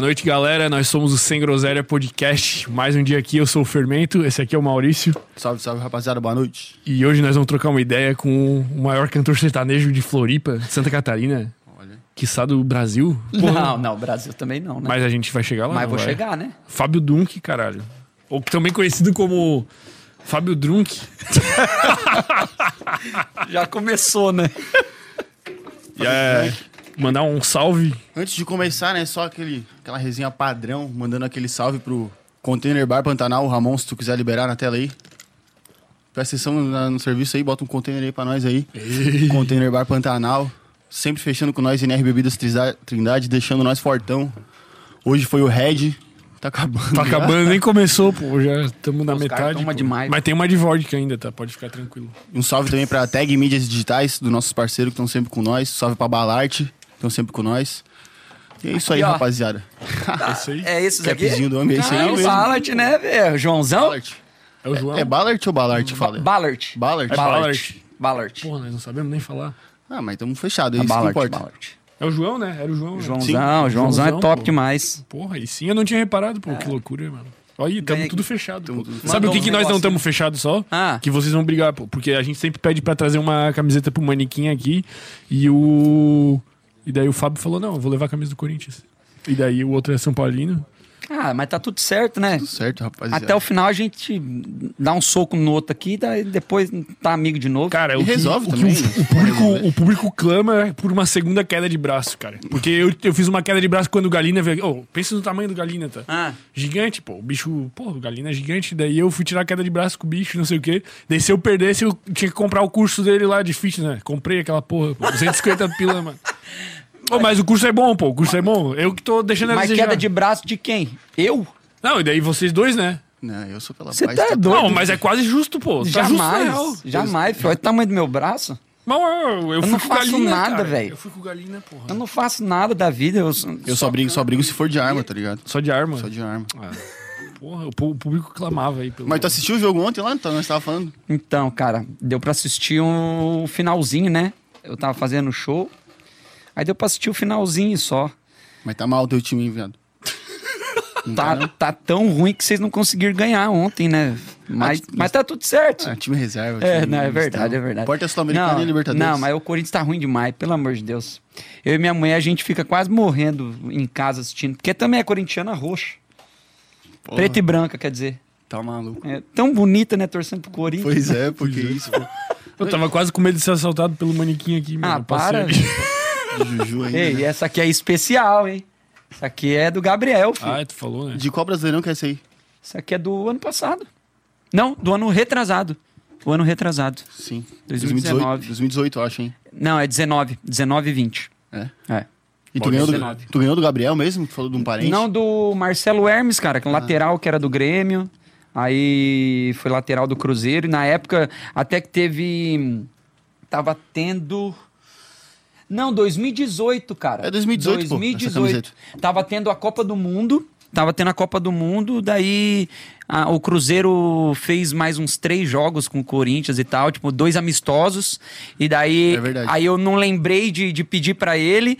Boa noite, galera. Nós somos o Sem Groselha Podcast. Mais um dia aqui, eu sou o Fermento, esse aqui é o Maurício. Salve, salve, rapaziada. Boa noite. E hoje nós vamos trocar uma ideia com o maior cantor sertanejo de Floripa, de Santa Catarina, Olha. quiçá do Brasil. Porra, Não, não, Brasil também não, né? Mas a gente vai chegar lá. Mas vou vai? chegar, né? Fábio Dunk, caralho. Ou também conhecido como Fábio Drunk. Já começou, né? E é, mandar um salve. Antes de começar, né, só aquele, aquela resenha padrão, mandando aquele salve pro Container Bar Pantanal. Ramon, se tu quiser liberar na tela aí. Presta atenção na- no serviço aí, bota um container aí pra nós aí. Container Bar Pantanal. Sempre fechando com nós, NR Bebidas Trindade, deixando nós fortão. Hoje foi o Red. Tá acabando. Tá já. acabando, nem começou, pô. Já estamos na Os metade. demais. Mas tem uma de vodka ainda, tá? Pode ficar tranquilo. Um salve também pra Tag Mídias Digitais, dos nossos parceiros que estão sempre com nós. Salve pra Balarte, estão sempre com nós. E é isso aí, ó. rapaziada. É isso aí. É esses aqui? Capzinho do homem, é esse aí o mesmo. Ballard, né, velho? Joãozão? Ballard. É o João. É Ballard ou Ballard que fala? Ballard. Ballard? É Ballard. Ballard. Porra, nós não sabemos nem falar. Ah, mas estamos fechados, é A isso que Ballard, importa. Ballard. É o João, né? Era o João. né? Joãozão. Joãozão, Joãozão, é top pô. demais. Porra, e sim, eu não tinha reparado, pô. Que loucura, mano. Olha aí, estamos tudo fechado. Tamo tudo- Sabe o que, um que nós não estamos fechados só? Ah. Que vocês vão brigar, pô. Porque a gente sempre pede pra trazer uma camiseta pro manequim aqui. E o. E daí o Fábio falou: não, eu vou levar a camisa do Corinthians. E daí o outro é São Paulino. Ah, mas tá tudo certo, né? Tudo certo, rapaziada. Até o final a gente dá um soco no outro aqui, daí depois tá amigo de novo. Cara, o que, resolve o, que também, o, né? o público, o público clama por uma segunda queda de braço, cara. Porque eu, eu fiz uma queda de braço quando o Galina veio. Oh, pensa no tamanho do Galina, tá? Ah, Gigante, pô. O bicho, pô, o Galina é gigante. Daí eu fui tirar a queda de braço com o bicho, não sei o quê. Daí se eu perdesse, eu tinha que comprar o curso dele lá de fitness, né? Comprei aquela porra, pô. 250 pila, mano. Ô, mas o curso é bom, pô. O curso é bom. Eu que tô deixando a mas desejar. queda de braço de quem? Eu? Não, e daí vocês dois, né? Não, eu sou pela Você paz. tá doido? Não, mas é quase justo, pô. Tá justo, na real. Jamais, jamais, filho. Olha o tamanho do meu braço. Mas eu, eu, fui não com o faço Galina, nada, cara. velho. Eu fui com o Galina, porra. Eu não faço nada da vida. Eu, Eu só brigo, só brigo se for de arma, tá ligado? Só de arma. Só de arma. Ah, porra, o pu- o público clamava aí pelo. Mas tu assistiu o jogo ontem lá? Então nós tava falando. Então, cara, deu pra assistir um finalzinho, né? Eu tava fazendo show. Aí deu pra assistir o finalzinho só. Mas tá mal o teu time, hein, viado. Tá, não? tá tão ruim que vocês não conseguiram ganhar ontem, né? Mas, Ah, mas tá tudo certo. Ah, time reserva. É, time não, é verdade, é verdade. Porta Sul-Americana e Libertadores. Não, mas o Corinthians tá ruim demais, pelo amor de Deus. Eu e minha mãe, a gente fica quase morrendo em casa assistindo, porque também é corintiana roxa. Porra, Preta e branca, quer dizer. Tá maluco. É tão bonita, né, torcendo pro Corinthians. Pois é, porque isso, pô. Eu tava quase com medo de ser assaltado pelo manequim aqui, mano. Ah, para. Juju ainda. Ei, né? essa aqui é especial, hein? Essa aqui é do Gabriel, filho. Ah, tu falou, né? De qual brasileirão que é esse aí? Essa aqui é do ano passado. Não, do ano retrasado. O ano retrasado. Sim. 2019. 2018, eu acho, hein? Não, é 19. 19 e 20. É. É. E tu ganhou, do, 19. tu ganhou do Gabriel mesmo? Tu falou de um parente? Não, do Marcelo Hermes, cara, que é um lateral que era do Grêmio. Aí foi lateral do Cruzeiro. E na época, até que teve. Tava tendo. Não, 2018, cara. É 2018, pô, essa 2018. camiseta. Tava tendo a Copa do Mundo. Tava tendo a Copa do Mundo, daí a- o Cruzeiro fez mais uns três jogos com o Corinthians e tal, tipo, dois amistosos. E daí É verdade. aí eu não lembrei de, de pedir pra ele.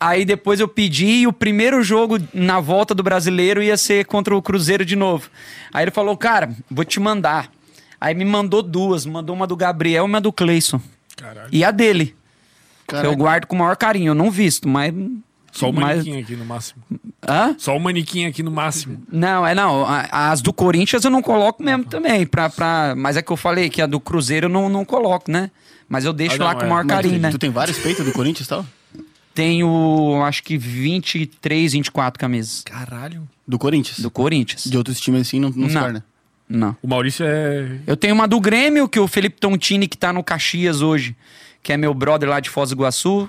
Aí depois eu pedi e o primeiro jogo na volta do brasileiro ia ser contra o Cruzeiro de novo. Aí ele falou, cara, vou te mandar. Aí me mandou duas, mandou uma do Gabriel e uma do Cleison. Caralho. E a dele, Caraca. eu guardo com o maior carinho. Eu não visto, mas. Só o mas- manequim aqui no máximo. Hã? Só o manequim aqui no máximo. Não, é não. As do Corinthians eu não coloco mesmo também. Pra, pra... Mas é que eu falei que a do Cruzeiro eu não, não coloco, né? Mas eu deixo Ah, não, lá com é. o maior Mas carinho, tu, né? tu tem vários peitos do Corinthians e tal? Tenho, acho que 23, 24 camisas. Caralho. Do Corinthians. Do Corinthians. De outros times assim não, não, se Não. torna. Não. O Maurício é. Eu tenho uma do Grêmio, que o Felipe Tontini, que tá no Caxias hoje, que é meu brother lá de Foz do Iguaçu,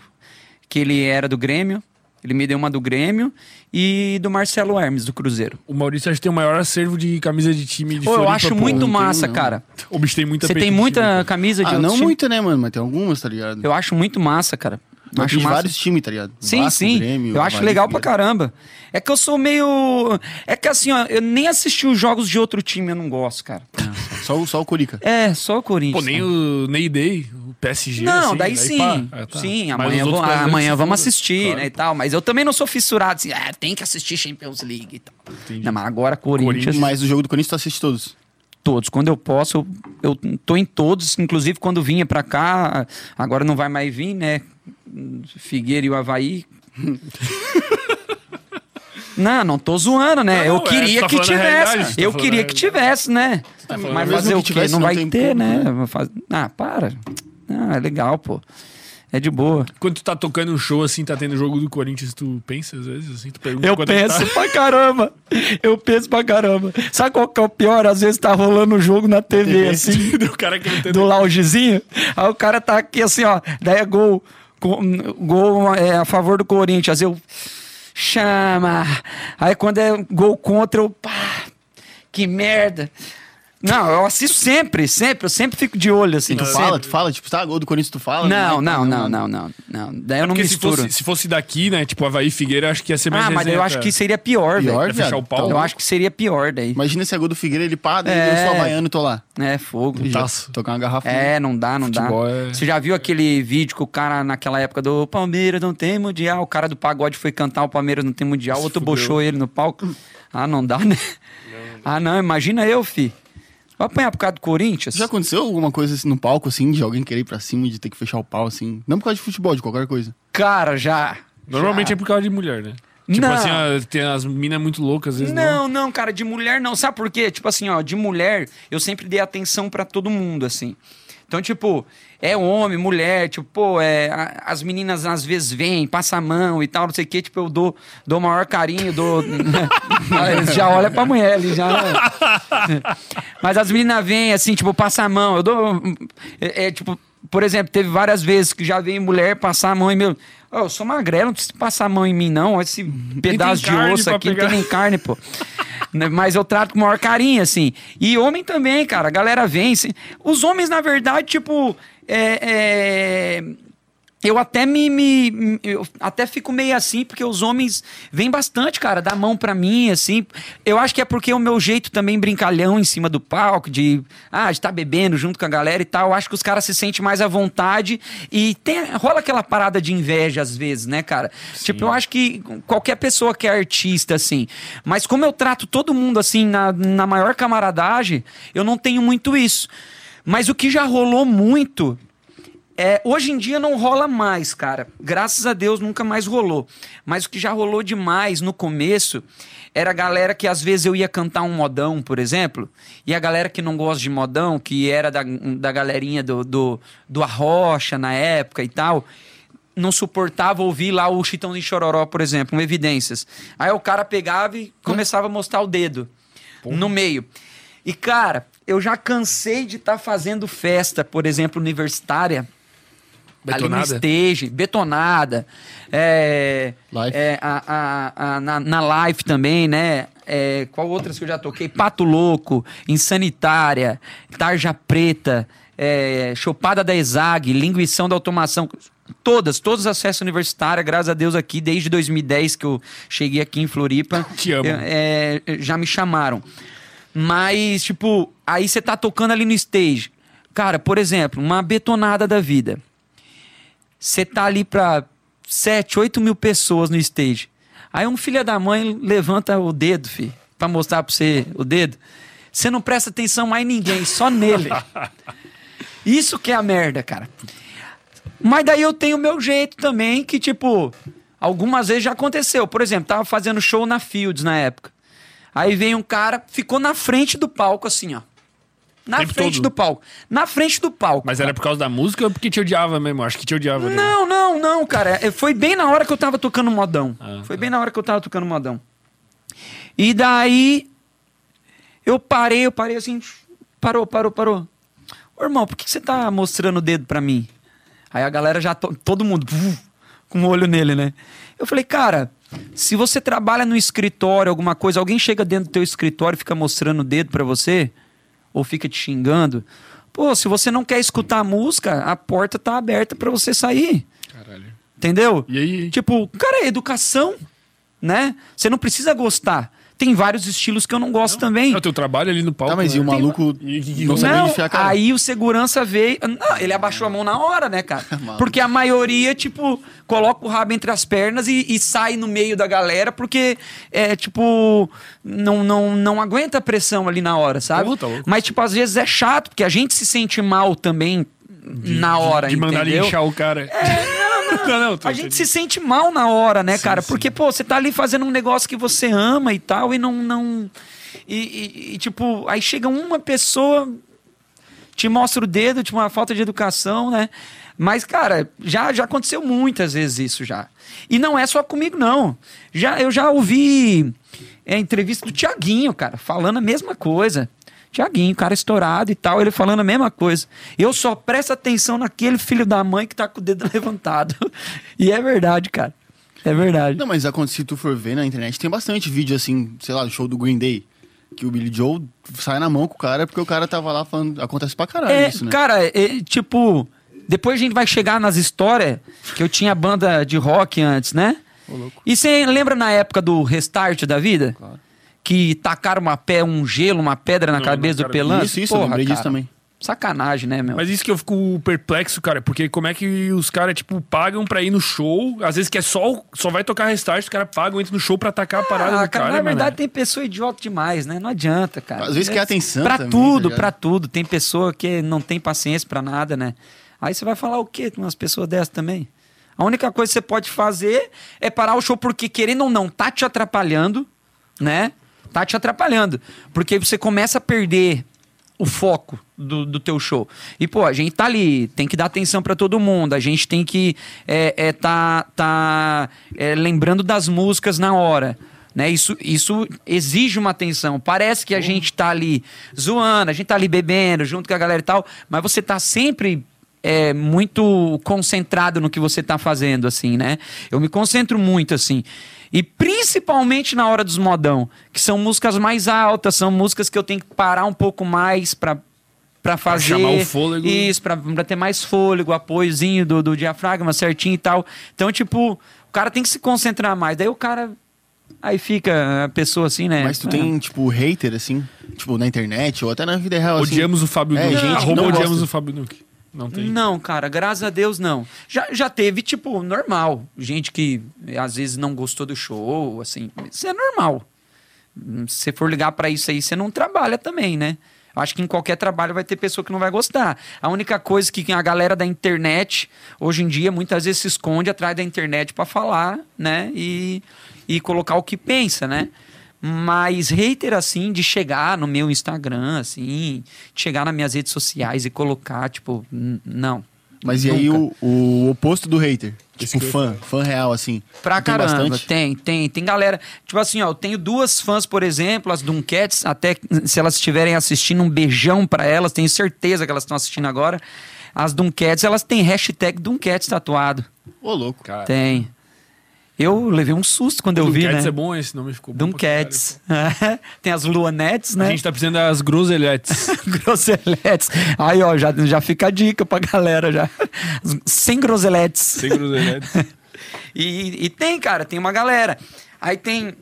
que ele era do Grêmio. Ele me deu uma do Grêmio. E do Marcelo Hermes, do Cruzeiro. O Maurício acho que tem o maior acervo de camisa de time de Pô, eu acho pô. muito não massa, não. cara. O bicho tem muita Você tem muita camisa de Ah, não muita, né, mano? Mas tem algumas, tá ligado? Eu acho muito massa, cara. Tu Acho massa. vários times, tá ligado? Sim, Vasco, sim. Grêmio, eu acho legal pra caramba. É que eu sou meio. É que assim, ó, eu nem assisti os jogos de outro time, eu não gosto, cara. Só, o- só o Curica. É, só o Corinthians. Pô, nem né? o Ney Day, o PSG. Não, assim, daí sim. pá. Ah, tá. Sim, Mas amanhã, vou- amanhã vamos assistir, Claro, né, e tal. Mas eu também não sou fissurado assim, ah, tem que assistir Champions League e tal. Entendi. Não, mas agora Corinthians, Mas o jogo do Corinthians tu assiste todos. Todos. Quando eu posso, eu, eu tô em todos. Inclusive, quando vinha pra cá, agora não vai mais vir, né? Figueira e o Havaí. Não, não tô zoando, né? Não, eu é, queria tá que falando a tivesse. realidade, tu tá eu queria que tivesse, né? falando Mas fazer que o quê? tivesse, não não vai ter, público, né? né? Ah, para. Ah, é legal, pô. É de boa. Quando tu tá tocando um show assim, tá tendo jogo do Corinthians, tu pensa às vezes assim, tu pergunta Eu é que penso tá. pra caramba. Eu penso pra caramba. Sabe qual que é o pior? Às vezes tá rolando o jogo na TV, TV. assim, o cara que do loungezinho. Aí o cara tá aqui assim, ó. Daí é gol. Gol, gol, é, a favor do Corinthians. Eu. Chama. Aí quando é gol contra, eu. Pá, que merda. Não, eu assisto sempre, sempre. Eu sempre fico de olho, assim. Tu sempre. fala, tu fala, tipo, tá, gol do Corinthians tu fala? Não, não, tá, não, não, não, não. Daí eu não Porque se misturo. fosse, se fosse daqui, né, tipo Havaí e Figueira, eu acho que ia ser mais Ah, mas eu acho que seria pior, Pior, velho. Fechar o pau. Eu acho que seria pior daí. Imagina se é gol do Figueira, ele pá, daí É. eu sou baiano e tô lá. É, fogo. Putaço. Tocar uma garrafa. É, não dá, não Futebol dá. é- Você já viu aquele vídeo que o cara, naquela época do Palmeiras não tem mundial, o cara do pagode foi cantar o Palmeiras não tem mundial, outro fudeu. bochou ele no palco. Ah, não dá, né? Ah, não, imagina eu, fi. Vai apanhar por causa do Corinthians? Já aconteceu alguma coisa assim no palco, assim, de alguém querer ir pra cima e de ter que fechar o pau, assim? Não por causa de futebol, de qualquer coisa. Cara, já. Normalmente já. é por causa de mulher, né? Tipo Não. assim, ó, tem as minas muito loucas, às vezes não. Não, não, cara, de mulher não. Sabe por quê? Tipo assim, ó, de mulher, eu sempre dei atenção pra todo mundo, assim. Então, tipo, é homem, mulher, tipo, pô, é, a- as meninas às vezes vêm, passam a mão e tal, não sei o quê, tipo, eu dou, dou o maior carinho, dou. Mas já olha pra mulher ali, já. né? Mas as meninas vêm, assim, tipo, passam a mão, eu dou. É, é, tipo, por exemplo, teve várias vezes que já veio mulher passar a mão e meu. Ó, eu sou magrelo, não precisa passar a mão em mim, não. Esse pedaço de osso aqui não tem nem carne, pô. Né, Mas eu trato com o maior carinho, assim. E homem também, cara. A galera vem. assim. Os homens, na verdade, tipo. é- é, Eu até me, me- Eu até fico meio assim, porque os homens vêm bastante, cara, dar mão pra mim, assim. Eu acho que é porque o meu jeito também brincalhão em cima do palco, de. Ah, estar bebendo junto com a galera e tal. Eu acho que os caras se sentem mais à vontade. E tem, rola aquela parada de inveja às vezes, né, cara? Tipo, eu acho que qualquer pessoa que é artista, assim. Mas como eu trato todo mundo assim, na, na maior camaradagem, eu não tenho muito isso. Mas o que já rolou muito é, hoje em dia não rola mais, cara. Graças a Deus nunca mais rolou. Mas o que já rolou demais no começo era a galera que às vezes eu ia cantar um modão, por exemplo, e a galera que não gosta de modão, que era da, da galerinha do, do, do Arrocha na época e tal, não suportava ouvir lá o Chitãozinho Chororó, por exemplo, um Evidências. Aí o cara pegava e começava a mostrar o dedo no meio. E, cara, eu já cansei de estar fazendo festa, por exemplo, universitária, Betonada? ali no stage, betonada. É, Live. é, a, a- a- na, na live também, né? É, qual outras que eu já toquei? Pato Louco, Insanitária, Tarja Preta, é, Chopada da Exag, Linguição da Automação. Todas, todas as festas universitárias, graças a Deus aqui, desde 2010 que eu cheguei aqui em Floripa. Te amo. é, é, já me chamaram. Mas, tipo, aí você tá tocando ali no stage. Cara, por exemplo, uma betonada da vida. Você tá ali pra 7, 8 mil pessoas no stage. Aí um filho da mãe levanta o dedo, filho, pra mostrar pra você o dedo. Você não presta atenção mais em ninguém, só nele. Isso que é a merda, cara. Mas daí eu tenho o meu jeito também, que tipo, algumas vezes já aconteceu. Por exemplo, tava fazendo show na Fields na época. Aí vem um cara, ficou na frente do palco, assim, ó. Na Tempo frente todo. do palco. Na frente do palco. Mas era por causa da música ou porque te odiava mesmo? Acho que te odiava. né? Não, não, não, cara. É, Foi bem na hora que eu tava tocando modão. Ah, Foi tá. bem na hora que eu tava tocando modão. E daí eu parei, eu parei assim, parou, parou, parou. Ô, irmão, por que você tá mostrando o dedo pra mim? Aí a galera já, to- todo mundo, vuf, com o olho nele, né? Eu falei, cara, se você trabalha no escritório, alguma coisa, alguém chega dentro do teu escritório e fica mostrando o dedo pra você, ou fica te xingando, pô, se você não quer escutar a música, a porta tá aberta pra você sair. Caralho. Entendeu? E aí? Tipo, cara, é educação, né? Você não precisa gostar. Tem vários estilos que eu não gosto também. É o teu trabalho ali no palco. Tá, mas e né? o maluco E- e- não sabia Não, enfiar a cara? aí o segurança veio. Não, ele abaixou a mão na hora, né, cara? Porque a maioria, tipo, coloca o rabo entre as pernas e, e sai no meio da galera, porque é, tipo, não, não, não aguenta a pressão ali na hora, sabe? Porra, tá louco. Mas, tipo, às vezes é chato, porque a gente se sente mal também na hora, De mandar entendeu? linchar o cara. É, não, não. não, tô- A gente se sente mal na hora, né, Sim, cara? sim. Porque, pô, você tá ali fazendo um negócio que você ama e tal, e não. não... E, e- e, tipo, aí chega uma pessoa, te mostra o dedo, tipo, uma falta de educação, né? Mas, cara, já, já aconteceu muitas vezes isso já. E não é só comigo, não. Já, eu já ouvi é, entrevista do Tiaguinho, cara, falando a mesma coisa. Tiaguinho, cara estourado e tal, ele falando a mesma coisa. Eu só presto atenção naquele filho da mãe que tá com o dedo levantado. e é verdade, cara. É verdade. Não, mas acontece, se tu for ver na internet, tem bastante vídeo assim, sei lá, do show do Green Day. Que o Billy Joe sai na mão com o cara porque o cara tava lá falando. Acontece pra caralho É, isso, né? cara, é, tipo, depois a gente vai chegar nas histórias que eu tinha banda de rock antes, né? Ô. E você lembra na época do restart da vida? Claro. Que tacaram uma pé, um gelo, uma pedra na Não, cabeça do Pelança? Isso, isso, eu lembrei disso também. Sacanagem, né, meu? Mas isso que eu fico perplexo, cara, porque como é que os caras, tipo, pagam pra ir no show, às vezes que é só, só vai tocar restart, os caras pagam, entram no show pra atacar a parada Ah, do cara, cara, na verdade tem pessoa idiota demais, né? Não adianta, cara. Às vezes É, quer atenção Pra também, tudo, tá pra tudo. Tem pessoa que não tem paciência pra nada, né? Aí você vai falar o quê com umas pessoas dessas também? A única coisa que você pode fazer é parar o show porque, querendo ou não, tá te atrapalhando, né? Tá te atrapalhando. Porque você começa a perder o foco do, do teu show. E, pô, a gente tá ali, tem que dar atenção pra todo mundo, a gente tem que é, é, tá, tá é, lembrando das músicas na hora. Né? Isso, isso exige uma atenção. Parece que a gente tá ali zoando, a gente tá ali bebendo junto com a galera e tal, mas você tá sempre é, muito concentrado no que você tá fazendo, assim, né? Eu me concentro muito, assim. E principalmente na hora dos modão, que são músicas mais altas, são músicas que eu tenho que parar um pouco mais pra, pra fazer. chamar o fôlego. Isso, pra, pra ter mais fôlego, apoiozinho do, do diafragma certinho e tal. Então, tipo, o cara tem que se concentrar mais. Daí o cara. Aí fica a pessoa assim, né? Mas tu É. tem, tipo, hater, assim, tipo, na internet ou até na vida real, assim. Odiamos o Fábio É, Nuke. gente, não odiamos gosta. o Fábio Nuke. Não tem. Não, cara, graças a Deus não. Já, já teve, tipo, normal. Gente que às vezes não gostou do show, assim. Isso é normal. Hum, Se for ligar pra isso aí, você não trabalha também, né? Acho que em qualquer trabalho vai ter pessoa que não vai gostar. A única coisa que a galera da internet, hoje em dia, muitas vezes se esconde atrás da internet pra falar, né? E, e colocar o que pensa, né? Mas hater, assim, de chegar no meu Instagram, assim, de chegar nas minhas redes sociais e colocar, tipo, não. Mas e aí Nunca. o, o oposto do hater? Tipo, fã, fã real, assim. Pra Tem caramba, bastante? tem, tem. Tem galera. Tipo assim, ó, eu tenho duas fãs, por exemplo, as Duncats, até se elas estiverem assistindo, um beijão pra elas, tenho certeza que elas estão assistindo agora. As Duncats, elas têm hashtag Duncats tatuado. Ô, louco. Cara, Tem. Eu levei um susto quando eu vi, Duncats né? é bom, esse nome ficou bom. Duncats. tem as Luanettes, né? A gente tá precisando das grosselhetes. Groseletes. Aí, ó, já, já fica a dica pra galera já. Sem groseletes. Sem grosselhetes. E, e tem, cara, tem uma galera. Aí tem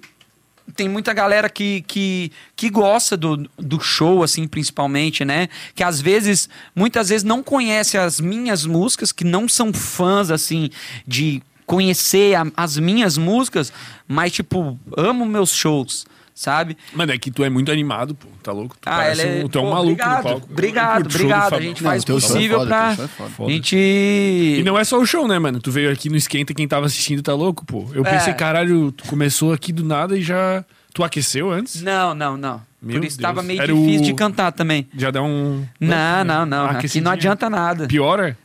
tem muita galera que, que, que gosta do, do show, assim, principalmente, né? Que às vezes, muitas vezes não conhece as minhas músicas, que não são fãs, assim, de conhecer a- as minhas músicas, mas, tipo, amo meus shows, sabe? Mano, é que tu é muito animado, pô. Tá louco? Tu Ah, é. um, tu é um pô, maluco obrigado, no palco. Obrigado, obrigado. A gente Não, faz o é possível foda, pra. é foda. A gente. E não é só o show, né, mano? Tu veio aqui no Esquenta, quem tava assistindo tá louco, pô. Eu É. pensei, caralho, tu começou aqui do nada e já. Tu aqueceu antes? Não, não, não. Meu Por isso tava meio Era difícil o- de cantar também. Já dá um. Não, não, não. Uma Aqui não adianta nada. Piora?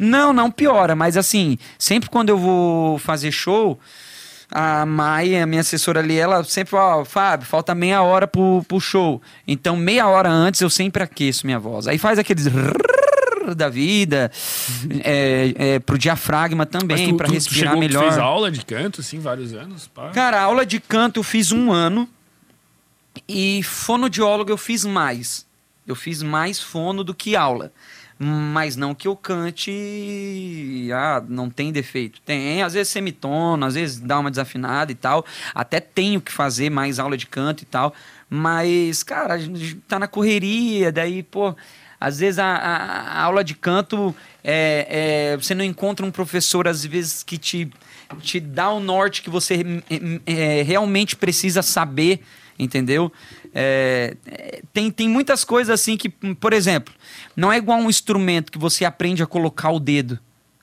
Não, não piora, mas assim, sempre quando eu vou fazer show, a Maia, a minha assessora ali, ela sempre fala, ó, Fábio, falta meia hora pro, pro show. Então, meia hora antes eu sempre aqueço minha voz. Aí faz aqueles da vida, é, é, pro diafragma também, tu, tu, tu respirar chegou, melhor. Tu fez aula de canto, assim, vários anos? Pá. Cara, aula de canto eu fiz um ano e fonoaudiólogo eu fiz mais. Eu fiz mais fono do que aula. Mas não que eu cante. Ah, não tem defeito. Tem, às vezes semitono, às vezes dá uma desafinada e tal. Até tenho que fazer mais aula de canto e tal. Mas, cara, a gente tá na correria, daí, pô. Às vezes a, a, a aula de canto, é, é, você não encontra um professor, às vezes, que te, te dá o norte que você é, realmente precisa saber, entendeu? É, tem, tem muitas coisas assim que, por exemplo, não é igual um instrumento que você aprende a colocar o dedo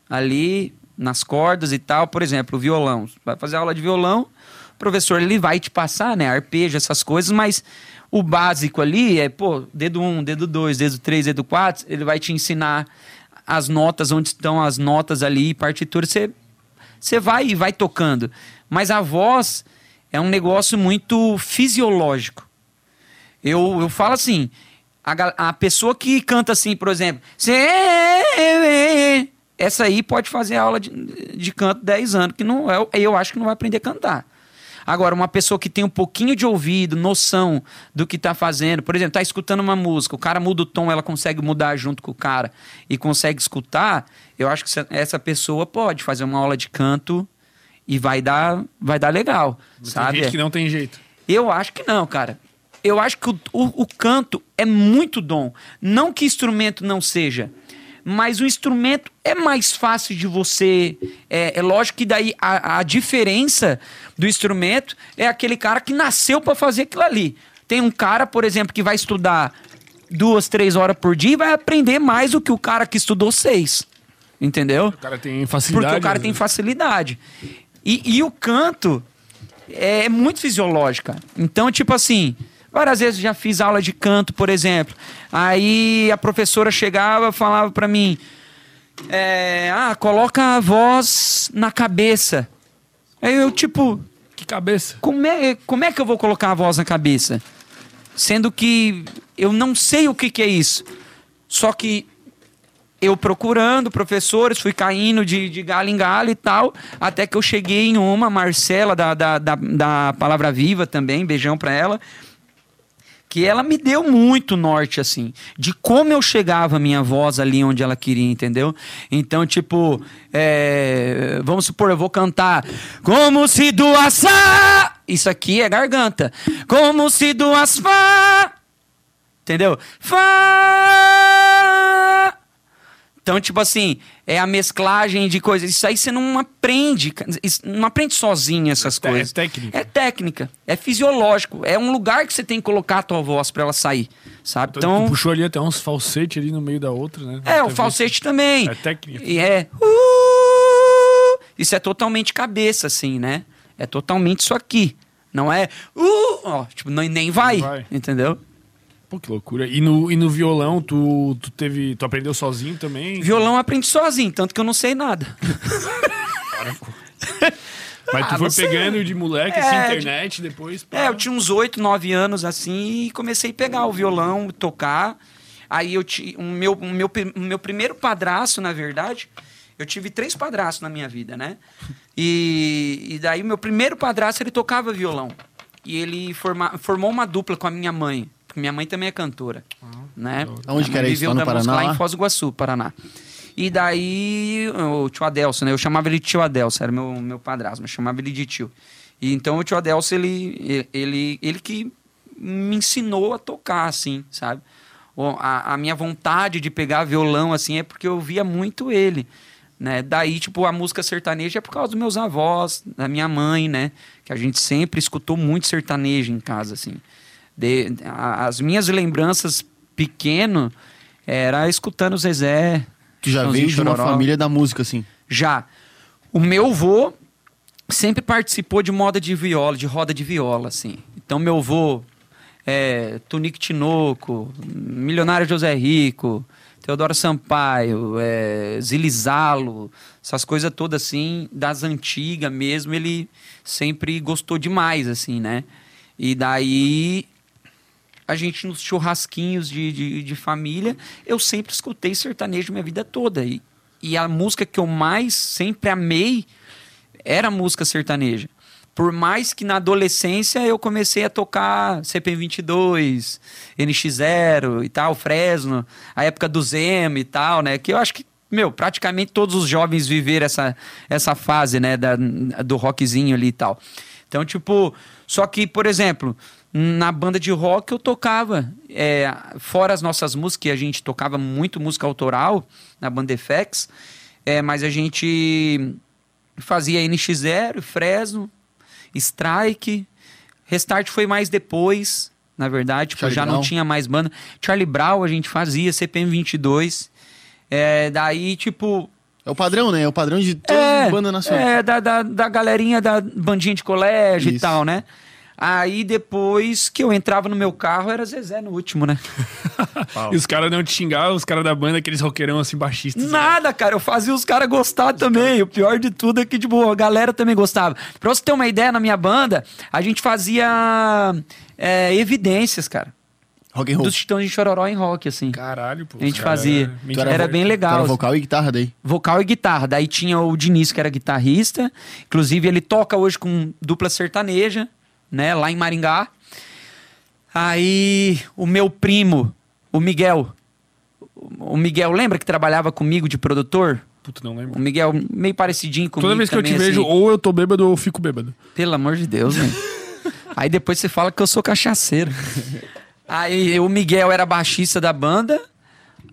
ali nas cordas e tal. Por exemplo, o violão. Vai fazer aula de violão, o professor ele vai te passar, né? Arpejo, essas coisas, mas o básico ali é, pô, dedo 1, um, dedo 2, dedo 3, dedo 4, ele vai te ensinar as notas, onde estão as notas ali, partitura, você, você vai e vai tocando. Mas a voz é um negócio muito fisiológico. Eu, eu falo assim, a, a pessoa que canta assim, por exemplo, essa aí pode fazer aula de, de canto 10 anos, que não é, eu acho que não vai aprender a cantar. Agora, uma pessoa que tem um pouquinho de ouvido, noção do que está fazendo, por exemplo, está escutando uma música, o cara muda o tom, ela consegue mudar junto com o cara e consegue escutar, eu acho que essa pessoa pode fazer uma aula de canto e vai dar, vai dar legal, Tem sabe? gente que não tem jeito. Eu acho que não, cara. Eu acho que o, o, o canto é muito dom. Não que instrumento não seja mas o instrumento é mais fácil de você. É, é lógico que daí a, a, diferença do instrumento é aquele cara que nasceu para fazer aquilo ali. Tem um cara, por exemplo, que vai estudar duas, três horas por dia e vai aprender mais do que o cara que estudou seis. Entendeu? O cara tem facilidade. Porque o cara tem facilidade. E, e o canto é muito fisiológico. Então, tipo assim. Várias vezes já fiz aula de canto, por exemplo. Aí a professora chegava falava para mim: é, Ah, coloca a voz na cabeça. Aí eu, tipo. Que cabeça? Como é, como é que eu vou colocar a voz na cabeça? Sendo que eu não sei o que, que é isso. Só que eu procurando professores, fui caindo de, de galho em galho e tal, até que eu cheguei em uma, Marcela, da, da, da, da Palavra Viva também, beijão pra ela que ela me deu muito norte, assim, de como eu chegava a minha voz ali onde ela queria, entendeu? Então, tipo, é, vamos supor, eu vou cantar Como se doasse. Isso aqui é garganta. Como se doasse. Entendeu? Fá. Então, tipo assim, é a mesclagem de coisas. Isso aí você não aprende, não aprende sozinho essas é, coisas. É técnica. É técnica, é fisiológico, é um lugar que você tem que colocar a tua voz para ela sair, sabe? Então, Então, puxou ali até uns falsete ali no meio da outra, né? é, o falsete também. É técnica. E é. uh, isso é totalmente cabeça, assim, né? É totalmente isso aqui. Não é. Uh, ó, tipo, nem, nem vai, vai. Entendeu? Pô, que loucura. E no, e no violão, tu, tu teve. Tu aprendeu sozinho também? Violão eu aprendi sozinho, tanto que eu não sei nada. Mas tu Ah, foi você- pegando de moleque, É, assim, internet, depois. pá. É, eu tinha uns 8, 9 anos assim e comecei a pegar o violão, tocar. Aí eu tinha. O meu, o meu, o meu primeiro padraço, na verdade, eu tive três padraços na minha vida, né? E, e daí o meu primeiro padrasto ele tocava violão. E ele forma, formou uma dupla com a minha mãe. Porque minha mãe também é cantora. né? Aonde que era isso? Lá no Paraná, Lá em Foz do Iguaçu, Paraná. E daí, o tio Adelso, né? Eu chamava ele de tio Adelso, era meu, meu padrasto, mas chamava ele de tio. E então o tio Adelso, ele, ele, ele que me ensinou a tocar, assim, sabe? A, a minha vontade de pegar violão, assim, é porque eu via muito ele. Né? Daí, tipo, a música sertaneja é por causa dos meus avós, da minha mãe, né? Que a gente sempre escutou muito sertanejo em casa, assim. De- a- as minhas lembranças pequeno era escutando Zezé. Tu já veio de uma família da música, assim. Já. O meu vô sempre participou de moda de viola, de roda de viola, assim. Então, meu vô, é, Tunique Tinoco, Milionário José Rico, Teodoro Sampaio, é, Zilizalo, essas coisas todas, assim, das antigas mesmo, ele sempre gostou demais, assim, né? E daí, a gente nos churrasquinhos de, de, de família, eu sempre escutei sertanejo minha vida toda. E, e a música que eu mais sempre amei era música sertaneja. Por mais que na adolescência eu comecei a tocar CP22, NX0 e tal, Fresno, a época do Zemo e tal, né? Que eu acho que, meu, praticamente todos os jovens viveram essa, essa fase, né? Da, do rockzinho ali e tal. Então, tipo, só que, por exemplo, na banda de rock eu tocava, é, fora as nossas músicas, a gente tocava muito música autoral na banda FX, é, mas a gente fazia NX0, Fresno, Strike. Restart foi mais depois, na verdade, tipo, já não Brown. tinha mais banda. Charlie Brown a gente fazia, CPM 22. É, daí, tipo, É o padrão, né? É o padrão de todas as bandas nacionais. é, da, da, da galerinha da bandinha de colégio e Isso. tal, né? Aí depois que eu entrava no meu carro, era Zezé no último, né? E os caras não te xingavam, os caras da banda, aqueles roqueirão assim, baixistas. né? Nada, cara. Eu fazia os caras gostar também. O pior de tudo é que, tipo, a galera também gostava. Pra você ter uma ideia, na minha banda, a gente fazia é, evidências, cara. Rock and roll. Dos Titãs de Chororó em rock, assim. Caralho, pô. A gente fazia. era. Era bem legal. era vocal e guitarra daí. vocal e guitarra. Daí tinha o Diniz, que era guitarrista. Inclusive, ele toca hoje com dupla sertaneja, né? Lá em Maringá. Aí, o meu primo, o Miguel. O Miguel, lembra que trabalhava comigo de produtor? Puta, não lembro. O Miguel, meio parecidinho comigo Toda vez que eu te também, vejo, assim. ou eu tô bêbado ou eu fico bêbado. Pelo amor de Deus, velho. Aí depois você fala que eu sou cachaceiro. Aí o Miguel era baixista da banda.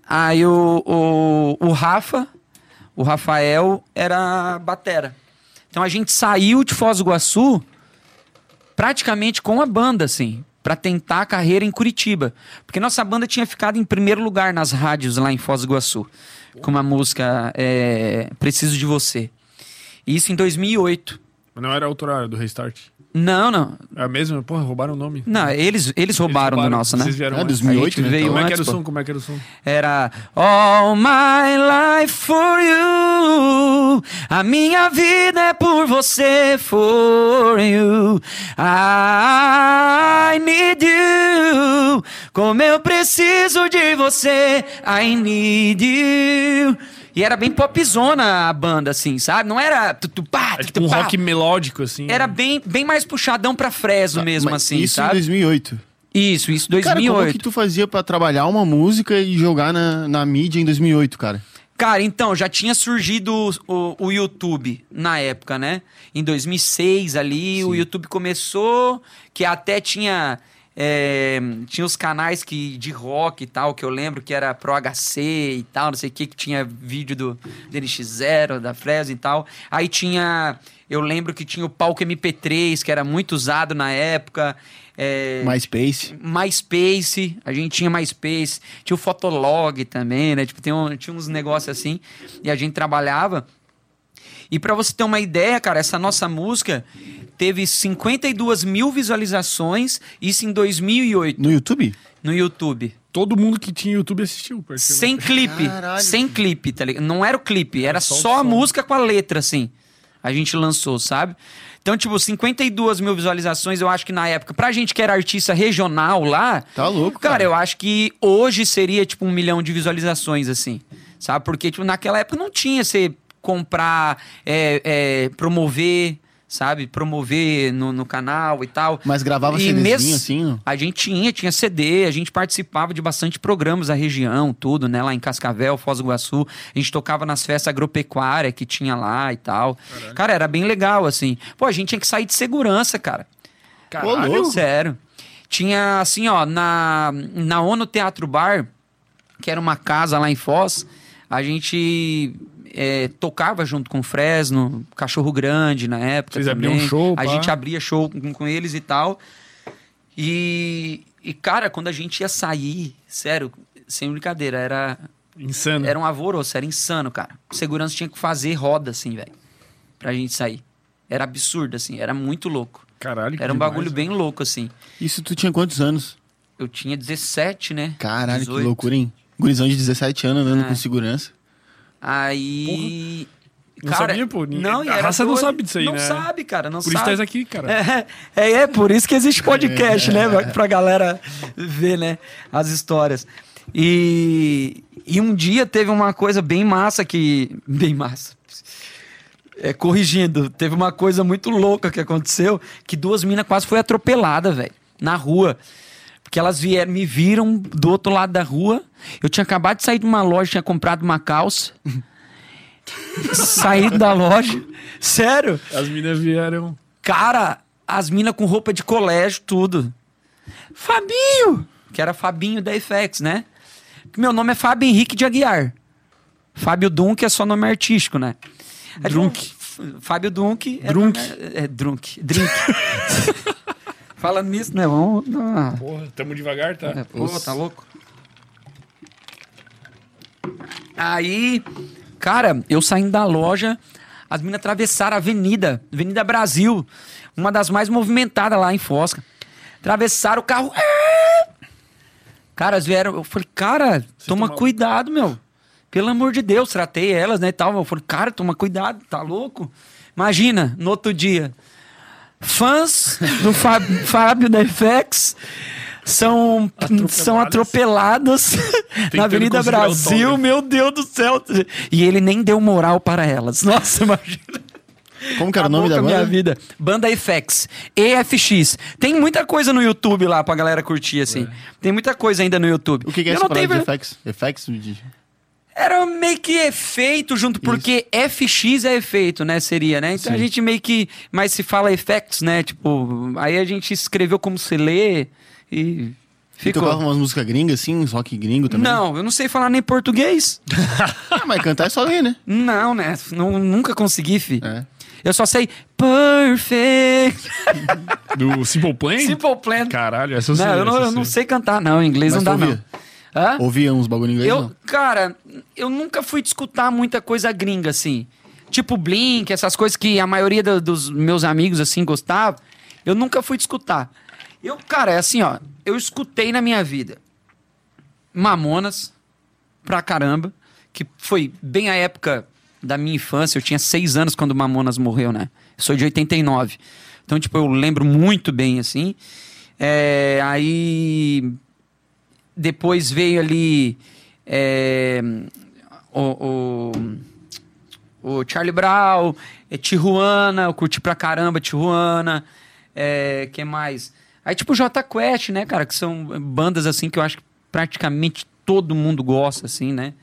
Aí o, o, o Rafa, o Rafael, era batera. Então a gente saiu de Foz do Iguaçu praticamente com a banda, assim, pra tentar a carreira em Curitiba. Porque nossa banda tinha ficado em primeiro lugar nas rádios lá em Foz do Iguaçu. Com uma música é, Preciso de Você. Isso em 2008. Mas não era autoral do Restart. Não, não. É a mesma? Porra, roubaram o nome. Não, eles, eles roubaram, do nosso, né? Vocês vieram É, antes. 2008, A gente né? veio Como é que antes, era o som? Como é que era o som? Era All my life for you. A minha vida é por você, for you. I need you. Como eu preciso de você, I need you. E era bem popzona a banda, assim, sabe? Não era tutupá, É tipo um rock melódico, assim. Era bem, bem mais puxadão pra Fresno mesmo, Mas assim, Isso em sabe? 2008. Isso, isso, Cara, 2008. como que tu fazia pra trabalhar uma música e jogar na, na mídia em 2008, cara? Cara, então, já tinha surgido o, o YouTube na época, né? Em 2006 ali, o YouTube começou, que até tinha... é, tinha os canais que, de rock e tal, que eu lembro que era Pro HC e tal, não sei o que, que tinha vídeo do DNX0, da Fresno e tal. Aí tinha... Eu lembro que tinha o palco MP3, que era muito usado na época. É, MySpace. MySpace, a gente tinha MySpace, tinha o Fotolog também, né? Tipo, um- tinha uns negócios assim, e a gente trabalhava. E pra você ter uma ideia, cara, essa nossa música teve 52 mil visualizações, isso em 2008, No YouTube? no YouTube. Todo mundo que tinha YouTube assistiu. Sem clipe, Caralho. sem clipe, tá ligado? Não era o clipe, era só só a música com a letra, assim. A gente lançou, sabe? Então, tipo, 52 mil visualizações, eu acho que na época, pra gente que era artista regional lá, Tá louco, Cara, cara. eu acho que hoje seria, tipo, um milhão de visualizações, assim. Sabe? Porque, tipo, naquela época não tinha você comprar, é, é, promover, sabe? Promover no, no canal e tal. Mas gravava E CDzinho mes- assim, ó. A gente tinha, tinha CD, a gente participava de bastante programas da região, tudo, né? Lá em Cascavel, Foz do Iguaçu. A gente tocava nas festas agropecuárias que tinha lá e tal. Cara, era bem legal, assim. Pô, a gente tinha que sair de segurança, cara. Ô, louco. Sério. Tinha, assim, ó, na, na ONU Teatro Bar, que era uma casa lá em Foz, a gente é, tocava junto com o Fresno, Cachorro Grande na época. Vocês abriam também. show, A pá? gente abria show com, com eles e tal. E, e, cara, quando a gente ia sair, sério, sem brincadeira, era, Insano. era um alvoroço, era insano, cara. O segurança tinha que fazer roda, assim, velho, pra gente sair. Era absurdo, assim, era muito louco. Caralho. Era um demais, bagulho velho. bem louco, assim. Isso tu tinha quantos anos? Eu tinha 17, né? Caralho, 18. que loucura, hein? Gurizão de 17 anos andando É. com segurança. Aí. Não cara, sabia, pô. Não, a raça não sabe disso aí, não né? sabe, cara, não Por isso sabe. tá aqui, cara. É, é, é por isso que existe podcast, né? Pra, pra galera ver, né? As histórias. E, e um dia teve uma coisa bem massa que. Bem massa. É, corrigindo, teve uma coisa muito louca que aconteceu, que duas minas quase foi atropelada, velho, na rua. Porque elas vieram, me viram do outro lado da rua. Eu tinha acabado de sair de uma loja, tinha comprado uma calça. Saí da loja. Sério? As minas vieram. Cara, as minas com roupa de colégio, tudo. Fabinho! Que era Fabinho da FX, né? Meu nome é Fábio Henrique de Aguiar. Fábio Dunk é só nome artístico, né? Aí, Drunk. Fábio Dunk. É, Drunk. É, é Drunk. Drink. Falando nisso, né? Vamos. dar uma- Porra, tamo devagar, tá? é, pô, tá louco? Aí, cara, eu saindo da loja, as meninas atravessaram a avenida, Avenida Brasil, uma das mais movimentadas lá em Fosca. Atravessaram o carro. "Ah!" Cara, elas vieram. Eu falei, cara, toma toma- cuidado, meu. Pelo amor de Deus, tratei elas, né, e tal. Eu falei, cara, toma cuidado, tá louco? Imagina, no outro dia, fãs do Fá- Fábio da FX são são atropeladas na Avenida Brasil, meu Deus do céu. E ele nem deu moral para elas. Nossa, imagina. Como que era o nome da com a minha banda? vida. Banda FX. EFX. Tem muita coisa no YouTube lá pra galera curtir, assim. Tem muita coisa ainda no YouTube. O que, que é essa não tenho palavra de ver- effects? Era meio que efeito junto, porque FX é efeito, né? Seria, né? Então a Sim. gente meio que. Mas se fala effects, né? Tipo, aí a gente escreveu como se lê e. E Ficou. tocava umas músicas gringas, assim, uns rock gringo também? Não, eu não sei falar nem português. Ah, mas cantar é só ler, né? Não, né? Não, nunca consegui, fi. É. Eu só sei perfect. Do Simple Plan? Simple plan. Caralho, essa eu sei. Não, eu não, eu não sei cantar, não. Em inglês Mas não dá, não. ouvia? Hã? Ouvia uns bagulho inglês, Eu, não? cara, eu nunca fui escutar muita coisa gringa, assim. Tipo Blink, essas coisas que a maioria do- dos meus amigos, assim, gostava. Eu nunca fui escutar. Eu, cara, é assim, ó. Eu escutei na minha vida Mamonas, pra caramba, que foi bem a época da minha infância. Eu tinha seis anos quando Mamonas morreu, né? Eu sou de 89. Então, tipo, eu lembro muito bem, assim. É, aí depois veio ali é, o, o, o Charlie Brown, é, Tijuana, eu curti pra caramba Tijuana, é, que mais? Aí tipo J Quest, né, cara, que são bandas assim que eu acho que praticamente todo mundo gosta, assim, né?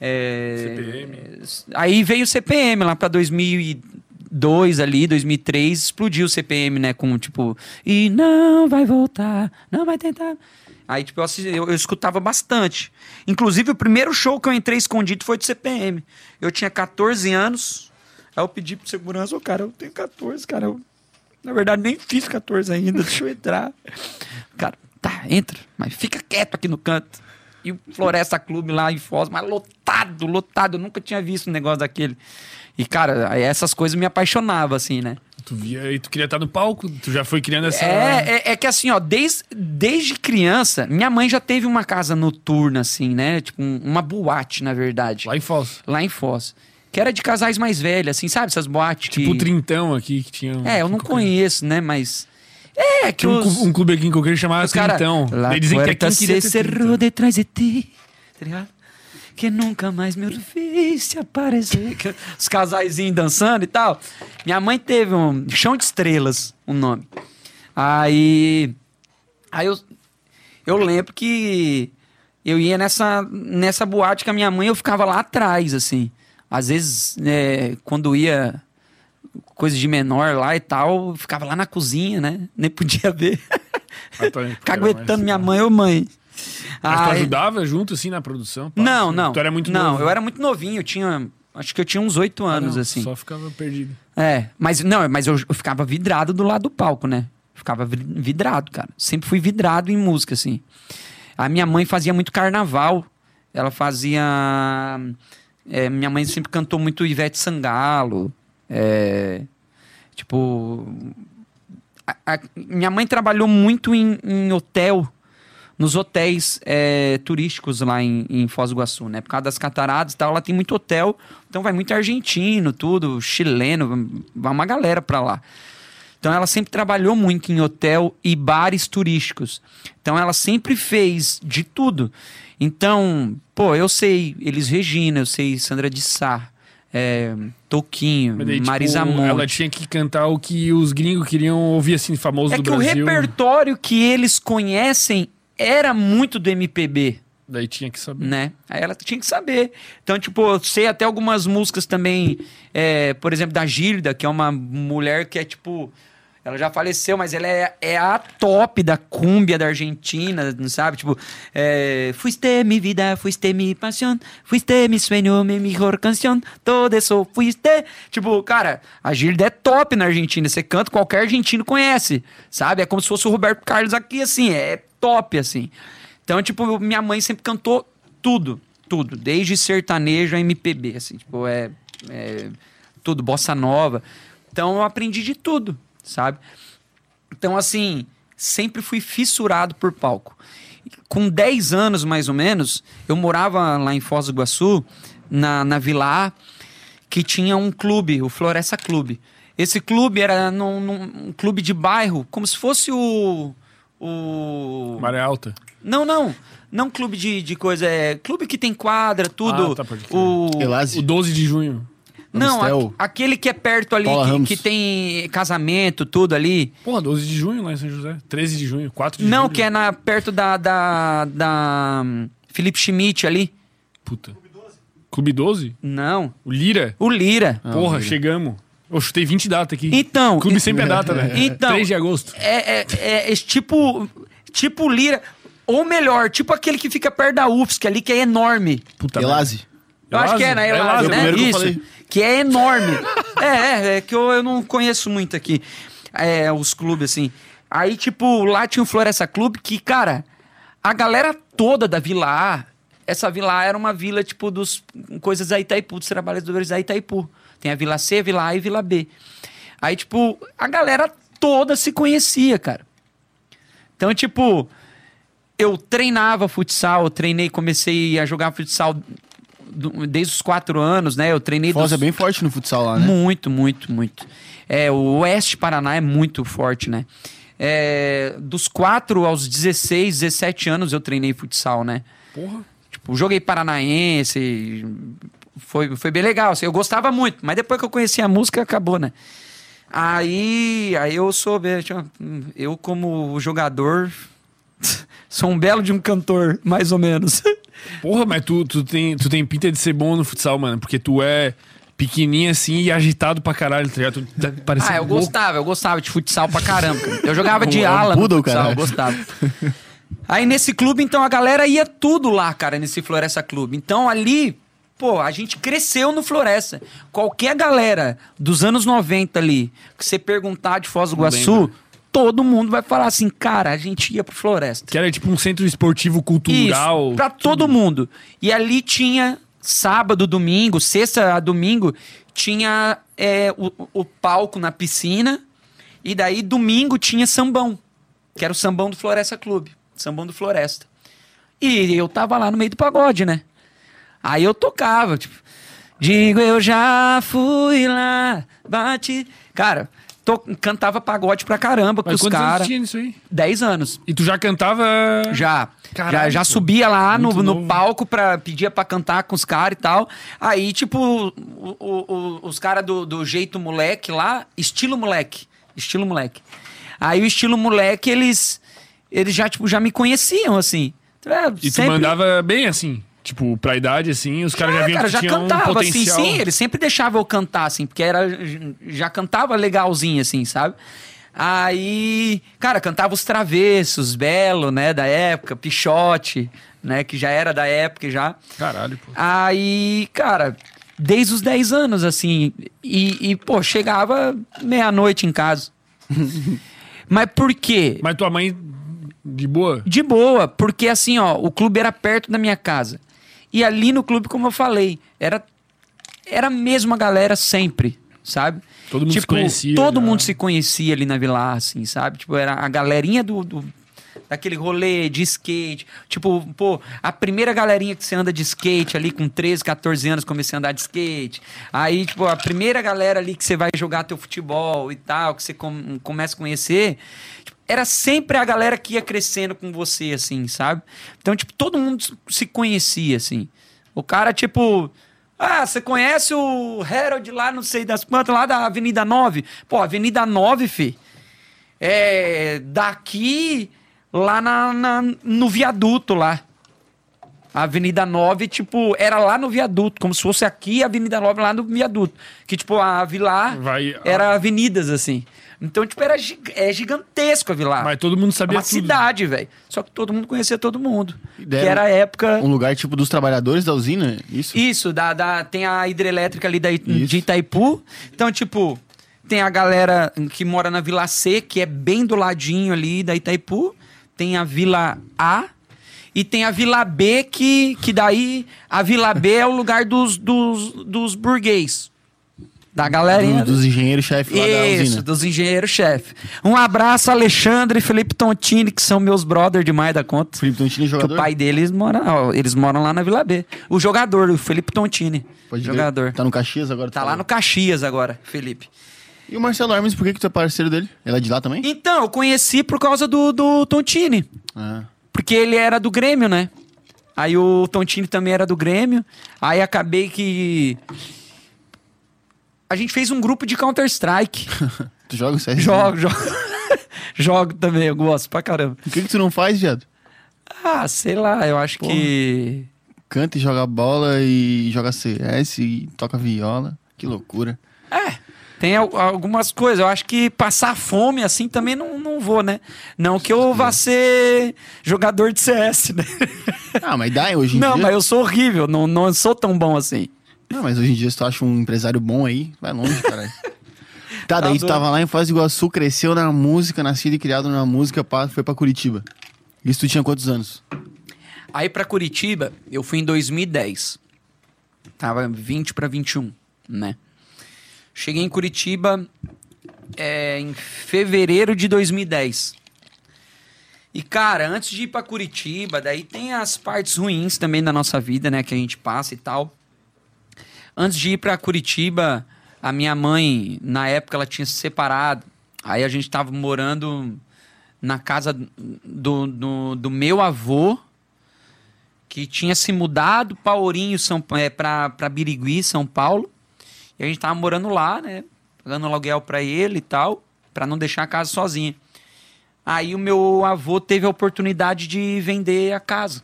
É, CPM. Aí veio o CPM lá pra 2002 ali, 2003, explodiu o CPM, né, com tipo, e não vai voltar, não vai tentar. Aí, tipo, eu, assisti- eu, eu escutava bastante. Inclusive, o primeiro show que eu entrei escondido foi do CPM. Eu tinha 14 anos. Aí eu pedi pro segurança, ô, cara, eu tenho 14, cara. Eu, na verdade, nem fiz 14 ainda, deixa eu entrar. Cara, tá, entra, mas fica quieto aqui no canto. E o Floresta Clube lá em Foz, mas lotado, lotado. Eu nunca tinha visto um negócio daquele. E, cara, essas coisas me apaixonavam, assim, né? Tu via e tu queria estar no palco, tu já foi criando essa. É, é, é que assim, ó, desde, desde criança, minha mãe já teve uma casa noturna, assim, né? Tipo, um- uma boate, na verdade. Lá em Foz. Lá em Foz. Que era de casais mais velhos, assim, sabe? Essas boates que... Tipo o Trintão aqui que tinha. É, eu não conheço, né? Mas... É, que Tinha um, os... cu- um clube aqui em os cara, Trintão. La Eles dizem que queria se ter cerrou Trintão. detrás de ti, tá ligado? Que nunca mais me visse aparecer. Os casaizinhos dançando e tal. Minha mãe teve um Chão de Estrelas, o nome. Aí. Aí eu. Eu lembro que eu ia nessa, nessa boate com a minha mãe, eu ficava lá atrás, assim. Às vezes, né, quando ia coisa de menor lá e tal, eu ficava lá na cozinha, né? Nem podia ver. Ficar mais- aguentando minha mãe, ô mãe. Mas tu Aí- ajudava junto, assim, na produção? pá? Não, não. Tu era muito Não, novo. eu era muito novinho, eu tinha. Acho que eu tinha uns oito Ah, anos, não, assim. Só ficava perdido. É, mas não, mas eu, eu ficava vidrado do lado do palco, né? Ficava vi- vidrado, cara. Sempre fui vidrado em música, assim. A minha mãe fazia muito carnaval. Ela fazia. é, minha mãe sempre cantou muito Ivete Sangalo. é, tipo. a- a- minha mãe trabalhou muito em, em hotel, nos hotéis é, turísticos lá em, em Foz do Iguaçu, né? Por causa das cataratas e tal, ela tem muito hotel, então vai muito argentino, tudo, chileno, vai uma galera pra lá. Então ela sempre trabalhou muito em hotel e bares turísticos. Então ela sempre fez de tudo. Então, pô, eu sei Elis Regina, eu sei Sandra de Sá, é, Toquinho, Mas daí, tipo, Marisa Monte. ela tinha que cantar o que os gringos queriam ouvir, assim, famosos É do que Brasil. o repertório que eles conhecem era muito do MPB, Daí tinha que saber. né? Aí ela tinha que saber. Então, tipo, eu sei até algumas músicas também, é, por exemplo, da Gilda, que é uma mulher que é tipo. Ela já faleceu, mas ela é, é a top da cúmbia da Argentina, não sabe? Tipo, é, fuiste mi vida, fuiste mi pasión, fuiste mi sueño, mi mejor canción, todo eso fuiste. Tipo, cara, a Gilda é top na Argentina. Você canta, qualquer argentino conhece, sabe? É como se fosse o Roberto Carlos aqui, assim, é top, assim. Então, tipo, minha mãe sempre cantou tudo, tudo, desde sertanejo a MPB, assim, tipo, é, é tudo, bossa nova. Então, eu aprendi de tudo, sabe? Então, assim, sempre fui fissurado por palco. Com 10 anos, mais ou menos, eu morava lá em Foz do Iguaçu, na, na Vila A, que tinha um clube, o Floresta Clube. Esse clube era num, num- um clube de bairro, como se fosse o... o... Maré Alta. Não, não. Não clube de, de coisa. É clube que tem quadra, tudo. Ah, tá, pode crer. o... O 12 de junho. Não, Amistel. a- aquele que é perto ali, Paula que, Ramos. que tem casamento, tudo ali. Porra, 12 de junho lá em São José. 13 de junho, 4 de Não, julho. que é na, perto da, da, da hum, Felipe Schmidt ali. Puta. Clube 12? Não. O Lira? O Lira. Porra, Lira. chegamos. Eu chutei 20 datas aqui. Então. Clube sempre é data, né? Então. 3 de agosto. É, é, é, é tipo. Tipo Lira. Ou melhor, tipo aquele que fica perto da UFSC ali, que é enorme. Puta Elase. Eu acho que é, né? Elase, Elase, né? primeiro que Isso. falei. Que é enorme. é, é, é que eu, eu não conheço muito aqui. É, os clubes, assim. Aí, tipo, lá tinha o Floresta Clube, que, cara, a galera toda da Vila A, essa Vila A era uma vila, tipo, dos coisas da Itaipu, dos trabalhadores da Itaipu. Tem a Vila C, Vila A e Vila B. Aí, tipo, a galera toda se conhecia, cara. Então, tipo, eu treinava futsal, eu treinei, comecei a jogar futsal desde os quatro anos, né? Eu treinei Foz dos- é bem forte no futsal lá, né? muito, muito, muito. É, o Oeste Paraná é muito forte, né? É, dos 4 aos 16, 17 anos eu treinei futsal, né? Porra. Tipo, joguei paranaense, foi, foi bem legal. assim, eu gostava muito, mas depois que eu conheci a música, acabou, né? Aí, aí eu soube, tipo, eu como jogador, sou um belo de um cantor, mais ou menos. Porra, mas tu, tu, tem, tu tem pinta de ser bom no futsal, mano. Porque tu é pequenininho assim e agitado pra caralho, tá ligado? Tu tá Ah, eu louco. gostava, eu gostava de futsal pra caramba. cara. Eu jogava de um ala no futsal, cara. eu gostava. Aí nesse clube, então, a galera ia tudo lá, cara, nesse Floresta Clube. Então ali, pô, a gente cresceu no Floresta. Qualquer galera dos anos 90 ali, que você perguntar de Foz do Iguaçu, todo mundo vai falar assim, cara, a gente ia pro Floresta. Que era tipo um centro esportivo cultural. Isso, pra todo mundo. E ali tinha sábado, domingo, sexta a domingo, tinha é, o, o palco na piscina. E daí domingo tinha sambão, que era o sambão do Floresta Clube. Sambão do Floresta. E eu tava lá no meio do pagode, né? Aí eu tocava, tipo, digo eu já fui lá, bate. Cara, to- cantava pagode pra caramba com Mas os quantos anos caras. tinha nisso aí? 10 anos. E tu já cantava... Já. Caralho, já, já subia lá no, Muito no novo. palco pra pedia pra cantar com os caras e tal. Aí, tipo, o- o- o- os caras do, do jeito moleque lá, estilo moleque. Estilo moleque. Aí o estilo moleque, eles. Eles já, tipo, já me conheciam, assim. É, E tu sempre- mandava bem, assim. Tipo, pra idade, assim, os caras já Ah, viam cara, que já tinha um cantava, assim, potencial. sim, ele sempre deixava eu cantar, assim, porque era, já cantava legalzinho, assim, sabe? Aí, cara, cantava os travessos, Belo, né, da época, Pichote, né, que já era da época já. Caralho, pô. Aí, cara, desde os 10 anos, assim, e, e, pô, chegava meia-noite em casa. Mas por quê? Mas tua mãe, de boa? De boa, porque assim, ó, o clube era perto da minha casa. E ali no clube, como eu falei, era era a mesma galera sempre, sabe? Todo mundo se conhecia, Todo mundo se conhecia ali na Vila, assim, sabe? Tipo, era a galerinha do, do- daquele rolê de skate. Tipo, pô, a primeira galerinha que você anda de skate ali com 13, 14 anos, comecei a andar de skate. Aí, tipo, a primeira galera ali que você vai jogar teu futebol e tal, que você com- começa a conhecer, tipo, era sempre a galera que ia crescendo com você, assim, sabe? Então, tipo, todo mundo se conhecia, assim. O cara, tipo, Ah, você conhece o Harold lá, não sei das quantas, lá da Avenida 9? Pô, Avenida 9, fi. É. Daqui lá na, na- no viaduto lá. A Avenida 9, tipo, era lá no viaduto, como se fosse aqui a Avenida 9 lá no viaduto. Que, tipo, a Vilar Vai- era avenidas, assim. Então, tipo, era gi- é gigantesco a Vilar. Mas todo mundo É sabia uma tudo. cidade, velho. Só que todo mundo conhecia todo mundo. Ideia- Que era a época. Um lugar tipo dos trabalhadores da usina, isso? Isso, da, da- tem a hidrelétrica ali da, Isso. de Itaipu. Então, tipo, tem a galera que mora na Vila C, que é bem do ladinho ali da Itaipu. Tem a Vila A. E tem a Vila B, que, que daí a Vila B é o lugar dos, dos, dos burguês. Da galerinha. Do- dos engenheiros-chefe lá da Isso, usina. dos engenheiros-chefe. Um abraço, Alexandre e Felipe Tontini, que são meus brothers demais da conta. Felipe Tontini, Que jogador? o pai deles mora, ó, eles moram lá na Vila B. O jogador, o Felipe Tontini. Pode ver. jogador. Tá no Caxias agora? Tá lá no Caxias agora, Felipe. E o Marcelo Armes, por que, que tu é parceiro dele? Ele é de lá também? Então, eu conheci por causa do, do Tontini. Ah. Porque ele era do Grêmio, né? Aí o Tontini também era do Grêmio. Aí acabei que. A gente fez um grupo de Counter-Strike. Tu joga o CS? jogo, jogo. jogo também, eu gosto pra caramba. O que, que tu não faz, viado? Ah, sei lá, eu acho que. Canta e joga bola e joga CS e toca viola. Que loucura. É, tem al- algumas coisas. Eu acho que passar fome assim também não, não vou, né? Não que eu vá ser jogador de CS, né? Ah, mas dá hoje em Não, dia. mas eu sou horrível, não, não sou tão bom assim. Não, mas hoje em dia, se tu acha um empresário bom aí, vai longe, caralho. tá, daí tu doido. tava lá em Foz do Iguaçu, cresceu na música, nascido e criado na música, pá, foi pra Curitiba. Isso tu tinha quantos anos? Aí pra Curitiba, eu fui em 2010. Tava 20 pra 21, né? Cheguei em Curitiba é, em fevereiro de 2010. E, cara, antes de ir pra Curitiba, daí tem as partes ruins também da nossa vida, né? Que a gente passa e tal. Antes de ir pra Curitiba, a minha mãe, na época, ela tinha se separado. Aí a gente tava morando na casa do, do, do meu avô, que tinha se mudado para Ourinho, São, é, pra Birigui, São Paulo. E a gente tava morando lá, né? Pagando aluguel para ele e tal, para não deixar a casa sozinha. Aí o meu avô teve a oportunidade de vender a casa.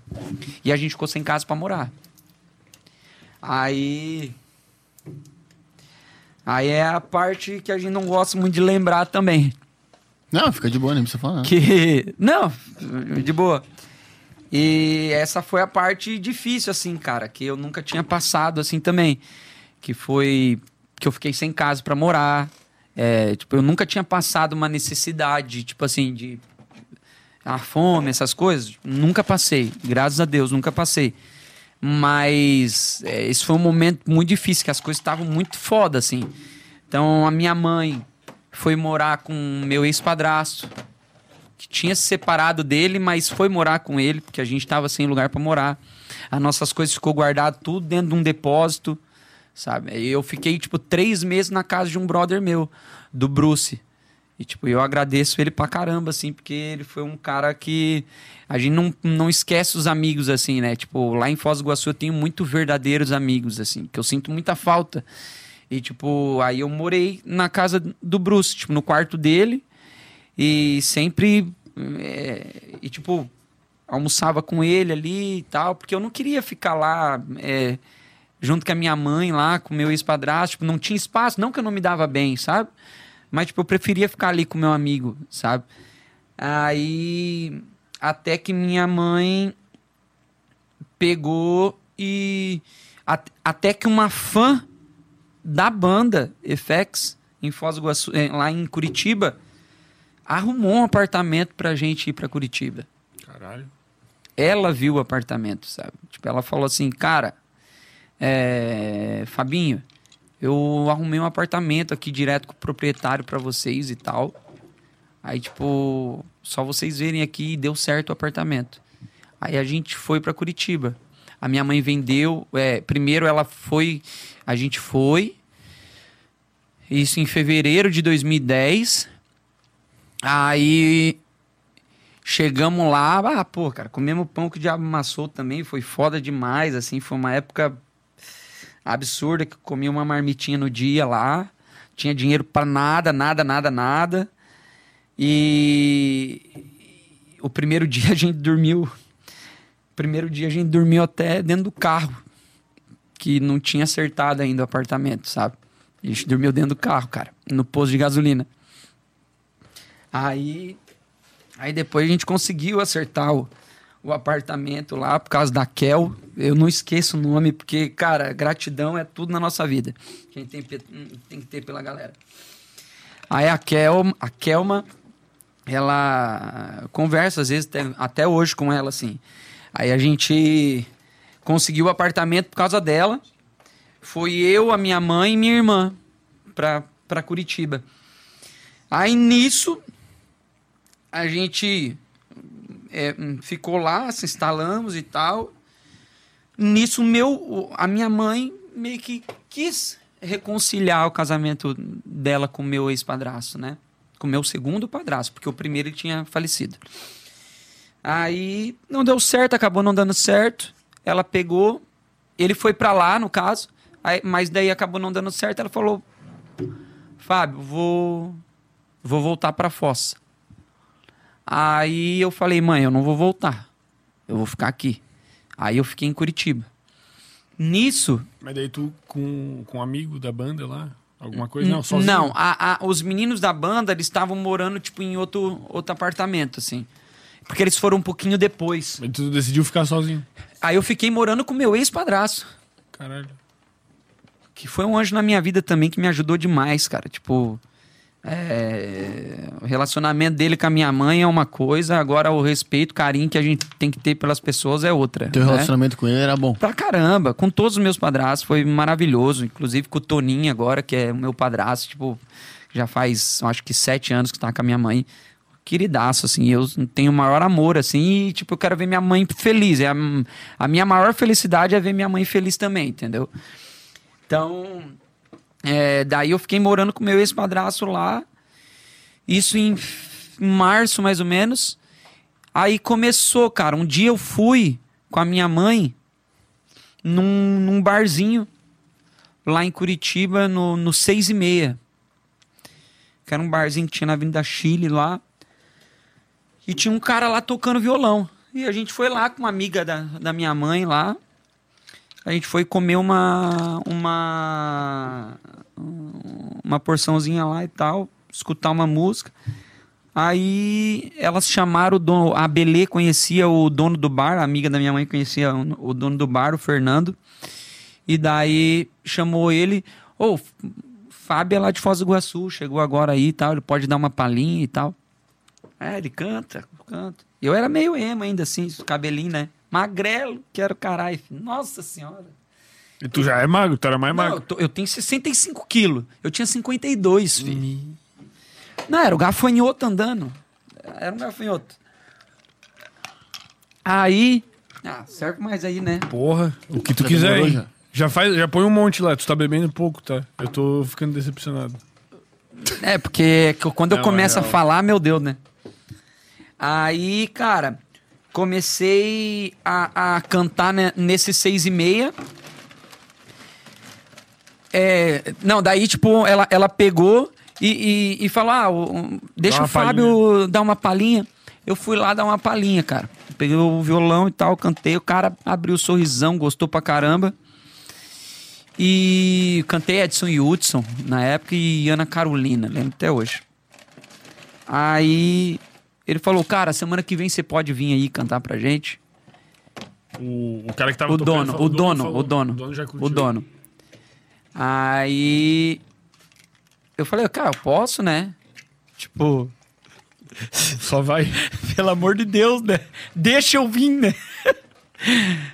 E a gente ficou sem casa para morar. Aí. Aí é a parte que a gente não gosta muito de lembrar também. Não, fica de boa, nem precisa falar. Que. Não, de boa. E essa foi a parte difícil, assim, cara, que eu nunca tinha passado assim também. Que foi que eu fiquei sem casa pra morar. É, tipo, eu nunca tinha passado uma necessidade, tipo assim, de a fome, essas coisas. Nunca passei. Graças a Deus, nunca passei. Mas é, esse foi um momento muito difícil, que as coisas estavam muito foda, assim. Então a minha mãe foi morar com meu ex-padrasto, que tinha se separado dele, mas foi morar com ele, porque a gente estava sem lugar para morar. As nossas coisas ficou guardado tudo dentro de um depósito, sabe? Eu fiquei, tipo, três meses na casa de um brother meu, do Bruce. E, tipo, eu agradeço ele pra caramba, assim, porque ele foi um cara que a gente não, não esquece os amigos, assim, né? Tipo, lá em Foz do Iguaçu eu tenho muito verdadeiros amigos, assim, que eu sinto muita falta. E, tipo, aí eu morei na casa do Bruce, tipo, no quarto dele. E sempre. é, e, tipo, almoçava com ele ali e tal, porque eu não queria ficar lá. é, junto com a minha mãe lá, com meu ex-padrasto, tipo, não tinha espaço, não que eu não me dava bem, sabe? Mas, tipo, eu preferia ficar ali com meu amigo, sabe? Aí, até que minha mãe pegou e... at- até que uma fã da banda FX, em Foz do Iguaçu, eh, lá em Curitiba, arrumou um apartamento pra gente ir pra Curitiba Caralho. ela viu o apartamento, sabe? Tipo, ela falou assim, cara, é, Fabinho, eu arrumei um apartamento aqui direto com o proprietário pra vocês e tal. Aí, tipo, só vocês verem aqui e deu certo o apartamento. Aí a gente foi pra Curitiba. A minha mãe vendeu. é, primeiro ela foi. A gente foi. Isso em fevereiro de 2010. Aí Chegamos lá, ah, pô, cara, comemos pão que o diabo amassou também, foi foda demais, assim, foi uma época absurda, que comia uma marmitinha no dia lá. Tinha dinheiro pra nada, nada, nada, nada. E o primeiro dia a gente dormiu. Primeiro dia a gente dormiu até dentro do carro, que não tinha acertado ainda o apartamento, sabe? A gente dormiu dentro do carro, cara, no posto de gasolina. Aí, aí depois a gente conseguiu acertar o, o apartamento lá por causa da Kel. Eu não esqueço o nome, porque, cara, gratidão é tudo na nossa vida. Que a gente tem, pe- tem que ter pela galera. Aí a, Kel, a Kelma, ela conversa às vezes até, até hoje com ela, assim. Aí a gente conseguiu o apartamento por causa dela. Foi eu, a minha mãe e minha irmã pra, pra Curitiba. Aí nisso, a gente é, hum, ficou lá, se instalamos e tal. Nisso, meu, a minha mãe meio que quis reconciliar o casamento dela com o meu ex-padrasto, né? Com o meu segundo padrasto, porque o primeiro ele tinha falecido. Aí não deu certo, acabou não dando certo. Ela pegou, ele foi pra lá, no caso, aí- mas daí acabou não dando certo. Ela falou: Fábio, vou, vou voltar pra fossa. Aí eu falei, mãe, eu não vou voltar. Eu vou ficar aqui. Aí eu fiquei em Curitiba. Nisso, Mas daí tu com, com um amigo da banda lá? Alguma coisa? Não, sozinho? não, a- a- os meninos da banda, eles estavam morando, tipo, em outro, outro apartamento, assim. Porque eles foram um pouquinho depois. Mas tu decidiu ficar sozinho. Aí eu fiquei morando com meu ex-padrasto. Caralho. Que foi um anjo na minha vida também, que me ajudou demais, cara. Tipo, é, o relacionamento dele com a minha mãe é uma coisa, agora o respeito, carinho que a gente tem que ter pelas pessoas é outra. Teu né? relacionamento com ele era bom. Pra caramba, com todos os meus padrastos, foi maravilhoso. Inclusive com o Toninho agora, que é o meu padrasto, tipo, já faz, acho que sete anos que tá com a minha mãe. Queridaço, assim, eu tenho o maior amor, assim, e, tipo, eu quero ver minha mãe feliz. É a, a minha maior felicidade é ver minha mãe feliz também, entendeu? Então, é, daí eu fiquei morando com meu ex-padrasto lá, isso em março, mais ou menos. Aí começou, cara, um dia eu fui com a minha mãe num, num barzinho lá em Curitiba, no, no seis e meia. Que era um barzinho que tinha na Avenida Chile lá. E tinha um cara lá tocando violão. E a gente foi lá com uma amiga da, da minha mãe lá. A gente foi comer uma, uma, uma porçãozinha lá e tal, escutar uma música. Aí elas chamaram o dono, a Belê conhecia o dono do bar, a amiga da minha mãe conhecia o dono do bar, o Fernando. E daí chamou ele, ô, Fábio é lá de Foz do Iguaçu, chegou agora aí e tal, ele pode dar uma palhinha e tal. É, ele canta, canta. Eu era meio emo ainda, assim, cabelinho, né? Magrelo, que era o caralho. Nossa senhora. E tu já é magro, tu era mais Não, magro. eu, tô- eu tenho 65 quilos. Eu tinha 52, filho. Não, era o gafanhoto andando. Era um gafanhoto. Aí. Ah, serve mais aí, né? Porra, o que tu Já quiser, hein? já? Já. faz, já põe um monte lá, tu tá bebendo pouco, tá? Eu tô ficando decepcionado. É, porque que- quando eu Não, começo é a falar, meu Deus, né? Aí, cara, comecei a, a cantar né, nesse seis e meia. É, não, daí, tipo, ela, ela pegou e, e, e falou: ah, o- o- deixa Dá uma o Fábio dar uma palhinha. Eu fui lá dar uma palhinha, cara. Peguei o violão e tal, cantei. O cara abriu o sorrisão, gostou pra caramba. E cantei Edson e Hudson na época e Ana Carolina, lembro até hoje. Aí ele falou, cara, semana que vem você pode vir aí cantar pra gente. O, o cara que tava O tocando dono, falou- o dono, o dono. O dono já curtiu. O dono. Aí eu falei, cara, eu posso, né? Tipo, Só vai. pelo amor de Deus, né? Deixa eu vir, né?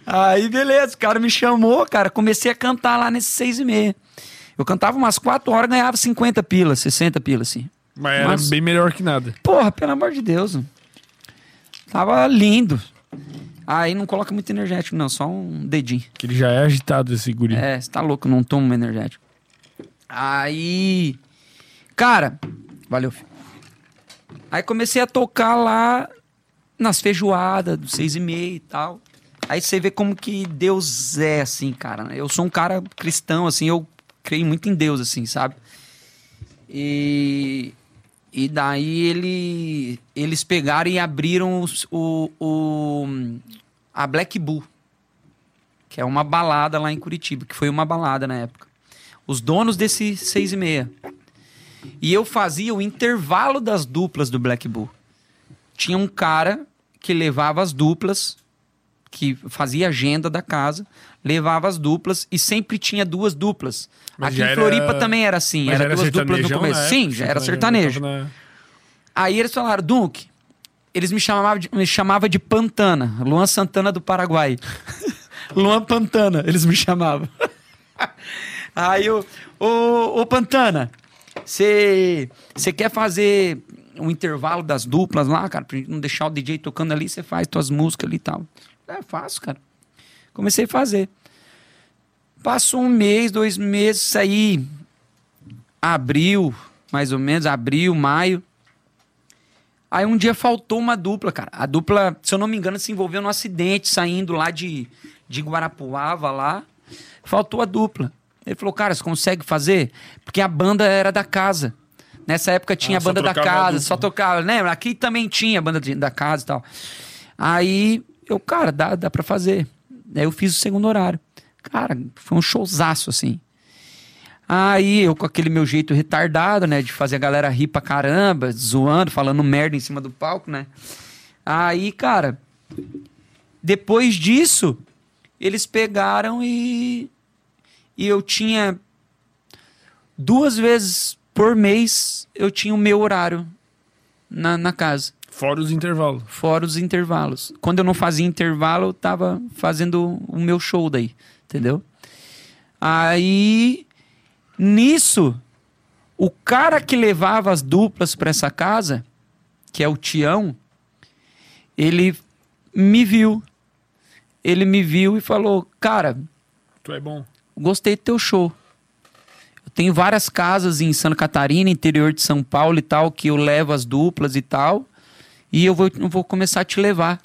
Aí, beleza, o cara me chamou, cara. Comecei a cantar lá nesse seis e meia. Eu cantava umas quatro horas, ganhava 50 pilas, 60 pilas, assim. Mas era Mas- bem melhor que nada. Porra, pelo amor de Deus. Tava lindo. Aí não coloca muito energético, não, só um dedinho. Que ele já é agitado, esse guri. É, você tá louco, não tomo energético. Aí. Cara, valeu, filho. Aí comecei a tocar lá nas feijoadas, do seis e meia e tal. Aí você vê como que Deus é, assim, cara. Eu sou um cara cristão, assim, eu creio muito em Deus, assim, sabe? E, e daí ele, eles pegaram e abriram os- o, o, a Black Bull, que é uma balada lá em Curitiba, que foi uma balada na época. Os donos desse seis e meia. E eu fazia o intervalo das duplas do Black Bull. Tinha um cara que levava as duplas, que fazia agenda da casa, levava as duplas e sempre tinha duas duplas. Mas Aqui em era- Floripa também era assim, Mas era duas duplas no começo. na Sim, já era sertanejo, sertanejo. tava na- Aí eles falaram, Dunk, eles me chamavam de, me chamava de Pantana, Luan Santana do Paraguai. Luan Pantana, eles me chamavam. Aí o ô, ô Pantana, você quer fazer um intervalo das duplas lá, cara, pra gente não deixar o DJ tocando ali, você faz tuas músicas ali e tal. É fácil, cara. Comecei a fazer. Passou um mês, dois meses, saí abril, mais ou menos, abril, maio. Aí um dia faltou uma dupla, cara. A dupla, se eu não me engano, se envolveu num acidente saindo lá de, de Guarapuava lá. Faltou a dupla. Ele falou, cara, você consegue fazer? Porque a banda era da casa. Nessa época tinha Ah, a banda da casa, só tocava. Lembra? Aqui também tinha a banda da casa e tal. Aí eu, cara, dá, dá pra fazer. Aí eu fiz o segundo horário. Cara, foi um showzaço, assim. Aí eu, com aquele meu jeito retardado, né? De fazer a galera rir pra caramba, zoando, falando merda em cima do palco, né? Aí, cara, depois disso, eles pegaram e. E eu tinha. Duas vezes por mês eu tinha o meu horário na, na casa. Fora os intervalos. Fora os intervalos. Quando eu não fazia intervalo, eu tava fazendo o meu show daí, entendeu? Aí, nisso, o cara que levava as duplas pra essa casa, que é o Tião, ele me viu. Ele me viu e falou: Cara, Tu é bom. gostei do teu show. Eu tenho várias casas em Santa Catarina, interior de São Paulo e tal, que eu levo as duplas e tal. E eu vou, eu vou começar a te levar.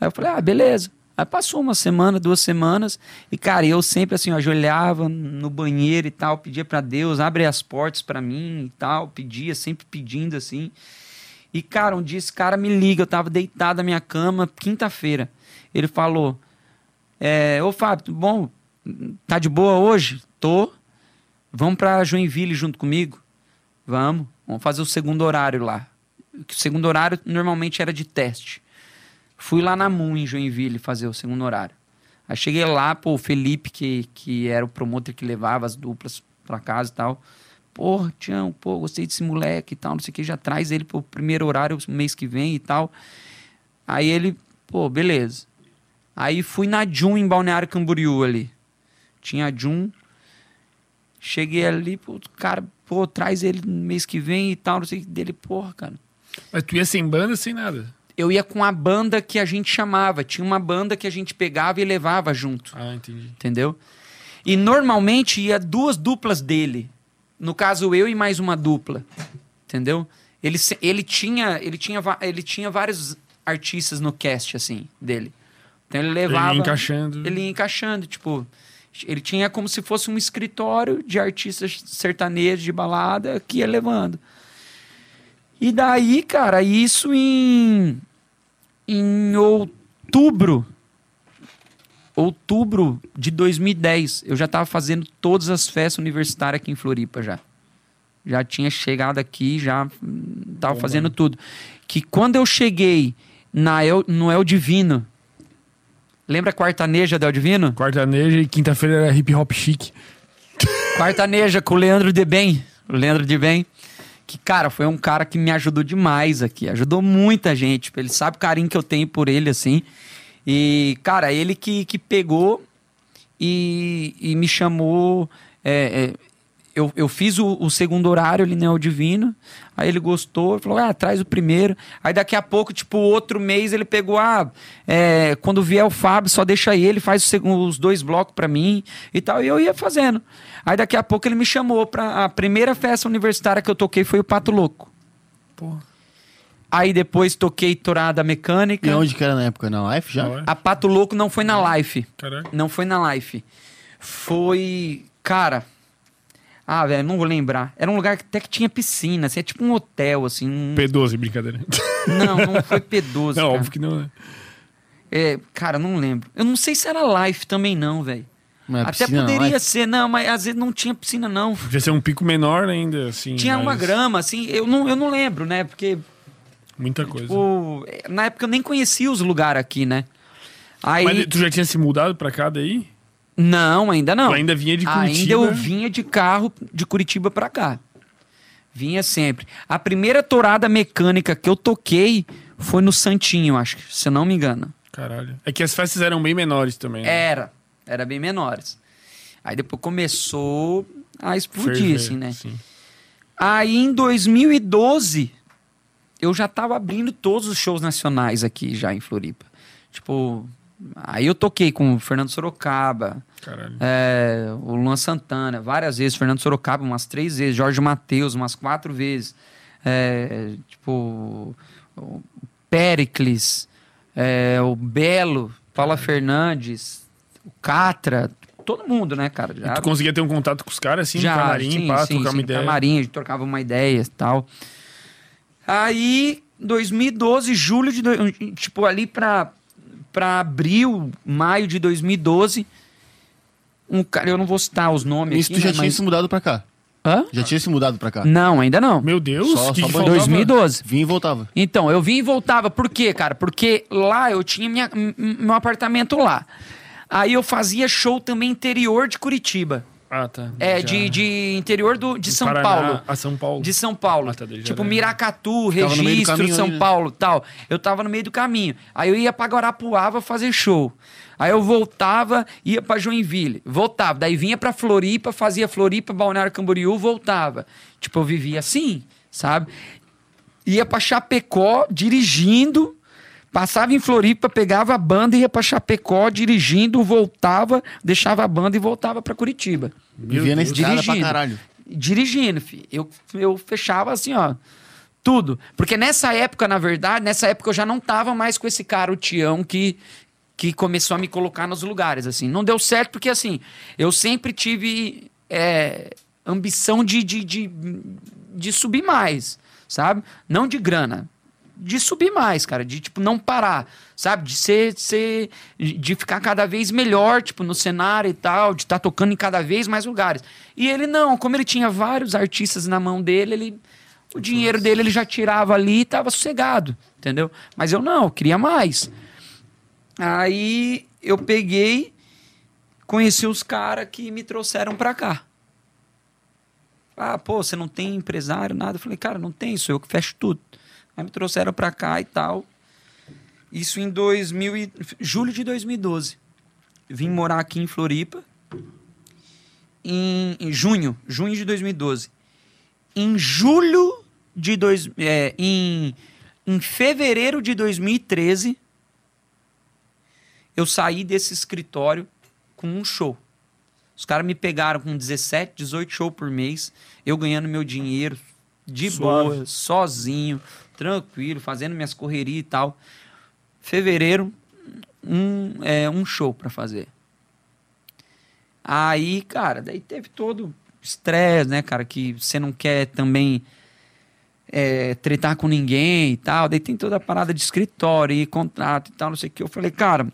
Aí eu falei, ah, beleza. Aí passou uma semana, duas semanas. E, cara, eu sempre assim, ajoelhava no banheiro e tal, pedia pra Deus, abre as portas pra mim e tal. Pedia, sempre pedindo assim. E, cara, um dia esse cara me liga, eu tava deitado na minha cama, quinta-feira. Ele falou, é, ô Fábio, bom? Tá de boa hoje? Tô. Vamos pra Joinville junto comigo? Vamos. Vamos fazer o segundo horário lá. O segundo horário normalmente era de teste. Fui lá na MUN em Joinville fazer o segundo horário. Aí cheguei lá, pô, o Felipe, que, que era o promotor que levava as duplas pra casa e tal. Porra, Tião, pô, gostei desse moleque e tal, não sei o que, já traz ele pro primeiro horário mês que vem e tal. Aí ele, pô, beleza. Aí fui na Jun em Balneário Camboriú ali. Tinha a Jun. Cheguei ali, pô, cara, pô, traz ele mês que vem e tal, não sei o que dele, porra, cara. Mas tu ia sem banda, sem nada. Eu ia com a banda que a gente chamava. Tinha uma banda que a gente pegava e levava junto. Ah, entendi. Entendeu? E normalmente ia duas duplas dele. No caso, eu e mais uma dupla. Entendeu? Ele, ele, tinha, ele, tinha, ele tinha vários artistas no cast, assim, dele. Então ele levava. Ele ia encaixando. Ele ia encaixando, tipo. Ele tinha como se fosse um escritório de artistas sertanejos de balada que ia levando. E daí, cara, isso em. Em outubro. Outubro de 2010. Eu já tava fazendo todas as festas universitárias aqui em Floripa já. Já tinha chegado aqui, já hum, tava Bom, fazendo mano. tudo. Que quando eu cheguei na El, no El Divino. Lembra a Quartaneja do El Divino? Quartaneja e quinta-feira era hip hop chique. Quartaneja com o Leandro de Bem. O Leandro de Bem. Que, cara, foi um cara que me ajudou demais aqui. Ajudou muita gente. Tipo, Ele sabe o carinho que eu tenho por ele, assim. E, cara, ele que, que pegou e, e me chamou. é, é, eu, eu fiz o, o segundo horário ali no El Divino. Aí ele gostou, falou: ah, traz o primeiro. Aí daqui a pouco, tipo, outro mês ele pegou: ah, é, quando vier o Fábio, só deixa ele, faz os dois blocos pra mim e tal. E eu ia fazendo. Aí daqui a pouco ele me chamou pra. A primeira festa universitária que eu toquei foi o Pato Louco. Porra. Aí depois toquei Torada Mecânica. E onde que era na época? Na Life já? A Pato Louco não foi na Life. Caraca. Não foi na Life. Foi. Cara. Ah, velho, não vou lembrar. Era um lugar que até que tinha piscina, assim, é tipo um hotel, assim. um- P12, brincadeira. Não, não foi P12. Não, cara. óbvio que não, né? É, cara, não lembro. Eu não sei se era Life também, não, velho. Não Até poderia Life? ser, não, mas às vezes não tinha piscina, não. Devia ser um pico menor ainda, assim. Tinha uma mas grama, assim, eu não, eu não lembro, né? Porque Muita coisa. o, na época eu nem conhecia os lugares aqui, né? Aí. Mas tu já tinha se mudado pra cá daí? Não, ainda não. Tu ainda vinha de Curitiba? Ainda eu vinha de carro de Curitiba pra cá. Vinha sempre. A primeira torada mecânica que eu toquei foi no Santinho, acho que, se eu não me engano. Caralho. É que as festas eram bem menores também. né? Era. Era bem menores. Aí depois começou a explodir, Ferver, assim, né? sim. Aí em 2012, eu já tava abrindo todos os shows nacionais aqui já em Floripa. Tipo, aí eu toquei com o Fernando Sorocaba, é, o Luan Santana, várias vezes, Fernando Sorocaba umas três vezes, Jorge Matheus umas quatro vezes, é, tipo, o Pericles, é, o Belo, Paula Fernandes, o Catra, todo mundo, né, cara? E Já, tu conseguia ter um contato com os caras, assim, já, no camarim, sim, pá, sim, trocar sim, uma ideia. Camarim, a gente trocava uma ideia e tal. Aí, 2012, julho de... Tipo, ali pra, pra abril, maio de 2012, um cara... Eu não vou citar os nomes Isso aqui, tu já né, tinha mas- se mudado pra cá? Hã? Já tinha se mudado pra cá? Não, ainda não. Meu Deus, Só- que só que foi faltava? 2012. Vinha e voltava. Então, eu vim e voltava. Por quê, cara? Porque lá eu tinha minha- meu apartamento lá. Aí eu fazia show também interior de Curitiba. Ah, tá. É, Já. de, de interior do, de Do São Paraná Paulo. A São Paulo. De São Paulo. Ah, tá, tipo, era- Miracatu, Registro, caminho São né? Paulo tal. Eu tava no meio do caminho. Aí eu ia pra Guarapuava fazer show. Aí eu voltava, ia pra Joinville. Voltava. Daí vinha pra Floripa, fazia Floripa, Balneário Camboriú, voltava. Tipo, eu vivia assim, sabe? Ia pra Chapecó dirigindo. Passava em Floripa, pegava a banda, ia pra Chapecó dirigindo, voltava, deixava a banda e voltava pra Curitiba Vivia Deus. estrada pra Dirigindo. caralho. dirigindo, fi. Eu, eu fechava assim, ó. Tudo. Porque nessa época, na verdade, nessa época eu já não tava mais com esse cara, o Tião, que, que começou a me colocar nos lugares, assim. Não deu certo porque, assim, eu sempre tive é, ambição de, de, de, de subir mais, sabe? Não de grana. De subir mais, cara. De, tipo, não parar, sabe? De ser, ser... De ficar cada vez melhor, tipo, no cenário e tal. De estar tocando em cada vez mais lugares. E ele não. Como ele tinha vários artistas na mão dele, ele... O dinheiro dele ele já tirava ali e tava sossegado, entendeu? Mas eu não, eu queria mais. Aí eu peguei, conheci os caras que me trouxeram pra cá. Ah, pô, você não tem empresário, nada? Eu falei, cara, não tem, sou eu que fecho tudo. Aí me trouxeram pra cá e tal. Isso em 2000 e... julho de 2012. Vim morar aqui em Floripa. Em, em junho, junho de 2012. Em julho de dois, é, em, em fevereiro de 2013, eu saí desse escritório com um show. Os caras me pegaram com 17, 18 shows por mês, eu ganhando meu dinheiro de Suave. boa, sozinho, tranquilo, fazendo minhas correrias e tal. Fevereiro, um, é, um show pra fazer. Aí, cara, daí teve todo estresse, né, cara, que você não quer também é, tretar com ninguém e tal. Daí tem toda a parada de escritório e contrato e tal, não sei o que. Eu falei, cara,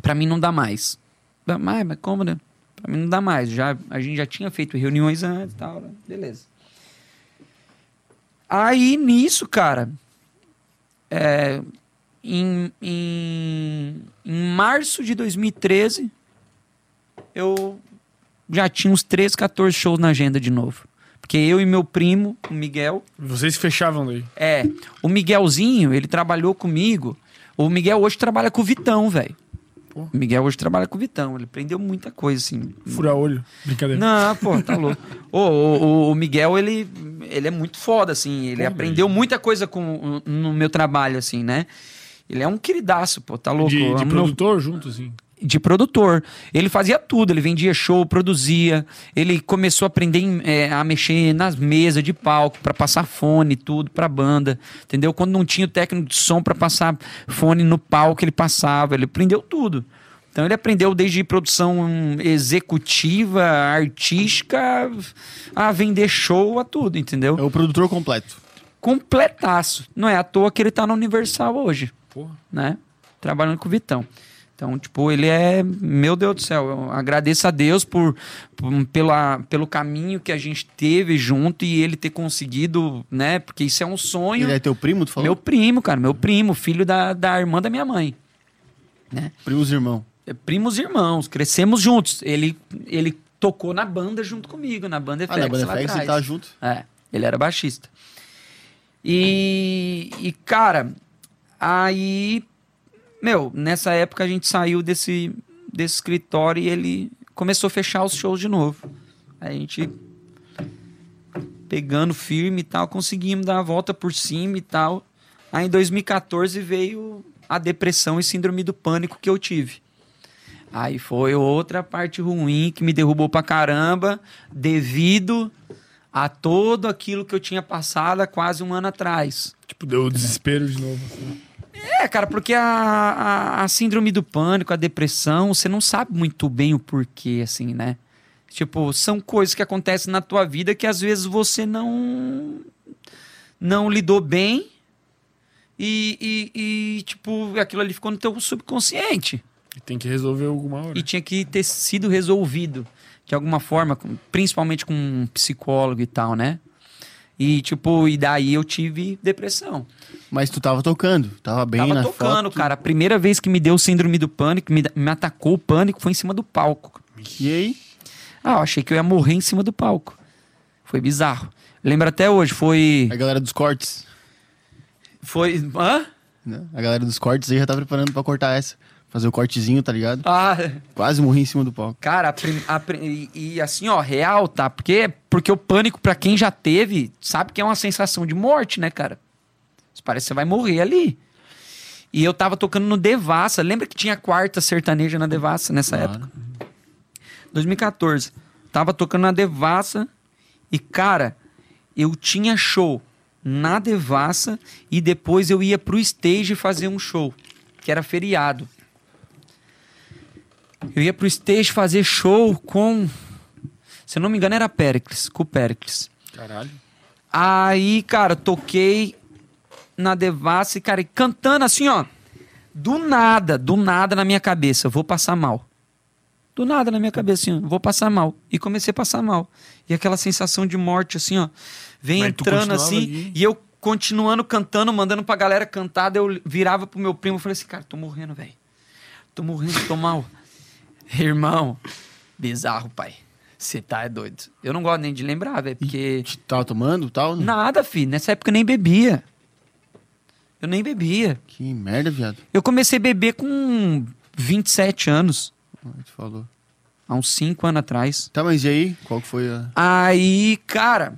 pra mim não dá mais. Dá mais, mas como, né? Pra mim não dá mais. Já, a gente já tinha feito reuniões antes e tal, né? beleza. Aí, nisso, cara, é, em, em, em março de 2013, eu já tinha uns 13, 14 shows na agenda de novo. Porque eu e meu primo, o Miguel, Vocês fechavam daí. é, o Miguelzinho, ele trabalhou comigo. O Miguel hoje trabalha com o Vitão, velho. Pô. O Miguel hoje trabalha com o Vitão. Ele aprendeu muita coisa, assim. Fura olho. Brincadeira. Não, pô, tá louco. O, o- o Miguel, ele, ele é muito foda, assim. Ele Pô, aprendeu muita coisa com, no meu trabalho, assim, né? Ele é um queridaço, pô, tá louco. De, de amo meu- produtor junto, assim. De produtor. Ele fazia tudo, ele vendia show, produzia, ele começou a aprender é, a mexer nas mesas de palco para passar fone, tudo pra banda, entendeu? Quando não tinha o técnico de som para passar fone no palco, ele passava, ele aprendeu tudo. Então ele aprendeu desde produção executiva, artística, a vender show, a tudo, entendeu? É o produtor completo. Completaço. Não é à toa que ele tá na Universal hoje Porra. né? Trabalhando com o Vitão. Então, tipo, ele é. Meu Deus do céu, eu agradeço a Deus por, por- pela, pelo caminho que a gente teve junto e ele ter conseguido, né? Porque isso é um sonho. Ele é teu primo, tu falou? Meu primo, cara, meu primo, filho da, da irmã da minha mãe. Primos irmão. É Primos irmãos, crescemos juntos. Ele, ele tocou na banda junto comigo, na banda Ah, na FX banda FX ele atrás. tava junto. É, ele era baixista. E, e, cara, aí, meu, nessa época a gente saiu desse, desse escritório e ele começou a fechar os shows de novo. A gente pegando firme e tal, conseguimos dar a volta por cima e tal. Aí em 2014 veio a depressão e síndrome do pânico que eu tive. Aí foi outra parte ruim que me derrubou pra caramba, devido a todo aquilo que eu tinha passado há quase um ano atrás. Tipo, deu o desespero de novo. assim. É, cara, porque a, a, a síndrome do pânico, a depressão, você não sabe muito bem o porquê, assim, né? Tipo, são coisas que acontecem na tua vida que às vezes você não não lidou bem e, e, e, tipo, aquilo ali ficou no teu subconsciente E tem que resolver alguma hora. e tinha que ter sido resolvido de alguma forma, principalmente com um psicólogo e tal, né? E tipo, e daí eu tive depressão. Mas tu tava tocando, tava bem Tava na tocando, foto. cara. A primeira vez que me deu síndrome do pânico, me, me atacou o pânico, foi em cima do palco. E aí? Ah, eu achei que eu ia morrer em cima do palco. Foi bizarro. Lembro até hoje, foi. A galera dos cortes, Foi. Hã? né? A galera dos cortes aí já tá preparando pra cortar essa. Fazer o cortezinho, tá ligado? Ah, Quase morri em cima do palco. Cara, a a e, e assim, ó, real, tá? Porque, porque o pânico, pra quem já teve, sabe que é uma sensação de morte, né, cara? Parece que você vai morrer ali. E eu tava tocando no Devassa. Lembra que tinha quarta sertaneja na Devassa nessa Claro. época? 2014. Tava tocando na Devassa e, cara, eu tinha show na Devassa e depois eu ia pro stage fazer um show, que era feriado. Eu ia pro stage fazer show com. Se eu não me engano, era Pericles, com o Pericles. Caralho. Aí, cara, toquei na Devassa e, cara, e cantando assim, ó. Do nada, do nada na minha cabeça, vou passar mal. Do nada na minha cabeça, assim, ó, vou passar mal. E comecei a passar mal. E aquela sensação de morte, assim, ó, vem Mas entrando assim. ali? E eu continuando cantando, mandando pra galera cantar. daí Eu virava pro meu primo e falei assim, cara, tô morrendo, velho. Tô morrendo, tô mal. Irmão, bizarro, pai. Você tá é doido. Eu não gosto nem de lembrar, velho, porque. Tava tomando e tal? Nada, filho. Nessa época eu nem bebia. Eu nem bebia. Que merda, viado. Eu comecei a beber com 27 anos, Ah, Tu falou. há uns 5 anos atrás. Tá, mas e aí? Qual que foi a... Aí, cara,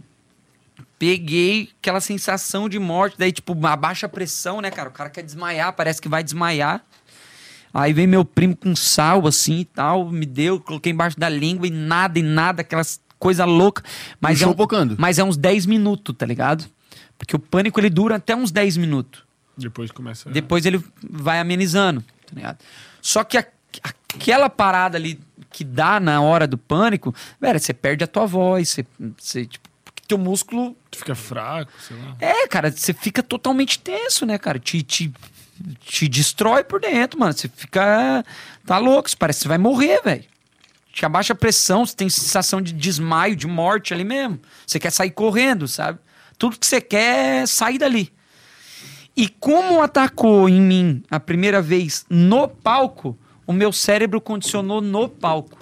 peguei aquela sensação de morte, daí, tipo, uma baixa pressão, né, cara? O cara quer desmaiar, parece que vai desmaiar. Aí vem meu primo com sal, assim e tal, me deu, coloquei embaixo da língua e nada, e nada, aquelas coisa louca. Mas, é um, mas é uns 10 minutos, tá ligado? Porque o pânico ele dura até uns 10 minutos. Depois começa. a- Depois ele vai amenizando, tá ligado? Só que a- aquela parada ali que dá na hora do pânico, velho, você perde a tua voz, você, você tipo, porque teu músculo. Tu fica fraco, sei lá. É, cara, você fica totalmente tenso, né, cara? Te, te, te destrói por dentro, mano. Você fica. Tá louco, você parece que você vai morrer, velho. Te abaixa a pressão, você tem sensação de desmaio, de morte ali mesmo. Você quer sair correndo, sabe? Tudo que você quer é sair dali. E como atacou em mim a primeira vez no palco, o meu cérebro condicionou no palco.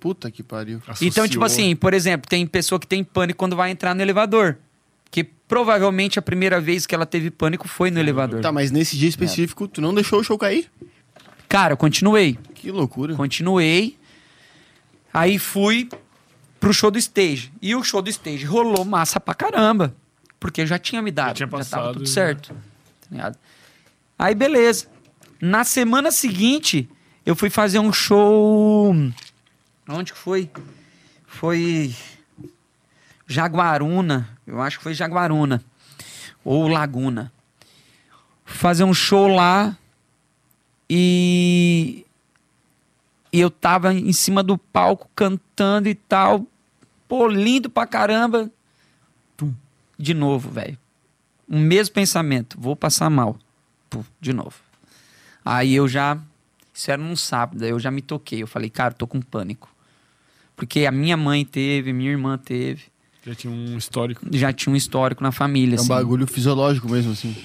Puta que pariu. Então, tipo Associou. assim, por exemplo, tem pessoa que tem pânico quando vai entrar no elevador. Provavelmente a primeira vez que ela teve pânico foi no elevador. Tá, mas nesse dia específico, tu não deixou o show cair? Cara, eu continuei. Que loucura. Continuei. Aí fui pro show do stage. E o show do stage rolou massa pra caramba. Porque eu já tinha me dado. tinha Já, tava passado, tudo já. certo. Tá? Aí beleza. Na semana seguinte, eu fui fazer um show. Onde que foi? Foi. Jaguaruna. Eu acho que foi Jaguaruna. Ou Laguna. Fazer um show lá. E. E eu tava em cima do palco cantando e tal. Pô, lindo pra caramba. Pum. De novo, velho. O mesmo pensamento. Vou passar mal. Pum, de novo. Aí eu já. Isso era num sábado. Aí eu já me toquei. Eu falei, cara, tô com pânico. Porque a minha mãe teve, minha irmã teve. Já tinha um histórico. Já tinha um histórico na família. É um assim. bagulho fisiológico mesmo, assim.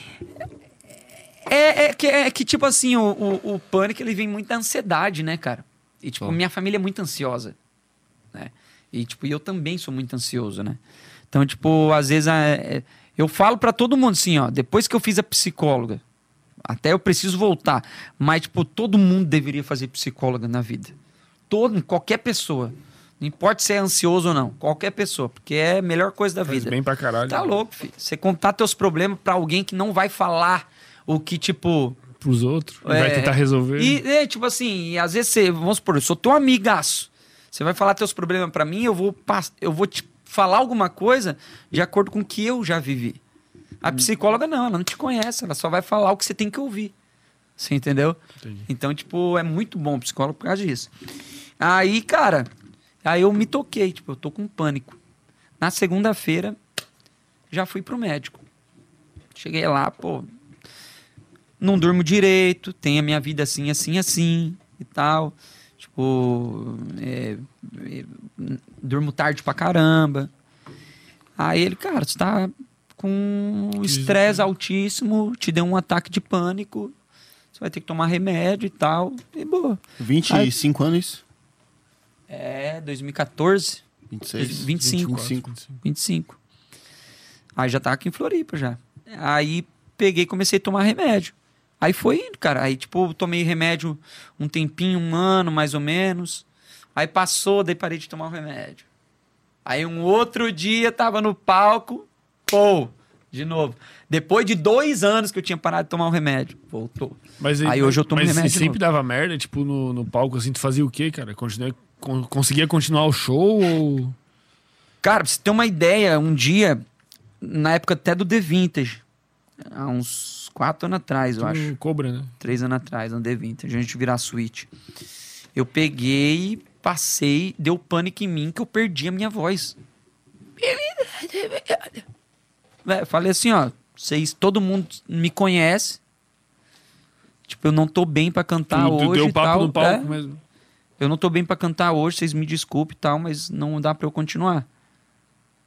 É, é que, é que, tipo assim, o, o, o pânico ele vem muito da ansiedade, né, cara? E, tipo, minha família é muito ansiosa. Né? E, tipo, eu também sou muito ansioso, né? Então, tipo, às vezes é, é, eu falo pra todo mundo assim, ó, depois que eu fiz a psicóloga, até eu preciso voltar, mas, tipo, todo mundo deveria fazer psicóloga na vida. Todo, qualquer pessoa. Não importa se é ansioso ou não, qualquer pessoa, porque é a melhor coisa da Faz vida. bem pra caralho. Tá louco, filho. Você contar teus problemas pra alguém que não vai falar o que, tipo. Pros outros. É, vai tentar resolver. E, é, tipo assim, e às vezes você, vamos supor, eu sou teu amigaço. Você vai falar teus problemas pra mim, eu vou, pass- eu vou te falar alguma coisa de acordo com o que eu já vivi. A psicóloga não, ela não te conhece, ela só vai falar o que você tem que ouvir. Você entendeu? Entendi. Então, tipo, é muito bom o psicólogo por causa disso. Aí, cara, aí eu me toquei, tipo, eu tô com pânico. Na segunda-feira, já fui pro médico. Cheguei lá, pô, não durmo direito, tenho a minha vida assim, assim, assim e tal. Tipo, é, é, durmo tarde pra caramba. Aí ele, cara, você tá com estresse altíssimo, te deu um ataque de pânico, você vai ter que tomar remédio e tal. E boa. 25 anos isso? É, 2014, 26? 25. 25. 25. Aí já tava aqui em Floripa já. Aí peguei e comecei a tomar remédio. Aí foi indo, cara. Aí, tipo, tomei remédio um tempinho, um ano mais ou menos. Aí passou, daí parei de tomar o remédio. Aí um outro dia tava no palco, pô, de novo. Depois de dois anos que eu tinha parado de tomar o remédio, voltou. Mas Aí hoje eu tomo mas remédio de sempre dava merda, tipo, no, no palco, assim, tu fazia o quê, cara? Continua, con- conseguia continuar o show ou... Cara, pra você ter uma ideia, um dia, na época até do The Vintage, há uns quatro anos atrás, eu Tu acho. Cobra, né? três anos atrás, no The Vintage, a gente virar a suíte. Eu peguei, passei, deu pânico em mim que eu perdi a minha voz. Véi, falei assim, ó, vocês, todo mundo me conhece. Tipo, eu não tô bem pra cantar tu, hoje deu papo tal. no palco é. mesmo. Eu não tô bem pra cantar hoje, vocês me desculpem e tal, mas não dá pra eu continuar.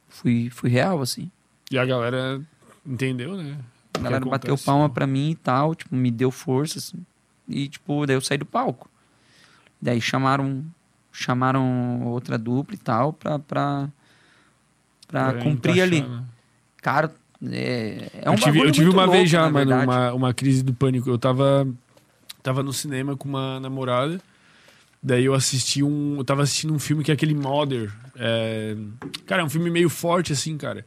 Fui, fui real, assim. E a galera entendeu, né? A galera bateu acontece. palma pra mim e tal, tipo, me deu força, assim. E, tipo, daí eu saí do palco. Daí chamaram, chamaram outra dupla e tal pra, pra, pra Pra cumprir encaixar, ali. né? Cara, é, é um eu tive, eu tive uma louco, vez já, mano, uma, uma crise do pânico. Eu tava, tava no cinema com uma namorada. Daí eu assisti um. Eu tava assistindo um filme que é aquele Mother. É, cara, é um filme meio forte, assim, cara.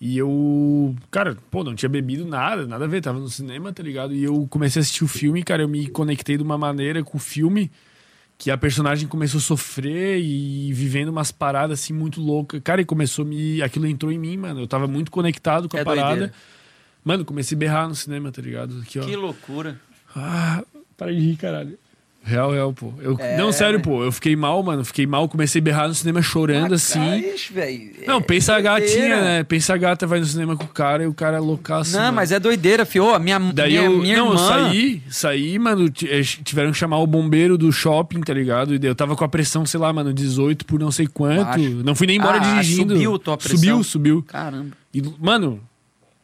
E eu. Cara, pô, não tinha bebido nada, nada a ver, tava no cinema, tá ligado? E eu comecei a assistir o filme, cara, eu me conectei de uma maneira com o filme que a personagem começou a sofrer e vivendo umas paradas assim muito loucas. Cara, e começou a me. Aquilo entrou em mim, mano. Eu tava muito conectado com a É parada. doideira. Mano, comecei a berrar no cinema, tá ligado? Aqui. Que loucura. Ah, para de rir, caralho. Real, real, pô. Eu, É, não, sério, pô. Eu fiquei mal, mano. Fiquei mal, comecei a berrar no cinema chorando assim. velho. Não, pensa a gatinha, né? Pensa a gata vai no cinema com o cara e o cara é loucaço. Não, mano. mas é doideira, fio. A minha, Daí minha, eu. minha não, eu irmã... saí, saí, mano. eh, Tiveram que chamar o bombeiro do shopping, tá ligado? E eu tava com a pressão, sei lá, mano, 18 por não sei quanto. Baixo. Não fui nem embora Ah, dirigindo. subiu a tua pressão. Subiu, subiu. Caramba. E, mano,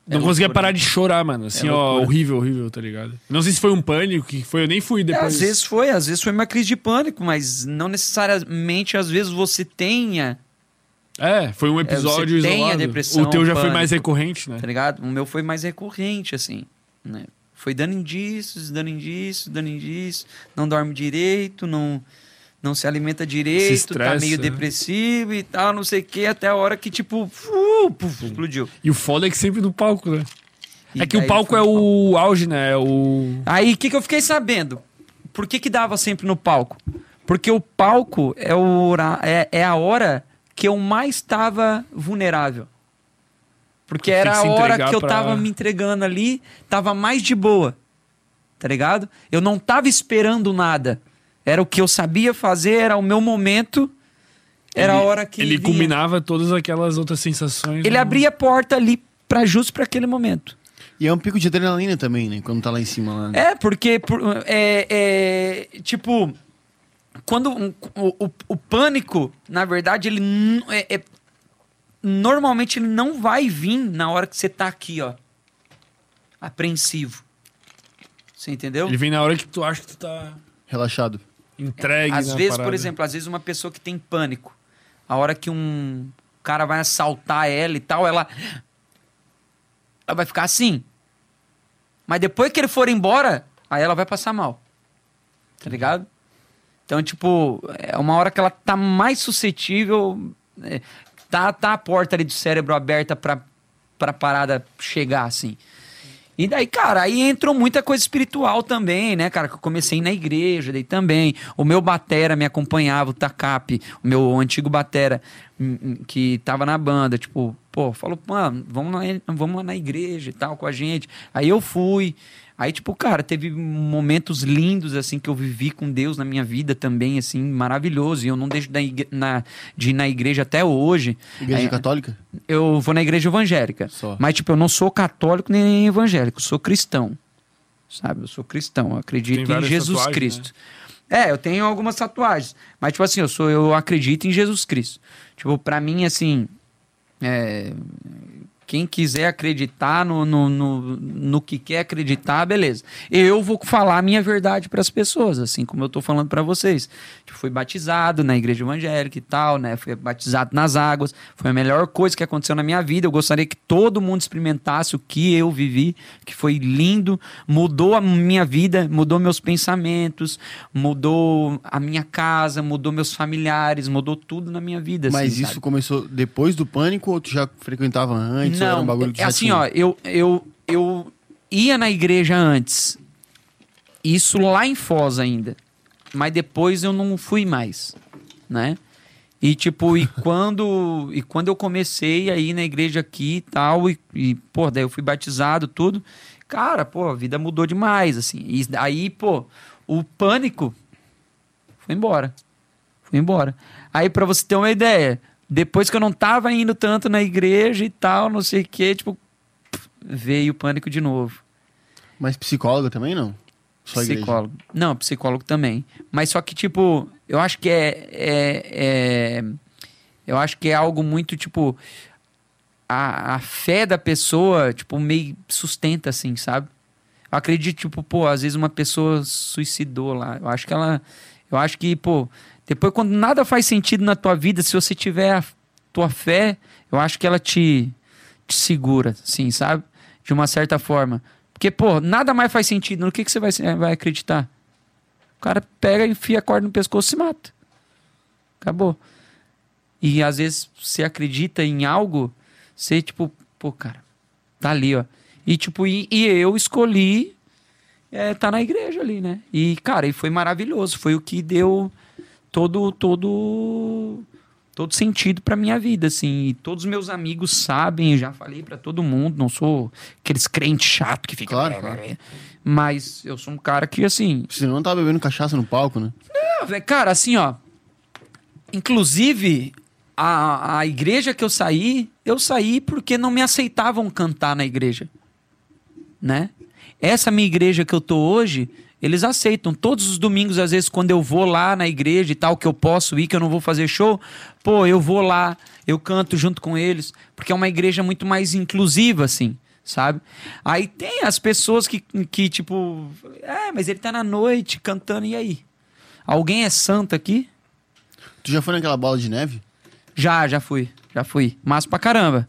É não conseguia parar de chorar, mano. Assim, É ó, horrível, horrível, tá ligado? Não sei se foi um pânico, que foi, eu nem fui É, depois. às vezes foi, às vezes foi uma crise de pânico, mas não necessariamente às vezes você tenha, É, foi um episódio você tem a isolado. depressão, o teu já foi pânico. mais recorrente, né? tá ligado? O meu foi mais recorrente, assim, né? Foi dando indícios, dando indícios, dando indícios, não dorme direito, não, não se alimenta direito, estressa, tá meio né? depressivo e tal, não sei o que, até a hora que, tipo, uh, puf, explodiu. E o foda é que sempre no palco, né? E é que o palco é o auge, né? É o. Aí, o que, que eu fiquei sabendo? por que que dava sempre no palco? Porque o palco é, o, é, é a hora que eu mais estava vulnerável. Porque Tem era a se hora que eu pra- tava me entregando ali, tava mais de boa. Tá ligado? Eu não tava esperando nada. Era o que eu sabia fazer, era o meu momento. Era a Ele- hora que Ele vinha. combinava todas aquelas outras sensações. Ele no- abria a porta ali para justo para aquele momento. E é um pico de adrenalina também, né? Quando tá lá em cima. Lá, né? É, porque por- é, é, tipo quando um- o, o, o pânico, na verdade, ele é- é- normalmente ele não vai vir na hora que você tá aqui, ó, apreensivo. Você entendeu? Ele vem na hora que tu acha que tu tá Relaxado. Entregue. Às vezes, por parada. exemplo, às vezes uma pessoa que tem pânico, a hora que um cara vai assaltar ela e tal, ela, ela vai ficar assim. Mas depois que ele for embora, aí ela vai passar mal. Tá ligado? Então, tipo, é uma hora que ela tá mais suscetível. é, tá, tá a porta ali do cérebro aberta pra, pra parada chegar, assim. E daí, cara, aí entrou muita coisa espiritual também, né, cara? Que eu comecei na igreja, daí também. O meu batera me acompanhava, o Takap, o meu antigo batera, que tava na banda, tipo, pô, falou, mano, vamos lá, vamos lá na igreja e tal com a gente. Aí eu fui. Aí, tipo, cara, teve momentos lindos, assim, que eu vivi com Deus na minha vida também, assim, maravilhoso. E eu não deixo da igre- na- de ir na igreja até hoje. Igreja Aí- católica? eu vou na igreja evangélica. Só. Mas, tipo, eu não sou católico nem evangélico, eu sou cristão. Sabe? Eu sou cristão, eu acredito em Jesus tatuagens, Cristo. É, eu tenho algumas tatuagens. Mas, tipo assim, eu sou, eu acredito em Jesus Cristo. Tipo, pra mim, assim. é, quem quiser acreditar no, no, no, no que quer acreditar, beleza. Eu vou falar a minha verdade para as pessoas, assim como eu tô falando para vocês. Tipo, fui batizado na igreja evangélica e tal, né? Fui batizado nas águas. Foi a melhor coisa que aconteceu na minha vida. Eu gostaria que todo mundo experimentasse o que eu vivi, que foi lindo, mudou a minha vida, mudou meus pensamentos, mudou a minha casa, mudou meus familiares, mudou tudo na minha vida. Mas assim, isso sabe? começou depois do pânico ou tu já frequentava antes? Era Não, um bagulho que é assim, ó, eu, eu, eu ia na igreja antes. Isso lá em Foz ainda. Mas depois eu não fui mais, né? E tipo, e quando, e quando eu comecei a ir na igreja aqui e tal, e, e, pô, daí eu fui batizado, tudo. Cara, pô, a vida mudou demais, assim. E aí, pô, o pânico foi embora. Foi embora. Aí, pra você ter uma ideia, depois que eu não tava indo tanto na igreja e tal, não sei o quê, tipo, veio o pânico de novo. Mas psicólogo também não? Só igreja? psicólogo. Não, psicólogo também. Mas só que, tipo, eu acho que é, é, é- Eu acho que é algo muito, tipo. A, a fé da pessoa, tipo, meio sustenta, assim, sabe? Eu acredito, tipo, pô, às vezes uma pessoa suicidou lá. Eu acho que ela. Eu acho que, pô, depois quando nada faz sentido na tua vida, se você tiver a tua fé, eu acho que ela te, te segura, assim, sabe? De uma certa forma. Porque, pô, nada mais faz sentido. No que, que você vai, vai acreditar? O cara pega, enfia a corda no pescoço e se mata. Acabou. E às vezes você acredita em algo, você, tipo, pô, cara, tá ali, ó. E, tipo, e, e eu escolhi é, tá na igreja ali, né? E, cara, e foi maravilhoso. Foi o que deu todo, todo, todo sentido pra minha vida, assim. E todos os meus amigos sabem, eu já falei pra todo mundo, não sou aqueles crentes chato que fica. Claro, claro. Mas eu sou um cara que, assim, Você não tava bebendo cachaça no palco, né? ah, velho, Cara, assim, ó. Inclusive, a, a igreja que eu saí, eu saí porque não me aceitavam cantar na igreja. Né? Essa minha igreja que eu tô hoje, eles aceitam. Todos os domingos, às vezes, quando eu vou lá na igreja e tal, que eu posso ir, que eu não vou fazer show, pô, eu vou lá, eu canto junto com eles, porque é uma igreja muito mais inclusiva, assim, sabe? Aí tem as pessoas que, que tipo, é, mas ele tá na noite cantando, e aí? Alguém é santo aqui? Tu já foi naquela bola de neve? Já, já fui, já fui. Mas pra caramba.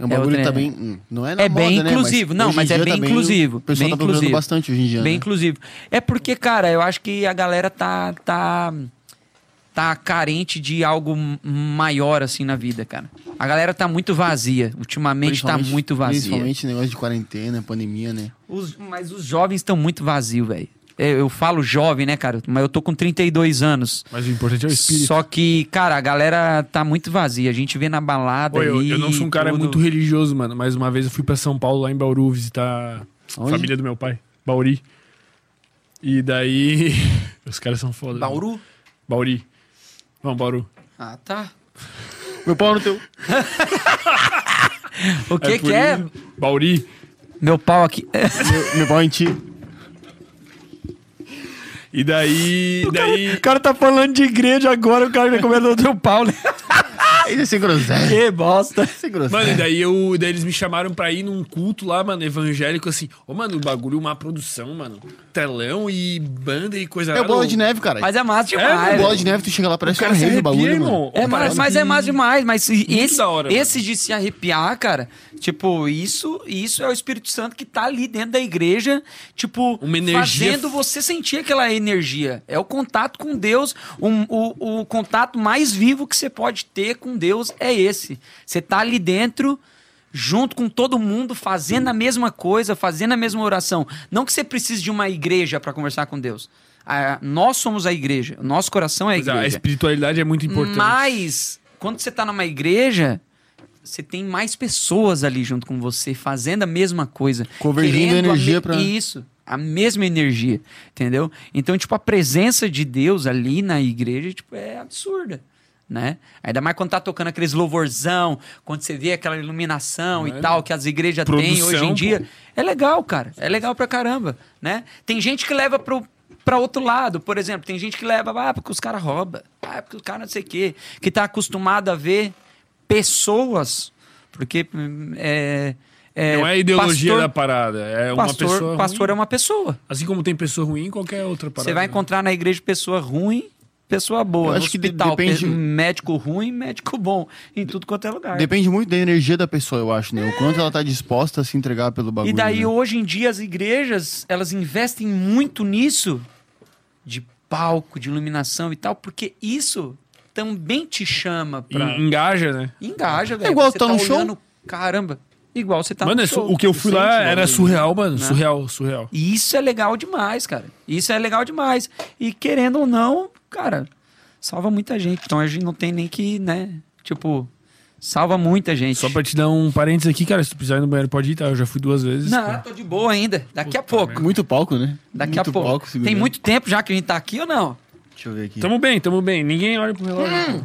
É um É bagulho tá outra- bem. hum, Não é na É moda, bem né? inclusivo. Não, hoje em mas é bem inclusivo. O pessoal bem tá inclusivo. bastante hoje em dia. Bem né? inclusivo. É porque, cara, eu acho que a galera tá, tá, tá carente de algo maior, assim, na vida, cara. A galera tá muito vazia. Ultimamente tá muito vazia. Principalmente negócio de quarentena, pandemia, né? Os- mas os jovens estão muito vazios, velho. Eu, eu falo jovem, né, cara? Mas eu tô com 32 anos. Mas o importante é o espírito. Só que, cara, a galera tá muito vazia. A gente vê na balada. Pô, eu, aí, eu não sou um cara tudo. muito religioso, mano. Mas uma vez eu fui pra São Paulo, lá em Bauru, visitar a Onde? família do meu pai, Bauri. E daí. Os caras são foda. né? Bauru? Bauri. Vamos, Bauru. Ah, tá. Meu pau no teu. O que por que é? Bauri. Meu pau aqui. Meu, meu pau em ti. E daí. daí. O cara tá falando de igreja agora, o cara recomendou o teu pau, né? Ele é sem groselha. Que bosta. Sem groselha. Mano, e daí, eu, daí eles me chamaram pra ir num culto lá, mano, evangélico, assim. Ô, mano, o bagulho, uma produção, mano. Telão e banda e coisa É o bola de neve, cara. Mas é massa É, demais. o bola de neve, tu chega lá, parece O cara um se rave o arrepia, bagulho, irmão. mano. É, mas, Parece mas é que- massa demais, mas esse, hora, esse de se arrepiar, cara, tipo, isso, isso é o Espírito Santo que tá ali dentro da igreja, tipo, Uma energia fazendo você sentir aquela energia. É o contato com Deus, um- o, o contato mais vivo que você pode ter com Deus é esse. Você tá ali dentro, junto com todo mundo, fazendo a mesma coisa, fazendo a mesma oração. Não que você precise de uma igreja para conversar com Deus. Ah, nós somos a igreja, o nosso coração é a Mas a igreja. espiritualidade é muito importante. Mas, quando você tá numa igreja, você tem mais pessoas ali junto com você, fazendo a mesma coisa. Convergindo a energia me- pra- Isso, a mesma energia, entendeu? Então, tipo, a presença de Deus ali na igreja, tipo, é absurda. Né? Ainda mais quando tá tocando aqueles louvorzão, quando você vê aquela iluminação e É. tal que as igrejas têm hoje em dia. pô. É legal, cara. É legal pra caramba, né? Tem gente que leva pro para outro lado, por exemplo, tem gente que leva, ah, porque os caras roubam, ah, porque os caras não sei o quê, que tá acostumado a ver pessoas, porque hum, é, é Não é a ideologia pastor, da parada, é uma pastor, pessoa. pastor é ruim. uma pessoa. Assim como tem pessoa ruim em qualquer outra parada. Você vai né? encontrar na igreja pessoa ruim, pessoa boa. Eu No acho que hospital, depende- pe- médico ruim, médico bom, em tudo quanto é lugar. Depende muito da energia da pessoa, eu acho, né? O quanto ela tá disposta a se entregar pelo bagulho. E daí, né? hoje em dia, as igrejas, elas investem muito nisso, de palco, de iluminação e tal, porque isso também te chama pra... Engaja, né? Engaja, velho. igual Você tá no show. olhando, Caramba, igual você tá mano, no show. o que eu fui lá Sente era surreal, mano. Né? Surreal, surreal. E isso é legal demais, cara. Isso é legal demais. E querendo ou não, cara, salva muita gente. Então a gente não tem nem que, né? Tipo, salva muita gente. Só pra te dar um parênteses aqui, cara, se tu precisar ir no banheiro, pode ir, tá? Eu já fui duas vezes. Não, cara. tô de boa ainda. Daqui a pouco. Muito palco, né? Daqui muito a pouco. Palco, tem muito tempo já que a gente tá aqui ou não? Deixa eu ver aqui. Tamo bem, tamo bem. Ninguém olha pro relógio. Hum.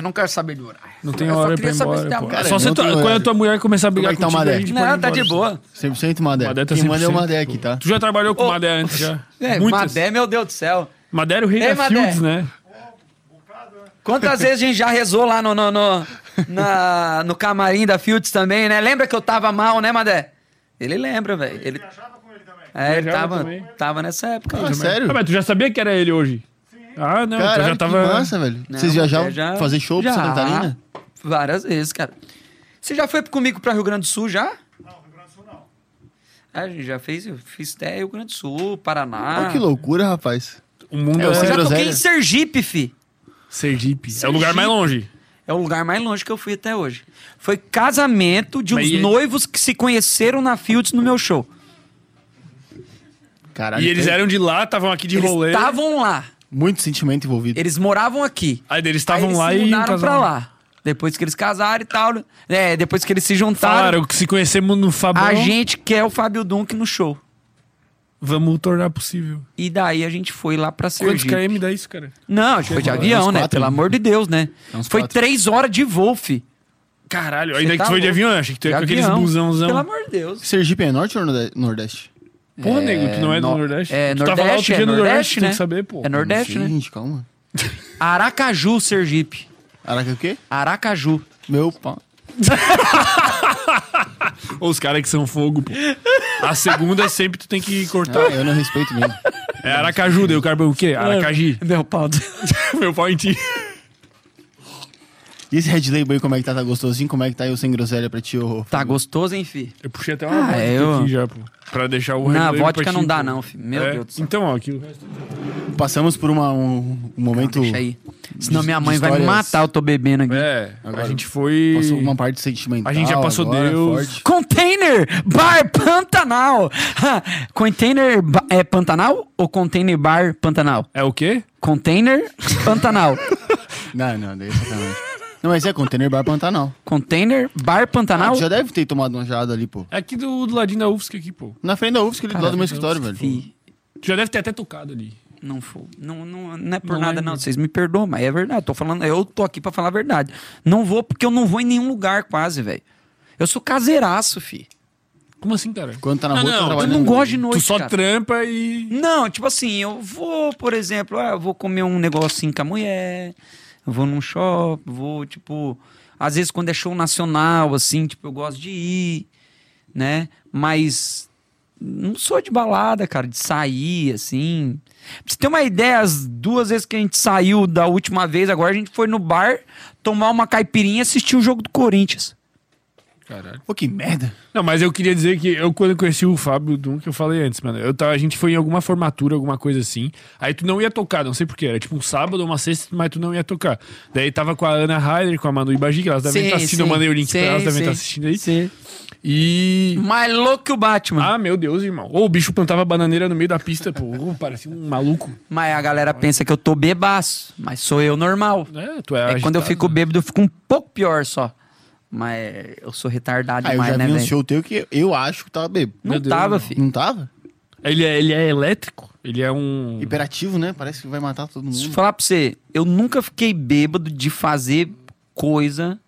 Eu não quero saber do horário. Não tem Eu só hora pra queria ir saber se embora. pô. Cara, Só se tu- quando hora. a tua mulher começar a brigar Como é que tá o contigo, Madé? a gente Não, tá de boa. 100% Madé. Madé tá Quem manda é o 100%, Madé aqui, tá? Tu já trabalhou com Ô, Madé antes, já? É, Muitas. Madé, meu Deus do céu. Madé era o rei Ei, da Madé. Fields, né? Quantas vezes a gente já rezou lá no, no, no, na- no camarim da Fields também, né? Lembra que eu tava mal, né, Madé? Ele lembra, velho. Ele... É, ele tava, também. tava nessa época. Ah, sério? Ah, mas tu já sabia que era ele hoje? Ah, não, tu Caralho, já tava... que massa, velho. Não, Vocês viajavam já- fazer show pra já. Santa Catarina? Várias vezes, cara. Você já foi comigo pra Rio Grande do Sul já? Não, Rio Grande do Sul não. A gente já fez, eu fiz até Rio Grande do Sul, Paraná. Olha que loucura, rapaz. O mundo É, é, eu Eu já toquei em Sergipe, fi. Sergipe. É o lugar mais longe. É o lugar mais longe que eu fui até hoje. Foi casamento de uns Mas e- noivos que se conheceram na Fields no meu show. Caralho. E eles tem eram de lá, estavam aqui de Eles rolê. estavam lá. Muito sentimento envolvido. Eles moravam aqui. Aí eles estavam eles lá se e mudaram pra casaram. lá. Depois que eles casaram e tal. né? É, depois que eles se juntaram. Falaram que se conhecemos no Fabão, A gente quer o Fábio Dunk no show. vamos tornar possível. E daí a gente foi lá pra Quantos Sergipe. km dá isso, cara? Não, a gente foi de Uns avião, né? quatro, Pelo né? amor de Deus, né? Uns Foi quatro. três horas de fi. Caralho, ainda que tá tu foi de louco. avião, eu achei que tu ia De com aqueles avião. busãozão. Pelo amor de Deus. Sergipe é norte ou norde- nordeste? Porra, nego, tu não é do no- Nordeste? É, tu tava lá outro Nordeste, dia é no Nordeste, tu né? tem que saber, pô. É Nordeste, né? Gente, calma. Aracaju, Sergipe. Araca o quê? Aracaju. Meu pau. Ou os caras que são fogo, pô. A segunda sempre tu tem que cortar. Ah, eu não respeito mesmo. É Aracaju, daí o cara o quê? Aracagi. Meu pau. Meu pau em ti. E esse Red Label aí, como é que tá? Tá gostosinho? Como é que tá aí o sem groselha pra ti? ô- Tá gostoso, hein, fi? Eu puxei até uma Ah, vodka eu- aqui já, pô. Pra deixar o Não, Red Label vodka pra não ti, dá pô. não, fi. Meu É, Deus do céu. Então, ó, aqui o resto. Passamos por uma, um, um momento Deixa aí. Senão de- minha mãe vai me matar, eu tô bebendo aqui. É, Agora, a gente foi. Passou uma parte sentimental. A gente já passou agora, Deus. forte. Container Bar Pantanal. Container ba- é Pantanal ou Container Bar Pantanal? É o quê? Container Pantanal. Não, não, é sacanagem. Não, mas é container bar Pantanal. Container Bar Ah, Pantanal. tu já deve ter tomado uma gelada ali, pô. É aqui do, do ladinho da UFSC aqui, pô. Na frente da UFSC, ali do lado do meu escritório, velho. Tu já deve ter até tocado ali. Não, foi. Não, não, não é por Não nada, lembro. não. Vocês me perdoam, mas é verdade. Tô falando, eu tô aqui pra falar a verdade. Não vou porque eu não vou em nenhum lugar quase, velho. Eu sou caseiraço, fi. Como assim, cara? Quando tá na Ah, rua, não, tá eu Eu trabalhando. não gosto de noite, tu só cara. trampa e. Não, tipo assim, eu vou, por exemplo, ah, eu vou comer um negocinho com a mulher, vou num shopping, vou, tipo, às vezes quando é show nacional, assim, tipo, eu gosto de ir, né? Mas não sou de balada, cara, de sair, assim. Pra você ter uma ideia, as duas vezes que a gente saiu da última vez, agora a gente foi no bar tomar uma caipirinha e assistir o jogo do Corinthians. Caralho. Pô, que merda. Não, mas eu queria dizer que eu, quando conheci o Fábio Dum, que eu falei antes, mano, eu tava, a gente foi em alguma formatura, alguma coisa assim. Aí tu não ia tocar, não sei porquê. Era tipo um sábado ou uma sexta, mas tu não ia tocar. Daí tava com a Ana Heider, com a Manu Ibagi, que elas devem Sim, estar assistindo. Eu sim. mandei o link Sim, pra elas, devem sim. estar assistindo aí. Sim. E. Mais louco que o Batman. Ah, meu Deus, irmão. Ô, o bicho plantava bananeira no meio da pista, pô. Ô, parecia um maluco. Mas a galera pensa que eu tô bebaço, mas sou eu normal. É, tu é. É agitado, quando eu fico né? bêbado, eu fico um pouco pior só. Mas eu sou retardado Ah, eu demais, já né, vi um velho? show teu que eu acho que tava bêbado. Não Meu Deus, tava, irmão. filho. Não tava? Ele é, ele é elétrico. Ele é um. Hiperativo, né? Parece que vai matar todo Deixa eu mundo. falar pra você, eu nunca fiquei bêbado de fazer coisa.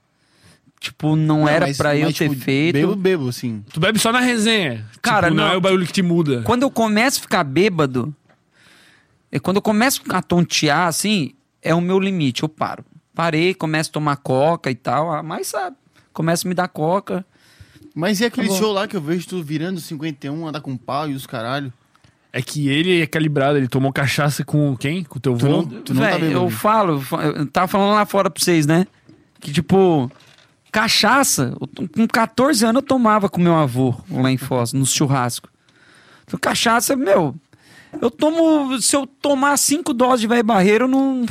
Tipo, não, era mas- pra eu mas, ter tipo, feito. Bebo, bebo, assim. Tu bebe só na resenha. Cara, Tipo, não, não. é o barulho que te muda. Quando eu começo a ficar bêbado, é quando eu começo a tontear, assim, é o meu limite. Eu paro. Parei, começo a tomar coca e tal. Ah, mas sabe, começa a me dar coca. Mas e aquele Tá show lá que eu vejo tu virando 51, andar com pau e os caralho? É que ele é calibrado, ele tomou cachaça com quem? Com o teu Tu vô? não, tu não tá Véi, bêbado. eu falo, eu tava falando lá fora pra vocês, né? Que tipo, cachaça, com 14 anos eu tomava com meu avô lá em Foz, no churrasco. Então, cachaça, meu, eu tomo, se eu tomar cinco doses de velho barreiro, eu não.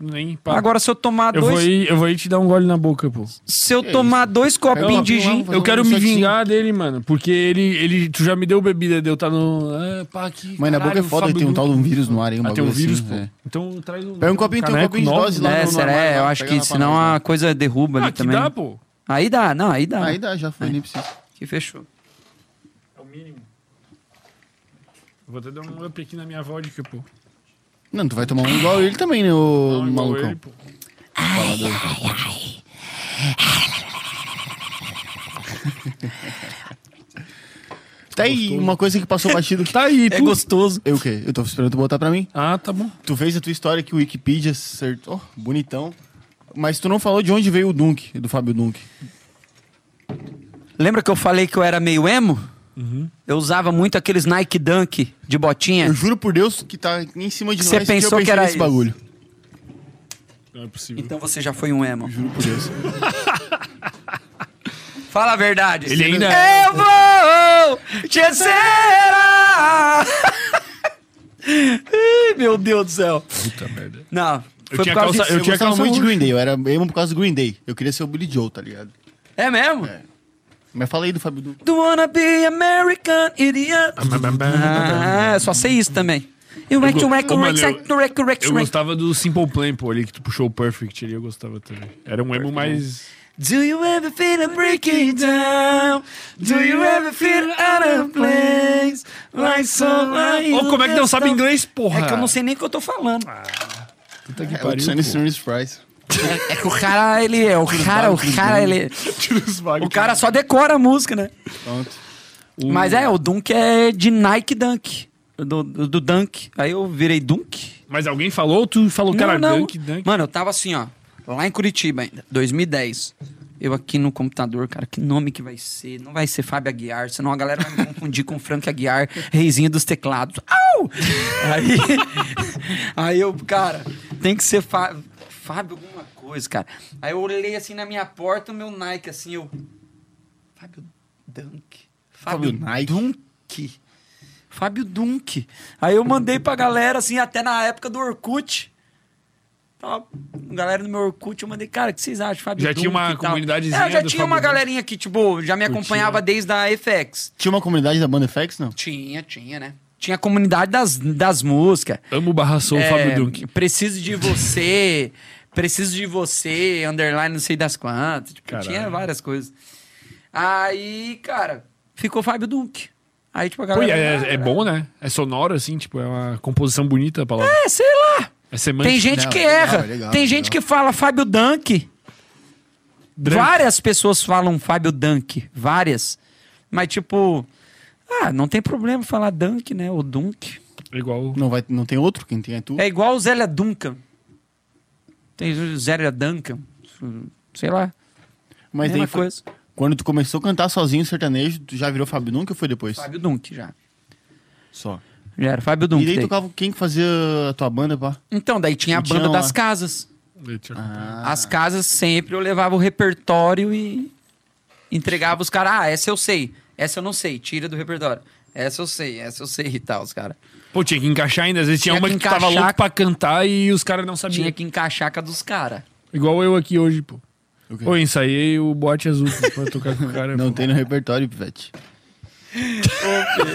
Nem pá. Agora, se eu tomar eu dois. vou, ir, eu vou ir te dar um gole na boca, pô. Se eu Que tomar dois copinhos de gin. Eu um quero me vingar dele, mano. Porque ele, ele. Tu já me deu bebida, deu tá no. Ah, pá, aqui. Mas na boca é foda, tem um tal de um vírus no ar aí, um Ah, tem um bagulho vírus, assim, pô. é. Então traz um. Pega um copinho, tem um copinho de dose lá É, no será? eu acho que senão a coisa derruba Ah, ali que também. dá, pô. Aí dá, não, aí dá. Aí dá, já foi, nem precisa. Que fechou. É o mínimo. Vou até dar um up aqui na minha vodka, pô. Não, tu vai tomar um igual ele também, né, ô Não, igual malucão? ele, pô. Falador. Tá aí, uma coisa que passou batido que... Tá aí, É tu. gostoso. Eu o quê? Eu tô esperando tu botar pra mim. Ah, tá bom. Tu fez a tua história que o Wikipedia acertou, bonitão. Mas tu não falou de onde veio o Dunk, do Fábio Dunk. Lembra que eu falei que eu era meio emo? Eu usava muito aqueles Nike Dunk de botinha. Eu juro por Deus que tá em cima de Você nós pensou eu pensei que era isso? bagulho. Não é possível. Então você já foi um emo. Juro por Deus. Fala a verdade. Ele ainda é. Eu vou te será. Meu Deus do céu. Puta merda. Não, Eu foi tinha por causa calça- disso. eu Eu, tinha calça muito de. Green Day, eu era emo por causa do Green Day. Eu queria ser o Billy Joe, tá ligado? É mesmo? É. Mas falei do Fábio Dunk. Do wanna be American idiot. Ah, só sei isso também. Eu go- Ô, mano, eu- Eu Eu gostava do Simple Plan, pô, ali que tu puxou o Perfect ali, eu gostava também. Era um emo mais. Do you ever feel a breaking down? Do you ever feel out of place? Like so Ô, como é que não sabe inglês, porra? É que eu não sei nem o que eu tô falando. Puta que É o pariu. Sunny pô. É que o cara, ele é. O cara, o cara, ele. O cara só decora a música, né? Pronto. Mas é, o Dunk é de Nike Dunk. Do, do, do Dunk. Aí eu virei Dunk. Mas alguém falou ou tu falou, cara, não, não. Dunk, Dunk? Mano, eu tava assim, ó. Lá em Curitiba ainda, 2010. Eu aqui no computador, cara, que nome que vai ser? Não vai ser Fábio Aguiar, senão a galera vai me confundir com Frank Aguiar, reizinho dos teclados. Au! Aí, aí eu, cara, tem que ser Fá- Fábio alguma coisa, cara. Aí eu olhei assim na minha porta, o meu Nike, assim, eu... Fábio Dunk. Fábio Nike? Dunk. Fábio Dunk. Aí eu mandei pra galera, assim, até na época do Orkut. Tava, galera do meu Orkut, eu mandei, cara, o que vocês acham, Fábio Já Dunk tinha uma comunidadezinha É, já tinha Fábio uma galerinha que, tipo, já me acompanhava desde a FX. Tinha uma comunidade da banda FX, não? Tinha, tinha, né? Tinha a comunidade das, das músicas. Amo barra sou É, Fábio Dunk. Preciso de você, preciso de você, underline não sei das quantas. Tipo, Caralho. tinha várias coisas. Aí, cara, ficou Fábio Dunk. Aí, tipo, a Pô, galera. e é, é bom, né? É sonoro, assim, tipo, é uma composição bonita a palavra. É, sei lá. É semântica. Tem gente Não, que é legal, erra. é legal, Tem é gente legal. que fala Fábio Dunk. Drunk. Várias pessoas falam Fábio Dunk. Várias. Mas, tipo. Ah, não tem problema falar Dunk, né? Ou Dunk. Igual. Não, vai, não tem outro? Quem tem é tu? É igual o Zélia Duncan. Tem o Zélia Duncan. Sei lá. Mas mesma daí, foi- coisa. quando tu começou a cantar sozinho sertanejo, tu já virou Fábio Nunca ou foi depois? Fábio Dunk já. Só. Já era Fábio Dunk. E daí daí. tocava quem que fazia a tua banda, pá? Então, daí tinha a tinha banda lá. das casas. Ah, As casas sempre eu levava o repertório e entregava os caras. Ah, essa eu sei. Essa eu não sei. Tira do repertório. Essa eu sei, essa eu sei e tal, os caras. Pô, tinha que encaixar ainda. Às vezes tinha, Tinha uma que que, tava louco pra cantar e os caras não sabiam. Tinha que encaixar com a dos caras. Igual eu aqui hoje, pô. o quê? Pô, ensaiei o bote azul pô, pra tocar com o cara. Não pô. tem no repertório, Pivete.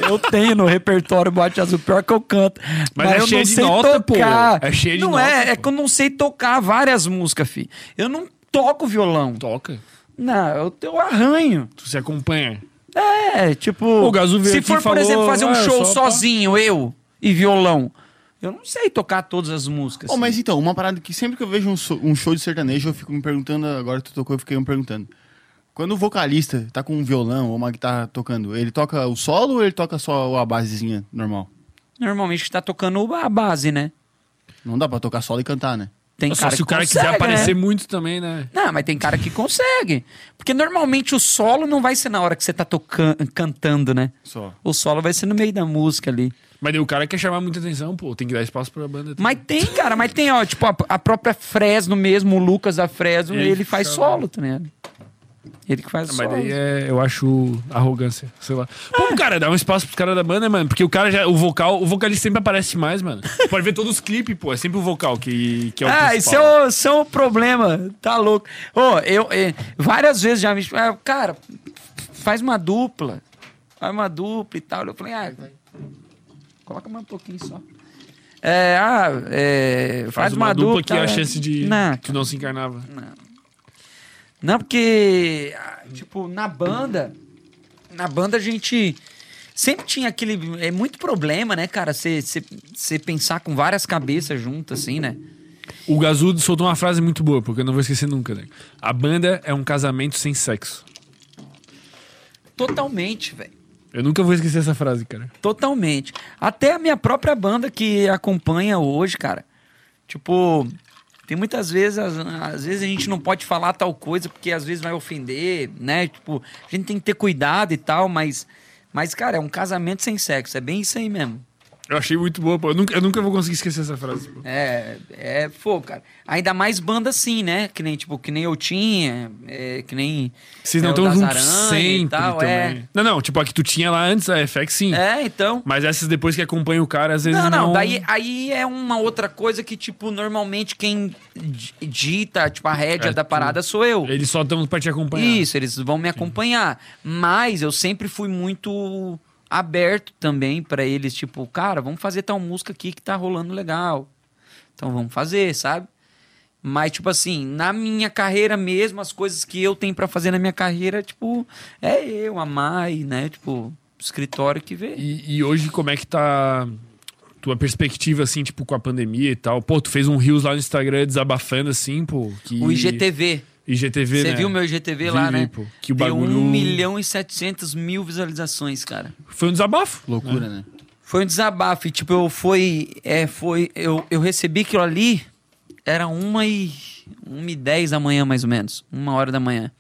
Eu tenho no repertório boate azul, pior que eu canto. Mas é eu cheio não de sei nota, pô. tocar. É cheio de não nota, é, é pô. que eu não sei tocar várias músicas, fi. Eu não toco violão. Toca. Não, eu, eu arranho. Tu se acompanha. É, tipo. O Gazu veio Se aqui for, por falou, exemplo, fazer um "Ah, show só pra-" sozinho, eu e violão, eu não sei tocar todas as músicas. Oh, mas então, uma parada que sempre que eu vejo um, so- um show de sertanejo, eu fico me perguntando, agora tu tocou, eu fiquei me perguntando. Quando o vocalista tá com um violão ou uma guitarra tocando, ele toca o solo ou ele toca só a basezinha normal? Normalmente tá tocando a base, né? Não dá pra tocar solo e cantar, né? Tem Só cara se o que cara consegue, quiser aparecer né? muito também, né? Não, mas tem cara que consegue. Porque normalmente o solo não vai ser na hora que você tá tocando, cantando, né? Só. O solo vai ser no meio da música ali. Mas o cara quer chamar muita atenção, pô. Tem que dar espaço pra banda. Mas tem, cara, mas tem, ó, tipo, a, a própria Fresno mesmo, o Lucas da Fresno, Ele ele, faz solo, tá ligado? Ele que faz Mas solo. daí é, eu acho arrogância, sei lá. Pô, cara, dá um espaço pros caras da banda, mano. Porque o cara já. O vocal, o vocalista sempre aparece mais, mano. Pode ver todos os clipes, pô. É sempre o vocal que, que é o Ah, isso principal. é, o, isso é o problema. Tá louco. Ô, eu, eh, várias vezes já me. ah, Cara, faz uma dupla. Faz uma dupla e tal. Eu falei, ah, coloca mais um pouquinho só. É, ah, é, faz, uma, dupla que tal, é a é. chance de. Não, Que não se encarnava. Não, porque, ah, tipo, na banda, na banda a gente sempre tinha aquele. É muito problema, né, cara? Você pensar com várias cabeças juntas, assim, né? O Gazu soltou uma frase muito boa, porque eu não vou esquecer nunca, né? A banda é um casamento sem sexo. Totalmente, velho. Eu nunca vou esquecer essa frase, cara. Totalmente. Até a minha própria banda que acompanha hoje, cara. Tipo, tem muitas vezes, às, vezes a gente não pode falar tal coisa porque às vezes vai ofender, né? Tipo, a gente tem que ter cuidado e tal, mas, mas cara, é um casamento sem sexo. É bem isso aí mesmo. Eu achei muito boa, pô. Eu nunca, eu nunca vou conseguir esquecer essa frase, pô. É, é, pô, cara. Ainda mais banda assim, né? Que nem, tipo, que nem eu tinha, é, que nem. Vocês é, não estão juntos sempre tal, também. é. Não, não, tipo, a que tu tinha lá antes, a FX, sim. É, então. Mas essas depois que acompanha o cara, às vezes Não, não... não, daí aí é uma outra coisa que, tipo, normalmente quem di- dita, tipo, a rédea É, da parada sou eu. Eles só estão pra te acompanhar. Isso, eles vão me acompanhar. Mas eu sempre fui muito aberto também pra eles, tipo, cara, vamos fazer tal música aqui que tá rolando legal. Então vamos fazer, sabe? Mas, tipo assim, na minha carreira mesmo, as coisas que eu tenho pra fazer na minha carreira, tipo, é eu, a Mai, né? Tipo, escritório que vê. E, e hoje, como é que tá tua perspectiva, assim, tipo, com a pandemia e tal? Pô, tu fez um Rios lá no Instagram desabafando, assim, pô. Que... O IGTV. IGTV, Você né? viu meu IGTV Vi, lá, vi, né? pô. Que o Deu bagulho... 1 milhão e 700 mil visualizações, cara. Foi um desabafo. Loucura, né? Foi um desabafo. E, tipo, eu foi. É, foi. Eu, eu recebi aquilo ali. Era uma e. uma e dez da manhã, mais ou menos. Uma hora da manhã.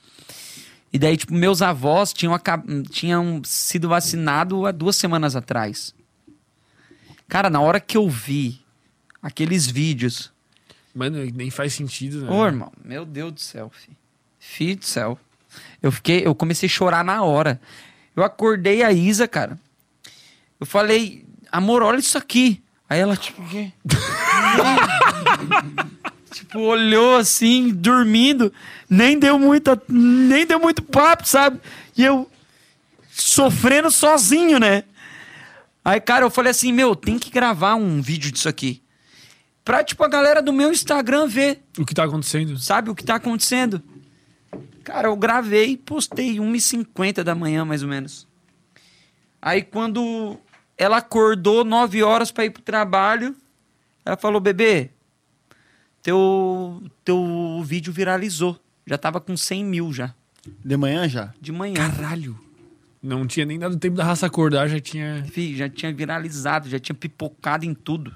E daí, tipo, meus avós tinham, tinham sido vacinados há duas semanas atrás. Cara, na hora que eu vi aqueles vídeos. Mano, nem faz sentido, né? Ô, irmão, meu Deus do céu, filho. Filho do céu. Eu fiquei, eu comecei a chorar na hora. Eu acordei a Isa, cara. Eu falei, amor, olha isso aqui. Aí ela, tipo, o quê? tipo, olhou assim, dormindo, nem deu muita, nem deu muito papo, sabe? E eu sofrendo sozinho, né? Aí, cara, eu falei assim, meu, tem que gravar um vídeo disso aqui. Pra, tipo, a galera do meu Instagram ver, O que tá acontecendo? sabe, o que tá acontecendo. Cara, eu gravei e postei 1h50 da manhã, mais ou menos. Aí, quando ela acordou 9 horas pra ir pro trabalho, ela falou, bebê, teu, teu vídeo viralizou. Já tava com 100 mil já, De manhã já? de manhã. Caralho. Não tinha nem dado tempo da raça acordar, já tinha. Fih, já tinha viralizado, já tinha pipocado em tudo.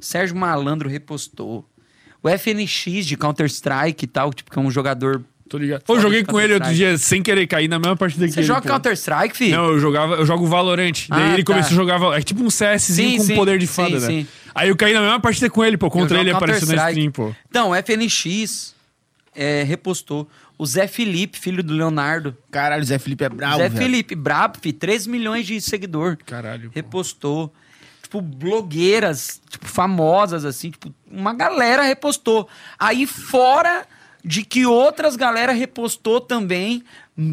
Sérgio Malandro repostou. O FNX de Counter-Strike e tal, tipo, que é um jogador. Tô ligado. Eu joguei com ele outro dia, sem querer cair na mesma partida que Você ele. joga pô. Counter-Strike, filho? Não, eu jogava, eu jogo Valorant. Daí Ah, ele tá. começou a jogar. É tipo um CSzinho Sim, com sim, poder de sim, fada, né? sim. Aí eu caí na mesma partida com ele, pô. Contra ele apareceu na stream, pô. Então, o FNX é, repostou. O Zé Felipe, filho do Leonardo. Caralho, o Zé Felipe é bravo, Zé velho. Felipe, brabo, filho, 3 milhões de seguidor. Caralho. repostou. Tipo, blogueiras, tipo, famosas, assim, tipo, uma galera repostou. Aí, fora de que outras galera repostou também,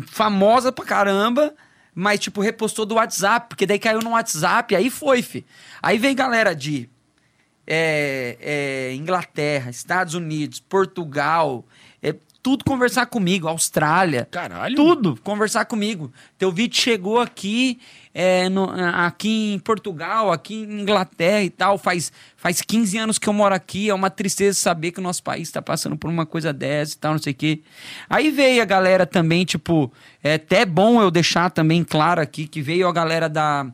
famosa pra caramba, mas, tipo, repostou do WhatsApp, porque daí caiu no WhatsApp, aí foi, fi. Aí veio galera de é, é, Inglaterra, Estados Unidos, Portugal, tudo conversar comigo, Austrália. Caralho. Tudo, conversar comigo. Teu vídeo chegou aqui, é, no- aqui em Portugal, aqui em Inglaterra e tal. Faz, faz 15 anos que eu moro aqui. É uma tristeza saber que o nosso país está passando por uma coisa dessa e tal, não sei o quê. Aí veio a galera também, tipo, é até bom eu deixar também claro aqui que veio a galera da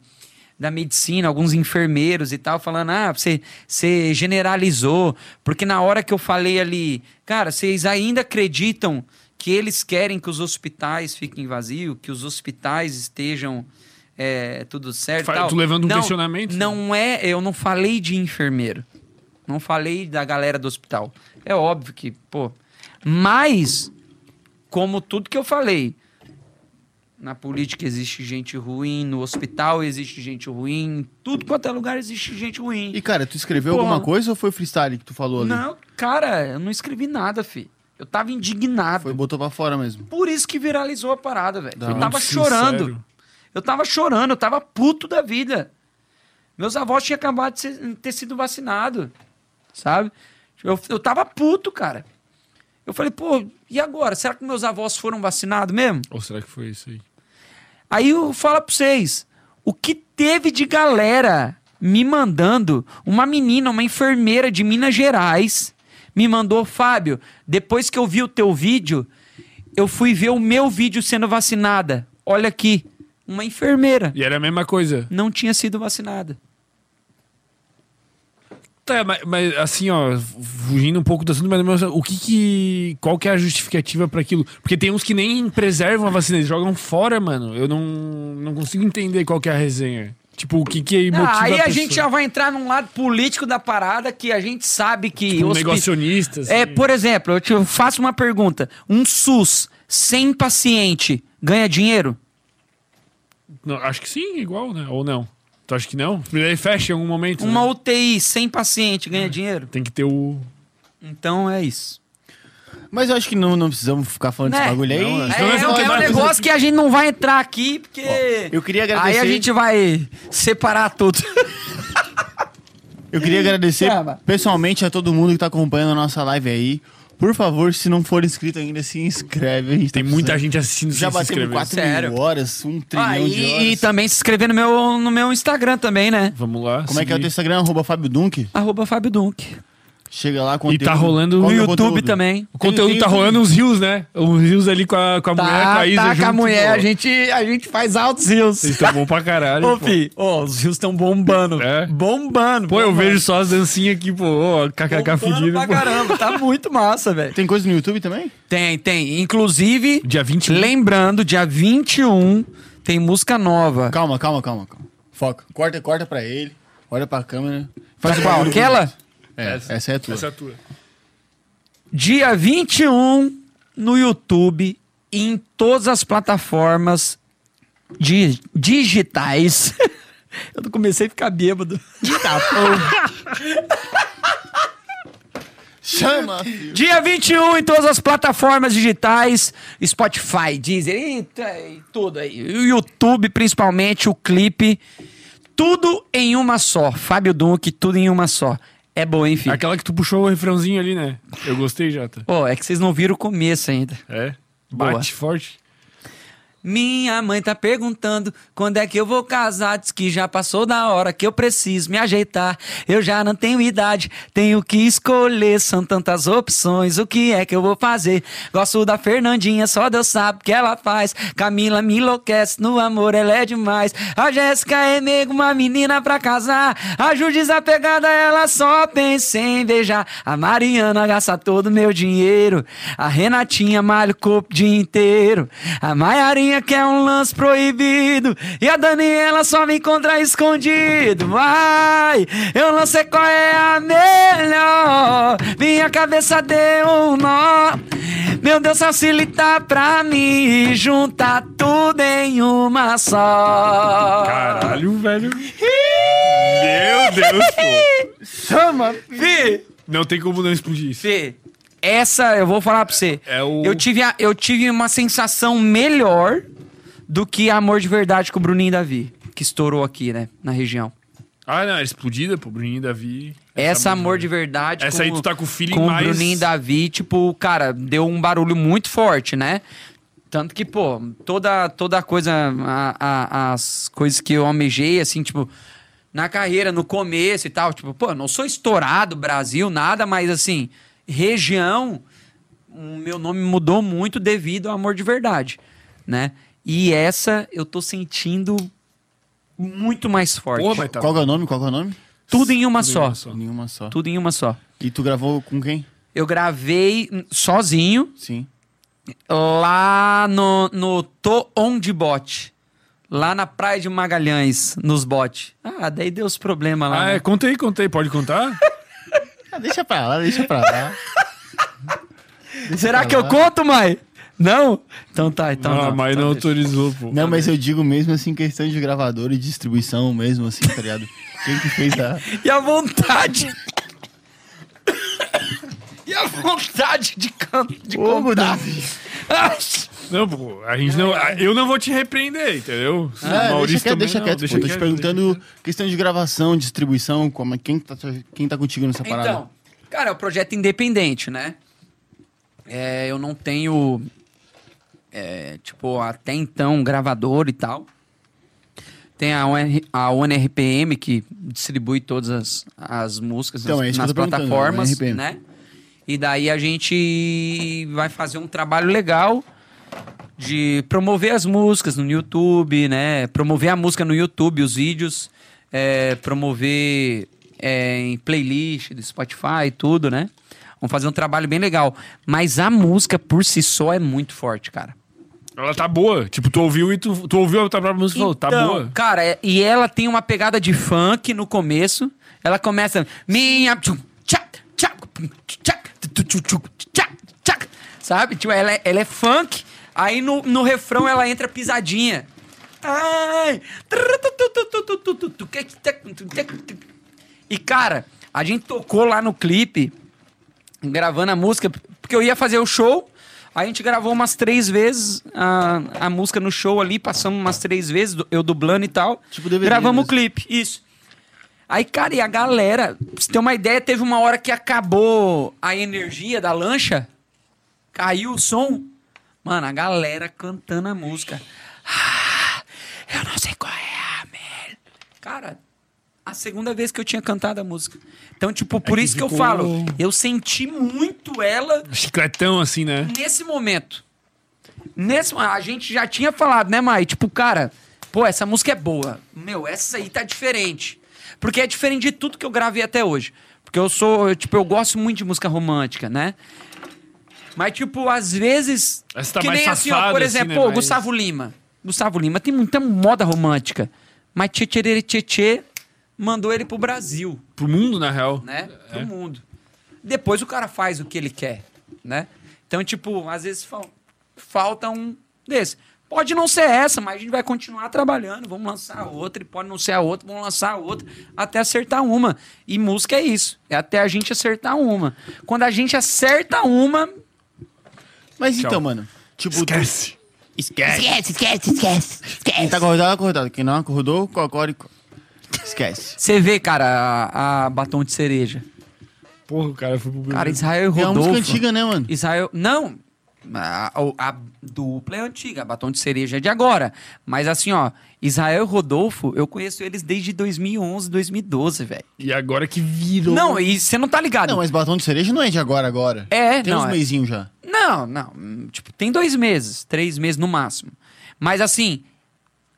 da medicina, alguns enfermeiros e tal, falando: ah, você, você generalizou. Porque na hora que eu falei ali, cara, vocês ainda acreditam que eles querem que os hospitais fiquem vazios, que os hospitais estejam é, tudo certo? Fa- tal? tu levando um não, questionamento? Não é, eu não falei de enfermeiro. Não falei da galera do hospital. É óbvio que, pô. Mas, como tudo que eu falei, na política existe gente ruim, no hospital existe gente ruim, em tudo quanto é lugar existe gente ruim. E, cara, tu escreveu Porra. alguma coisa ou foi freestyle que tu falou ali? Não, cara, eu não escrevi nada, fi. Eu tava indignado. Foi, botou pra fora mesmo. Por isso que viralizou a parada, velho. Eu tava chorando. Eu tava chorando, eu tava puto da vida. Meus avós tinham acabado de ser- ter sido vacinados, sabe? Eu, eu tava puto, cara. Eu falei, pô, e agora? Será que meus avós foram vacinados mesmo? Ou será que foi isso aí? Aí eu falo pra vocês, o que teve de galera me mandando, uma menina, uma enfermeira de Minas Gerais, me mandou, Fábio, depois que eu vi o teu vídeo, eu fui ver o meu vídeo sendo vacinada. Olha aqui, uma enfermeira E era a mesma coisa. não tinha sido vacinada. Tá, mas, mas, assim, ó, fugindo um pouco do assunto, mas mas o que que. Qual que é a justificativa pra aquilo? Porque tem uns que nem preservam a vacina, eles jogam fora, mano. Eu não, não consigo entender qual que é a resenha. Tipo, o que que motiva Ah, aí a pessoa? gente já vai entrar num lado político da parada que a gente sabe que... Tipo, um hospi- negacionista, assim. É, por exemplo, eu te faço uma pergunta. Um SUS sem paciente ganha dinheiro? Não, acho que sim, igual, né? Ou não? Tu acha que não? Ele fecha em algum momento. Uma né? UTI sem paciente ganha dinheiro? Tem que ter o. Então é isso. Mas eu acho que não, não precisamos ficar falando Né? desse bagulho aí. Não, É, é, vamos é um negócio que a gente não vai entrar aqui, porque. eu queria agradecer- Aí a gente vai separar tudo. Eu queria agradecer pessoalmente a todo mundo que tá acompanhando a nossa live aí. Por favor, se não for inscrito ainda, se inscreve. A gente Tem tá muita gente assistindo Já batemos inscrever. 4 Sério. mil horas, um trilhão Ah, de horas. e, e também se inscrever no meu, no meu Instagram também, né? Vamos lá. Como é que é o teu Instagram? Arroba Fábio Dunk. Arroba Fábio Dunk. Chega lá, E conteúdo. tá rolando no YouTube conteúdo? também. O conteúdo Tem- tá tem- rolando uns rios, né? Uns rios ali com a, com a mulher, com a Isa tá, com a junto, mulher, a gente, a gente faz altos rios. Vocês estão bom pra caralho. Ô, pô. fi, ó, os rios estão bombando. É? Bombando. Pô, eu bombando. vejo só as dancinhas aqui, pô. Ó, kkk fudido. pra pô. caramba, tá muito massa, velho. Tem coisa no YouTube também? Tem, tem. Inclusive, Dia 21. lembrando, dia 21 tem música nova. Calma, calma, calma, calma. Foca. Corta, corta pra ele. Olha pra câmera. Faz o Qual? Aquela? É, essa, é a tua. Essa é a tua. Dia 21 no YouTube e em todas as plataformas di- digitais. Eu comecei a ficar bêbado. Tá, Chama! filho. Dia 21 em todas as plataformas digitais, Spotify, Deezer, e, e tudo aí. O YouTube, principalmente, o clipe. Tudo em uma só. Fábio Dunk, tudo em uma só. É bom, hein, filho? Aquela que tu puxou o refrãozinho ali, né? Eu gostei, Jota. Pô, é que vocês não viram o começo ainda. É? Boa. Bate forte. Minha mãe tá perguntando quando é que eu vou casar. Diz que já passou da hora que eu preciso me ajeitar. Eu já não tenho idade, tenho que escolher. São tantas opções, o que é que eu vou fazer? Gosto da Fernandinha, só Deus sabe o que ela faz. Camila me enlouquece, no amor ela é demais. A Jéssica é nego, uma menina pra casar. A Ju desapegada, ela só pensa em beijar. A Mariana gasta todo meu dinheiro. A Renatinha malha o corpo o dia inteiro. A Maiarinha quer um lance proibido. E a Daniela só me encontra escondido. Ai, eu não sei qual é a melhor. Minha cabeça deu um nó. Meu Deus, facilita pra mim. Juntar tudo em uma só. Caralho, velho. Meu Deus, pô. Chama! Fih, Não tem como não explodir isso. Fê, essa eu vou falar pra você. É o- Eu tive, a- eu tive uma sensação melhor do que Amor de Verdade com o Bruninho e Davi, que estourou aqui, né, na região. Ah, não, era explodida, pô. Bruninho e Davi. Essa, Amor de Verdade Essa com, aí tu tá com o feeling com mais- o Bruninho e Davi, tipo, cara, deu um barulho muito forte, né? Tanto que, pô, toda, toda coisa, a- a- as coisas que eu almejei, assim, tipo, na carreira, no começo e tal, tipo, pô, não sou estourado, Brasil, nada, mas assim, região, o meu nome mudou muito devido ao amor de verdade, né? E essa eu tô sentindo muito mais forte. Porra, tá. Qual é o nome? Qual é o nome? Tudo em uma Tudo em só. uma só. Nenhuma só. Tudo em uma só. E tu gravou com quem? Eu gravei sozinho Sim. lá no, no Tô Onde Bote. Lá na Praia de Magalhães, nos botes. Ah, daí deu os problemas lá. Ah, né? é, conta aí, conta aí. Pode contar? Ah, deixa pra lá, deixa pra lá. Deixa Será pra que eu lá. conto, mãe? Não? Então tá, então ah, não. mas Então não deixa. autorizou, pô. Não, mas eu digo mesmo assim, questão de gravador e distribuição mesmo, assim, tá ligado? Quem que fez a... E a vontade... e a vontade de, can... de Fogo, contar. Davi. Não, pô, a gente não. a- Eu não vou te repreender, entendeu? O Ah, Maurício deixa quieto, também deixa não, quieto. deixa pô. Tô te quieto, perguntando questão de gravação, distribuição, como, é- quem, tá, quem tá contigo nessa parada? Então, cara, é um projeto independente, né? É, eu não tenho, é, tipo, até então, gravador e tal. Tem a, ONR a ONRPM que distribui todas as, as músicas Então, nas, é isso que eu nas tô perguntando, plataformas, ONRPM. né? E daí a gente vai fazer um trabalho legal de promover as músicas no YouTube, né? Promover a música no YouTube, os vídeos, é, promover é, em playlist do Spotify e tudo, né? Vamos fazer um trabalho bem legal. Mas a música por si só é muito forte, cara. Ela tá boa. Tipo, tu ouviu e tu, tu ouviu a tua própria música e falou, tá Então, boa. Cara, é- e ela tem uma pegada de funk no começo. Ela começa. Minha. Sabe? Tipo, ela é, ela é funk. Aí no, no refrão ela entra pisadinha. Ai! E cara, a gente tocou lá no clipe, gravando a música, porque eu ia fazer o show. A gente gravou umas três vezes a, a música no show ali, passamos umas três vezes, eu dublando e tal. Tipo Gravamos o clipe, isso. Aí, cara, e a galera, pra você ter uma ideia, teve uma hora que acabou a energia da lancha, caiu o som. Mano, a galera cantando a música. Ah, eu não sei qual é a merda. Cara, a segunda vez que eu tinha cantado a música. Então, tipo, por que isso que eu ficou- falo, eu senti muito ela Chicletão assim, né? nesse momento. Nesse, a gente já tinha falado, né, Mai? Tipo, cara, pô, essa música é boa. Meu, essa aí tá diferente. Porque é diferente de tudo que eu gravei até hoje. Porque eu sou, eu, tipo, eu gosto muito de música romântica, né? Mas, tipo, às vezes. Essa tá que mais nem assim, ó, por assim, exemplo, né, pô, Gustavo Lima. Gustavo Lima tem muita moda romântica. Mas Tchê Tchê mandou ele pro Brasil Pro mundo, na real. né? Pro mundo. Depois o cara faz o que ele quer, né? Então, tipo, às vezes fal- falta um desse. Pode não ser essa, mas a gente vai continuar trabalhando. Vamos lançar outra, e pode não ser a outra, vamos lançar a outra, até acertar uma. E música é isso. É até a gente acertar uma. Quando a gente acerta uma. Mas Tchau. então, mano. Tipo, tu- Esquece. Esquece. Esquece, esquece, esquece. quem Esquece. tá acordado, acordado. Quem não acordou, cocore. co- Esquece. Você vê, cara, a, a batom de cereja. Porra, o cara foi pro Cara, Israel e É uma Rodolfo. música antiga, né, mano? Israel. Não. A, a- a dupla é antiga, a batom de cereja é de agora. Mas assim, ó, Israel e Rodolfo, eu conheço eles desde 2011, 2012, velho. E agora que virou. Não, e você não tá ligado. Não, mas batom de cereja não é de agora, agora. É, Tem não, uns é. meizinhos já. Não, não. hum, Tipo, tem dois meses, três meses no máximo. Mas assim,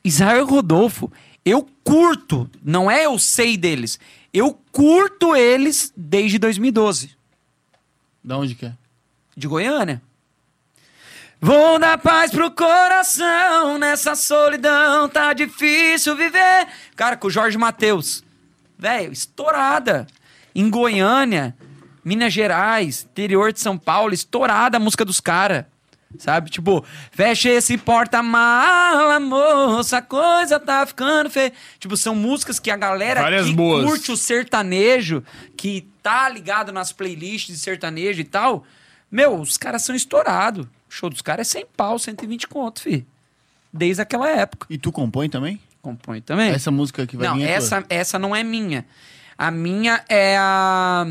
Israel e Rodolfo, eu curto, não é eu sei deles, eu curto eles desde 2012, Da onde que é? de Goiânia. Vou dar paz pro coração, nessa solidão tá difícil viver. Cara, com o Jorge Matheus. Velho, estourada. Em Goiânia, Minas Gerais, interior de São Paulo, estourada a música dos caras. Sabe? Tipo, fecha esse porta-mala, moça, a coisa tá ficando feia. Tipo, são músicas que a galera Várias que boas. curte o sertanejo, que tá ligado nas playlists de sertanejo e tal, meu, os caras são estourados. Show dos caras é 100 pau, 120 conto, fi. Desde aquela época. E tu compõe também? Compõe também. Essa música que vai não, vir é tua? essa, essa não é minha. A minha é a.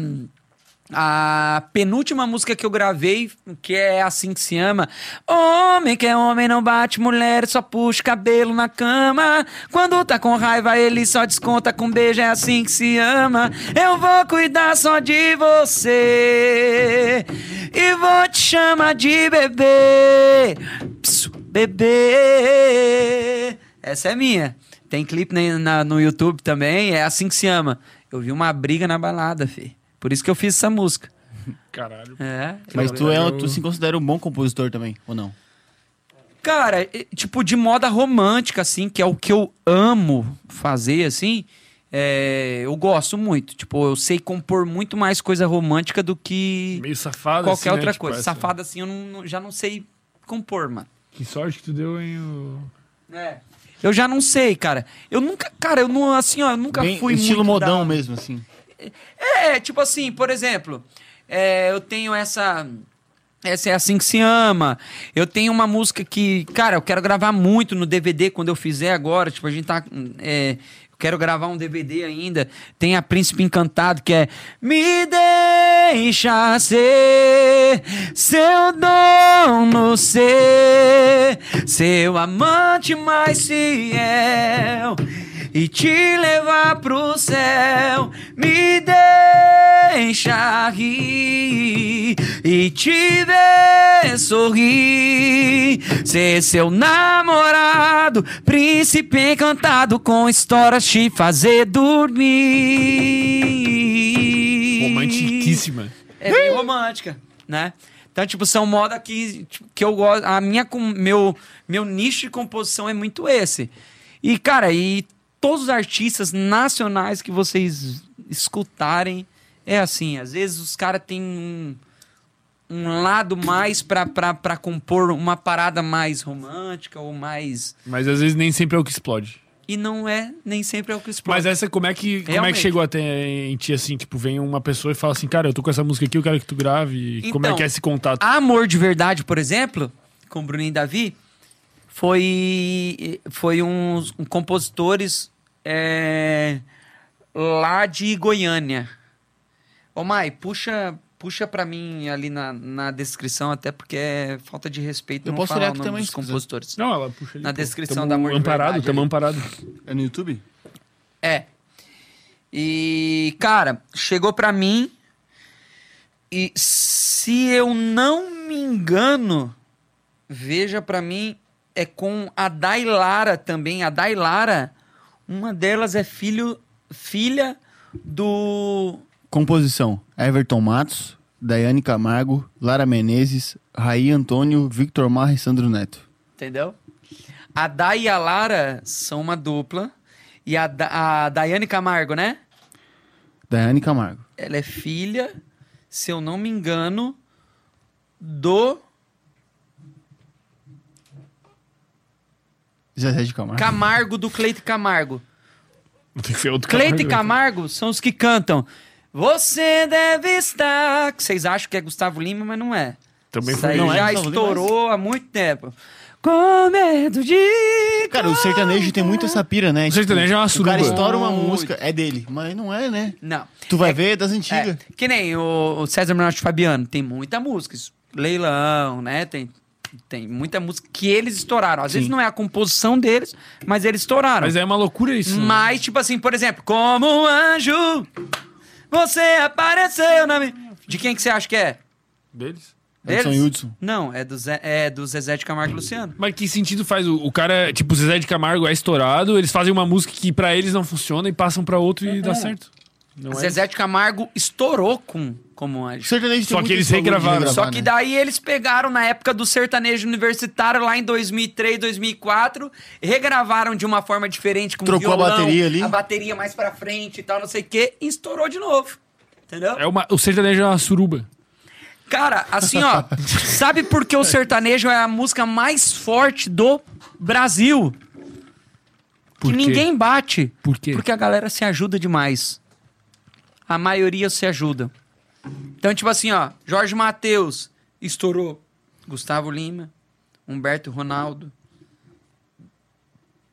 A penúltima música que eu gravei, que é assim que se ama. Homem que é homem não bate mulher, só puxa cabelo na cama. Quando tá com raiva, ele só desconta com beijo, é assim que se ama. Eu vou cuidar só de você e vou te chamar de bebê. Psiu, bebê. Essa é minha. Tem clipe na- no YouTube também, é assim que se ama. Eu vi uma briga na balada, fi. Por isso que eu fiz essa música. Caralho. É. Mas eu- tu, é, eu- tu se considera um bom compositor também, ou não? Cara, tipo, de moda romântica, assim, que é o que eu amo fazer, assim, é, eu gosto muito. Tipo, eu sei compor muito mais coisa romântica do que Meio safado. qualquer assim, né? outra Tipo, coisa. essa- Safada, assim, eu não- já não sei compor, mano. Que sorte que tu deu, hein? o- É. Eu já não sei, cara. Eu nunca, cara, eu não, assim, ó, eu nunca Bem fui estilo muito modão da- mesmo, assim. É, tipo assim, por exemplo, é, eu tenho essa. Essa é assim que se ama. Eu tenho uma música que, cara, eu quero gravar muito no DVD quando eu fizer agora. Tipo, a gente tá. é, eu quero gravar um DVD ainda. Tem a Príncipe Encantado, que é Me deixa ser seu dono, ser seu amante mais fiel e te levar pro céu. Me deixa rir e te ver sorrir. Ser seu namorado, príncipe encantado, com histórias te fazer dormir. Romantiquíssima. É bem romântica, né? Então, tipo, são moda que, tipo, que eu gosto. A minha, com- meu, meu nicho de composição é muito esse. E, cara, e todos os artistas nacionais que vocês escutarem, é assim. Às vezes os caras têm um, um lado mais pra, pra, pra compor uma parada mais romântica ou mais. Mas às vezes nem sempre é o que explode. E não é, nem sempre é o que explode. Mas essa, como é que, como é que chegou até em ti, assim? Tipo, vem uma pessoa e fala assim, cara, eu tô com essa música aqui, eu quero que tu grave. E como é Então, que é esse contato? Amor de Verdade, por exemplo, com o Bruninho e Davi, foi, foi uns um compositores é, lá de Goiânia. Ô Mai, puxa, puxa pra mim ali na, na descrição, até porque é falta de respeito Eu não posso falar olhar o aqui nome também, dos se quiser. compositores. Não, ela puxa ali. Na pô. descrição Tamo da Amor de amparado, Verdade tamo amparado. É no YouTube? É. E, cara, chegou pra mim e se eu não me engano, veja pra mim, é com a Dailara também. A Dailara, uma delas é filho, filha do Composição: Everton Matos, Daiane Camargo, Lara Menezes, Raí Antônio, Victor Marra e Sandro Neto. Entendeu? A Dai e a Lara são uma dupla. E a, Da- a Daiane Camargo, né? Daiane Camargo. Ela é filha, se eu não me engano, do. Zezé de Camargo. Camargo do Cleito e Camargo. Tem que ser outro Cleito e Camargo. Camargo são os que cantam. Você deve estar. Que vocês acham que é Gustavo Lima, mas não é. Também Isso foi. aí Não é já Gustavo Lima, estourou há muito tempo. Com medo de. Cara, o sertanejo tem muito essa pira, né? O sertanejo é uma O cara estoura uma Muito. música, é dele. Mas não é, né? Não. Tu vai É- ver das antigas. É, que nem o, o César Menotti Fabiano, tem muita música. isso, Leilão, né? Tem, tem muita música que eles estouraram. Às vezes Sim. não é a composição deles, mas eles estouraram. Mas é uma loucura isso. né? Mas, tipo assim, por exemplo, como um anjo, você apareceu na minha. De quem que você acha que é? Deles. Edson Deles? Hudson. Não, é do, Zé, é do Zezé de Camargo e Luciano. Mas que sentido faz? O, o cara, tipo, o Zezé de Camargo é estourado, eles fazem uma música que pra eles não funciona e passam pra outro e dá certo. Não é Zezé de Camargo estourou com como anjo. sertanejo Só que eles regravaram. regravar, Só que né? daí eles pegaram na época do sertanejo universitário, lá em 2003, 2004, regravaram de uma forma diferente, com Trocou a violão, bateria ali. a bateria mais pra frente e tal, não sei o quê, e estourou de novo. Entendeu? É uma, o sertanejo é uma suruba. Cara, assim, ó, sabe por que o sertanejo é a música mais forte do Brasil? Por que quê? ninguém bate. Por quê? Porque a galera se ajuda demais. A maioria se ajuda. Então, tipo assim, ó, Jorge Matheus estourou. Gustavo Lima, Humberto Ronaldo.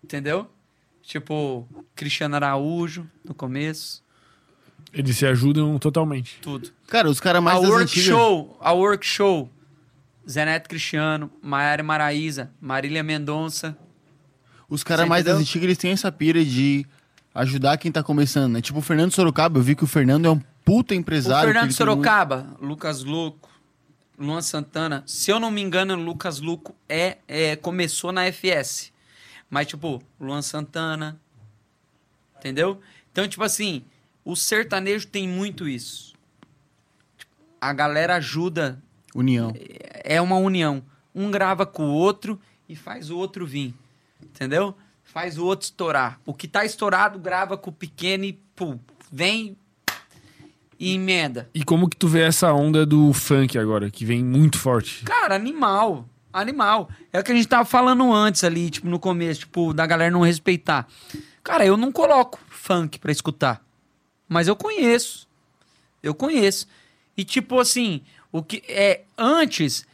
Entendeu? Tipo, Cristiano Araújo no começo, Eles se ajudam totalmente. tudo. Cara, os caras mais a Work antigas... Show, a Work Show. Zé Neto Cristiano, Maiara Maraíza, Marília Mendonça. Os caras mais das antigas, eles têm essa pira de ajudar quem tá começando, né? Tipo, o Fernando Sorocaba, eu vi que o Fernando é um puta O empresário. que Fernando tem muito- Sorocaba, Lucas Luco, Luan Santana. Se eu não me engano, o Lucas Luco é, é, começou na FS. Mas, tipo, Luan Santana. Entendeu? Então, tipo assim, o sertanejo tem muito isso. A galera ajuda União. é uma união. Um grava com o outro e faz o outro vir. Entendeu? Faz o outro estourar. O que tá estourado grava com o pequeno e pum, vem e emenda. E como que tu vê essa onda do funk agora, que vem muito forte? Cara, animal. Animal. É o que a gente tava falando antes ali, tipo, no começo, tipo, da galera não respeitar. Cara, eu não coloco funk pra escutar. Mas eu conheço. Eu conheço. E tipo assim, o que é antes,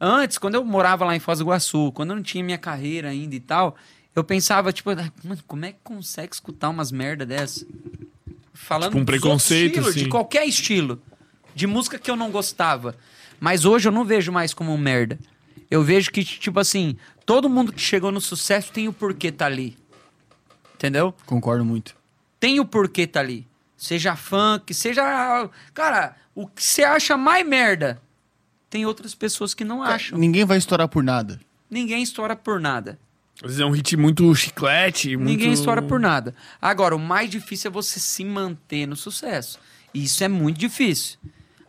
antes quando eu morava lá em Foz do Iguaçu, quando eu não tinha minha carreira ainda e tal, eu pensava tipo, "Ah, mano, como é que consegue escutar umas merda dessa? Falando Tipo, um preconceito, estilos, de assim. qualquer estilo, de música que eu não gostava. Mas hoje eu não vejo mais como um merda. Eu vejo que tipo assim, todo mundo que chegou no sucesso tem o porquê tá ali. Entendeu? Concordo muito. tem o porquê tá ali. Seja funk, seja. Cara, o que você acha mais merda, tem outras pessoas que não acham. Ninguém vai estourar por nada. Ninguém estoura por nada. Às vezes é um hit muito chiclete, muito... Ninguém estoura por nada. Agora, o mais difícil é você se manter no sucesso. E isso é muito difícil.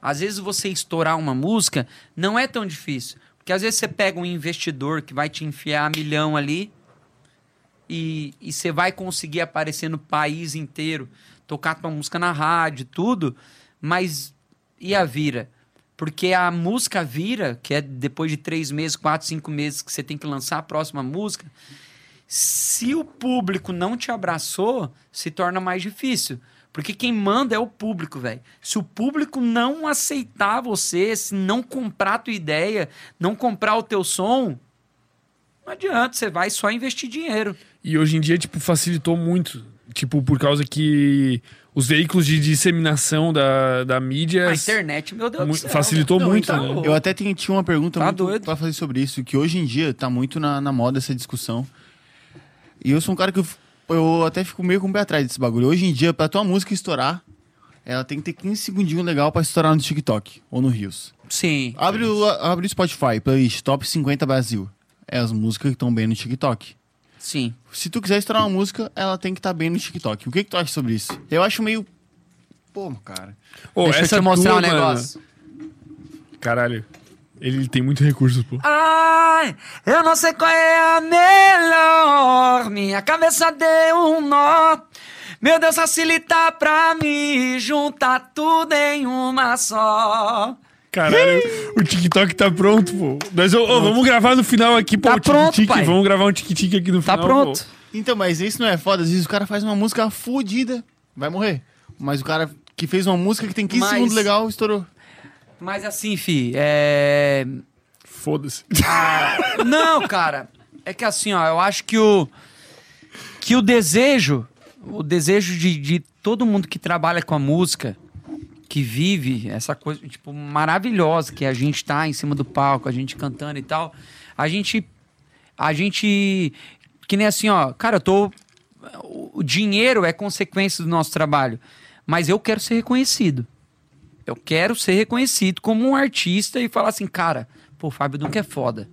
Às vezes você estourar uma música não é tão difícil. Porque às vezes você pega um investidor que vai te enfiar milhão ali e, e você vai conseguir aparecer no país inteiro, tocar tua música na rádio, tudo, mas e a vira? Porque a música vira, que é depois de três meses, quatro, cinco meses que você tem que lançar a próxima música, se o público não te abraçou, se torna mais difícil. Porque quem manda é o público, velho. Se o público não aceitar você, se não comprar a tua ideia, não comprar o teu som, não adianta, você vai só investir dinheiro. E hoje em dia, tipo, facilitou muito. Tipo, por causa que os veículos de disseminação da, da mídia A internet, meu Deus mu- do céu. facilitou Não, muito, então, né? Eu até tinha, tinha uma pergunta Tá muito pra fazer sobre isso, que hoje em dia tá muito na, na moda essa discussão. E eu sou um cara que eu, eu até fico meio com o pé atrás desse bagulho. Hoje em dia, pra tua música estourar, ela tem que ter 15 segundinhos legal pra estourar no TikTok ou no Rios. Sim. Abre o, abre o Spotify, playlist Top 50 Brasil. É as músicas que estão bem no TikTok. Sim. Se tu quiser estourar uma música, ela tem que estar bem no TikTok. O que, que tu acha sobre isso? Eu acho meio. Pô, cara. Ô, Deixa eu te mostrar um turma- negócio. Caralho. Ele tem muito recurso, pô. Ai, eu não sei qual é a melhor. Minha cabeça deu um nó. Meu Deus, facilita pra mim juntar tudo em uma só. Caralho, o TikTok tá pronto, pô. Mas, ô, ô, vamos gravar no final aqui, pô. Tá o pronto, pai. Vamos gravar um tique-tique aqui no Tá final. pronto. pô. Então, mas isso não é foda. Às vezes o cara faz uma música fodida, vai morrer. Mas o cara que fez uma música que tem 15 Mas- segundos legal, estourou. Mas assim, fi, é. Foda-se. Não, cara. É que assim, ó, eu acho que o. Que o desejo. O desejo de, de todo mundo que trabalha com a música, que vive essa coisa, tipo, maravilhosa, que a gente tá em cima do palco, a gente cantando e tal. A gente. A gente. Que nem assim, ó, cara, eu tô. O dinheiro é consequência do nosso trabalho. Mas eu quero ser reconhecido. Eu quero ser reconhecido como um artista e falar assim, cara, pô, Fábio Duncan é foda.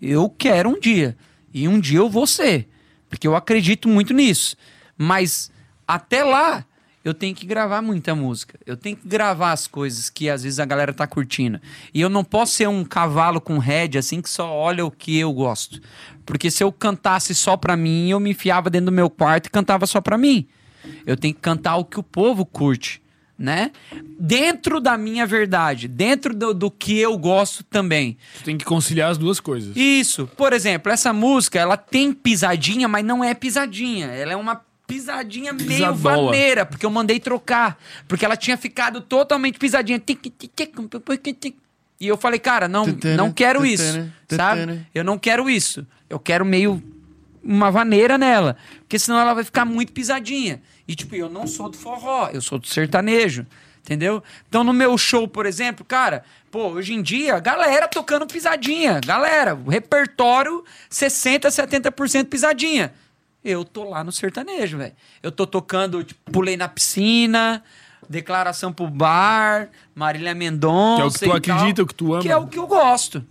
Eu quero um dia. E um dia eu vou ser. Porque eu acredito muito nisso. Mas até lá, eu tenho que gravar muita música. Eu tenho que gravar as coisas que às vezes a galera tá curtindo. E eu não posso ser um cavalo com head assim que só olha o que eu gosto. Porque se eu cantasse só pra mim, eu me enfiava dentro do meu quarto e cantava só pra mim. Eu tenho que cantar o que o povo curte, né? Dentro da minha verdade, dentro do, do que eu gosto também. Tu tem que conciliar as duas coisas. Isso. Por exemplo, essa música, ela tem pisadinha, mas não é pisadinha. Ela é uma pisadinha meio Pisadola. vaneira, porque eu mandei trocar. Porque ela tinha ficado totalmente pisadinha. E eu falei, cara, não, não quero isso, sabe? Eu não quero isso. Eu quero meio uma vaneira nela. Porque senão ela vai ficar muito pisadinha. E, tipo, eu não sou do forró, eu sou do sertanejo. Entendeu? Então, no meu show, por exemplo, cara, pô, hoje em dia, galera tocando pisadinha. Galera, o repertório 60%, 70% pisadinha. Eu tô lá no sertanejo, velho. Eu tô tocando, tipo, pulei na piscina, declaração pro bar, Marília Mendonça. Que é o que tu tal, acredita, o que tu ama. Que é o que eu gosto.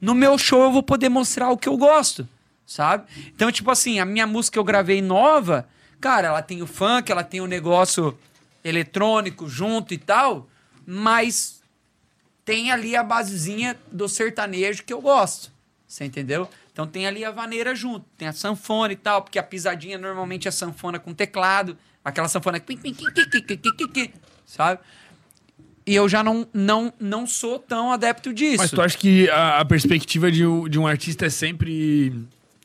No meu show eu vou poder mostrar o que eu gosto, sabe? Então, tipo assim, a minha música que eu gravei nova, cara, ela tem o funk, ela tem o negócio eletrônico junto e tal, mas tem ali a basezinha do sertanejo que eu gosto. Você entendeu? Então tem ali a vaneira junto, tem a sanfona e tal, porque a pisadinha normalmente é sanfona com teclado, aquela sanfona que sabe? E eu já não, não, não sou tão adepto disso. Mas tu acha que a, a perspectiva de, um- de um artista é sempre.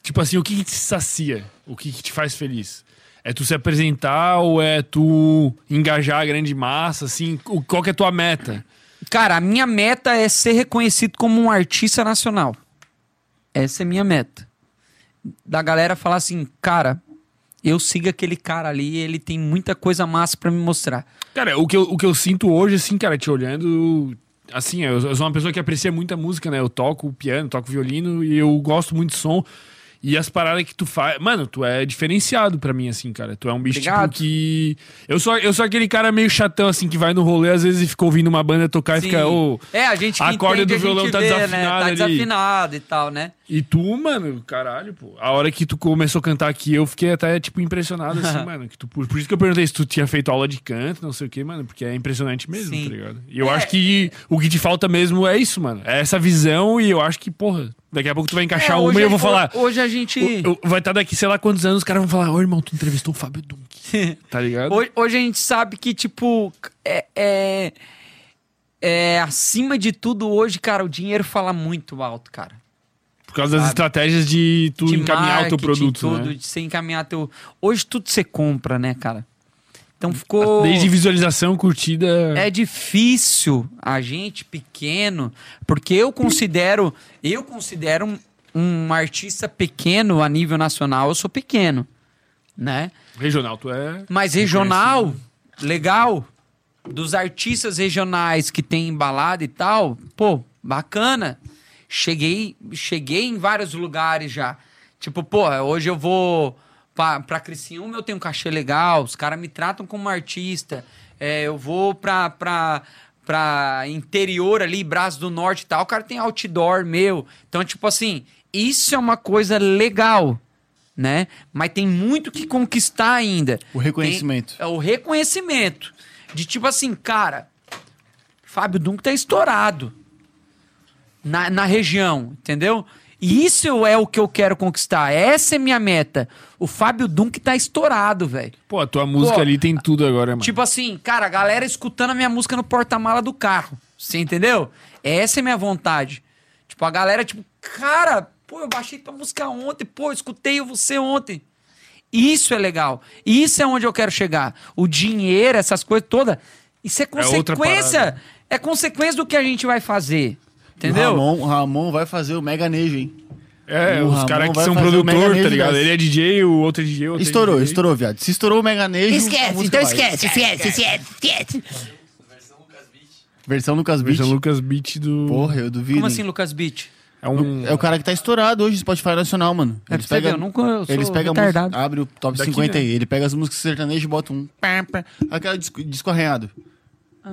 Tipo assim, o que, que te sacia? O que, que te faz feliz? É tu se apresentar ou é tu engajar a grande massa? Assim, qual que é a tua meta? Cara, a minha meta é ser reconhecido como um artista nacional. Essa é a minha meta. Da galera falar assim, cara, eu sigo aquele cara ali, ele tem muita coisa massa pra me mostrar. Cara, o que, eu, o que eu sinto hoje, assim, cara, te olhando. Assim, eu, eu sou uma pessoa que aprecia muita música, né? Eu toco piano, toco violino e eu gosto muito de som. E as paradas que tu faz. Mano, tu é diferenciado pra mim, assim, cara. Tu é um bicho tipo que. Eu sou, eu sou aquele cara meio chatão, assim, que vai no rolê, às vezes e fica ouvindo uma banda tocar e Sim. fica. ô, é, a gente que a corda do violão tá vê, desafinada né? Tá ali. desafinado e tal, né? E tu, mano, caralho, pô. A hora que tu começou a cantar aqui, eu fiquei até, tipo, impressionado, assim, mano. Que tu, por, por isso que eu perguntei se tu tinha feito aula de canto, não sei o quê, mano. Porque é impressionante mesmo, Sim. tá ligado? E eu É. acho que o que te falta mesmo é isso, mano. É essa visão e eu acho que, porra, daqui a pouco tu vai encaixar É, uma e eu a- vou falar. Hoje a gente. o- o- vai estar daqui, sei lá quantos anos, os caras vão falar, ô irmão, tu entrevistou o Fábio Dunk. tá ligado? Hoje, hoje a gente sabe que, tipo, é, é, é, Acima de tudo, hoje, cara, o dinheiro fala muito alto, cara. Por causa das sabe? estratégias de tu de encaminhar o teu produto, tudo, né? de você encaminhar teu. Hoje tudo você compra, né, cara? Então ficou. Desde visualização, curtida. É difícil a gente pequeno, porque eu considero, eu considero um, um artista pequeno a nível nacional, eu sou pequeno, né? Regional, tu é. Mas regional, legal. Dos artistas regionais que tem embalada e tal, pô, bacana. Cheguei, cheguei em vários lugares já. Tipo, pô, hoje eu vou pra, pra Criciúma, eu tenho um cachê legal, os caras me tratam como artista. É, eu vou pra, pra, pra interior ali, Braço do Norte e tal, o cara tem outdoor meu. Então, tipo assim, isso é uma coisa legal, né? Mas tem muito que conquistar ainda. O reconhecimento. Tem- é o reconhecimento. De tipo assim, cara, Fábio Dunk tá estourado na, na região, entendeu? E isso é o que eu quero conquistar. Essa é minha meta. O Fábio Dunk tá estourado, velho. Pô, a tua música Pô, ali tem tudo agora, mano. Tipo assim, cara, a galera escutando a minha música no porta-mala do carro. Você entendeu? Essa é minha vontade. Tipo, a galera, tipo, cara, pô, eu baixei tua música ontem, pô, eu escutei você ontem. Isso é legal. Isso é onde eu quero chegar. O dinheiro, essas coisas todas. Isso é outra consequência. parada. É, consequência do que a gente vai fazer. Entendeu? Ramon, o Ramon vai fazer o Mega Nejo, hein? É, O os Ramon caras que são produtor, tá ligado? Ele é DJ, o outro é DJ, o outro Estourou, é DJ. estourou, viado. Se estourou o Mega Nejo. a Esquece, então esquece, esquece, esquece, esquece. Versão Lucas Beach. Versão Lucas Beat do... Porra, eu duvido. Como assim, Lucas Beach? É um... É o cara que tá estourado hoje no Spotify Nacional, mano. É você ver, eu nunca- eu sou eles pegam a retardado. música, abre o top Daqui, 50 né? aí. Ele pega as músicas sertanejas e bota um. aquela disco, disco arranhado.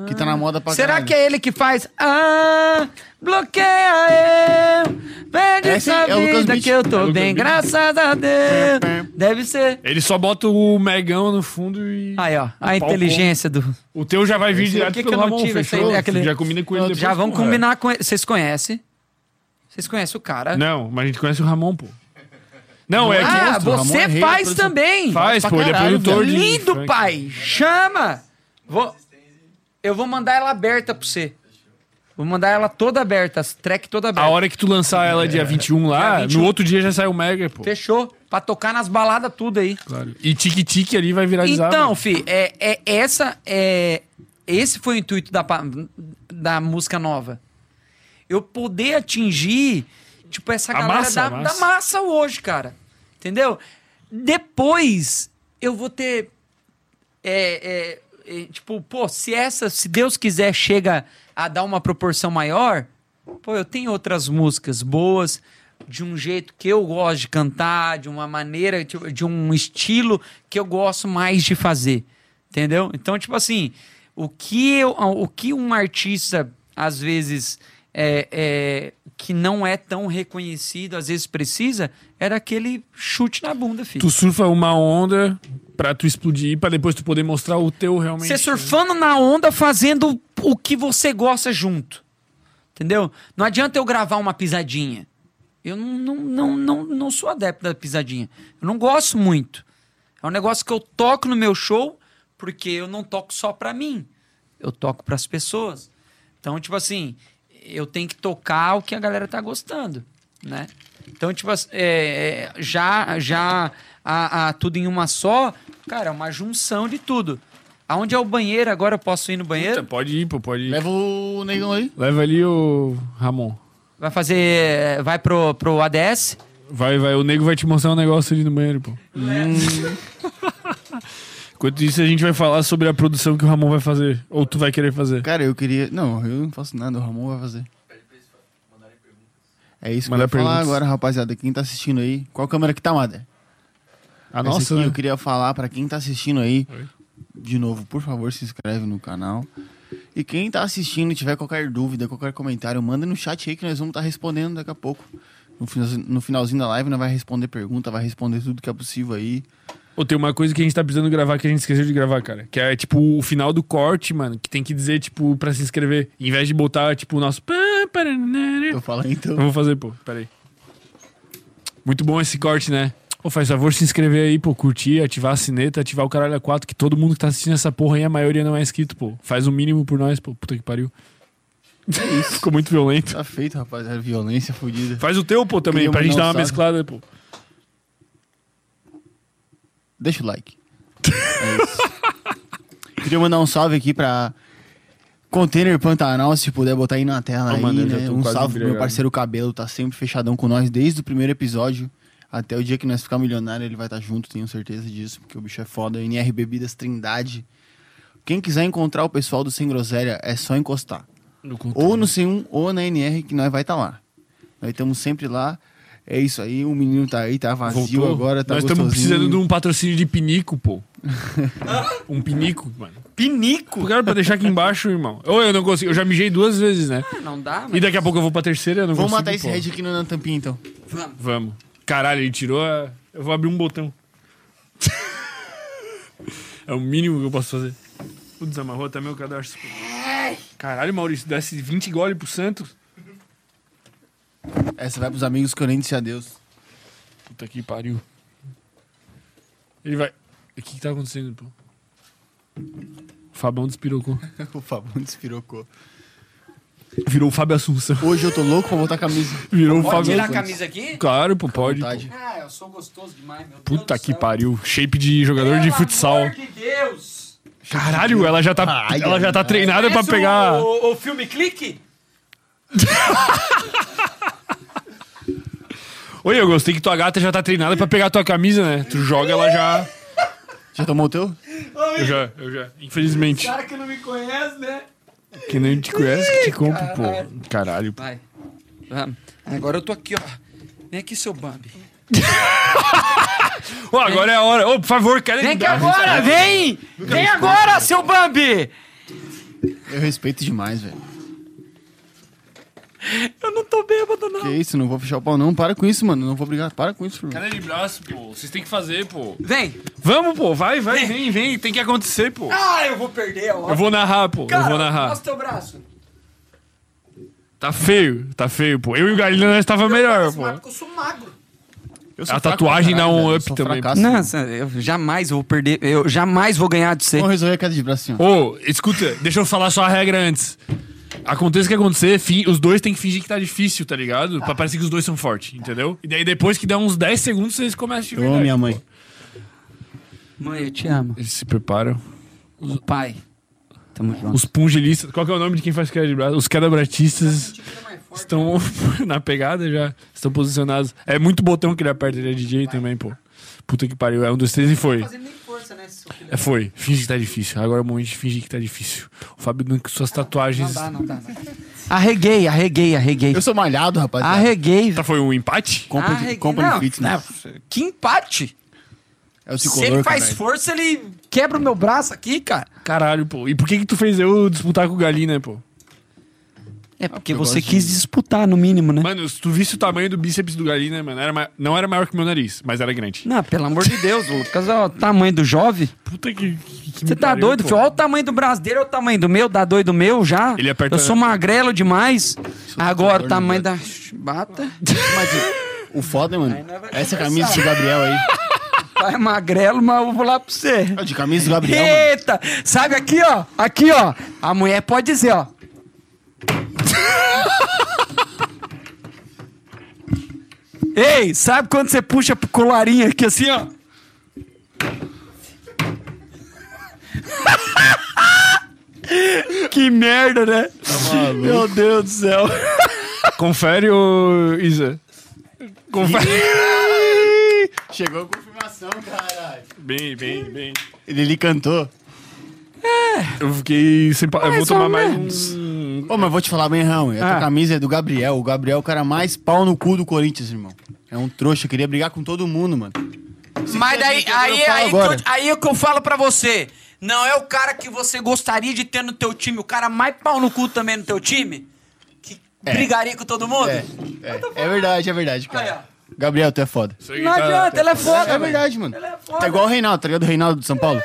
Que tá na moda pra Será caralho. que é ele que faz? Ah, bloqueia eu, pede É, essa é o Lucas vida Beach. que eu É o tô Lucas bem, Beach. graças a Deus. Deve ser. Ele só bota o megão no fundo e... Aí, ó, a inteligência do. O teu já vai vir Esse direto aqui que pelo eu não Ramon, tive, fechou? aí é aquele- Já combina com ele depois. Já vamos porra. combinar com ele. Vocês conhecem? Vocês conhecem o cara? Não, mas a gente conhece o Ramon, pô. Não, é que... ah, monstro, Ramon você é rei da faz produção. também. Faz, pra pô, ele é caralho, produtor de... Lindo, funk. pai. Chama. Vou... Eu vou mandar ela aberta pra você. Vou mandar ela toda aberta, as track toda aberta. A hora que tu lançar ela dia 21 lá, Dia 21. no outro dia já sai o Mega, pô. Fechou. Pra tocar nas baladas tudo aí. Claro. E tique-tique ali vai viralizar. Então, mano. fi, é, é essa é esse foi o intuito da, pa- da música nova. Eu poder atingir tipo essa A galera massa, da, a massa. da massa hoje, cara. Entendeu? Depois eu vou ter é, é, é, tipo, pô, se essa, se Deus quiser, chega a dar uma proporção maior, pô, eu tenho outras músicas boas, de um jeito que eu gosto de cantar, de uma maneira, tipo, de um estilo que eu gosto mais de fazer. Entendeu? Então, tipo assim, o que, eu, o que um artista, às vezes, é, é, que não é tão reconhecido, às vezes precisa, era aquele chute na bunda, filho. Tu surfa uma onda pra tu explodir, pra depois tu poder mostrar o teu realmente. Você surfando na onda, fazendo o que você gosta junto. Entendeu? Não adianta eu gravar uma pisadinha. Eu não, não, não, não, não sou adepto da pisadinha. Eu não gosto muito. É um negócio que eu toco no meu show, porque eu não toco só pra mim. Eu toco pras pessoas. Então, tipo assim, eu tenho que tocar o que a galera tá gostando, né? Então, tipo assim, é, é, já, já a, a tudo em uma só, cara, é uma junção de tudo. Aonde é o banheiro? Agora eu posso ir no banheiro? Puta, Pode ir, pô, pode ir. Leva, Leva o negão aí. ali o Ramon. Vai fazer. Vai pro, pro ADS? Vai, vai, o nego vai te mostrar um negócio ali no banheiro, pô. Enquanto isso, a gente vai falar sobre a produção que o Ramon vai fazer. Ou tu vai querer fazer. Cara, eu queria. Não, eu não faço nada, o Ramon vai fazer. É isso que Mandar eu ia falar agora, rapaziada. Quem tá assistindo aí? Qual câmera que tá, Mader? A Essa nossa, aqui né? eu queria falar pra quem tá assistindo aí. De novo, por favor, se inscreve no canal. E quem tá assistindo e tiver qualquer dúvida, qualquer comentário, manda no chat aí que nós vamos estar respondendo daqui a pouco. No finalzinho, no finalzinho da live, nós vai responder pergunta, vai responder tudo que é possível aí. Ou tem uma coisa que a gente tá precisando gravar que a gente esqueceu de gravar, cara. Que é, tipo, o final do corte, mano. Que tem que dizer, tipo, pra se inscrever. Em vez de botar, tipo, o nosso... Eu falo então. Eu vou fazer, pô. Pera aí. Muito bom esse corte, né? Ô, faz favor se inscrever aí, pô. Curtir, ativar a sineta, ativar o caralho a 4, que todo mundo que tá assistindo essa porra aí, a maioria não é inscrito, pô. Faz o mínimo por nós, pô. Puta que pariu. É isso. Ficou muito violento. Tá feito, rapaziada. Violência fodida. Faz o teu, pô, também, pra gente dar um uma salve. mesclada, pô. Deixa o like. É isso. Queria mandar um salve aqui pra Container Pantanal, se puder botar aí na tela Ô, aí, mano, né? Um salve pro meu parceiro Cabelo, tá sempre fechadão com nós desde o primeiro episódio. Até o dia que nós ficar milionário, ele vai estar junto, tenho certeza disso, porque o bicho é foda. NR Bebidas Trindade. Quem quiser encontrar o pessoal do Sem Groselha, é só encostar. Ou no C1 ou na NR, que nós vai estar lá. Nós estamos sempre lá. É isso aí, o menino tá aí, tá vazio Voltou. agora, tá Nós estamos precisando de um patrocínio de pinico, pô. um pinico, mano. Pinico? Cara, pra deixar aqui embaixo, irmão. Ou eu não consigo. Eu já mijei duas vezes, né? Não dá, E daqui a pouco eu vou pra terceira, eu não Vamos consigo, matar esse pô. head aqui no na tampinha, então. Vamos. Caralho, ele tirou a... Eu vou abrir um botão. é o mínimo que eu posso fazer. Putz, desamarrou até meu cadastro. Caralho, Maurício, desce 20 gole pro Santos. Essa vai pros amigos que eu nem disse adeus. Puta que pariu. Ele vai... O que que tá acontecendo, pô? O Fabão despirocou. o Fabão despirocou. Virou o Fábio Assunção. Hoje eu tô louco pra botar a camisa. Virou o Pode Fábio tirar a camisa aqui? Claro, pô, pode. pô. Ah, eu sou gostoso demais, meu Deus Puta do que céu. pariu. Shape de jogador de Pelo futsal. amor de Deus! Caralho, ela já tá, Ai, ela já tá treinada pra pegar. O, o, o filme Clique? Oi, eu gostei que tua gata já tá treinada pra pegar tua camisa, né? Tu joga, ela já. Já tomou o teu? Eu já, eu já. Infelizmente. Cara que não me conhece, né? Que nem te conhece que te compra, pô. Caralho. pô. Vai. Vamos. Agora eu tô aqui, ó. Vem aqui, seu Bambi. Ô, agora é a hora. Ô, por favor, quero Vem aqui agora, vem! Vem agora, seu Bambi! Eu respeito demais, velho. Eu não tô bêbado, não. Que isso, não vou fechar o pau não. Para com isso, mano. Não vou brigar. Para com isso, filho. Cara de braço, pô. Vocês têm que fazer, pô. Vem! Vamos, pô. Vai, vai, vem, vem. Tem que acontecer, pô. Ah, eu vou perder, ó. Eu vou narrar, pô. Eu vou narrar. mostra teu braço. Tá feio, tá feio, pô. Eu e o Galina nós tava melhor, Parece pô. porque eu sou magro. Eu A fraco tatuagem dá um. Eu up sou também. fracasso. Nossa, eu jamais vou perder. Eu jamais vou ganhar de você. Vamos resolver a queda de braço. Ô, escuta, deixa eu falar só a regra antes. Aconteça o que acontecer, fi- os dois têm que fingir que tá difícil, tá ligado? Pra parecer que os dois são fortes, entendeu? E daí depois que der uns 10 segundos, vocês começam de Eu verdade. amo minha mãe. Mãe, eu te amo. Eles se preparam. O pai. Tamo junto. Os pungilistas. Qual que é o nome de quem faz queda de braço? Os quebrabratistas estão na pegada já. Estão posicionados. É muito botão que ele aperta, ele é DJ também, pô. Puta que pariu. É um, dois, três e foi. Nem força, né, seu filho? É, foi. Finge que tá difícil. Agora é o momento de fingir que tá difícil. O Fábio com suas tatuagens. Não dá, não dá. Arreguei, arreguei, arreguei. Eu sou malhado, rapaziada. Arreguei. Tá, foi um empate? Compra, de, Arreguei. Não, fitness. não, Que empate. É o Se ele faz caralho. força, ele quebra o meu braço aqui, cara. Caralho, pô. E por que que tu fez eu disputar com o Galina, pô? É porque eu você quis disputar, no mínimo, né? Mano, se tu visse o tamanho do bíceps do Galina, mano, era ma- não era maior que meu nariz, mas era grande. Não, pelo amor de Deus, Lucas, olha o tamanho do jovem. Puta que. Você tá pariu, doido, pô. filho? Olha o tamanho do braço dele, olha o tamanho do meu, dá doido meu já. Ele aperta- Eu sou magrelo demais. Agora, o tamanho no da bata. Mas o foda, mano, essa camisa do Gabriel aí. Pai magrelo, mas eu vou lá pra você. É de camisa do Gabriel, mano. Eita! Sabe aqui, ó? Aqui, ó. A mulher pode dizer, ó. Ei, sabe quando você puxa pro colarinho aqui assim, ó? que merda, né? Meu Deus do céu. Confere, ô Isa. Confere. Chegou a confirmação, caralho. bem, bem, bem. Ele, ele cantou. Eu fiquei sem. pa- Eu vou tomar mais menos. Um. Ô, mas vou te falar bem, Rão. A tua Ah. camisa é do Gabriel. O Gabriel é o cara mais pau no cu do Corinthians, irmão. É um trouxa, queria brigar com todo mundo, mano. Mas daí, aí, aí, que eu- aí é o que eu falo pra você. Não é o cara que você gostaria de ter no teu time, o cara mais pau no cu também no teu time, que brigaria com todo mundo? É, é, é verdade, é verdade, Aí, cara. Gabriel, tu é foda. Isso aí Não tá- adianta, ele é foda, É, velho. verdade, mano. Ele é foda. Tá igual o Reinaldo, tá ligado? O Reinaldo de São Paulo.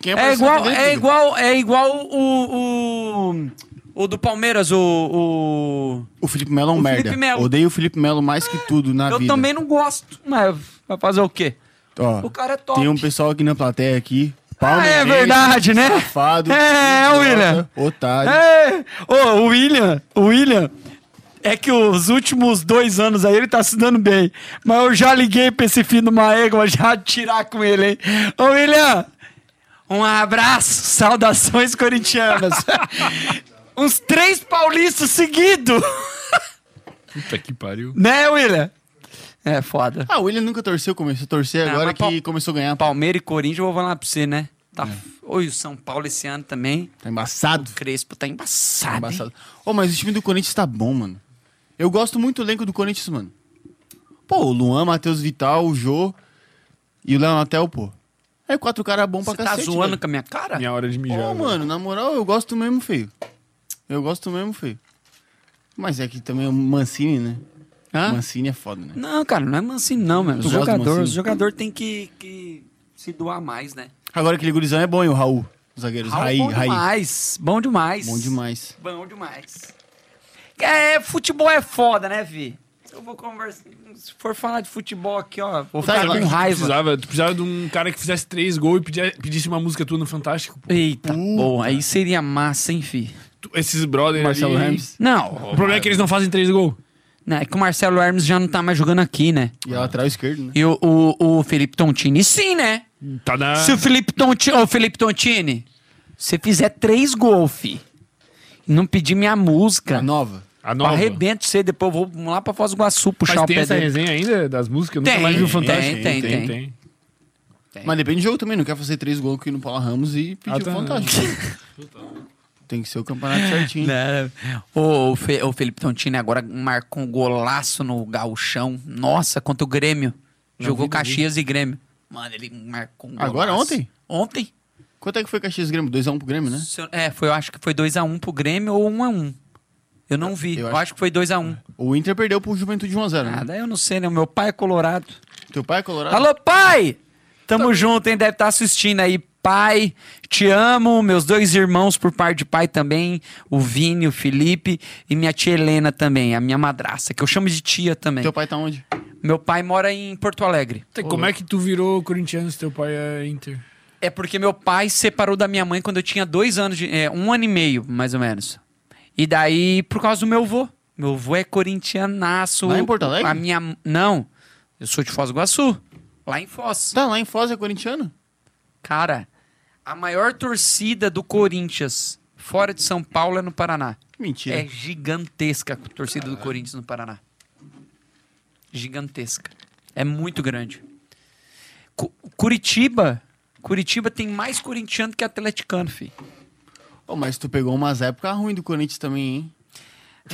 Quem É apareceu igual, é igual, é igual o, o, o do Palmeiras, o, o... O Felipe Melo é um O merda. Felipe Melo. Odeio o Felipe Melo mais que tudo na Eu vida. também não gosto, mas vai fazer o quê? Ó, O cara é top. Tem um pessoal aqui na plateia aqui. Ah, é verdade, né? Safado. É, idiota, William. Otário. É, ô, o William, o William, é que os últimos dois anos aí ele tá se dando bem. Mas eu já liguei pra esse filho de uma égua já tirar com ele, hein? Ô, William, um abraço, saudações corintianas. Uns três paulistas seguidos, Puta que pariu. né, William? É foda. Ah, o William nunca torceu, começou a torcer Não, agora mas que Pal- começou a ganhar. Palmeiras e Corinthians, eu vou falar pra você, né? Tá. É. Oi, o São Paulo esse ano também. Tá embaçado. O Crespo tá embaçado. Tá embaçado. Ô, mas o time do Corinthians tá bom, mano. Eu gosto muito do elenco do Corinthians, mano. Pô, o Luan, Matheus Vital, o Jô e o Léo Natel, pô. É quatro caras bons pra Você tá cacete, zoando velho. com a minha cara? Minha hora de mijar. Ô, velho. mano, na moral, eu gosto mesmo, feio. Eu gosto mesmo, feio. Mas é que também o Mancini, né? Hã? Mancini é foda, né? Não, cara, não é Mancini, não, mano. Tu jogadores, Mancini? os jogadores têm que, que se doar mais, né? Agora aquele gurizão é bom, hein, o Raul. Os zagueiros. Raul, Raí, bom Raí. demais. Bom demais. Bom demais. Bom demais. É, futebol é foda, né, Vi? Se eu vou conversar. Se for falar de futebol aqui, ó, vou Tá, ficar com que Tu raiva. precisava, tu precisava de um cara que fizesse três gols e pedia- pedisse uma música tua no Fantástico. pô. Eita, Puta. bom, aí seria massa, hein, fi? Esses brothers Marcelo ali... Hermes. Não, O problema é que eles não fazem três gols. né, é que o Marcelo Hermes já não tá mais jogando aqui, né? E a lateral esquerdo, né? E o, o, o Felipe Tontini, sim, né? Tá na... Se o Felipe Tontini, ô Felipe Tontini, você fizer três gols, fi, e não pedir minha música, A nova. A nova. arrebento você, depois eu vou lá pra Foz do Iguaçu puxar Mas o tem pé essa dele. resenha ainda das músicas? Eu nunca Tem, mais vi o tem, Fantástico. tem, tem. tem. Mas depende do jogo também. Não quer fazer três gols aqui no Paulo Ramos e pedir Ah, tá. o fantástico. Tem que ser o campeonato certinho. Né? O, Fe- o Felipe Tontini agora marcou um golaço no gauchão. Nossa, contra o Grêmio. Jogou vi, não vi. Caxias e Grêmio. Mano, ele marcou um golaço. Agora, ontem? Ontem. Quanto é que foi Caxias e Grêmio? 2x1 pro Grêmio, né? É, foi, eu acho que foi 2x1 pro Grêmio ou 1x1. Eu não vi. Eu Eu, acho- acho que foi 2x1. O Inter perdeu pro Juventude 1x0, né? Ah, daí eu não sei, né? O meu pai é colorado. Teu pai é colorado? Alô, pai! Tamo junto, hein? Deve estar assistindo aí. Pai, te amo. Meus dois irmãos por parte de pai também. O Vini, o Felipe e minha tia Helena também, a minha madraça, que eu chamo de tia também. Teu pai tá onde? Meu pai mora em Porto Alegre. Como é que tu virou corintiano se teu pai é Inter? É porque meu pai separou da minha mãe quando eu tinha dois anos, de, é, um ano e meio, mais ou menos. E daí, por causa do meu avô. Meu avô é corintianaço. Lá em Porto Alegre? A minha... Não, eu sou de Foz do Iguaçu. Lá em Foz. Tá, lá em Foz é corintiano? Cara, a maior torcida do Corinthians fora de São Paulo é no Paraná. Mentira. É gigantesca a torcida do Corinthians no Paraná. Gigantesca. É muito grande. Cu- Curitiba. Curitiba tem mais corintiano que atleticano, fi. Ô, mas tu pegou umas épocas ruins do Corinthians também, hein?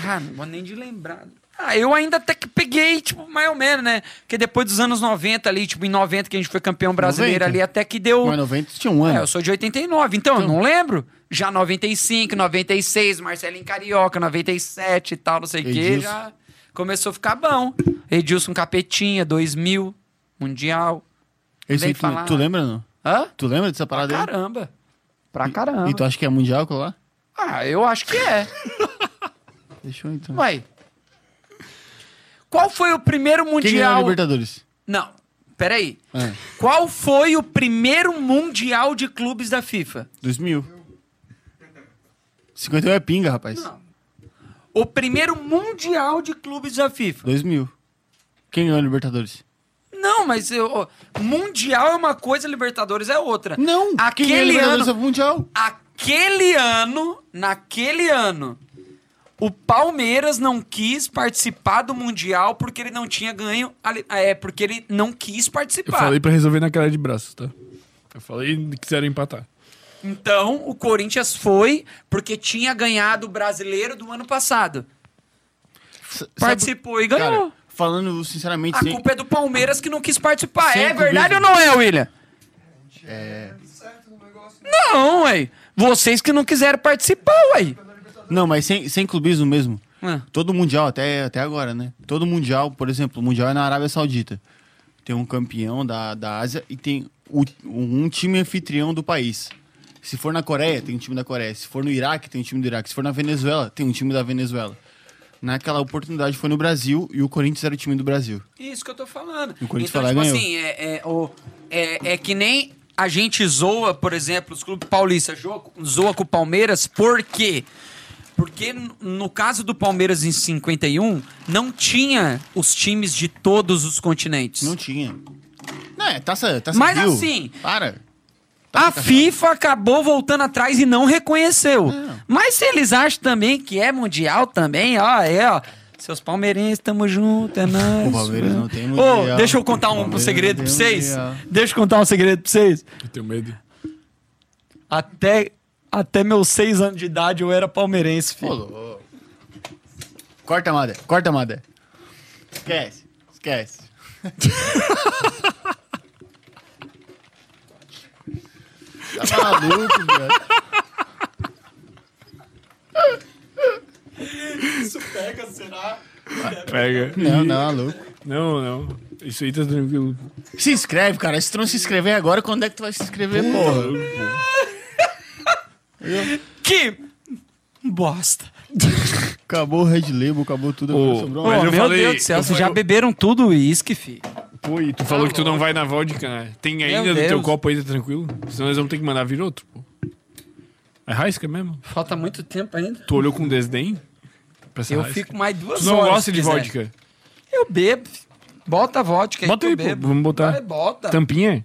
Ah, não vou nem de lembrar. Ah, eu ainda até que peguei, tipo, mais ou menos, né? Porque depois dos anos 90 ali, tipo, em 90 que a gente foi campeão brasileiro 90? ali, até que deu... Mas 90 tinha um ano. É, eu sou de 89, então, eu não lembro. Já 95, 96, Marcelinho Carioca, 97 e tal, não sei o quê, já começou a ficar bom. Edilson Capetinha, 2000, Mundial. Esse aí tu, tu lembra, não? Hã? Tu lembra dessa Pra parada aí? caramba. Pra caramba. E tu acha que é mundial lá? Ah, eu acho que é. Deixa eu então. Ué. Qual foi o primeiro Quem ganhou a Mundial... Libertadores? Não, peraí. É. Qual foi o primeiro Mundial de clubes da FIFA? 2000. 51 é pinga, rapaz. Não. O primeiro Mundial de clubes da FIFA. 2000. Quem ganhou a Libertadores? Não, mas eu, ó, Mundial é uma coisa, Libertadores é outra. Não! quem ganhou a Aquele Libertadores ano, é mundial. aquele ano, naquele ano, o Palmeiras não quis participar do Mundial porque ele não tinha ganho, é, porque ele não quis Eu participar. falei pra resolver na cara de braço, tá? Eu falei que quiseram empatar. Então, o Corinthians foi porque tinha ganhado o Brasileiro do ano passado. S- Participou e sabe- ganhou. Cara, falando sinceramente, A sem- culpa é do Palmeiras que não quis participar. Sem é verdade clubismo. ou não é, William? Não, ué. Vocês que não quiseram participar, ué. Não, mas sem, sem clubismo mesmo. Ah. Todo mundial, até, até agora, né? Todo mundial, por exemplo, o mundial é na Arábia Saudita. Tem um campeão da, da Ásia e tem o- um time anfitrião do país. Se for na Coreia, tem um time da Coreia. Se for no Iraque, tem um time do Iraque. Se for na Venezuela, tem um time da Venezuela. Naquela oportunidade foi no Brasil e o Corinthians era o time do Brasil. Isso que eu tô falando. E o Corinthians então, foi lá tipo ganhou. assim, é, é, o, é, é que nem a gente zoa, por exemplo, os clubes paulistas zoa, zoa com o Palmeiras, por quê? Porque n- no caso do Palmeiras em 51, não tinha os times de todos os continentes. Não tinha. Não, é taça, taça Mas Rio. assim, Para. A FIFA acabou voltando atrás e não reconheceu. Mas se eles acham também que é mundial também, ó, é, ó. Seus palmeirenses, tamo junto, é nóis. O Palmeiras não tem Ô, mundial. deixa eu contar um, um segredo pra vocês. mundial. Deixa eu contar um segredo pra vocês. Eu tenho medo. Até, até meus seis anos de idade eu era palmeirense, filho. louco. Corta, Mada. Corta, Mada. Esquece. Esquece. tá maluco, velho. Isso pega, será? Pega. Não, não, maluco. Não, não. Isso aí tá tranquilo. Se inscreve, cara. Se tu não se inscrever agora, quando é que tu vai se inscrever, porra? Que bosta. Acabou o Red Label, acabou tudo. Ô, agora sobrou Ô, Mas eu meu falei- Deus do céu, eu vocês falei- já beberam tudo uísque, filho. Pô, e tu falou que tu não vai na vodka, né? Tem ainda do teu Deus. copo aí, tá tranquilo? Senão nós vamos ter que mandar vir outro, pô. É Raisca mesmo? Falta muito tempo ainda. Tu olhou com desdém? pra essa Eu fico mais duas Tu não horas. gosta se de quiser. vodka? Eu bebo. Bota a vodka Bota aí, aí, que pô. bebo. Vamos botar. Vai, bota. Tampinha?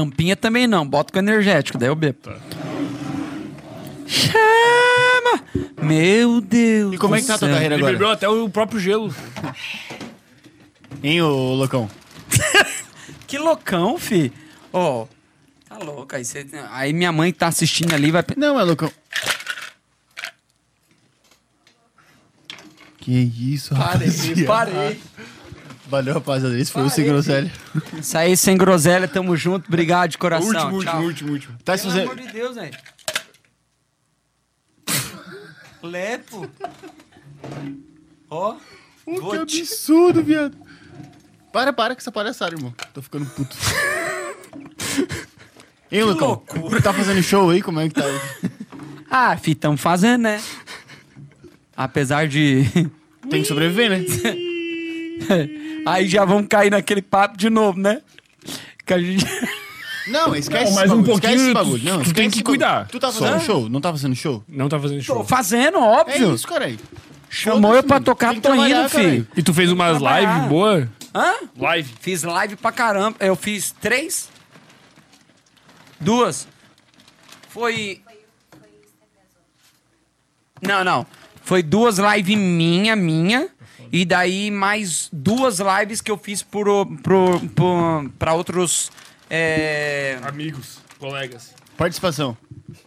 Tampinha também não. Bota com energético, daí eu bebo. Tá. Chama! Meu Deus E como é que tá a tua carreira Ele agora? bebeu até o próprio gelo. Hein, ô loucão? Que loucão, fi. Ó, tá louco. Aí, cê- aí minha mãe tá assistindo ali, vai... pe- Não, é loucão. Que isso, Parei, rapaziada. parei. Valeu, rapaziada. Esse foi o Sem Groselha. Isso aí, sem groselha, tamo junto. Obrigado de coração. último, Tchau. último, último, último. Tá, se Pelo amor de Deus, velho. Lepo. Ó. Que vou te- absurdo, viado. Para, para com essa palhaçada, irmão. Tô ficando puto. Hein, Lucão? loucura. Tá fazendo show aí? Como é que tá aí? Ah, fi, tamo fazendo, né? Apesar de... Tem que sobreviver, né? aí já vamos cair naquele papo de novo, né? Que a gente... Não, esquece Não, esse mas um bagulho, esquece esse pouquinho bagulho. Não, tu esquece tem que cuidar. Tu tá fazendo Só. show? Não tá fazendo show? Não tá fazendo Tô show. fazendo, É óbvio. isso, cara. Chamou eu pra tocar, tô indo, filho. E tu fez umas lives boas? Hã? Live. Fiz live pra caramba. Eu fiz três? Duas? Foi. Não, não. Foi duas lives minha, minha. E daí mais duas lives que eu fiz pro, pro, pro, pra outros. é, Amigos, colegas. Participação.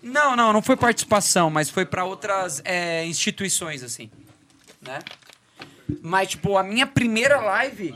Não, não, não foi participação, mas foi pra outras é, instituições, assim. Né? Mas, tipo, a minha primeira live.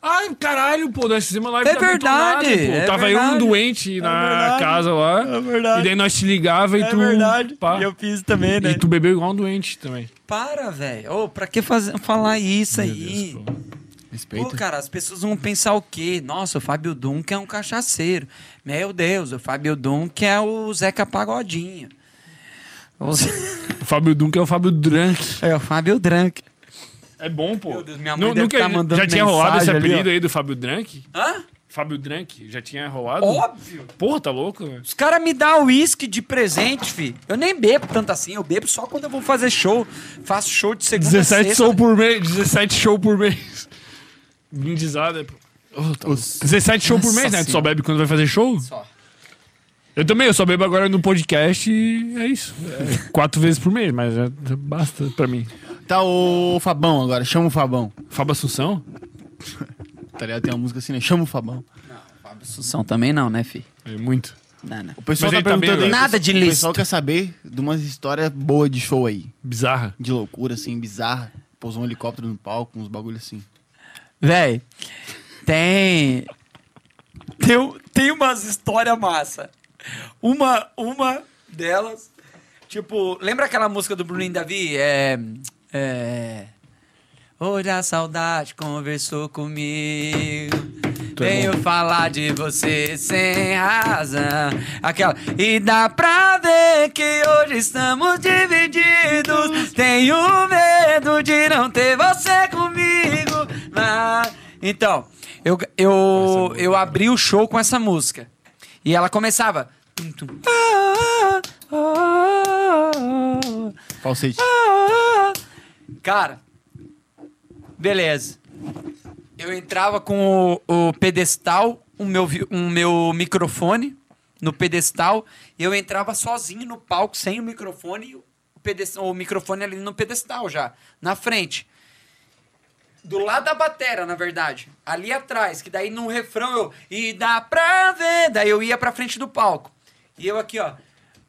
Ai, caralho, pô, nós fizemos uma live É da verdade, pô. é Tava eu verdade. um doente na verdade, casa lá. é verdade. E daí nós te ligava e tu. pá. E eu fiz também, né? E tu bebeu igual um doente também. Para, velho. Ô, pra que fazer, falar isso aí? Deus, pô. Pô, Respeita. cara, as pessoas vão pensar o quê? Nossa, o Fábio Dunk é um cachaceiro. Meu Deus, o Fábio Dunk é o Zeca Pagodinho. O Fábio Duncan é o Fábio Drunk. É o Fábio Drunk. É bom, pô. Meu Deus, minha mãe nunca, tá mandando já tinha rolado esse ali, apelido ó. aí do Fábio Drunk? Hã? Fábio Drunk? Já tinha rolado? Óbvio. Porra, tá louco? velho? Os caras me dão uísque de presente, fi. Eu nem bebo tanto assim, eu bebo só quando eu vou fazer show. Faço show de segunda a 17 sexta. show por mês. 17 show por mês. Guindizada, pô. Oh, tá louco. 17 show por mês, né? Tu só bebe quando vai fazer show? Só. Eu também, eu só bebo agora no podcast e é isso. É quatro vezes por mês, mas já já basta pra mim. Tá o Fabão agora. Chama o Fabão. Fábio Assunção? Tá ligado? Tem uma música assim, né? Chama o Fabão. Não, Fábio Assunção também não, né, fi? É muito. Não, não. O pessoal Mas tá ele tá bem perguntando. Nada de O pessoal quer saber de umas histórias boas de show aí. Bizarra. De loucura, assim, bizarra. Pousou um helicóptero no palco, uns bagulho assim. Véi, tem. Tem, um- tem umas histórias massa. Uma, uma delas. Tipo, lembra aquela música do Bruninho Davi? É. É. Hoje a saudade conversou comigo. Venho falar de você sem razão. Aquela. E dá pra ver que hoje estamos divididos. Tenho medo de não ter você comigo. Mas... Então, eu, eu, eu abri o show com essa música. E ela começava. Falsete. Cara, beleza. Eu entrava com o, o pedestal, o meu, o meu microfone no pedestal, eu entrava sozinho no palco, sem o microfone, o, pedestal, o microfone ali no pedestal já, na frente. Do lado da batera, na verdade. Ali atrás, que daí no refrão eu. E dá pra ver. Daí eu ia pra frente do palco. E eu aqui, ó.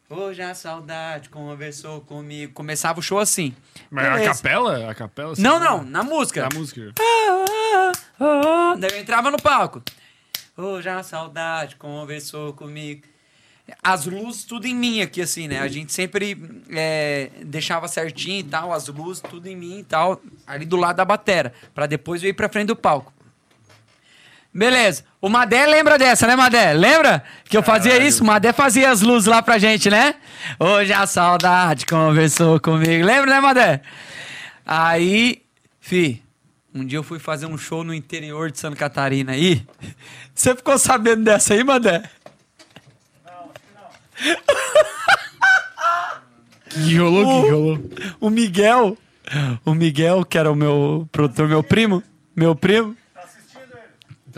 Hoje a saudade conversou comigo. Começava o show assim. Mas a Beleza. capela? A capela? assim, Não, não, na música. Na música. Ah, ah, ah. Daí eu entrava no palco. Hoje a saudade conversou comigo. As luzes tudo em mim aqui, assim, né? A gente sempre é, deixava certinho e tal, as luzes tudo em mim e tal, ali do lado da batera, pra depois eu ir pra frente do palco. Beleza. O Madé lembra dessa, né, Madé? Lembra que eu fazia isso? O Madé fazia as luzes lá pra gente, né? Hoje a saudade conversou comigo. Lembra, né, Madé? Aí, fi, Um dia eu fui fazer um show no interior de Santa Catarina aí. Você ficou sabendo dessa aí, Mandé? Que rolou, que que rolou? O Miguel, o Miguel, que era o meu produtor, meu primo, meu primo.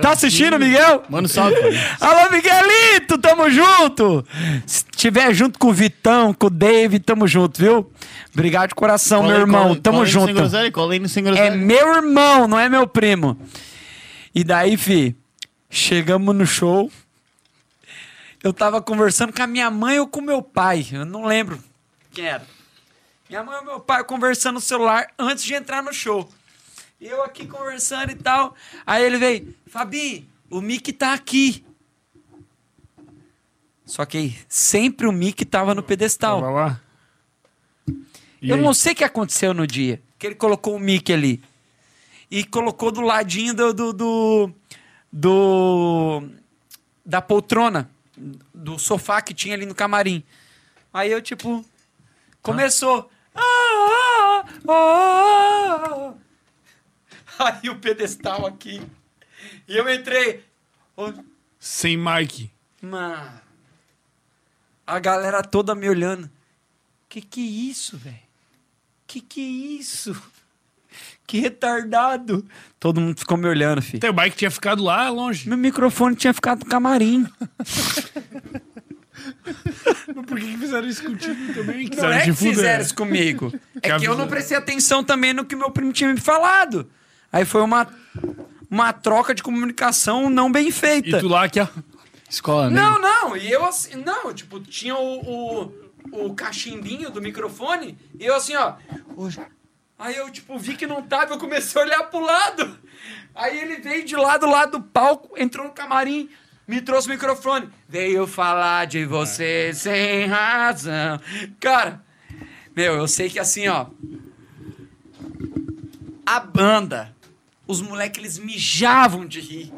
Tá assistindo, Miguel? Mano, salve. Alô, Miguelito, tamo junto! Se tiver junto com o Vitão, com o David, tamo junto, viu? Obrigado de coração, Cola meu irmão, cola aí, tamo Sem junto. groselha, Sem É meu irmão, não é meu primo. E daí, fi, chegamos no show. Eu tava conversando com a minha mãe ou com meu pai. Eu não lembro quem era. Minha mãe ou meu pai conversando no celular antes de entrar no show. E eu aqui conversando e tal. Aí ele veio, Fabi, o Mickey tá aqui. Só que sempre o Mickey tava no pedestal. Tava lá. E Eu aí? não sei o que aconteceu no dia. Que ele colocou o mic ali. E colocou do ladinho do. do, do, do- da poltrona. Do sofá que tinha ali no camarim. Aí eu, tipo. Começou. Ah, ah, ah, ah. Aí o pedestal aqui. E eu entrei. Sem mic. Mano. A galera toda me olhando. Que que é isso, velho? Que que é isso? Que retardado. Todo mundo ficou me olhando, filho. O bike tinha ficado lá longe. Meu microfone tinha ficado no camarim. Mas por que que fizeram isso contigo também? Não é que fizeram isso comigo. É que eu não prestei atenção também no que meu primo tinha me falado. Aí foi uma, uma troca de comunicação não bem E feita. tu lá que ó. Escola, né? Não, não, e eu assim, não, tipo, tinha o, o, o cachimbinho do microfone, e eu assim, ó. Aí eu, tipo, vi que não tava, eu comecei a olhar pro lado. Aí ele veio de lá do lado do palco, entrou no camarim, me trouxe o microfone. Veio falar de você sem razão. Cara, meu, eu sei que assim, ó. A banda, os moleques, eles mijavam de rir.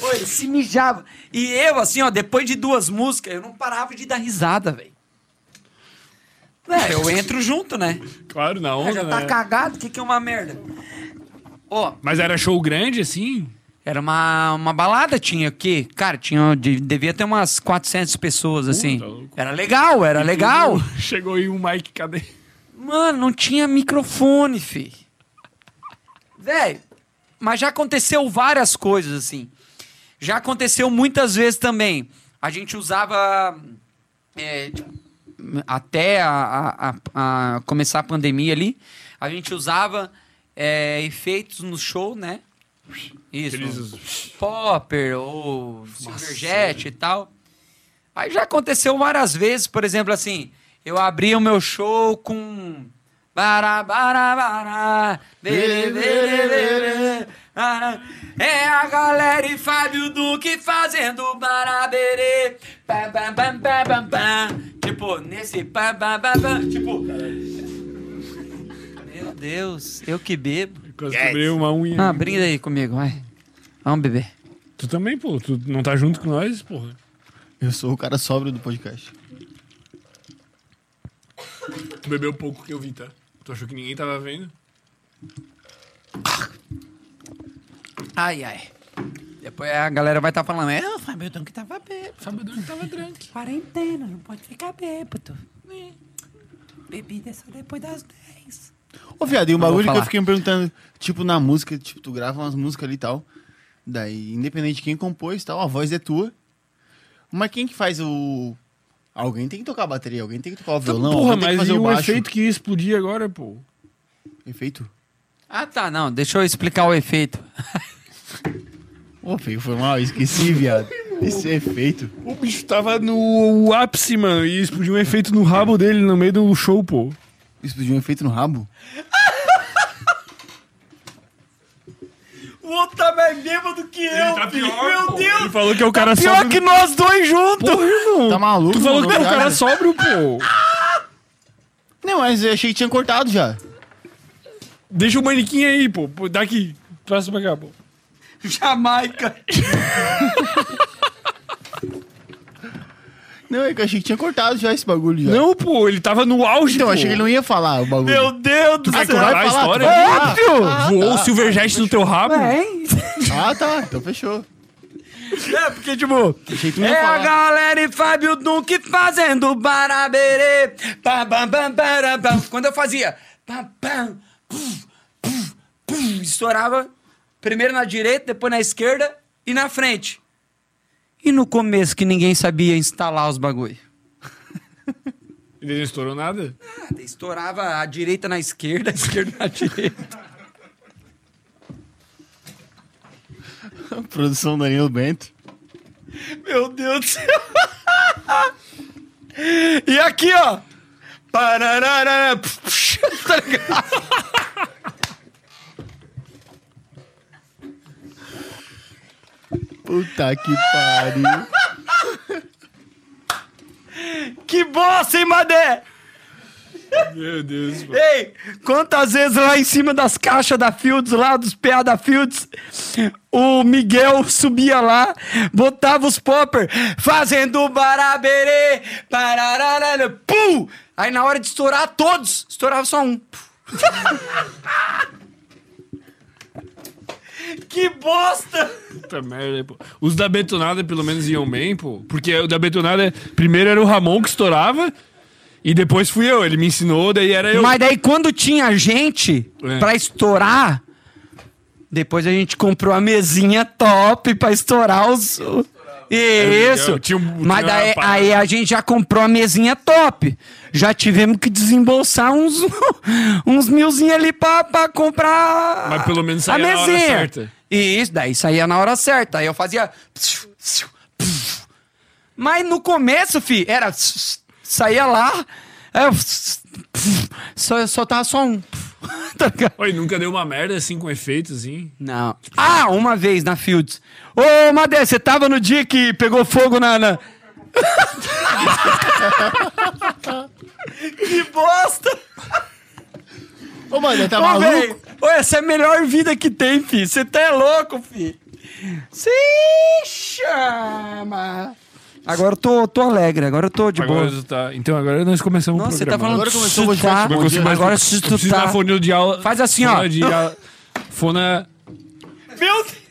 Pô, ele se mijava. E eu, assim, ó, depois de duas músicas, eu não parava de dar risada, velho. É, eu entro junto, né? Claro, na Ah, onda, já tá né? cagado, o que, que é uma merda? Ó, Mas era show grande, assim? era uma, uma balada, tinha o quê? Cara, tinha, de- devia ter umas 400 pessoas, assim. louco. Era legal, era legal. Chegou aí um mic, cadê? Mano, não tinha microfone, fi. Véi, mas já aconteceu várias coisas, assim. Já aconteceu muitas vezes também. A gente usava. é, tipo, até a, a- a- a começar a pandemia ali, a gente usava é, efeitos no show, né? Isso. Aqueles- Popper ou Silverjet e tal. Aí já aconteceu várias vezes, por exemplo, assim, eu abria o meu show com. Bara, bara, bara, bere, bere, bere. É a galera e Fábio Duque fazendo barabere. Pam, pam, pam, pam, pam, pam. Tipo, nesse pam, pam, pam, pam. Tipo. Meu Deus, eu que bebo. Quase quebrei uma unha. Ah, brinda aí comigo, vai. Vamos beber. Tu também, pô. Tu não tá junto com nós, porra. Eu sou o cara sóbrio do podcast. Tu bebeu pouco que eu vi, tá? Tu achou que ninguém tava vendo? Ai, ai. Depois a galera vai estar falando, é, o Fábio que tava bêbado. Fábio Doni tava drunk. Quarentena, não pode ficar bêbado. É. Bebida é só depois das 10. Ô, viado, e um bagulho que eu fiquei me perguntando, tipo, na música, tipo, tu grava umas músicas ali e tal. Daí, independente de quem compôs e tal, a voz é tua. Mas quem que faz o. Alguém tem que tocar a bateria, alguém tem que tocar o violão, porra, alguém tem que mas fazer e o baixo. efeito que ia explodir agora, pô? Efeito? Ah, tá, não, deixa eu explicar o efeito. Ô, feio, foi mal, esqueci, viado. Esse é efeito. O bicho tava no ápice, mano, e explodiu um efeito no rabo dele no meio do show, pô. Explodiu um efeito no rabo? O outro tá mais bêbado que eu, tá pior, Meu pô. Deus. Ele falou que é o cara Pior sóbrio. que nós dois juntos. Porra, irmão. Tá maluco, Tu falou mano? que é o cara sóbrio, pô. Não, mas eu achei que tinha cortado já. Deixa o manequim aí, pô. Pô, Daqui. Traz pra cá, pô. Jamaica. Não, é que eu achei que tinha cortado já esse bagulho já. Não, pô, ele tava no auge, Então, pô. achei que ele não ia falar o bagulho. Meu Deus do céu! contar a vai falar, história? tu vai falar. Óbvio! Ah, Voou o tá. Silverjet no teu rabo? Vem. Ah, tá. Então fechou. É, porque, tipo. Tu É a galera e Fábio Duque fazendo baraberê. Pam, pam, pam, para, pam. Quando eu fazia. Pam, pam, puf, puf, puf, estourava primeiro na direita, depois na esquerda e na frente. E no começo que ninguém sabia instalar os bagulho. Ele não estourou nada? Nada, Estourava a direita na esquerda, a esquerda na direita. Produção Danilo Bento. Meu Deus do céu. E aqui, ó. Pararara, tá ligado? Puta que pariu. Que bosta, hein, Madé? Meu Deus, pô. Ei, quantas vezes lá em cima das caixas da Fields, lá dos PA da Fields, o Miguel subia lá, botava os popper, fazendo baraberê, pararara, pum! Aí na hora de estourar todos, estourava só um. que bosta! Puta merda, pô. Os da betonada pelo menos iam bem, pô. Porque o da betonada, primeiro era o Ramon que estourava. E depois fui eu. Ele me ensinou, daí era eu. Mas daí quando tinha gente É. pra estourar, depois a gente comprou a mesinha top pra estourar os. O- Isso. eu tinha Mas tinha uma daí aí a gente já comprou a mesinha top. Já tivemos que desembolsar uns, uns milzinhos ali pra, pra comprar Mas pelo menos a saía na hora mesinha. certa. Isso, daí saía na hora certa. Aí eu fazia. Mas no começo, fi, era. Saía lá. eu só, só tava só um. Tá? Oi, nunca deu uma merda assim com efeito, assim. Não. Ah, uma vez na Fields. Ô, Madé, você tava no dia que pegou fogo na. na... que bosta! Ô, mano, tá Ô, maluco? véi, ô, essa é a melhor vida que tem, fi. Você tá é louco, fi. Se chama. Agora eu tô, tô alegre, agora eu tô de Agora boa. tá. Então agora nós começamos Nossa, o você tá programa. falando Agora começou, falar, Eu consigo mais- Agora se eu tu tá... da fone de aula. Faz assim, ó. De aula, fona. Meu Deus.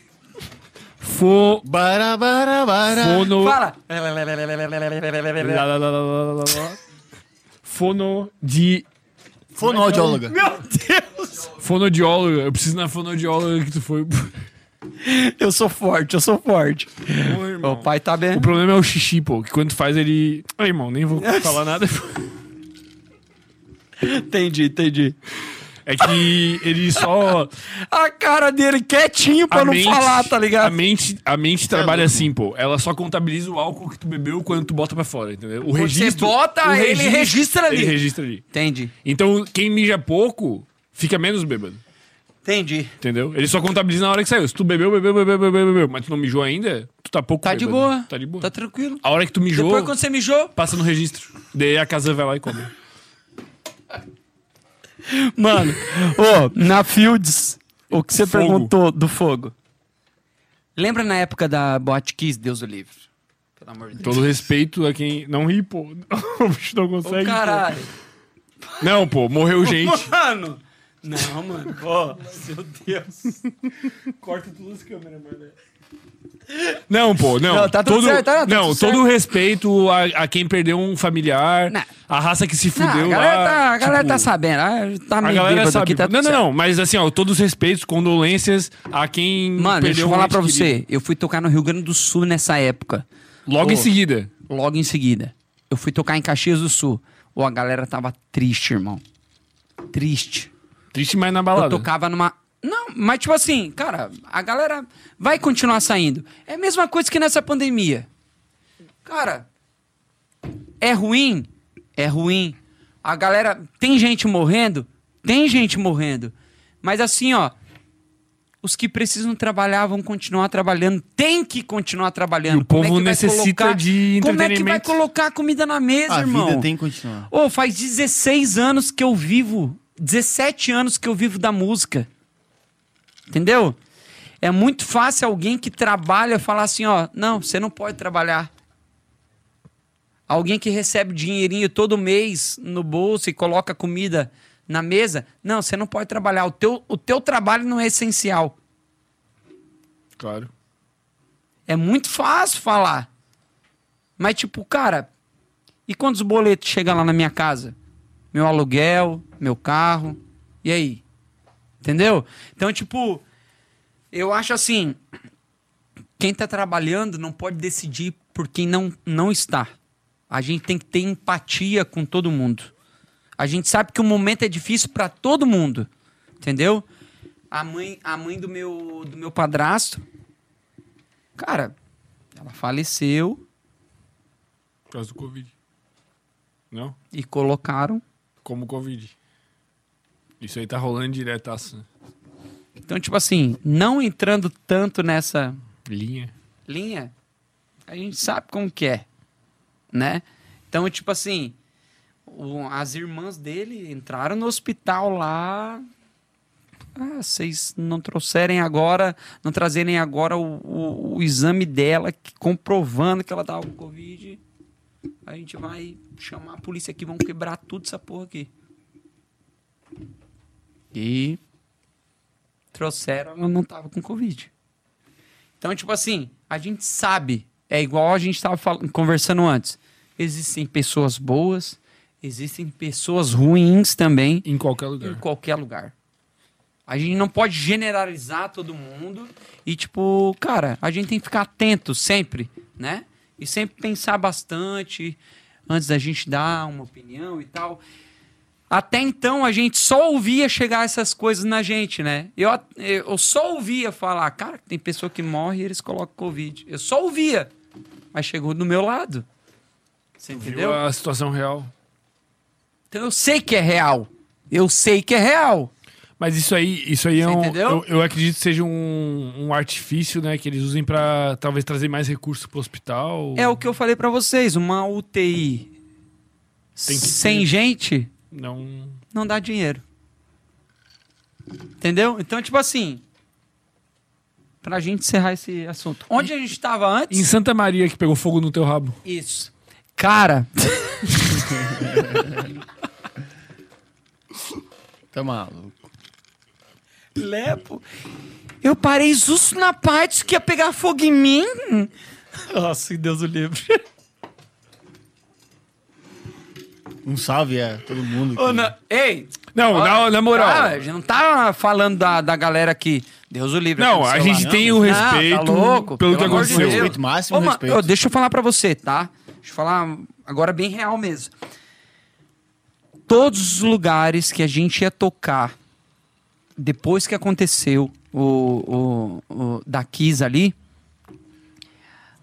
Fo. Bara, bara, bara. Fono. Fala. Lá, lá. Fono de. Fonoaudióloga. Meu Deus. Fonodióloga. Eu preciso na fonodióloga que tu foi. Eu sou forte, eu sou forte. Ô. O pai tá bem. O problema é o xixi, pô. Que quando tu faz ele. Ai, irmão, nem vou falar nada. Entendi, entendi. É que ele só. A cara dele quietinho pra a não mente- falar, tá A ligado? mente, a mente trabalha assim, pô. Ela só contabiliza o álcool que tu bebeu quando tu bota pra fora, entendeu? O você registro. bota, o ele registra ali. Ele registra ali. Entendi, Então, quem mija pouco, fica menos bêbado. entendi. Entendeu? Ele só contabiliza na hora que saiu. Se tu bebeu, bebeu, bebeu, bebeu, bebeu, mas tu não mijou ainda, tu tá pouco Tá de bêbado. boa. Tá de boa. Tá tranquilo. A hora que tu mijou, Depois quando você mijou, passa no registro. Daí a casa vai lá e come. Mano, ô, na Fields, o que você Fogo. perguntou do fogo? Lembra na época da Boate Kiss, Deus o livre? Pelo amor de Deus. Todo respeito a quem não ri, pô. O bicho não Ô, consegue. pô. caralho. Não, pô, morreu gente. Mano. Não, mano. Ô, meu Deus. Corta todas as câmeras, mano. Não, pô, não. Não, tá tudo todo, certo, tá, tá não, tudo todo certo. o respeito a, a quem perdeu um familiar, Não. a raça que se Não, fudeu a galera, lá. tá, a galera tipo, tá sabendo. ah, Tá A meio galera bêbado sabe. aqui, tá não, tudo não, certo. não, mas assim, ó, todos os respeitos, condolências a quem Mano, deixa perdeu eu um falar ente pra querido. você. Eu fui tocar no Rio Grande do Sul nessa época. Logo Ô. em seguida. Logo em seguida. Eu fui tocar em Caxias do Sul. Ô, a galera tava triste, irmão. Triste. Triste, mas na Eu balada. tocava numa. Não, mas tipo assim, cara, a galera vai continuar saindo. É a mesma coisa que nessa pandemia. Cara, é ruim? É ruim. A galera. Tem gente morrendo? Tem gente morrendo. Mas assim, ó. Os que precisam trabalhar vão continuar trabalhando. Tem que continuar trabalhando. E o Como é povo que vai necessita colocar- de Como é que vai entretenimento. colocar comida na mesa, A irmão? vida tem que continuar. Ô, faz 16 anos que eu vivo. 17 anos que eu vivo da música. Entendeu? É muito fácil alguém que trabalha falar assim, ó, não, você não pode trabalhar. Alguém que recebe dinheirinho todo mês no bolso e coloca comida na mesa. Não, você não pode trabalhar. O teu, o teu trabalho não é essencial. Claro. É muito fácil falar. Mas, tipo, cara, e quando os boletos chegam lá na minha casa? Meu aluguel, meu carro, e aí? Entendeu? Então, tipo, eu acho assim: quem tá trabalhando não pode decidir por quem não, não está. A gente tem que ter empatia com todo mundo. A gente sabe que o momento é difícil para todo mundo. Entendeu? A mãe, a mãe do meu, do meu padrasto, cara, ela faleceu Por causa do Covid. Não? e colocaram. Como Covid. Isso aí tá rolando diretaço. né? Então, tipo assim, não entrando tanto nessa Linha. linha, a gente sabe como que é, né? Então, tipo assim, o- as irmãs dele entraram no hospital lá. Ah, vocês não trouxerem agora, não trazerem agora o, o- o exame dela, que- comprovando que ela tava com Covid. A gente vai chamar a polícia aqui, vamos quebrar tudo essa porra aqui. E trouxeram, ela não tava com Covid. Então, tipo assim, a gente sabe, é igual a gente estava conversando antes. Existem pessoas boas, existem pessoas ruins também Em qualquer em lugar. qualquer lugar. A gente não pode generalizar todo mundo e, tipo, cara, a gente tem que ficar atento sempre, né? E sempre pensar bastante antes da gente dar uma opinião e tal. Até então a gente só ouvia chegar essas coisas na gente, né? Eu, eu só ouvia falar, cara, tem pessoa que morre e eles colocam Covid. Eu só ouvia, mas chegou do meu lado. Você entendeu? Viu a situação real. Então eu sei que é real. Eu sei que é real. Mas isso aí, isso aí é Você um. entendeu? Eu, eu acredito que seja um, um artifício, né? Que eles usem pra talvez trazer mais recursos pro hospital. É o que eu falei pra vocês, uma UTI sem ter. gente Não. não dá dinheiro. Entendeu? Então, tipo assim, pra gente encerrar esse assunto. Onde a gente tava antes? Em Santa Maria que pegou fogo no teu rabo. Isso. Cara, Tá maluco. Lepo, eu parei justo na parte que ia pegar fogo em mim. Nossa, que Deus o livre. Um salve a todo mundo. Ô, que- na- Ei, Não, ó, na, na moral. Ah, a gente não tá falando da, da galera aqui. Deus o livre. não, a gente não, tem o Não, respeito tá louco, pelo pelo que amor de aconteceu. Deus. Respeito máximo, Ô, respeito. ô, deixa eu falar pra você, tá? Deixa eu falar agora bem real mesmo. Todos os lugares que a gente ia tocar depois que aconteceu o, o, o da Kiss ali,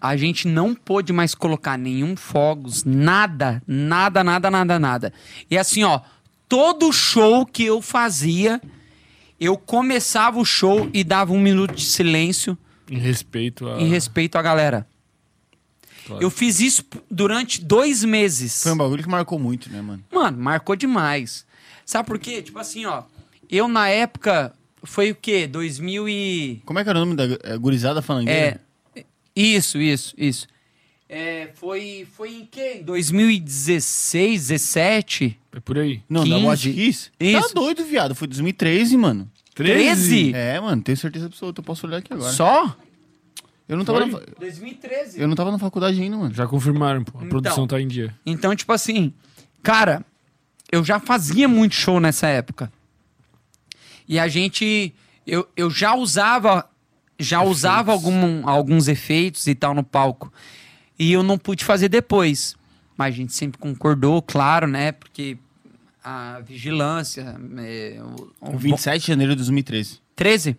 a gente não pôde mais colocar nenhum fogos, nada, nada, nada, nada, nada. E assim, ó, todo show que eu fazia, eu começava o show e dava um minuto de silêncio Em respeito a. em respeito à galera. Claro. Eu fiz isso durante dois meses. Foi um bagulho que marcou muito, né, mano? Mano, marcou demais. Sabe por quê? Tipo assim, ó. Eu, na época, foi o quê? 2000 e... Como é que era o nome da é, gurizada É, falangueira? Isso, isso, isso. É, foi, foi em quê? Em 2016, 17? É por aí. Não, da 15. Watch Kiss? Isso. Tá doido, viado. Foi 2013, mano. 13? É, mano, tenho certeza absoluta. Eu posso olhar aqui agora. Só? Eu não tava, na, fa- 2013. eu não tava na faculdade ainda, mano. Já confirmaram, pô. A Então. produção tá em dia. Então, tipo assim, cara, eu já fazia muito show nessa época. E a gente. Eu, eu já usava. Já usava algum, alguns efeitos e tal no palco. E eu não pude fazer depois. Mas a gente sempre concordou, claro, né? Porque a vigilância. É, o, o- 27 de janeiro de 2013. 13?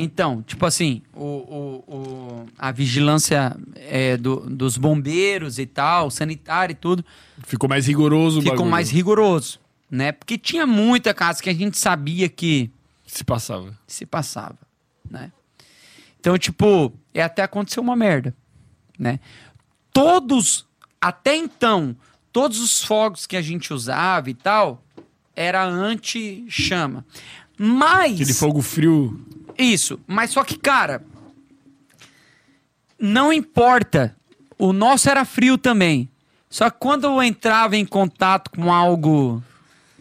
Então, tipo assim, o, o, o- a vigilância é, do- dos bombeiros e tal, sanitário e tudo, Ficou mais rigoroso ficou bagulho. mais rigoroso, né? Porque tinha muita casa que a gente sabia que Se passava. se passava, né? Então, tipo, é até aconteceu uma merda, né? Todos, até então, todos os fogos que a gente usava e tal, era anti-chama. Mas... Aquele fogo frio. Isso, mas só que, cara, não importa. O nosso era frio também. Só que quando eu entrava em contato com algo.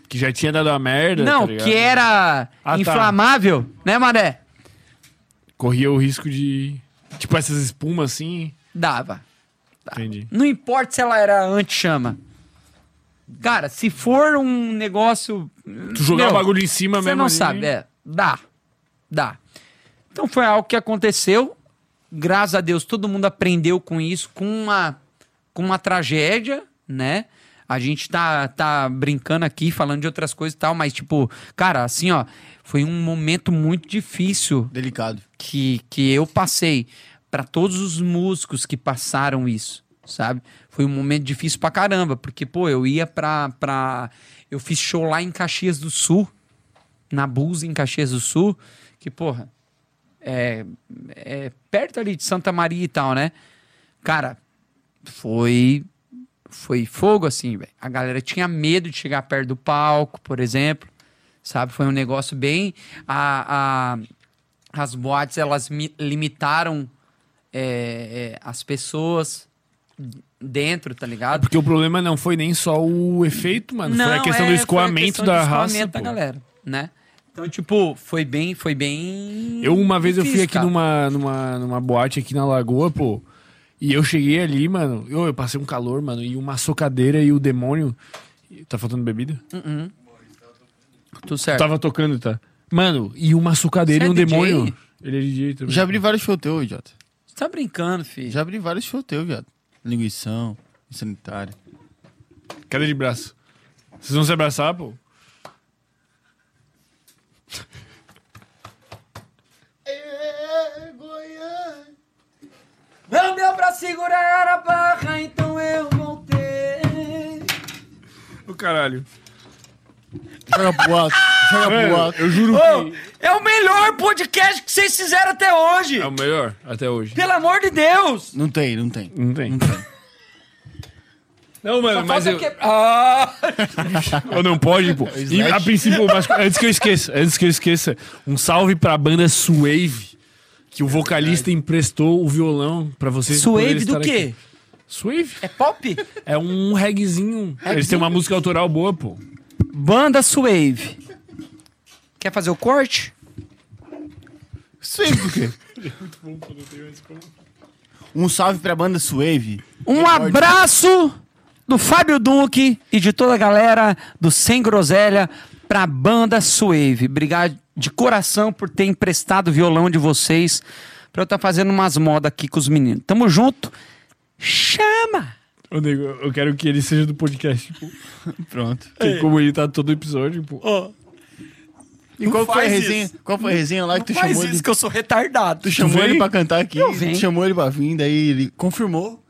Que já tinha dado a merda. Não, tá que era Ah, tá. inflamável, né, Maré? Corria o risco de. Tipo, essas espumas assim. Dava. Entendi. Não importa se ela era anti-chama. Cara, se for um negócio. Tu jogar Meu, o bagulho em cima Você mesmo. não ali, sabe, é. Dá. Dá. Então foi algo que aconteceu. Graças a Deus, todo mundo aprendeu com isso, com uma, com uma tragédia, né? A gente tá, tá brincando aqui, falando de outras coisas e tal, mas, tipo, cara, assim, ó, foi um momento muito difícil Delicado. que, que eu passei pra todos os músicos que passaram isso, sabe? Foi um momento difícil pra caramba, porque, pô, eu ia pra. pra eu fiz show lá em Caxias do Sul, na Bulls em Caxias do Sul, que, porra, é, é perto ali de Santa Maria e tal, né? Cara, foi. Foi fogo, assim, velho. A galera tinha medo de chegar perto do palco, por exemplo. Sabe? Foi um negócio bem. A, a- as boates, elas mi- limitaram é, é, as pessoas dentro, tá ligado? Porque o problema não foi nem só o efeito, mano. foi a questão é, do escoamento questão da do raça. escoamento da galera, né? Então, tipo, foi bem, foi bem. Eu, uma vez, eu fui difícil, aqui cara. numa, numa, numa boate aqui na Lagoa, pô. E eu cheguei ali, mano. Eu, eu passei um calor, mano. E uma socadeira e o demônio. Tá faltando bebida? Tudo certo. Tava tocando, tá? Mano, e uma sucadeira e um é DJ? demônio. Ele é DJ também. Já abri vários shows teu, idiota. Você tá brincando, filho. Já abri vários shows teu, viado. Linguição, sanitário. Queda de braço. Vocês vão se abraçar, pô? Não deu pra segurar a barra, então eu voltei. Ô, caralho. Joga pro alto, joga Mano, alto. eu juro Ô, que é o melhor podcast que vocês fizeram até hoje. é o melhor até hoje. Pelo amor de Deus. Não tem, não tem. Não tem. Não tem. Não, mano, mas Falta eu... que- Ah! Ou não pode, pô. E, a princípio, mas antes que eu esqueça, antes que eu esqueça, um salve pra banda Suave, que o vocalista emprestou o violão pra vocês. Suave do quê? aqui. Suave? É pop? É um reggaezinho. Eles têm uma música autoral boa, pô. Banda Suave. Quer fazer o corte? Swave do quê? Um salve pra banda Swave. Um abraço do Fábio Duque e de toda a galera do Sem Groselha pra banda Suave. Obrigado de coração por ter emprestado o violão de vocês pra eu estar fazendo umas modas aqui com os meninos. Tamo junto. Chama! Ô, nego, eu quero que ele seja do podcast, pô. Pronto. Porque como ele tá todo episódio, pô. E qual foi a faz resenha? isso. Qual foi a resenha lá que tu chamou ele? que eu sou retardado. Tu chamou vem? ele pra cantar aqui, Eu venho. tu chamou ele pra vir, daí ele confirmou.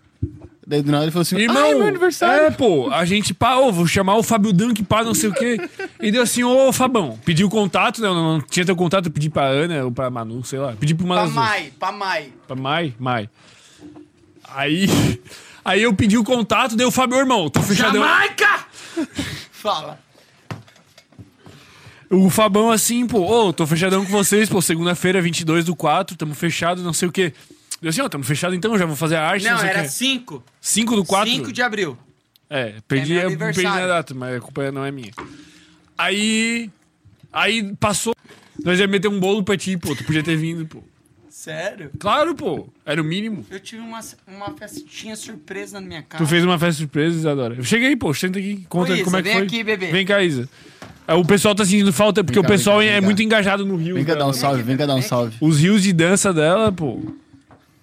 Daí do nada ele falou assim: Irmão, Ai, meu aniversário. É, pô, a gente, pá, ô, vou chamar o Fábio Dunk, pá, não sei o quê. E deu assim, ô, Fabão, pediu contato, né? Eu não tinha teu contato, eu pedi pra Ana ou pra Manu, sei lá. Pedi pra uma das duas. pra Mai. Pra Mai? Mai. Aí. Aí eu pedi o contato, deu o Fábio, irmão, tô fechadão. Jamaica! Fala. O Fabão assim, pô, ô, tô fechadão com vocês, pô, segunda-feira, 22 do 4, tamo fechado, não sei o quê. Deu assim, ó, tamo fechado então, já vou fazer a arte, não, era quê. 5. 5 do 4? 5 de abril. É, perdi, meu eu perdi a data, mas a culpa não é minha. Aí. Aí passou. Nós ia meter um bolo pra ti, pô. Tu podia ter vindo, pô. Sério? Claro, pô. Era o mínimo. Eu tive uma, uma festinha surpresa na minha casa. Tu fez uma festa surpresa, Isadora. Eu cheguei, pô. Senta aqui. Conta Ô, Isa, como é que vem foi. aqui, bebê. Vem cá, Isa. É, O pessoal tá sentindo falta porque Vem cá, o pessoal vem cá, é vem muito cá. engajado no Rio. Vem cá dar um salve, vem cá dar um salve. Os rios de dança dela, pô.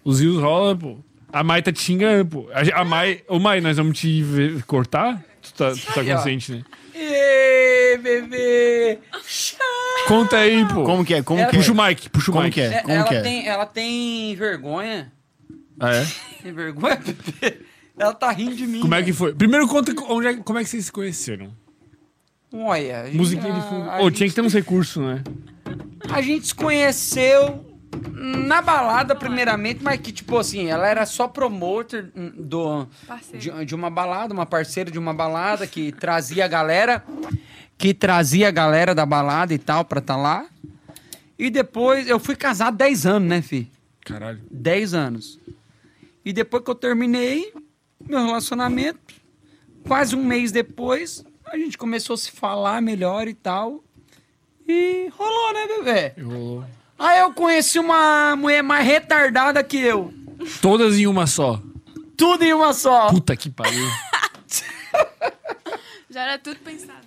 Os rios rola, pô. A Mai tá te xingando, pô. A, a Mai. Ô, Mai, nós vamos te ver- cortar? Tu tá, tu tá Aí, ó. consciente, né? Ê, bebê! Conta aí, pô. Como que é? Como Ela- que é? Puxa o mic, puxa o Como mic. que é? É, Como ela, que é? tem, ela tem vergonha. Ah, é? Tem vergonha, bebê? Ela tá rindo de mim. Como é que foi? Primeiro conta onde é- como é que vocês se conheceram. Olha. Musiquinha de fundo. a Ô, gente- tinha que ter uns recursos, né? A gente se conheceu na balada, primeiramente, mas que, tipo assim, ela era só promoter hum, do, de, de uma balada, uma parceira de uma balada que trazia a galera, que trazia a galera da balada e tal pra tá lá. E depois, eu fui casado 10 anos, né, fi? Caralho. 10 anos. E depois que eu terminei meu relacionamento, quase um mês depois, a gente começou a se falar melhor e tal. E rolou, né, bebê? Eu- Aí eu conheci uma mulher mais retardada que eu. Todas em uma só. Tudo em uma só. Puta que pariu. Já era tudo pensado.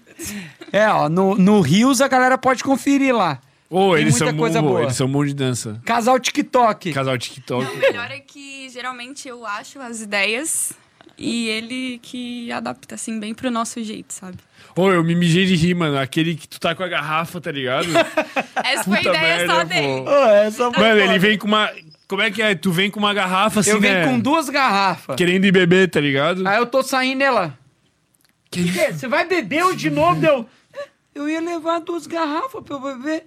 É, ó, no, no Rios a galera pode conferir lá. Ô, Tem eles muita são, coisa bom, boa. eles são bom de dança. Casal TikTok. Casal TikTok. O melhor é que geralmente eu acho as ideias e ele que adapta assim bem pro nosso jeito, sabe? Ô, eu me mijei de rir, mano. Aquele que tu tá com a garrafa, tá ligado? Essa foi a Puta ideia merda, só pô. dele. Essa foi Mano, ele vem com uma. Como é que é? Tu vem com uma garrafa assim, Eu venho né? com duas garrafas. Querendo ir beber, tá ligado? Aí eu tô saindo ela. Que que é? Você vai beber hoje de novo? Deu. Eu ia levar duas garrafas pra eu beber.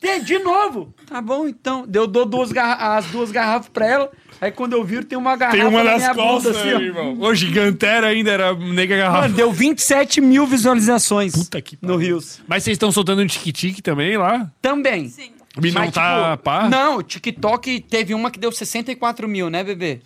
É, de novo. Tá bom, então. Eu dou duas garra- as duas garrafas pra ela. Aí quando eu viro, tem uma garrafa Tem uma na nas costas, bunda, assim, irmão. Ô, gigantera ainda era nega garrafa. Mano, deu 27 mil visualizações Puta que no pariu. Rios. Mas vocês estão soltando um tique-tique também lá? Também. Sim. O bicho não Mas, tá tipo, pá? Não, o TikTok teve uma que deu 64 mil, né, bebê?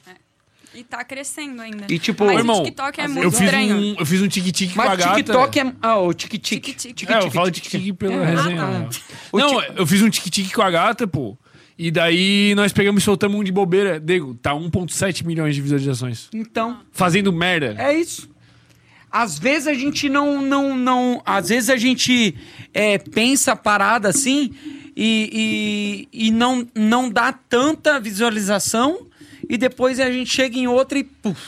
E tá crescendo ainda. E, tipo, Mas irmão, o TikTok é muito Eu fiz, estranho. um, eu fiz um tique-tique com a Mas o gata. TikTok é. Ah, o TikTok. Tique-tique. É, eu falo tique-tique pela É. resenha. Ah, né? O Não, eu fiz um tique-tique com a gata, pô. E daí nós pegamos e soltamos um de bobeira. Digo, tá 1.7 milhões de visualizações. Então. Fazendo merda. É isso. Às vezes a gente não. não, não às vezes a gente é, pensa a parada assim e, e, e não, não dá tanta visualização e depois a gente chega em outra e puf,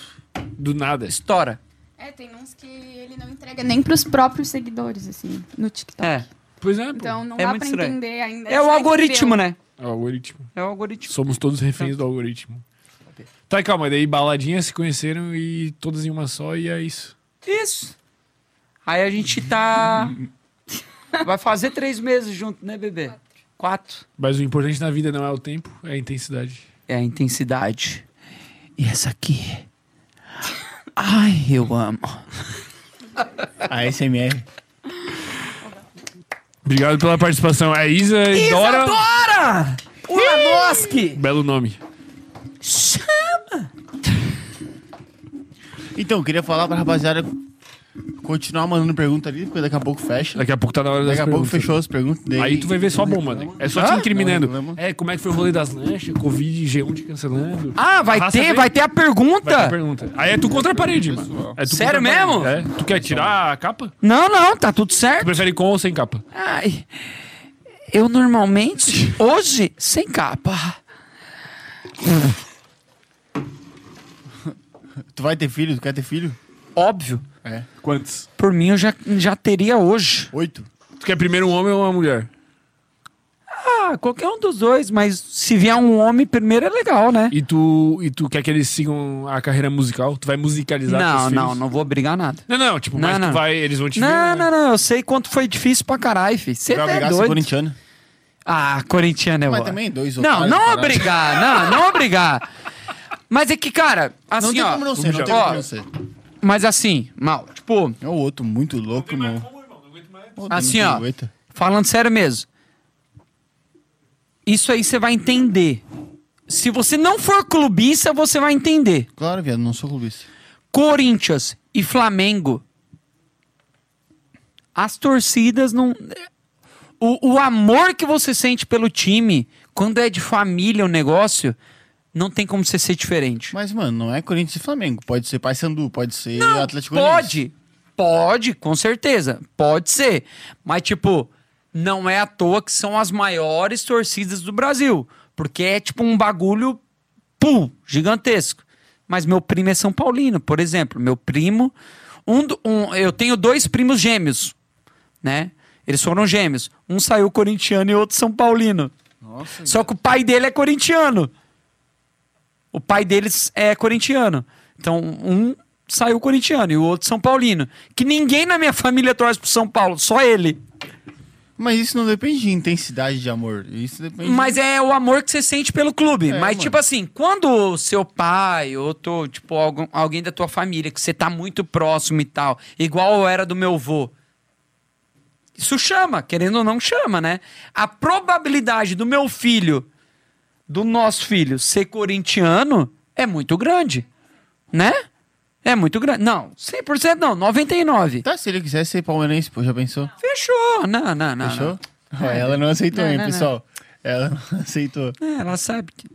Do nada. estoura. É, tem uns que ele não entrega nem pros próprios seguidores, assim, no TikTok. É. Pois é, pô. Então não É dá muito pra estranho. entender ainda. É o algoritmo, né? É o algoritmo. É o algoritmo. Somos todos reféns do algoritmo. Tá, calma, daí baladinhas se conheceram e todas em uma só e é isso. Isso. Aí a gente tá. Vai fazer três meses junto, né, bebê? Quatro. Mas o importante na vida não é o tempo, é a intensidade. É a intensidade. E essa aqui. Ai, eu amo. A SMR. Obrigado pela participação. É Isa e Dora. Isadora! Ulanovski! Belo nome. Então, eu queria falar pra rapaziada continuar mandando pergunta ali, porque daqui a pouco fecha. Daqui a pouco tá na hora das Daqui a pouco perguntas. fechou as perguntas. daí- Aí tu vai ver só bomba, né? É só te Ah, incriminando. não, não. É, como é que foi o rolê das lanchas, Covid, G1 te cancelando. Ah, vai ter, vem. vai ter a pergunta? Vai ter pergunta. Aí é tu contra a parede, mano. É tu Sério contra a parede. mesmo? É. Tu quer tirar a capa? Não, não, tá tudo Tu certo. prefere com ou sem capa? Ai, eu normalmente, hoje, sem capa. Tu vai ter filho? Tu quer ter filho? Óbvio. É. Quantos? Por mim, eu já, já teria hoje. Oito? Tu quer primeiro um homem ou uma mulher? Ah, qualquer um dos dois, mas se vier um homem primeiro é legal, né? E tu, e tu quer que eles sigam a carreira musical? Tu vai musicalizar teus Não, filhos? não, não vou brigar nada. Não, não, tipo, Não, mas não. tu vai, eles vão te ver. Não, né? não, não, eu sei quanto foi difícil pra caralho, filho. Você Vai é obrigar a ser doido. corintiano. Ah, corintiano é Mas também dois Não, otários não parados. obrigar, não, não obrigar. Mas é que, cara, assim, Não tem ó. como não ser, não tem ó, como não ser. Mas assim, mal, tipo, É o outro muito louco, tem Assim, ó. falando sério mesmo. Isso aí você vai entender. Se você não for clubista, você vai entender. Claro, viado, não sou clubista. Corinthians e Flamengo. As torcidas não. O, o amor que você sente pelo time, quando é de família o negócio, não tem como você ser diferente. Mas, mano, não é Corinthians e Flamengo. Pode ser Paysandu, pode ser Atlético Goianiense. Pode, pode, com certeza, pode ser. Mas, tipo, não é à toa que são as maiores torcidas do Brasil. Porque é tipo um bagulho, pum, gigantesco. Mas meu primo é São Paulino, por exemplo. Meu primo. Um, um- eu tenho dois primos gêmeos, né? Eles foram gêmeos. Um saiu corintiano e outro São Paulino. Nossa, Só que o pai dele é corintiano. O pai deles é corintiano. Então, um saiu corintiano e o outro São Paulino. Que ninguém na minha família torce pro São Paulo, só ele. Mas isso não depende de intensidade de amor. Isso depende. Mas é o amor que você sente pelo clube. É, Mas, mano. tipo assim, quando o seu pai ou tô, tipo, algum- alguém da tua família que você tá muito próximo e tal, igual eu era do meu avô. Isso chama, querendo ou não, chama, né? A probabilidade do meu filho, do nosso filho, ser corintiano é muito grande, né? É muito grande. Não, 100% não, 99%. Tá, se ele quisesse ser palmeirense, pô, já pensou? Fechou. Não, não, não. Fechou? não. É, ela não aceitou, Não, hein, não, pessoal? Ela não aceitou. É, ela sabe que...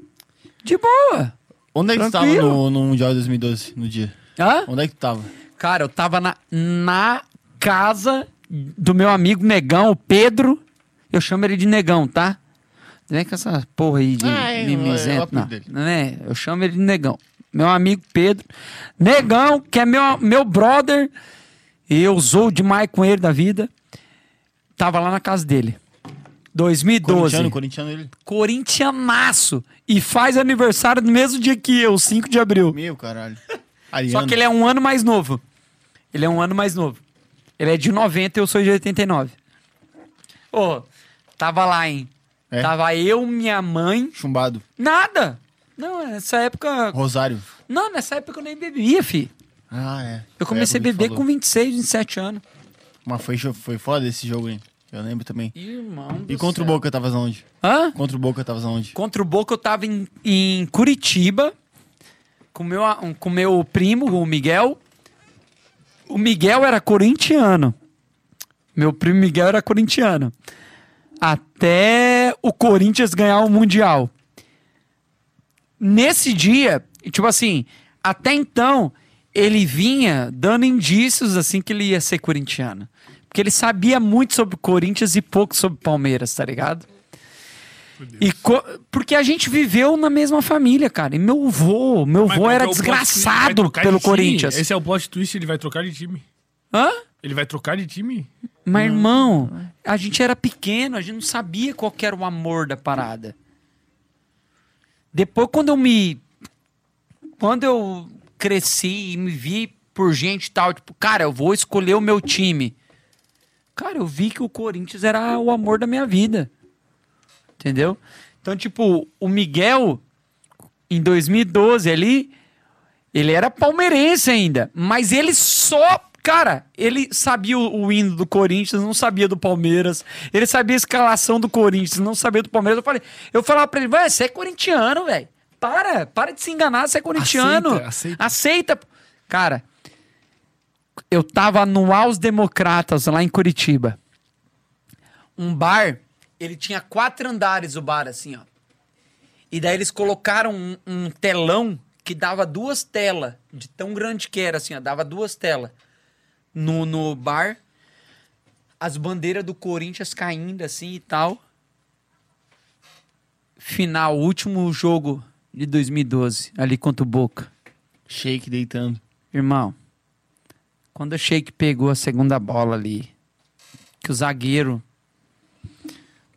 De boa. Onde é que tava Tranquilo. no, no Mundial de 2012, no dia? Hã? Onde é que tu tava? Cara, eu tava na, na casa do meu amigo Negão, o Pedro. Eu chamo ele de Negão, tá? Não é com essa porra aí de Ah, é, é mimizento, apelido não. é? Eu chamo ele de Negão. Meu amigo Pedro. Negão, que é meu, meu brother. E eu zoo demais com ele da vida. Tava lá na casa dele. 2012. Corintiano, corintiano ele. Corintianaço. E faz aniversário no mesmo dia que eu, 5 de abril. Meu caralho. Só Ariano. que ele é um ano mais novo. Ele é um ano mais novo. Ele é de 90 e eu sou de 89. Ô, tava lá, hein? É? Tava eu, minha mãe. Chumbado. Nada! Não, nessa época. Rosário. Não, nessa época eu nem bebia, fi. Ah, é. Eu comecei a beber com 26, 27 anos. Mas foi, foi foda esse jogo, hein? Eu lembro também. Irmão. E contra o Boca tavas onde? Hã? Contra o Boca tavas onde? Contra o Boca eu tava em, em Curitiba com meu, com meu primo, o Miguel. O Miguel era corintiano. Meu primo Miguel era corintiano. Até o Corinthians ganhar o Mundial. Nesse dia, tipo assim, até então, ele vinha dando indícios assim que ele ia ser corintiano. Porque ele sabia muito sobre Corinthians e pouco sobre Palmeiras, tá ligado? E porque a gente viveu na mesma família, cara. E meu vô, meu Mas vô era é desgraçado pelo? Corinthians. Esse é o plot twist, ele vai trocar de time. Hã? Ele vai trocar de time? Mas, irmão, a gente era pequeno, a gente não sabia qual era o amor da parada. Depois, quando eu me. Quando eu cresci e me vi por gente e tal, tipo, cara, eu vou escolher o meu time. Cara, eu vi que o Corinthians era o amor da minha vida. Entendeu? Então, tipo, o Miguel, em 2012 ali, ele era palmeirense ainda, mas ele só. Cara, ele sabia o, o hino do Corinthians, não sabia do Palmeiras. Ele sabia a escalação do Corinthians, não sabia do Palmeiras. Eu falei, eu falava pra ele, vai, você é corintiano, velho. Para, para de se enganar, você é corintiano. Aceita, aceita. aceita. Cara, eu tava no Aos Democratas, lá em Curitiba. Um bar, ele tinha quatro andares, o bar, assim, ó. E daí eles colocaram um, um telão que dava duas telas, de tão grande que era, assim, ó, dava duas telas no, no bar. As bandeiras do Corinthians caindo, assim e tal. Final, último jogo de 2012, ali contra o Boca. Shake deitando. Irmão, quando o Sheik pegou a segunda bola ali, que o zagueiro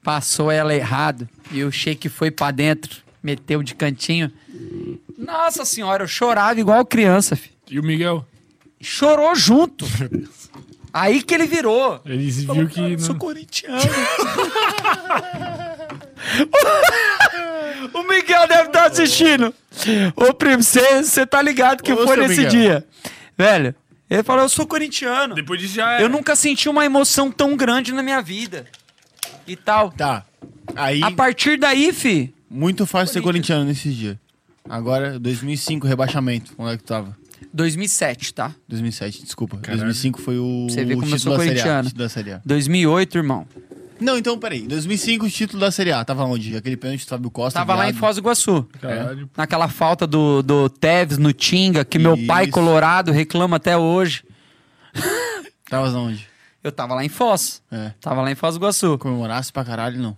passou ela errado e o Sheik foi pra dentro, meteu de cantinho. Nossa senhora, eu chorava igual criança, fi. E o Miguel? Chorou junto. Aí que ele virou. Ele viu "Cara, que. eu sou não- corintiano. o Miguel deve estar assistindo. Ô, primo, você tá ligado que Ô, foi nesse Miguel. dia. Velho, ele falou, eu sou corintiano. Depois disso já é. Eu nunca senti uma emoção tão grande na minha vida. E tal. Tá. Aí, A partir daí, fi, muito fácil ser corintiano nesses dias. Agora, 2005, rebaixamento. Onde é que tu tava? 2007, tá? 2007, desculpa. Caralho. 2005 foi o, Você vê o como eu título sou da Série A. corintiano. título da Série A. 2008, irmão. Não, então, peraí. 2005, o título da Série A. Tava onde? Aquele pênalti do Fábio Costa. Tava lá em. Foz do Iguaçu. Caralho. Naquela falta do, do Tevez no Tinga, que meu pai Isso. colorado reclama até hoje. Tava onde? Eu tava lá em Foz. É. Tava lá em Foz do Iguaçu. Comemorasse pra caralho, não.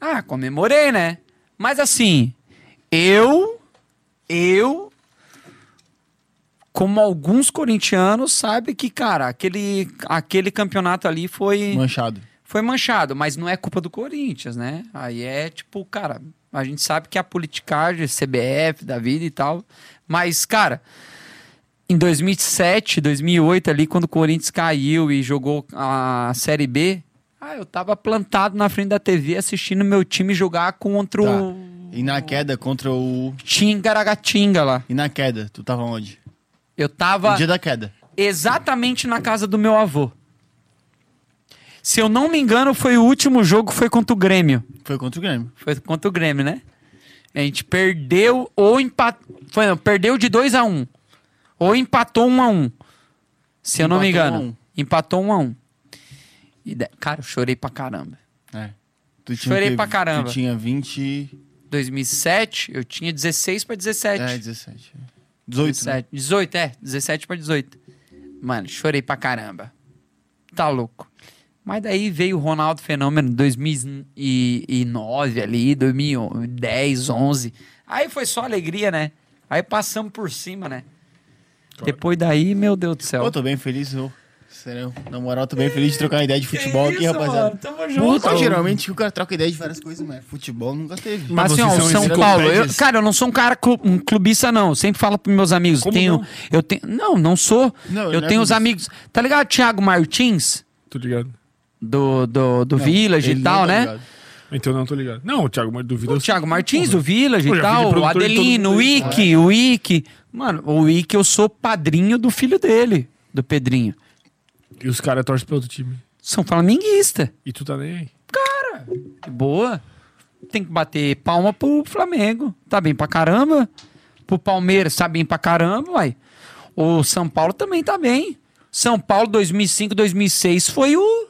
Ah, comemorei, né? Mas assim, eu. Eu. Como alguns corintianos, sabe que, cara, aquele, aquele campeonato ali foi, Manchado. foi manchado, mas não é culpa do Corinthians, né? Aí é tipo, cara, a gente sabe que é a politicagem, CBF da vida e tal. Mas, cara, em 2007, 2008 ali, quando o Corinthians caiu e jogou a Série B, ah, eu tava plantado na frente da TV assistindo meu time jogar contra Tá. o E na queda contra o. Tingaragatinga lá. E na queda, tu tava onde? Eu tava No dia da queda. exatamente na casa do meu avô. Se eu não me engano, foi o último jogo, foi contra o Grêmio. Foi contra o Grêmio. Foi contra o Grêmio, né? A gente perdeu ou empatou. Foi, não, perdeu de 2 a 1 um. Ou empatou um a um. Se eu não me Empatou engano. um. Empatou um a um. E de- Cara, eu chorei pra caramba. É. Tu Chorei o quê? pra caramba. Tu tinha 20... 2007, eu tinha 16 pra 17. É, 17. 18, né? 17. 18, é. 17 pra 18. Mano, chorei pra caramba. Tá louco. Mas daí veio o Ronaldo Fenômeno em 2009 ali, 2010, 11. Aí foi só alegria, né? Aí passamos por cima, né? Depois daí, meu Deus do céu. Pô, tô bem feliz, eu. Sério, na moral, tô bem feliz de trocar uma ideia de futebol aqui, rapaziada. Tamo Puta, geralmente o cara troca ideia de várias coisas, mas futebol nunca teve. Mas assim, ó, o são São Paulo, eu, cara, eu não sou um cara clu- um clubista, não. Eu sempre falo pros meus amigos. Como tenho, não? Eu tenho. Não, não sou. Não, eu não é tenho os clubista. amigos. Tá ligado, Thiago Martins? Tô ligado. Do, do, do Village e tal, tá né? ligado. Então não tô ligado. Não, o Thiago, mas duvido. O Thiago Martins, do Village e tal, o Adelino, o. Ike, o Ike. Mano, o Ike eu sou padrinho do filho dele, do Pedrinho. E os caras torcem pro outro time. São flamenguista. E tu tá nem aí. De boa. Tem que bater palma pro Flamengo. Tá bem pra caramba. Pro Palmeiras tá bem pra caramba, uai. O São Paulo também tá bem. São Paulo 2005, 2006 foi o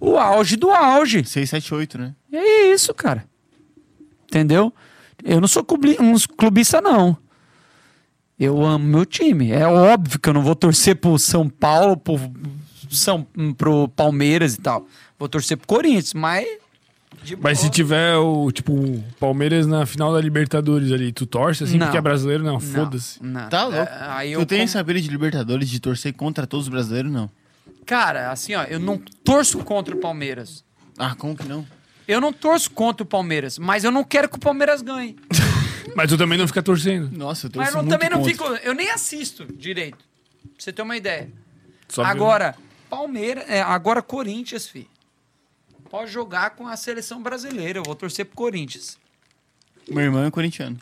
o auge do auge. 6, 7, 8, né? E é isso, cara. Entendeu? Eu não sou clubi- um clubista, não. Eu amo meu time. É óbvio que eu não vou torcer pro São Paulo, pro, São, pro Palmeiras e tal. Vou torcer pro Corinthians, mas. Mas se tiver o, tipo, o Palmeiras na final da Libertadores ali, tu torce assim Não. porque é brasileiro? Não, Não, foda-se. Tá louco. É, Aí eu tu tem com- essa de Libertadores de torcer contra todos os brasileiros, não? Cara, assim, ó, eu não torço contra o Palmeiras. Ah, como que não? Eu não torço contra o Palmeiras, mas eu não quero que o Palmeiras ganhe. Mas tu também não fica torcendo. Nossa, eu torço Mas eu muito também não contra. fico. Eu nem assisto direito. Pra você ter uma ideia. Só. Agora, Palmeiras. É, agora Corinthians, fi. Pode jogar com a seleção brasileira. Eu vou torcer pro Corinthians. Meu irmão é corintiano.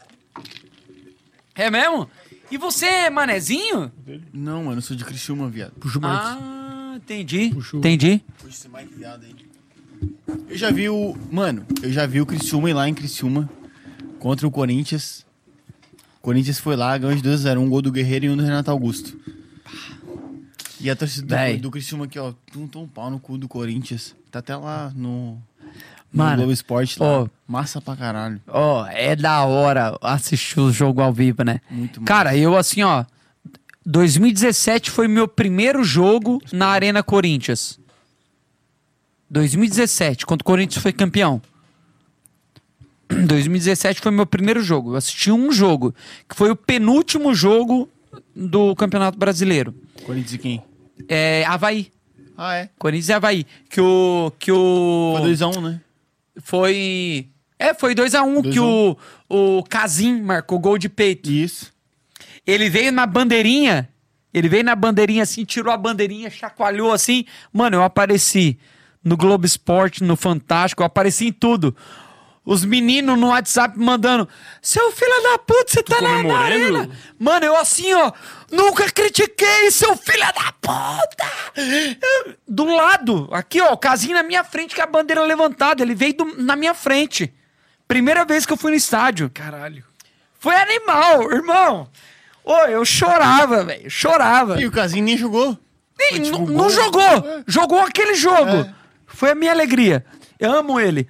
É mesmo? E você, manezinho? Não, mano, eu sou de Criciúma, viado. Puxa o Marcos. Ah, entendi. Puxou. Entendi. Puxa esse Mike viado aí. Eu já vi o... Mano, eu já vi o Criciúma ir lá em Criciúma contra o Corinthians. O Corinthians foi lá, ganhou de 2x0. Um gol do Guerreiro e um do Renato Augusto. E a torcida Véi. do, do Criciúma aqui, ó, tum, um pau no cu do Corinthians. Tá até lá no... No Mano, Globo Esporte lá. ó. Massa pra caralho. Ó, é da hora assistir o jogo ao vivo, né? Muito massa. Cara, eu assim, ó. 2017 foi meu primeiro jogo na Arena Corinthians. 2017, quando o Corinthians foi campeão. 2017 foi meu primeiro jogo. Eu assisti um jogo, que foi o penúltimo jogo do Campeonato Brasileiro. Corinthians e quem? É Havaí. Ah, é. Corinthians e Havaí. Que o. Que o. Foi 2x1, né? Foi. É, foi 2x1 que 2 o, o Casim marcou gol de peito. Isso. Ele veio na bandeirinha. Ele veio na bandeirinha assim, tirou a bandeirinha, chacoalhou assim. Mano, eu apareci no Globo Esporte, no Fantástico, eu apareci em tudo. Os meninos no WhatsApp mandando: Seu filho da puta, você tá na, arena. Mano, eu assim, ó. Nunca critiquei, seu filho da puta! Do lado, aqui, ó, o casinho na minha frente com a bandeira levantada. Ele veio do- na minha frente. Primeira vez que eu fui no estádio. Caralho. Foi animal, irmão. Ô, eu chorava, velho. Chorava. E o Casim nem jogou. Nem- tipo, não- não jogou. Jogou aquele jogo. É. Foi a minha alegria. Eu amo ele.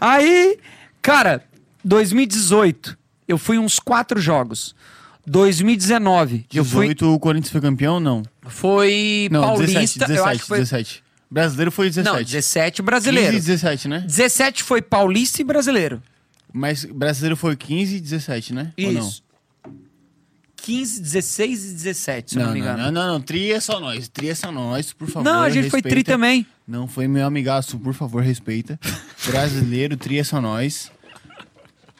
Aí, cara, 2018, eu fui uns quatro jogos. 2019, eu fui. 18 o Corinthians foi campeão não? Foi Não, paulista. 17, 17, eu acho que foi. 17. Brasileiro foi 17. Não, 17 brasileiro. 15 e 17, né? 17 foi paulista e brasileiro. Mas brasileiro foi 15 e 17, né? Ou não? Isso. 15, 16 e 17, se Não, não, me não, engano. não, não, não, Tri é só nós. Tri é só nós, por favor. Não, a gente foi tri respeita. também. Não, foi meu amigaço, por favor, respeita. Brasileiro, Tri é só nós.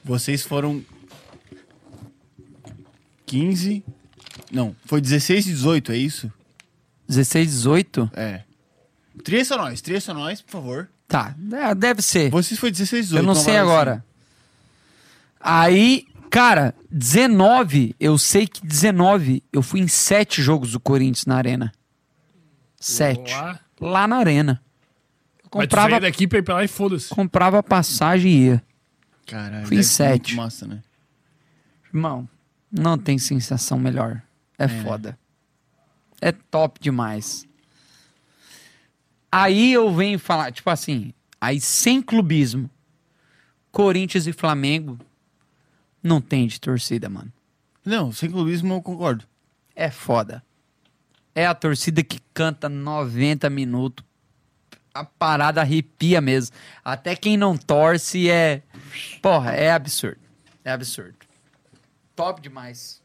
Vocês foram 15. Não, foi 16 e 18, é isso? 16, 18? É. É só nós, é só nós, por favor. Tá, é, deve ser. Vocês foi 16 e 18. Eu não sei agora. Aí, cara, 19, eu sei que 19, eu fui em sete jogos do Corinthians na arena. Sete. Lá. Lá na arena. Eu Mas tu comprava, saía daqui pra ir pra lá e foda-se. comprava passagem e ia. Caralho. Fui em sete. Massa, né? Irmão, não tem sensação melhor. É, foda. É top demais. Aí eu venho falar, tipo assim, aí sem clubismo, Corinthians e Flamengo não tem de torcida, mano. Não, sem clubismo eu concordo. É foda. É a torcida que canta 90 minutos. A parada arrepia mesmo. Até quem não torce é. Porra, é absurdo. É absurdo. Top demais.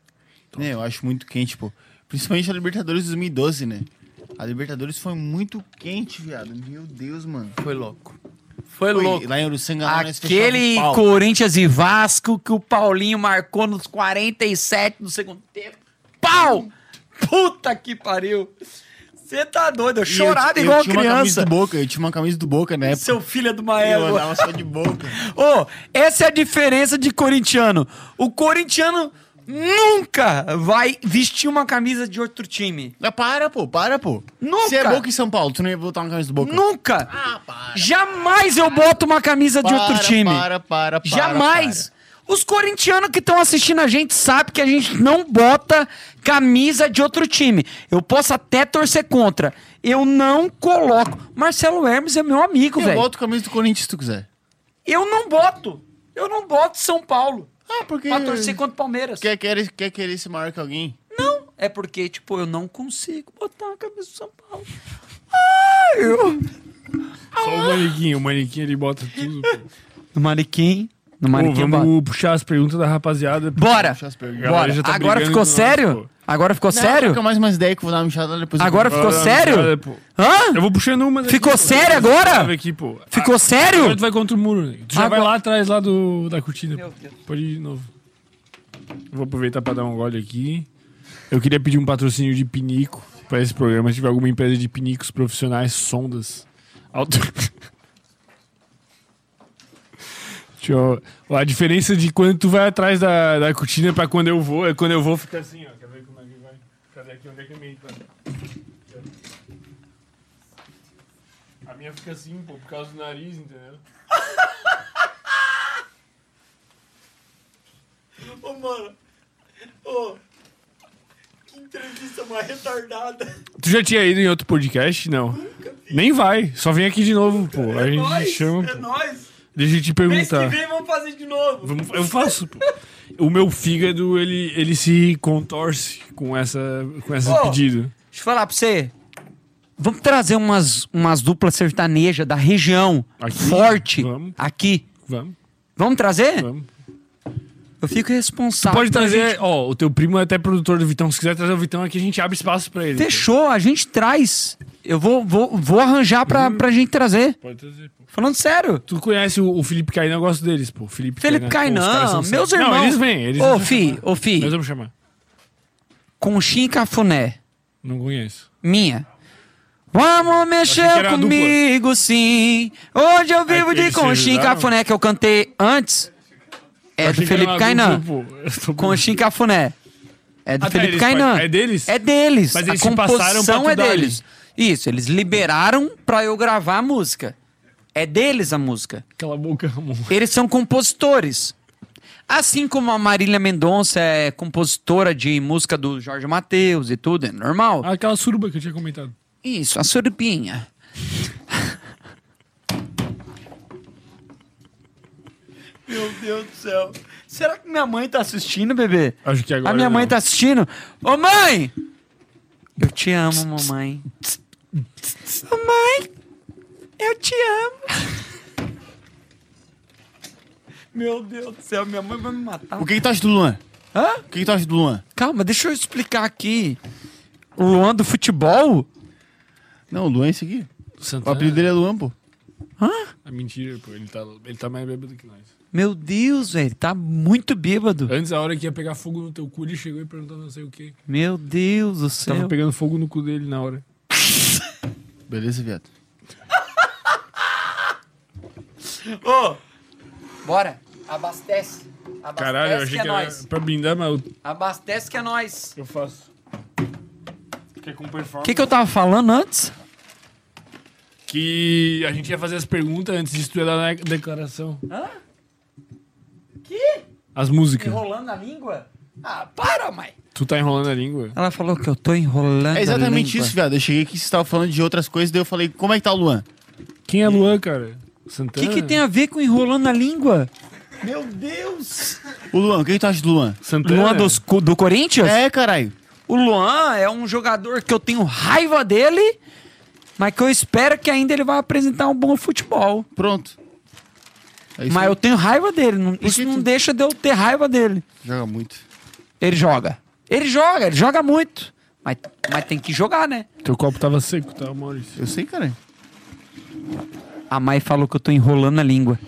É, eu acho muito quente, pô. Principalmente a Libertadores 2012, né? A Libertadores foi muito quente, viado. Meu Deus, mano. Foi louco. Foi Foi, louco. Lá em Uruçanga, lá Aquele. Corinthians e Vasco que o Paulinho marcou nos 47 do segundo tempo. Pau! Puta que pariu. Você tá doido. Eu chorava eu, igual eu tinha uma camisa criança. do Boca, eu tinha uma camisa do Boca na época. Seu filho é de uma Eu andava só de Boca. Ô, essa é a diferença de corintiano. O corintiano nunca vai vestir uma camisa de outro time. Ah, para, pô, para, pô. Nunca. Se é Boca em São Paulo, tu não ia botar uma camisa do Boca? Nunca. Ah, para. Jamais eu boto uma camisa de outro Para, time. Para, para, para. Jamais. para. Os corintianos que estão assistindo a gente sabem que a gente não bota camisa de outro time. Eu posso até torcer contra. Eu não coloco. Marcelo Hermes é meu amigo, Eu velho. boto camisa do Corinthians se tu quiser. Eu não boto. Eu não boto São Paulo. Ah, porque... Pra torcer contra o Palmeiras. Quer, quer, quer querer ser maior que alguém? Não, é porque, tipo, eu não consigo botar a camisa do São Paulo. Ai, eu... Só o manequim. O manequim ele bota tudo. pô. No manequim. No boto. vamos puxar as perguntas da rapaziada. Bora! Puxa as perguntas. Galera Bora! já tá Agora brigando ficou com nós, sério? pô. Agora ficou Não, sério? Fica mais uma ideia que eu vou dar uma mijada depois. eu Agora ficou Ah, sério? pô. Hã? Eu vou puxando uma. daqui, Ficou pô. sério agora? Aqui, pô. Ficou Ah, sério? Agora tu vai contra o muro. né? Tu já Agora- vai lá atrás lá do, da cortina. Pode ir de novo. Vou aproveitar pra dar um gole aqui. Eu queria pedir um patrocínio de pinico pra esse programa. Se tiver alguma empresa de pinicos profissionais, sondas. Auto... Deixa eu- A diferença de quando tu vai atrás da, da cortina pra quando eu vou é quando eu vou ficar assim, ó. Quer ver como é que vai? Cadê aqui? Onde é que é meio? Tá? A minha fica assim, pô, por causa do nariz, entendeu? Ô, mano. Ô. Que entrevista mais retardada. Tu já tinha ido em outro podcast? Não. Nem vai. Só vem aqui de novo, pô. A gente chama, é pô. nóis. Deixa eu te perguntar. vem vamos fazer de novo. Vamos- eu faço. O meu fígado, ele, ele se contorce com, essa, com esse Ô. pedido. Deixa eu falar pra você. Vamos trazer umas, umas duplas sertanejas da região. Aqui? Forte. Vamos. Aqui. Vamos, Vamos trazer? vamos. Eu fico responsável. Pode pra trazer, gente- ó, o teu primo é até produtor do Vitão. Se quiser trazer o Vitão aqui, a gente abre espaço pra ele. Fechou, a gente traz. Eu vou, vou, vou arranjar pra, Uhum. pra gente trazer. Pode trazer. Falando sério. Tu conhece o, o Felipe Kainan, eu gosto deles, pô. Felipe, Felipe Kainan, pô, são meus irmãos. Não, eles vêm, eles Ô, fi, ô, fi. Nós vamos chamar. Conchinha Cafuné. Não conheço. Minha. Vamos mexer a comigo, sim. Hoje eu vivo que de conchinha? Cafuné, que eu cantei antes. É do Felipe tô- Conchinha Cafuné. É do Ah, tá, Felipe Kainan. faz- é deles? É deles. Mas a eles se passaram pra composição é deles. Isso, eles liberaram pra eu gravar a música. É deles a música. Cala a boca, amor. Eles são compositores. Assim como a Marília Mendonça é compositora de música do Jorge Mateus e tudo, é normal. Ah, aquela suruba que eu tinha comentado. Isso, a surubinha. Meu Deus do céu. Será que minha mãe tá assistindo, bebê? Acho que agora A minha mãe não. tá assistindo. Ô, mãe! Eu te amo, mamãe. Ô, mãe! Eu te amo. Meu Deus do céu, minha mãe vai me matar. O que, que tu acha do Luan? Hã? O que, que tu acha do Luan? Calma, deixa eu explicar aqui. O Luan do futebol? Não, o Luan é esse aqui. O Santana. apelido dele é Luan, pô. Hã? É mentira, pô. Ele tá, ele tá mais bêbado que nós. Meu Deus, velho, tá muito bêbado. Antes, a hora que ia pegar fogo no teu cu, ele chegou e perguntou não sei o quê. Meu Deus do céu. Tava pegando fogo no cu dele na hora. Beleza, viado. Ô, bora. Abastece. Abastece Caralho, eu achei que é que era nóis. pra blindar, mas eu, Abastece que é nós. eu faço. Que é com O performance. que, que eu tava falando antes? Que a gente ia fazer as perguntas antes de tu ia dar a declaração. Hã? Que? As músicas. Enrolando a língua? Ah, para, mãe. Tu tá enrolando a língua? Ela falou que eu tô enrolando. É a exatamente língua. isso, viado. Eu cheguei aqui, você tava falando de outras coisas, daí eu falei, como é que tá o Luan? Quem é Luan, cara? O que, que tem a ver com enrolando a língua? Meu Deus! O Luan, o que, que tu acha do Luan? Santana? Luan dos, do Corinthians? É, caralho. O Luan é um jogador que eu tenho raiva dele, mas que eu espero que ainda ele vai apresentar um bom futebol. Pronto. É mas aí. eu tenho raiva dele. Não, isso não tu- deixa de eu ter raiva dele. Joga muito. Ele joga. Ele joga, ele joga muito. Mas, mas tem que jogar, né? Teu copo tava seco, tá, Maurício? Eu sei, cara. A Mai falou que eu tô enrolando a língua.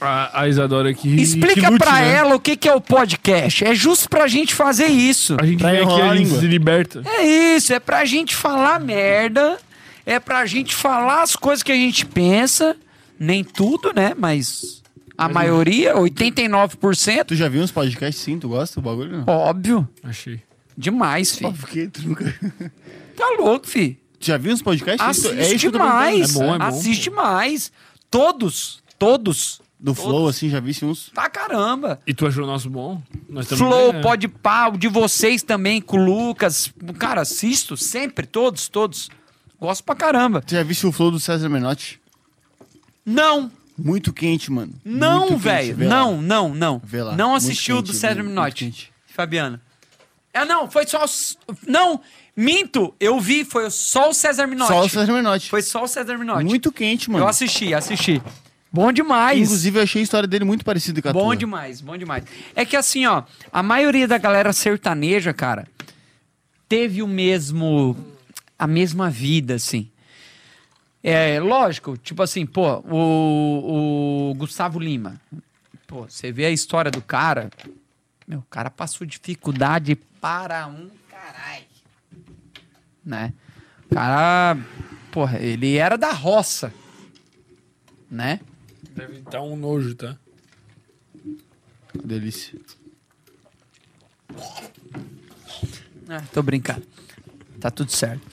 A, a Isadora aqui. que Explica lute, pra né? ela o que, que é o podcast. É justo pra gente fazer isso. A gente Pra vem aqui, a a gente língua. se liberta. É isso, é pra gente falar merda, é pra gente falar as coisas que a gente pensa, nem tudo, né, mas a maioria, 89%, Tu já viu uns podcasts sim? Tu gosta do bagulho? Não? óbvio, Achei. demais, Ó, fi. por que tu nunca... Tá louco, fi. Já viu uns podcasts? Isso- Assiste perguntando. mais, É bom, é bom, assiste mais. Todos, todos, Do Flow, assim, já vi uns... pra caramba. E tu achou o nosso bom? Nós também, Flow, né? pode pau, de vocês também, com o Lucas. Cara, assisto sempre, todos, todos. Gosto pra caramba. Tu já viu o Flow do César Menotti? Não, Muito quente, mano. Não, velho. Não, não, não. Vê lá. Não assistiu do César quente. Fabiana. É, não, foi só. os- Não, minto. Eu vi, foi só o César Minotti. Só o César Menotti. Foi só o César Minotti. Muito quente, mano. Eu assisti, assisti. Bom demais. Inclusive, eu achei a história dele muito parecida com a Bom tua. demais, bom demais. É que assim, ó, a maioria da galera sertaneja, cara, teve o mesmo. a mesma vida, assim. É, lógico, tipo assim, pô, o, o Gustavo Lima. Pô, você vê a história do cara. Meu, o cara passou dificuldade para um. Né? O cara, porra, ele era da roça. Né? Deve estar um nojo, tá? Delícia. Ah, tô brincando. Tá tudo certo.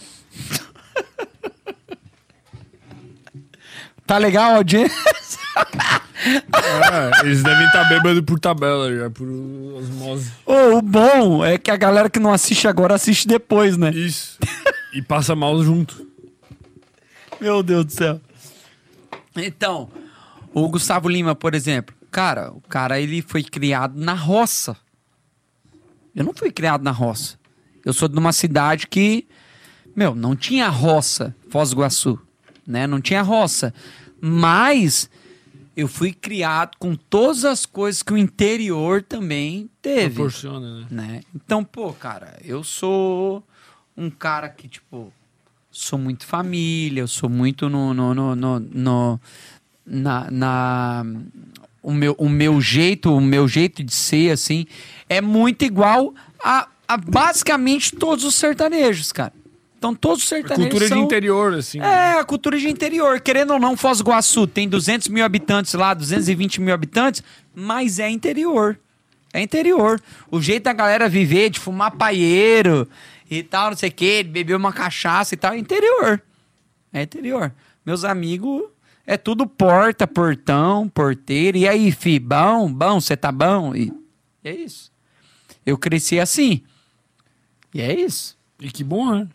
tá legal a audiência? Ah, eles devem estar bêbados por tabela já, por osmose. Ô, o bom é que a galera que não assiste agora assiste depois, né? Isso. E passa mal junto. Meu Deus do céu. Então, o Gustavo Lima, por exemplo. Cara, o cara ele foi criado na roça. Eu não fui criado na roça. Eu sou de uma cidade que, meu, não tinha roça, Foz do Iguaçu, né? Não tinha roça. Mas eu fui criado com todas as coisas que o interior também teve Proporciona, né? né? Então, pô, cara, eu sou um cara que, tipo, sou muito família, eu sou muito no. no, no, no- no- na. na- o, meu, o meu jeito, o meu jeito de ser, assim, é muito igual a, a basicamente todos os sertanejos, cara. Então, todos os A sertanejos. cultura de são- interior, assim. é, a cultura de interior. Querendo ou não, Foz do Iguaçu tem 200 mil habitantes lá, 220 mil habitantes, mas é interior. É interior. O jeito da galera viver, de fumar paieiro e tal, não sei o quê, de beber uma cachaça e tal, é interior. É interior. Meus amigos, é tudo porta, portão, porteiro. E aí, fi, bom, bom, você tá bom? E é isso. Eu cresci assim. E é isso. E que bom, né?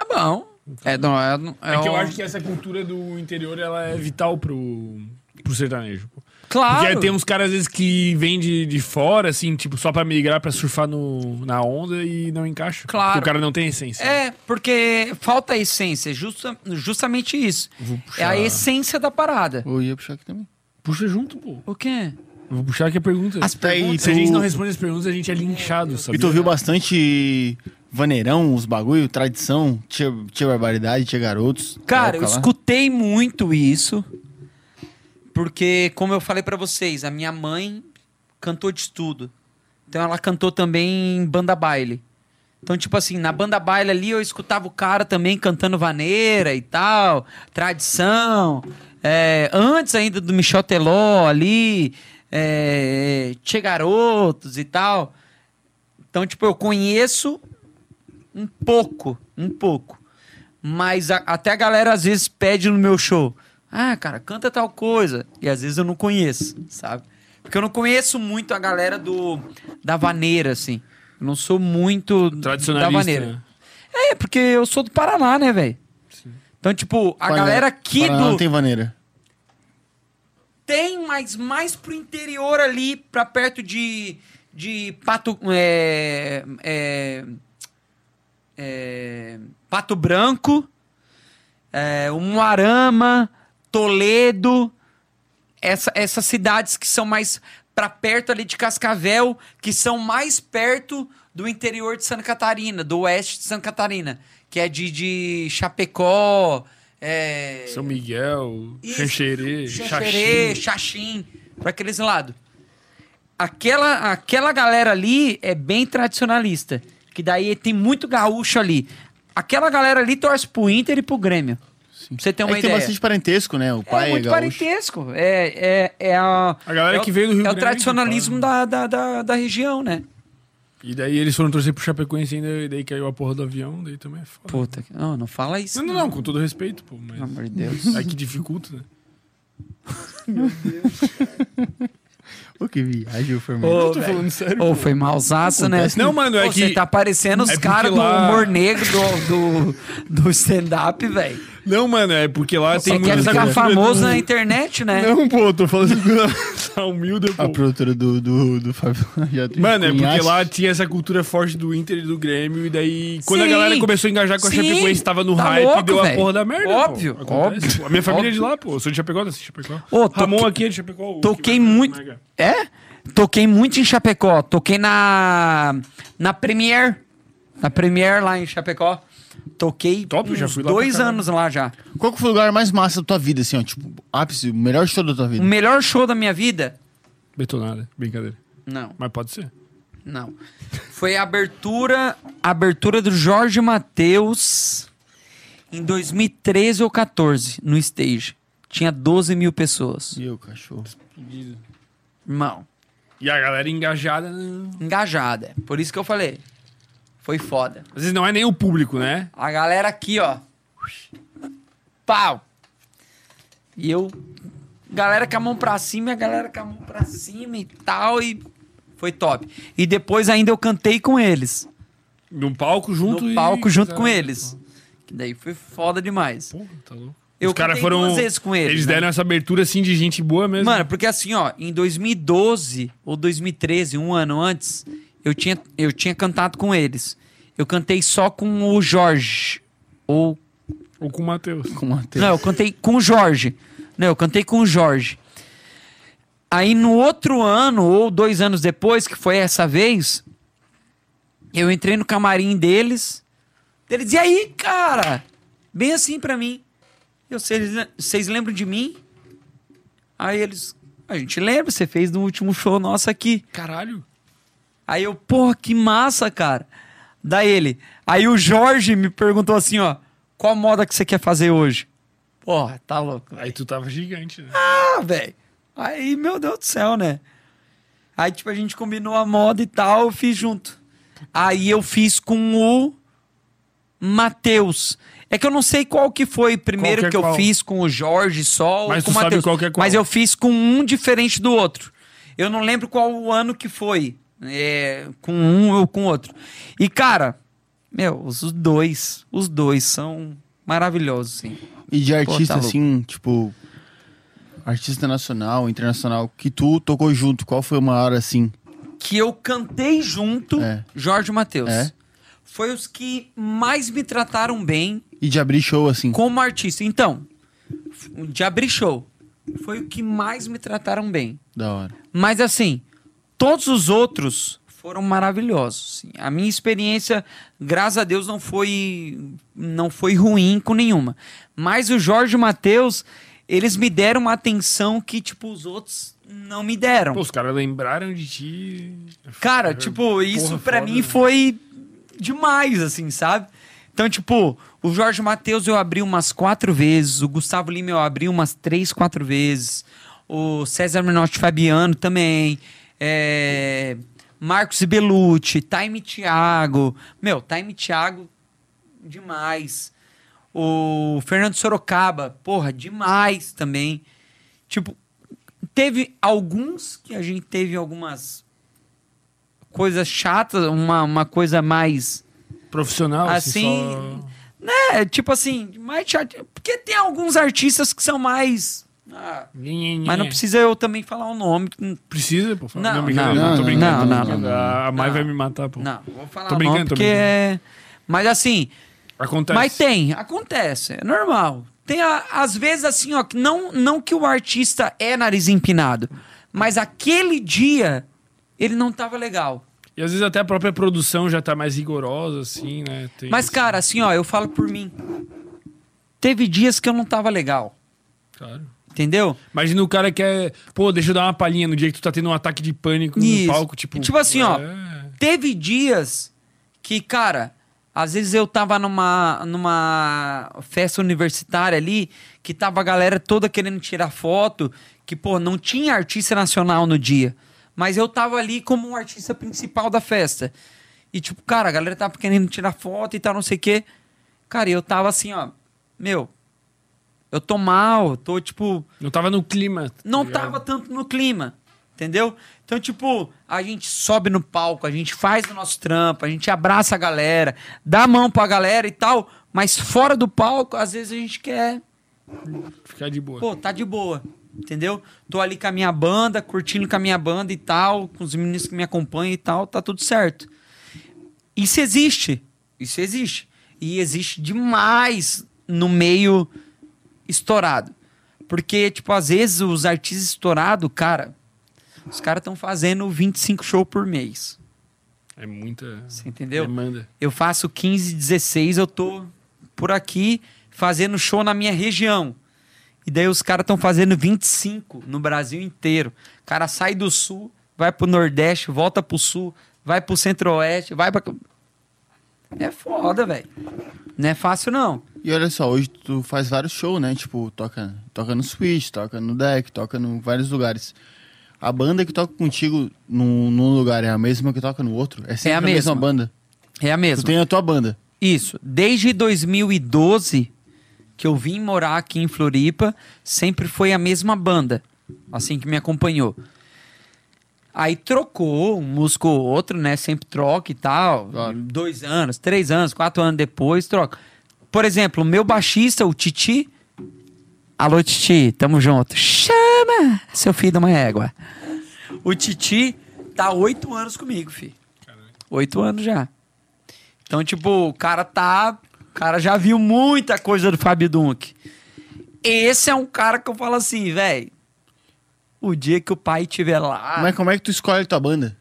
É bom. É, não, é, É, que eu um- acho que essa cultura do interior, ela é vital pro, pro sertanejo. pô. Claro. Porque tem uns caras, às vezes, que vêm de, de fora, assim, tipo, só pra migrar, pra surfar no, na onda e não encaixa. Claro. Porque o cara não tem essência. É, porque falta a essência, justa, justamente isso. Vou É a essência da parada. Eu ia puxar aqui também. Puxa junto, pô. O quê? Eu Vou puxar aqui a pergunta. As Tá perguntas. Se a gente não responde as perguntas, a gente é linchado, sabe? E tu ouviu bastante vaneirão, os bagulho, tradição, tinha, tinha barbaridade, tinha garotos. Cara, eu lá? escutei muito isso. Porque, como eu falei pra vocês, a minha mãe cantou de estudo. Então ela cantou também em banda baile. Então, tipo assim, na banda baile ali eu escutava o cara também cantando vaneira e tal, tradição. É, antes ainda do Michel Teló ali, é, Tchê Garotos e tal. Então, tipo, eu conheço um pouco, um pouco. Mas a- até a galera às vezes pede no meu show. Ah, cara, canta tal coisa. E às vezes eu não conheço, sabe? Porque eu não conheço muito a galera do da vaneira, assim. Eu não sou muito da Tradicionalista. vaneira. né? É, porque eu sou do Paraná, né, velho? Então, tipo, a Paraná- galera aqui Paraná do. não tem vaneira. Tem, mas mais pro interior ali, pra perto de. de Pato. É, é, é, Pato Branco, é, Umuarama, Toledo. Essa, essas cidades que são mais pra perto ali de Cascavel, que são mais perto do interior de Santa Catarina, do oeste de Santa Catarina, que é de, de Chapecó. É, São Miguel. Xanxerê, Xanxerê, Xaxim. Pra aqueles lados. Aquela, aquela galera ali é bem tradicionalista. Que daí tem muito gaúcho ali. Aquela galera ali torce pro Inter e pro Grêmio. Pra você ter uma é que tem ideia. bastante parentesco, né? O é pai é, muito gaúcho. parentesco. É, é, é a, A galera é o- que veio do Rio É o Grande, tradicionalismo da, da, da, da região, né? E daí eles foram torcer pro Chapecoense ainda, e daí caiu a porra do avião, daí também é foda. Puta, não, não fala isso. Não, não, não, com todo respeito, pô, Pelo mas amor de Deus. é que dificulta, né? Pô, que viagem, foi Ô, tô falando sério. Ô, foi malzaço, né? Não, mano, é Pô, que- Você tá parecendo os é caras do lá- humor negro do, do, do stand-up, velho. Não, mano, é porque lá tem Você quer ficar famoso na internet, né? Não, pô, eu tô falando tá humilde, pô. A produtora do, do, do Fábio já tem Mano, é porque lá tinha essa cultura forte do Inter e do Grêmio, e daí, quando a Sim. galera começou a engajar com a Sim. Chapecoense, tava no Tá hype louco, e deu a velho. porra da merda. pô. Óbvio, Acontece, óbvio, pô. A minha família é de óbvio. lá, pô. Eu sou de Chapecó, nasci em Chapecó. Ô, Ramon aqui é de Chapecó. Toquei que- muito. Mega. É? Toquei muito em Chapecó. Toquei na. Na Premiere. Na Premiere lá em Chapecó. Toquei Top, uns já fui lá dois anos lá já. Qual que foi o lugar mais massa da tua vida, assim, ó? Tipo, ápice, o melhor show da tua O vida? melhor show da minha vida? Betonada, brincadeira. Não, Mas pode ser. não. Foi a abertura, a abertura do Jorge Matheus em 2013 ou 14, no stage. Tinha 12 mil pessoas. Meu cachorro. Irmão, E a galera engajada. né? engajada. é Por isso que eu falei. Foi foda. Às vezes não é nem o público, né? A galera aqui, ó. Pau. E eu. Galera com a mão pra cima e a galera com a mão pra cima e tal. E foi top. E depois ainda eu cantei com eles. Num palco junto no e- palco junto com eles. Que daí foi foda demais. Porra, tá louco. Eu Os caras foram. duas vezes com eles, Eles né? deram essa abertura assim de gente boa mesmo. Mano, porque assim, ó, em 2012 ou 2013, um ano antes, eu tinha, eu tinha cantado com eles. Eu cantei só com o Jorge. Ou Ou com o Matheus. Com Não, eu cantei com o Jorge. Não, eu cantei com o Jorge. Aí no outro ano, ou dois anos depois, que foi essa vez, eu entrei no camarim deles. Eles, e aí, cara? Bem assim pra mim. Vocês lembram de mim? Aí eles, a gente lembra, você fez no último show nosso aqui. Caralho. Aí eu, porra, que massa, cara. Daí ele. Aí o Jorge me perguntou assim, ó. Qual moda que você quer fazer hoje? Porra, tá louco. Aí tu tava gigante, né? Ah, velho. Aí, meu Deus do céu, né? Aí, tipo, a gente combinou a moda e tal, eu fiz junto. Aí eu fiz com o Matheus. É que eu não sei qual que foi primeiro que é que eu qual? fiz com o Jorge só Mas ou com o Matheus. é. Mas eu fiz com um diferente do outro. Eu não lembro qual o ano que foi. É, com um ou com outro. E, cara, meu, os dois, os dois são maravilhosos, sim. E de artista, tá louco. assim, tipo... Artista nacional, internacional, que tu tocou junto, qual foi o maior, assim? que eu cantei junto, É. Jorge Matheus. É? Foi os que mais me trataram bem E de abrir show, assim? como artista. Então, de abrir show foi o que mais me trataram bem. Da hora. Mas assim, todos os outros foram maravilhosos. A minha experiência, graças a Deus, não foi não foi ruim com nenhuma. Mas o Jorge Matheus, eles me deram uma atenção que tipo os outros não me deram. Pô, os caras lembraram de ti. Cara, tipo, isso foda, mim foi demais, assim, sabe? Então, tipo, o Jorge Matheus eu abri umas quatro vezes, o Gustavo Lima eu abri umas três, quatro vezes, o César Menotti Fabiano também, é, Marcos Belucci, Time Thiago, meu, Time Thiago, demais. O Fernando Sorocaba, porra, demais também. Tipo, teve alguns que a gente teve algumas coisas chatas, uma, uma coisa mais. Profissional, assim. Assim, só- né, tipo assim, mais chato. Porque tem alguns artistas que são mais. Ah, mas não precisa eu também falar o nome. Precisa, pô. Não, não, tô não, brincando. não, tô não, brincando. não, não. A Mai Não. vai me matar, pô. Não, vou falar Tô o brincando, tô porque é. Mas assim, Acontece. Mas tem, acontece, é normal. Tem, a- às vezes, assim, ó, que não, não que o artista é nariz empinado, mas aquele dia ele não tava legal. E às vezes até a própria produção já tá mais rigorosa, assim, né? Tem Mas, esse- cara, assim, ó, eu falo por mim. Teve dias que eu não tava legal, Claro. Entendeu? Imagina o cara que é. Pô, deixa eu dar uma palhinha no dia que tu tá tendo um ataque de pânico Isso. no palco, tipo. Tipo assim, ó. é. Teve dias que, cara, às vezes eu tava numa, numa festa universitária ali, que tava a galera toda querendo tirar foto, que, pô, não tinha artista nacional no dia. Mas eu tava ali como um artista principal da festa. E, tipo, cara, a galera tava querendo tirar foto e tal, não sei o quê. Cara, eu tava assim, ó, meu, eu tô mal, tô, tipo, Não tava no clima. tá não ligado? tava tanto no clima, entendeu? Então, tipo, a gente sobe no palco, a gente faz o nosso trampo, a gente abraça a galera, dá a mão pra galera e tal, mas fora do palco, às vezes a gente quer, Ficar de boa. pô, tá de boa, entendeu? Tô ali com a minha banda, curtindo com a minha banda e tal, com os meninos que me acompanham e tal, tá tudo certo. Isso existe, isso existe. E existe demais no meio estourado. Porque, tipo, às vezes os artistas estourados, cara, os caras estão fazendo 25 shows por mês. É muita. Você entendeu? Demanda. Eu faço 15, 16, eu tô por aqui fazendo show na minha região. E daí os caras estão fazendo 25 no Brasil inteiro. O cara sai do sul, vai pro Nordeste, volta pro sul, vai pro Centro-Oeste, vai pra. É foda, velho. Não é fácil, não. E olha só, hoje tu faz vários shows, né? Tipo, toca, toca no Switch, toca no Deck, toca em vários lugares. A banda que toca contigo num, num lugar é a mesma que toca no outro? É sempre É a a, mesma. mesma. banda? É a Tu mesma. tem a tua banda. Isso. Desde 2012 que eu vim morar aqui em Floripa, sempre foi a mesma banda, assim que me acompanhou. Aí trocou, um músico ou outro, né? Sempre troca e tal. Claro. Dois anos, três anos, quatro anos depois, troca. Por exemplo, o meu baixista, o Titi. Alô, Titi, tamo junto. Chama, seu filho de uma égua. O Titi tá há oito anos comigo, filho. Oito anos já. Então, tipo, o cara tá. O cara já viu muita coisa do Fábio Dunk. Esse é um cara que eu falo assim, velho. O dia que o pai estiver lá. Mas como é que tu escolhe tua banda?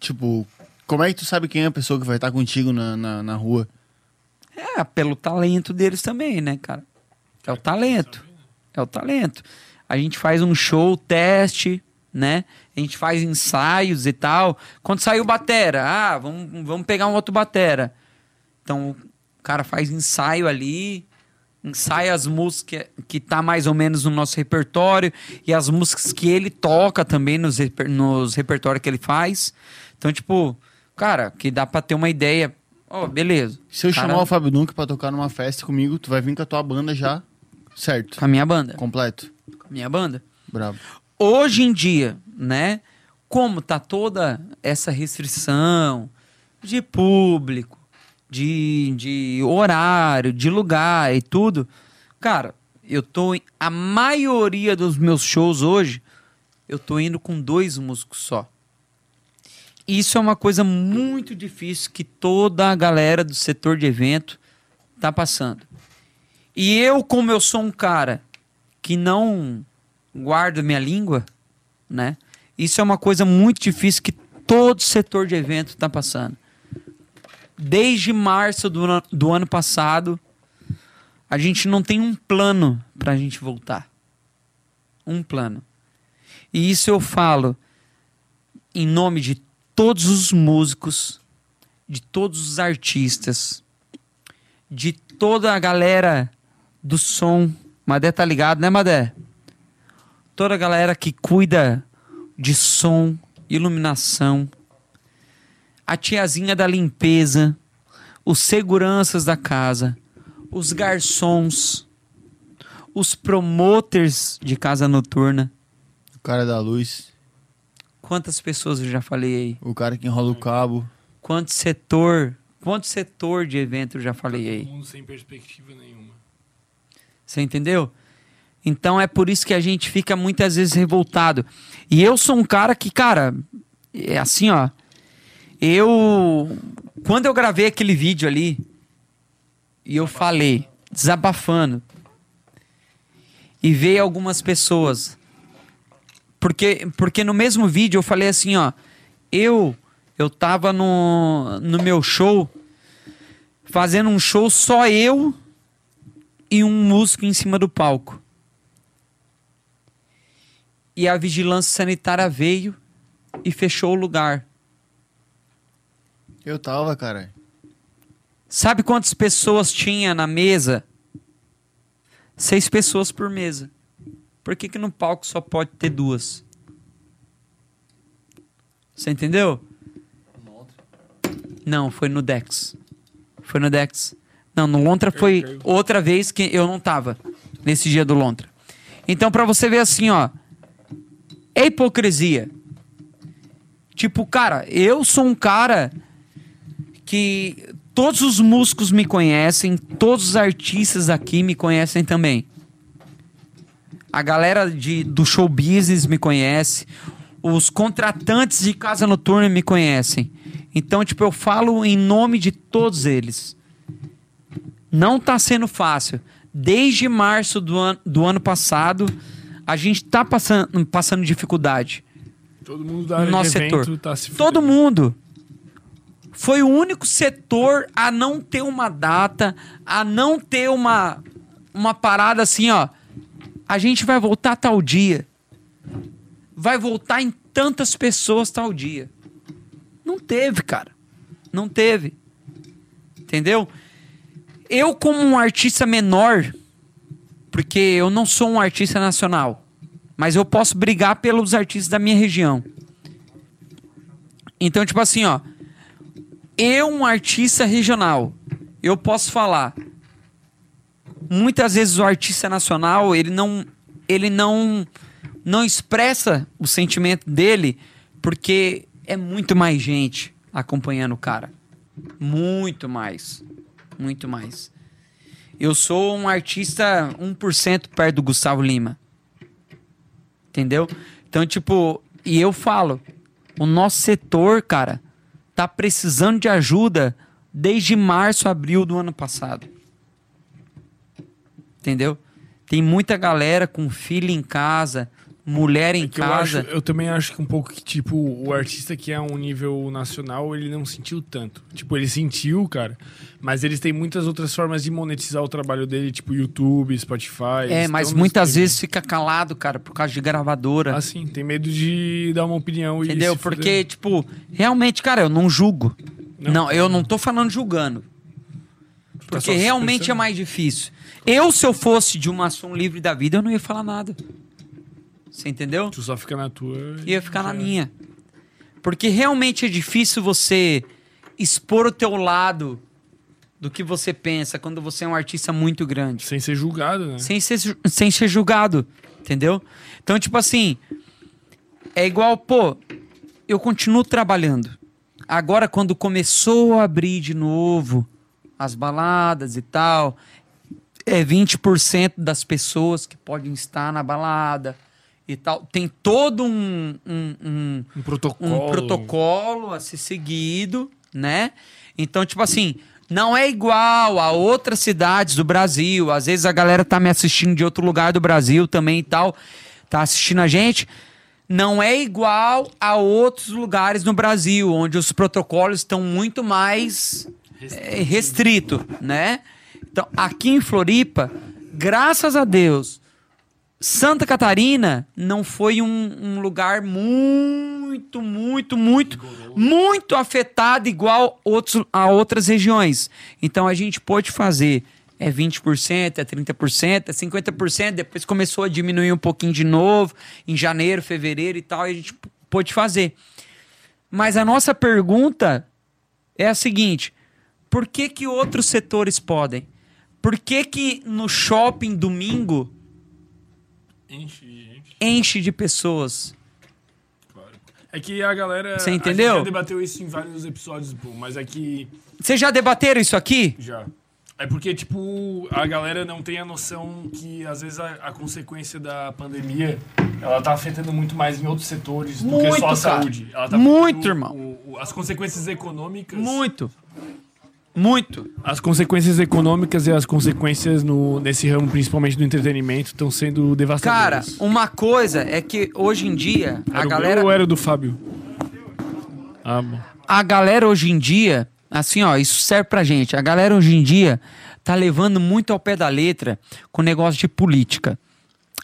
Tipo, como é que tu sabe quem é a pessoa que vai estar contigo na, na, na rua? É, pelo talento deles também, né, cara? É o talento. É o talento. A gente faz um show, teste, né? A gente faz ensaios e tal. Quando saiu batera, ah, vamos, vamos pegar um outro batera. Então, o cara faz ensaio ali, ensaia as músicas que tá mais ou menos no nosso repertório e as músicas que ele toca também nos, reper, nos repertórios que ele faz. Então, tipo, cara, que dá pra ter uma ideia. Ó, beleza. Se eu Cara, chamar o Fábio Dunk pra tocar numa festa comigo, tu vai vir com a tua banda já certo. Com a minha banda. Completo. Com a minha banda. Bravo. Hoje em dia, né? Como tá toda essa restrição de público, de, de horário, de lugar e tudo, cara, eu tô. A maioria dos meus shows hoje, eu tô indo com dois músicos só. Isso é uma coisa muito difícil que toda a galera do setor de evento tá passando. E eu, como eu sou um cara que não guardo minha língua, né? Isso é uma coisa muito difícil que todo setor de evento está passando. Desde março do, ano- do ano passado, a gente não tem um plano para a gente voltar. Um plano. E isso eu falo em nome de todos os músicos, de todos os artistas, de toda a galera do som. Madé tá ligado, né, Madé? Toda a galera que cuida de som, iluminação, a tiazinha da limpeza, os seguranças da casa, os garçons, os promoters de casa noturna, O cara da luz, Quantas pessoas eu já falei aí? o cara que enrola o cabo. Quanto setor, quanto setor de evento eu já falei aí? Todo mundo sem perspectiva nenhuma. Você entendeu? Então é por isso que a gente fica muitas vezes revoltado. E eu sou um cara que, cara, é assim, ó. Eu. Quando eu gravei aquele vídeo ali, e eu falei, desabafando, e veio algumas pessoas. Porque, porque no mesmo vídeo eu falei assim, ó. Eu. Eu tava no, no meu show, fazendo um show só eu e um músico em cima do palco. E a vigilância sanitária veio e fechou o lugar. Eu tava, cara. Sabe quantas pessoas tinha na mesa? Seis pessoas por mesa. Por que, que no palco só pode ter duas? Você entendeu? Não, foi no Dex. Foi no Dex. Não, no Lontra foi outra vez que eu não tava nesse dia do Lontra. Então, pra você ver assim, ó, é hipocrisia. Tipo, cara, eu sou um cara que todos os músicos me conhecem, todos os artistas aqui me conhecem também. A galera de, do show business me conhece, os contratantes de casa noturna me conhecem. Então, tipo, eu falo em nome de todos eles. Não tá sendo fácil. Desde março do, an do ano passado, a gente tá passando, passando dificuldade Todo mundo da área nosso setor. tá se Todo mundo. Foi o único setor a não ter uma data, a não ter uma, uma parada assim, ó. A gente vai voltar tal dia. Vai voltar em tantas pessoas tal dia. Não teve, cara. Não teve. Entendeu? Eu, como um artista menor, porque eu não sou um artista nacional, mas eu posso brigar pelos artistas da minha região. Então, tipo assim, ó. Eu, um artista regional, eu posso falar. Muitas vezes o artista nacional, ele não. Ele não. Não expressa o sentimento dele, porque é muito mais gente acompanhando o cara. Muito mais. Muito mais. Eu sou um artista 1% perto do Gustavo Lima. Entendeu? Então, tipo, e eu falo, o nosso setor, cara, tá precisando de ajuda desde março, abril do ano passado. Entendeu? Tem muita galera com filho em casa, mulher em É que eu, casa. acho- eu também acho que um pouco que, tipo, o artista que é um nível nacional, ele não sentiu tanto. Tipo, ele sentiu, cara, mas eles têm muitas outras formas de monetizar o trabalho dele, tipo YouTube, Spotify. É, mas muitas vezes fica calado, cara, por causa de gravadora. Assim, tem medo de dar uma opinião e Entendeu? se fuder. Porque, tipo, realmente, cara, eu não julgo. Não, Não. eu não tô falando julgando. Tá Porque se realmente é mais difícil. Eu, se eu fosse de uma ação livre da vida, eu não ia falar nada. Você entendeu? Tu só fica na tua. e Ia ficar na minha. Porque realmente é difícil você expor o teu lado do que você pensa quando você é um artista muito grande. Sem ser julgado, né? Sem ser, sem ser julgado, entendeu? Então, tipo assim, é igual, pô, eu continuo trabalhando. Agora, quando começou a abrir de novo as baladas e tal, é 20% das pessoas que podem estar na balada e tal. Tem todo um- um- um, Um protocolo. um protocolo a ser seguido, né? Então, tipo assim, não é igual a outras cidades do Brasil. Às vezes a galera tá me assistindo de outro lugar do Brasil também e tal, tá assistindo a gente. Não é igual a outros lugares no Brasil, onde os protocolos estão muito mais é, restrito, né? Então, aqui em Floripa, graças a Deus, Santa Catarina não foi um, um lugar muito, muito, muito, muito afetado igual outros, a outras regiões. Então a gente pôde fazer é 20%, é 30%, é 50%, depois começou a diminuir um pouquinho de novo, em janeiro, fevereiro e tal, e a gente pôde fazer. Mas a nossa pergunta é a seguinte: por que que outros setores podem? Por que que no shopping domingo Enche, enche. Enche de pessoas. Claro. É que a galera. Você entendeu? A gente já debateu isso em vários episódios, pô, mas é que. Vocês já debateram isso aqui? Já. É porque, tipo, a galera não tem a noção que, às vezes, a, a consequência da pandemia, ela tá afetando muito mais em outros setores do que Muito, só a cara. saúde. Ela tá Muito, irmão. o- o- as consequências econômicas... Muito. Muito. As consequências econômicas e as consequências no, nesse ramo, principalmente do entretenimento, estão sendo Cara, devastadoras. uma coisa é que hoje em dia Era a o galera meu ou era o do Fábio? Ah, bom. a galera hoje em dia, assim, ó, isso serve pra gente. A galera hoje em dia tá levando muito ao pé da letra com o negócio de política.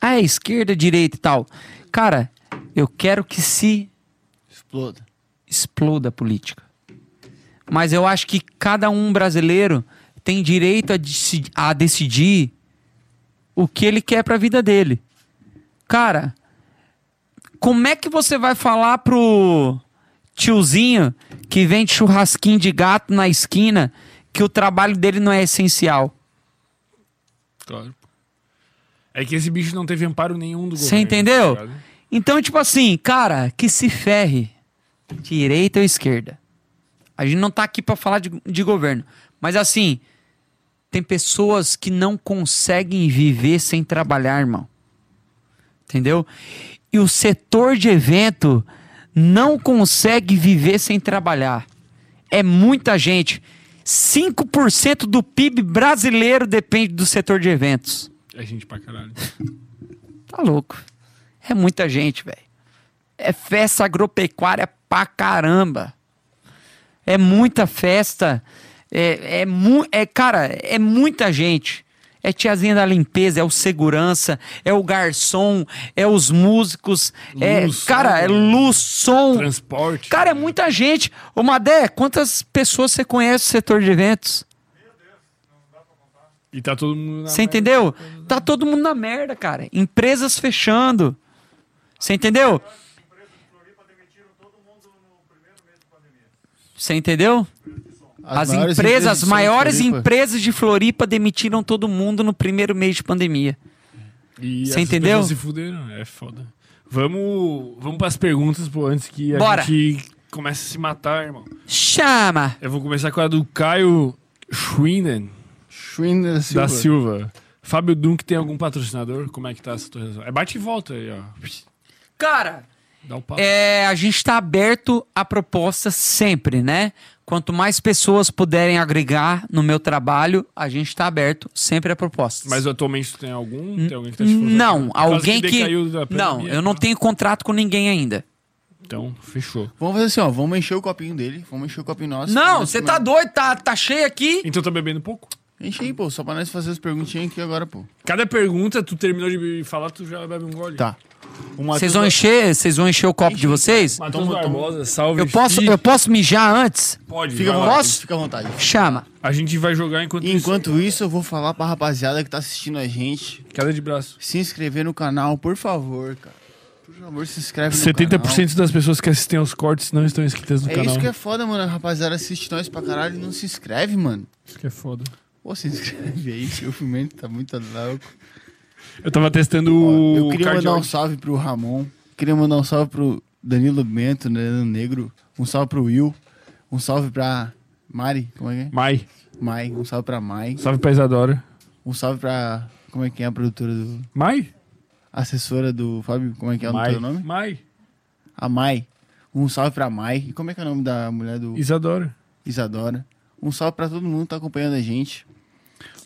Ah, é esquerda, direita e tal. Cara, eu quero que se Exploda. exploda a política. Mas eu acho que cada um brasileiro tem direito a, deci- a decidir o que ele quer pra vida dele. Cara, como é que você vai falar pro tiozinho que vende churrasquinho de gato na esquina que o trabalho dele não é essencial? Claro. É que esse bicho não teve amparo nenhum do Você governo. entendeu? tá? Então, tipo assim, cara, que se ferre. Direita ou esquerda. A gente não tá aqui pra falar de, de governo. Mas assim, tem pessoas que não conseguem viver sem trabalhar, irmão. Entendeu? E o setor de evento não consegue viver sem trabalhar. É muita gente. 5% do PIB brasileiro depende do setor de eventos. É gente pra caralho. Tá louco. É muita gente, velho. É festa agropecuária pra caramba. É muita festa. É, é, mu é, cara, é muita gente. É tiazinha da limpeza, é o segurança, é o garçom, é os músicos, é, Luz, cara, é luz, som. Transporte. Cara, é muita gente. Ô, Madé, quantas pessoas você conhece no setor de eventos? E tá todo mundo na Você merda. entendeu? Tá todo mundo na merda, cara. Empresas fechando. Você entendeu? Você entendeu? As, maiores empresas, as de som de maiores Floripa. empresas de Floripa demitiram todo mundo no primeiro mês de pandemia. E Você entendeu? se fuderam. É foda. Vamos, vamos pras perguntas, pô, antes que a Bora. gente comece a se matar, irmão. Chama! Eu vou começar com a do Caio Schwinden Schwinder Silva. da Silva. Fábio Dunk tem algum patrocinador? Como é que tá essa tua relação? É bate e volta aí, ó. Cara, Dá o papo. É, a gente está aberto a propostas sempre, né? Quanto mais pessoas puderem agregar no meu trabalho, a gente está aberto sempre a propostas. Mas atualmente tu tem algum? Tem alguém que tá te não, alguém que. da Não, eu não tá? tenho contrato com ninguém ainda. Então, fechou. Vamos fazer assim, ó. Vamos encher o copinho dele. Vamos encher o copinho nosso. Não, você tá doido, tá, tá cheio aqui. Então tá bebendo pouco? Enche aí, pô. Só pra nós fazer as perguntinhas aqui agora, pô. Cada pergunta, tu terminou de falar, tu já bebe um gole. Tá. Vocês vão encher, vocês vão encher o copo de vocês? Matheus. Barbosa, salve. Eu posso, eu posso mijar antes? Pode, Fica à vontade. Posso? Fica à vontade. Chama. A gente vai jogar enquanto, isso. Enquanto isso, eu vou falar pra rapaziada que tá assistindo a gente. Queda de braço. Se inscrever no canal, por favor, cara. Por favor, se inscreve no canal. 70% das pessoas que assistem aos cortes não estão inscritas no É canal. isso que é foda, mano. A rapaziada assiste nós pra caralho e não se inscreve, mano. Isso que é foda. Pô, se inscreve aí, que o filmento tá muito louco. Eu tava testando o eu queria mandar um salve pro Ramon. Queria mandar um salve pro Danilo Bento, né, no Negro. Um salve pro Will. Um salve pra Mari. Como é que é? Mai. Mai. Um salve pra Mai. Salve pra Isadora. Um salve pra. Como é que é a produtora do. Mai? Assessora do Fábio. Como é que é o Mai. teu nome? Mai. A Mai. Um salve pra Mai. E como é que é o nome da mulher do Isadora. Isadora? Um salve pra todo mundo que tá acompanhando a gente.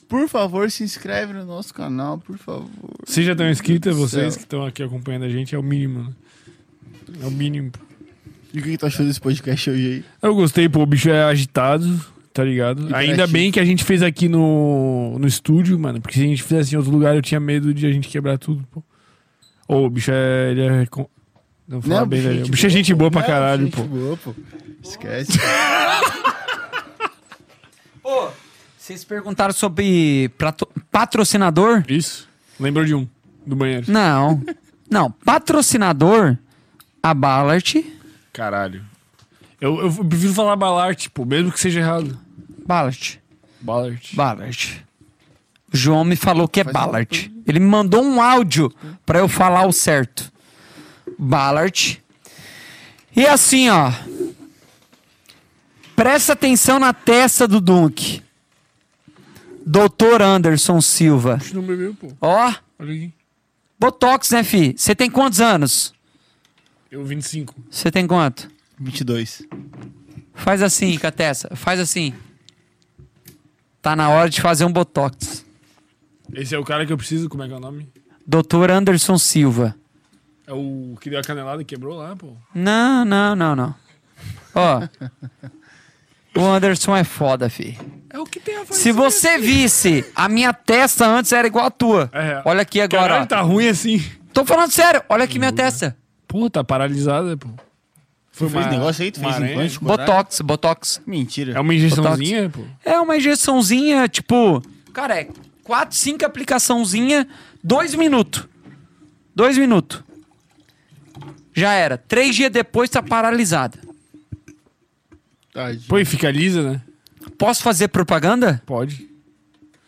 Por favor, se inscreve no nosso canal, por favor. Vocês já estão inscritos, vocês que estão aqui acompanhando a gente, é o mínimo, né? É o mínimo. E o que, que tu achou desse podcast hoje aí? Eu gostei, pô, o bicho é agitado, tá ligado? Ainda bem que a gente fez aqui no, no estúdio, mano, porque se a gente fizesse em outro lugar, eu tinha medo de a gente quebrar tudo, pô. Ô, o bicho é. Ele é. com- Não, falar bem, velho. O bicho é gente boa pra Não, caralho, gente pô. boa, pô. Esquece. Pô, vocês perguntaram sobre prato- patrocinador? Isso. Lembrou de um, do banheiro. Não. Não, patrocinador, a Ballard. Caralho. Eu, eu prefiro falar Ballard, pô, mesmo que seja errado. Ballard. Ballard. Ballard. O João me falou que é Ballard. Ele me mandou um áudio pra eu falar o certo. Ballard. E assim, ó. Presta atenção na testa do Dunk. Doutor Anderson Silva. Não bebeu, pô. Ó, Olha aqui. Botox, né, fi? Você tem quantos anos? Eu 25. Você tem quanto? 22. Faz assim com a testa. Faz assim. Tá na hora de fazer um Botox. Esse é o cara que eu preciso, como é que é o nome? Doutor Anderson Silva. É o que deu a canelada e quebrou lá, pô. Não, não, não, não. Ó. o Anderson é foda, fi. É o que tem a fazer. Se você visse, a minha testa antes era igual a tua. É. Olha aqui agora. Caralho, tá ruim assim. Tô falando sério. Olha aqui minha testa. Pô, tá paralisada, pô. Tu fez negócio aí? Tu fez aranha. implante? coragem? Botox, Botox. Mentira. É uma injeçãozinha, pô. É uma injeçãozinha, tipo... Cara, é 4, 5 aplicaçãozinha, 2 minutos. 2 minutos. Já era. Três dias depois tá paralisada. Tadinho. Pô, e fica lisa, né? Posso fazer propaganda? Pode.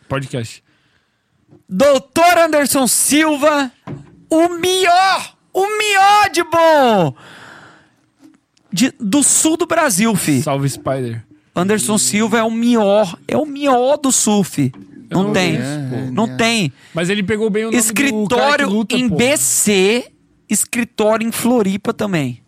Podcast. Doutor Anderson Silva, o melhor, o melhor de bom de- do sul do Brasil, fi. Salve, Spider. Anderson Silva é o melhor, é o melhor do sul, fi. Não não tem, não tem. Mas ele pegou bem o nome do cara que Escritório luta, em pô. BC, escritório em Floripa também.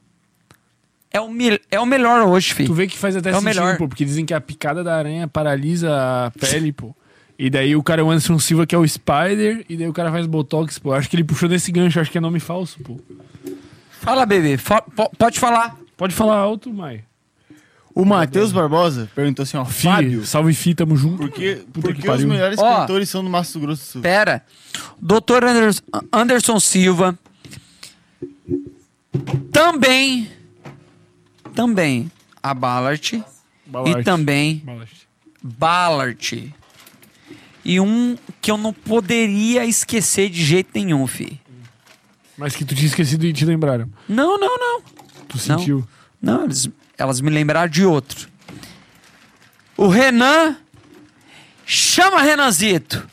É o, é o melhor hoje, fi. Tu vê que faz até É o sentido, melhor. pô, porque dizem que a picada da aranha paralisa a pele, pô. E daí o cara é o Anderson Silva, que é o Spider, e daí o cara faz Botox, pô. Acho que ele puxou nesse gancho, acho que é nome falso, pô. Fala, bebê, fa- po- pode falar. Pode falar alto, Mai. O Matheus Barbosa perguntou assim, ó, Fábio, salve Fi, tamo junto. por que, Puta por que que os melhores Ó. cantores são do Mato Grosso do Sul? Pera. Doutor Anderson, Anderson Silva. Também. Também. A Ballard. Ballard. E também Ballard. Ballard. E um que eu não poderia esquecer de jeito nenhum, fi. Mas que tu tinha esquecido e te lembraram. Não, não, não. Tu sentiu. Não, eles- elas me lembraram de outro. O Renan. Chama Renanzito.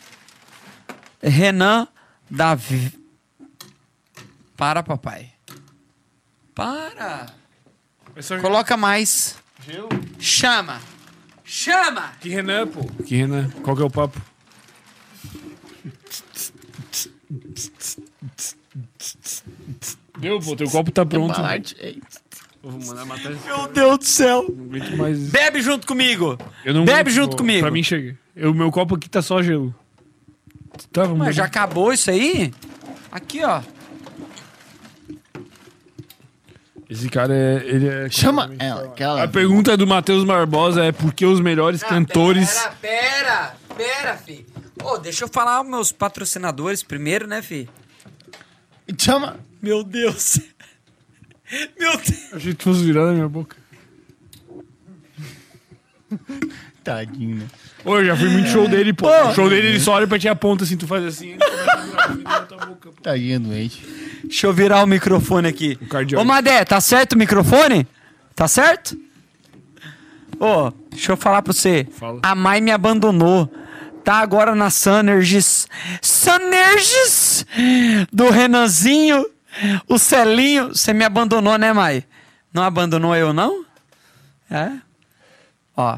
Renan Davi. Para, papai. Para. Coloca mais. Gelo? Chama. Chama. Que Renan, pô. Que Renan? Qual que é o papo? Deu, pô. Teu copo tá pronto. Ei. Vou mandar matar esse Meu Deus do céu. Não aguento mais. Bebe junto comigo. Eu não Bebe aguento, junto pô. comigo. Pra mim chega. O meu copo aqui tá só gelo. Tá, vamos Mas já beber. acabou isso aí? Aqui, ó. Esse cara é. Ele é. Chama ela, aquela... A pergunta do Matheus Barbosa é por que os melhores cantores. Pera, pera, pera, fi. Ô, deixa eu falar os meus patrocinadores primeiro, né, fi? Chama... Meu Deus. Meu Deus. Achei que fosse virar na minha boca. Tadinho, né? Ô, eu já fui muito show dele, pô. O show dele, ele só olha pra ti e aponta assim, tu faz assim. A. Tadinho doente. Deixa eu virar o microfone aqui. cardiólogo. Ô, Madé, tá certo o microfone? Tá certo? Ô, deixa eu falar pra você. Fala. A Mai me abandonou. Tá agora na Sunergis. Sunergis! Do Renanzinho, o Celinho. Você me abandonou, né, Mai? Não abandonou eu, não? É? Ó,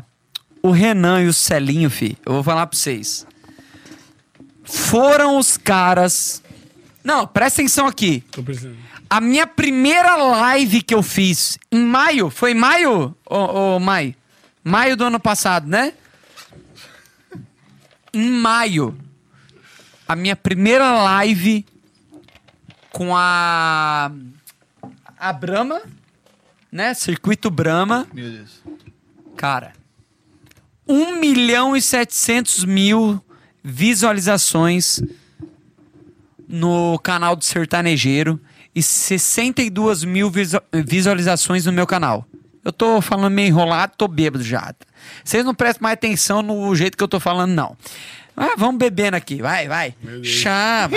o Renan e o Celinho, fi, eu vou falar pra vocês. Foram os caras. Não, presta atenção aqui. Tô precisando. A minha primeira live que eu fiz em maio, foi em maio, ô, ô Mai? Maio do ano passado, né? Em maio, a minha primeira live com a a Brahma, né? Circuito Brahma, Meu Deus. cara. 1 milhão e 700 mil visualizações no canal do Sertanejeiro e 62 mil visu- visualizações no meu canal. Eu tô falando meio enrolado, tô bêbado já. Vocês não prestam mais atenção no jeito que eu tô falando, não. Ah, vamos bebendo aqui, vai, vai. Chama.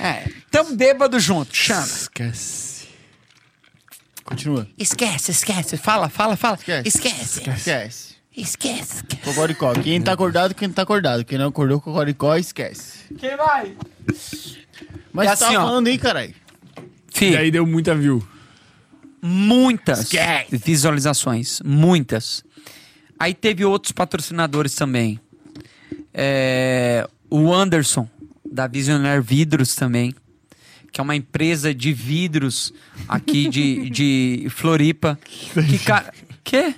É, tamo bêbado junto, chama. Esquece. Continua. Esquece, esquece. Fala, fala, fala. Esquece. Esquece. Esquece. Esquece. Cocoricó. Quem tá acordado, quem tá acordado. Quem não acordou, Cocoricó, esquece. Quem vai? Mas É assim, ó. falando aí, caralho. Fih, E aí deu muita view. muitas Esquece. visualizações. Muitas. Aí teve outros patrocinadores também. É, o Anderson, da Visionaire Vidros também. Que é uma empresa de vidros aqui de, de Floripa. Que cara. Quê?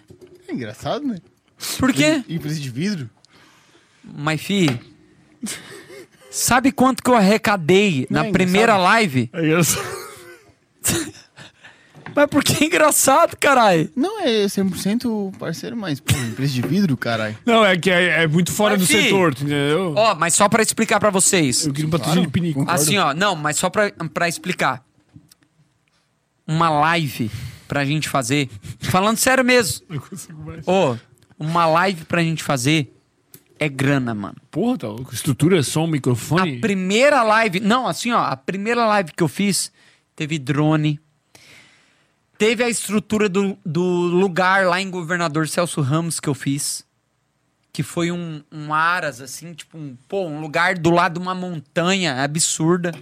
É engraçado, né? Por quê? Empresa de vidro. Mas, fi. Sabe quanto que eu arrecadei na é primeira live? É engraçado. Mas por que é engraçado, caralho? Não, é 100% parceiro, mas, pô, empresa de vidro, caralho. Não, é que é, é muito fora Mas, do fi, setor, entendeu? Ó, mas só pra explicar pra vocês. Eu queria um patrocínio de pinico. concordo. Assim, ó, não, mas só pra, pra explicar. Uma live pra gente fazer. Falando sério mesmo. Não consigo mais. Ô, uma live pra gente fazer é grana, mano. Porra, tá louco. Estrutura, som, microfone. A primeira live. Não, assim, ó, a primeira live que eu fiz teve drone. Teve a estrutura do, do lugar lá em Governador Celso Ramos que eu fiz. Que foi um, um aras, assim, tipo, um, pô, um lugar do lado de uma montanha absurda.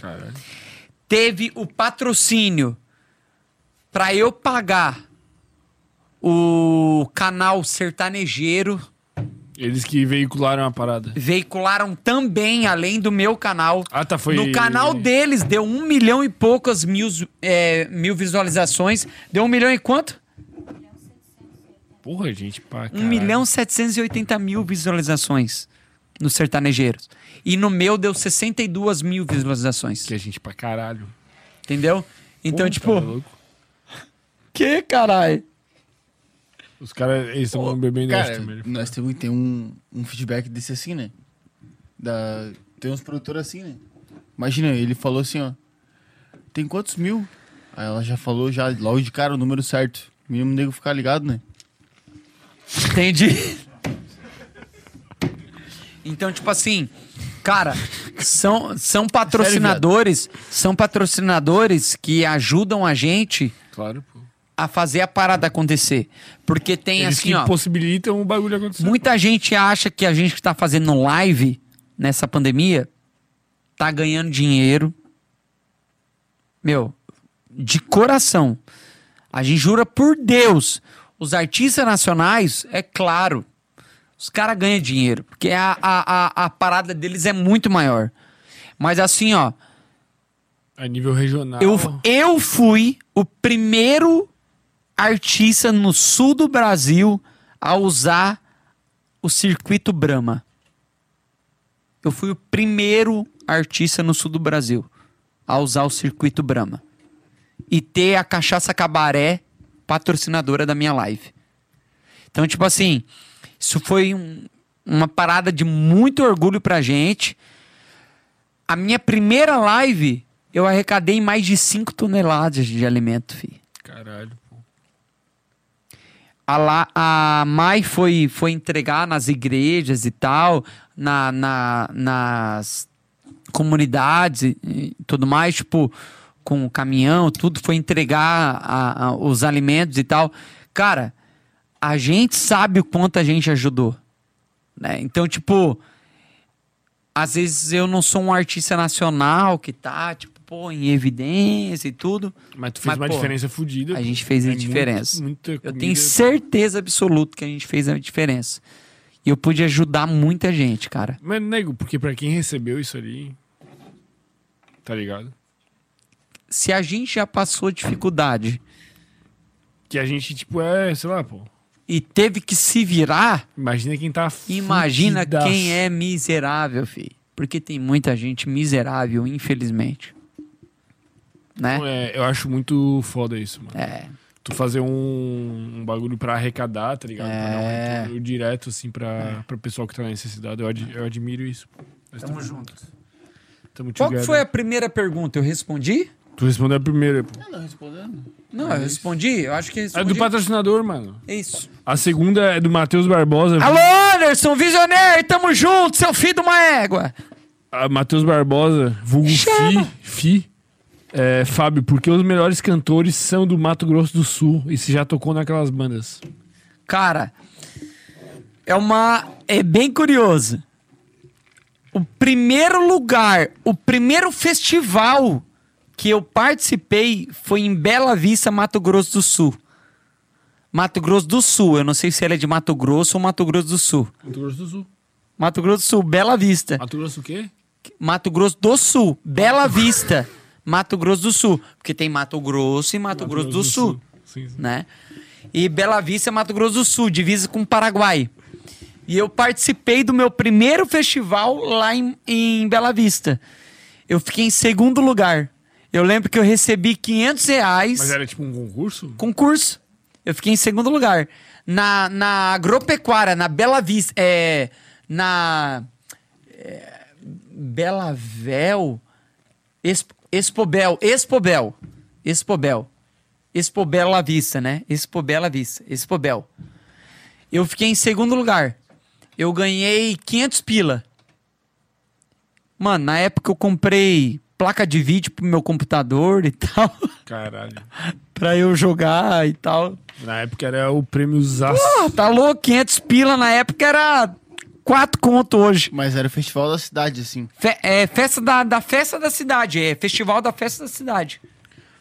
Caralho. Teve o patrocínio pra eu pagar o canal sertanejeiro. Eles que veicularam a parada. Veicularam também, além do meu canal. Ah, tá, foi... No canal deles deu um milhão e poucas mil, é, mil visualizações. Deu um milhão e quanto? Porra, gente, pá, Um caralho. milhão e 780 mil visualizações nos sertanejeiros. E no meu deu 62 mil visualizações. Que é gente pra caralho. Entendeu? Então, Porra, tipo. louco. Que caralho? Os caras, eles estão bebendo Cara, mesmo. nós temos ter um, um feedback desse assim, né? Da... Tem uns produtores assim, né? Imagina, ele falou assim, ó. Tem quantos mil? Aí ela já falou, já logo de cara, o número certo. Mínimo nego ficar ligado, né? Entendi. Então, tipo assim, cara, são, são patrocinadores, são patrocinadores que ajudam a gente Claro, pô. A fazer a parada acontecer. Porque tem Eles assim, que ó, possibilitam o bagulho acontecer. muita gente acha que a gente que tá fazendo live nessa pandemia tá ganhando dinheiro. Meu, de coração. A gente jura por Deus. Os artistas nacionais, é claro, os caras ganham dinheiro. Porque a, a, a, a parada deles é muito maior. Mas assim, ó, A nível regional. eu, eu fui o primeiro artista no sul do Brasil a usar o circuito Brahma. Eu fui o primeiro artista no sul do Brasil a usar o circuito Brahma. E ter a cachaça cabaré patrocinadora da minha live. Então, tipo assim, isso foi um- uma parada de muito orgulho pra gente. A minha primeira live, eu arrecadei mais de 5 toneladas de alimento, fi. Caralho. A, lá, a Mai foi, foi entregar nas igrejas e tal, na, na- nas comunidades e tudo mais, tipo, com o caminhão, tudo, foi entregar a- a- os alimentos e tal. Cara, a gente sabe o quanto a gente ajudou. Né? Então, tipo, às vezes eu não sou um artista nacional que tá, tipo, pô, em evidência e tudo. Mas tu fez Mas, uma pô, diferença fodida. a gente fez a É muito- diferença. muita Eu comida. tenho certeza absoluta que a gente fez a diferença. E eu pude ajudar muita gente, cara. Mas, nego, porque pra quem recebeu isso ali. Tá ligado? Se a gente já passou dificuldade Que a gente, tipo, é, sei lá, pô. e teve que se virar, Imagina quem tá. imagina fudidaço. quem é miserável, filho. Porque tem muita gente miserável, infelizmente. Né? É, eu acho muito foda isso, mano. É. Tu fazer um, um bagulho pra arrecadar, tá ligado? Pra dar um É. retorno direto, assim, pra, pra pessoal que tá na necessidade. Eu, ad- eu admiro isso. Nós Tamo juntos. Tamo Qual together. foi a primeira pergunta? Eu respondi? Tu respondeu a primeira, pô. Não, respondendo. Não, eu respondi. Eu acho que É respondi. do patrocinador, mano. Isso. A segunda é do Matheus Barbosa. Alô, Anderson, visionário, tamo junto, seu filho de uma égua. A Matheus Barbosa, vulgo Chama. Fi, Fi. É, Fábio, porque os melhores cantores são do Mato Grosso do Sul e se já tocou naquelas bandas. Cara, é uma. É bem curioso. O primeiro lugar, o primeiro festival que eu participei foi em Bela Vista, Mato Grosso do Sul. Mato Grosso do Sul. Eu não sei se ela é de Mato Grosso ou Mato Grosso do Sul. Mato Grosso do Sul. Mato Grosso do Sul, Bela Vista. Mato Grosso o quê? Mato Grosso do Sul, Bela Vista, Mato Grosso do Sul. Porque tem Mato Grosso e Mato, Grosso, do, Sul, Sim, sim. né? E Bela Vista, Mato Grosso do Sul, divisa com o Paraguai. E eu participei do meu primeiro festival lá em, em Bela Vista. Eu fiquei em segundo lugar. Eu lembro que eu recebi 500 reais Mas era tipo um concurso? concurso. Eu fiquei em segundo lugar. Na, na agropecuária, na Bela Vista. É, na. É, Bela Vel. Expo, Expobel. Expobel. Expobel. Expo Bela Vista, né? Expo Bela Vista. Expobel. Eu fiquei em segundo lugar. Eu ganhei 500 pila. Mano, na época eu comprei placa de vídeo pro meu computador e tal. Caralho. pra eu jogar e tal. Na época era o prêmio Zaço. Pô, tá louco? 500 pila na época era 4 conto hoje. Mas era o festival da cidade, assim. Fe- é festa da, da festa da cidade, é festival da festa da cidade.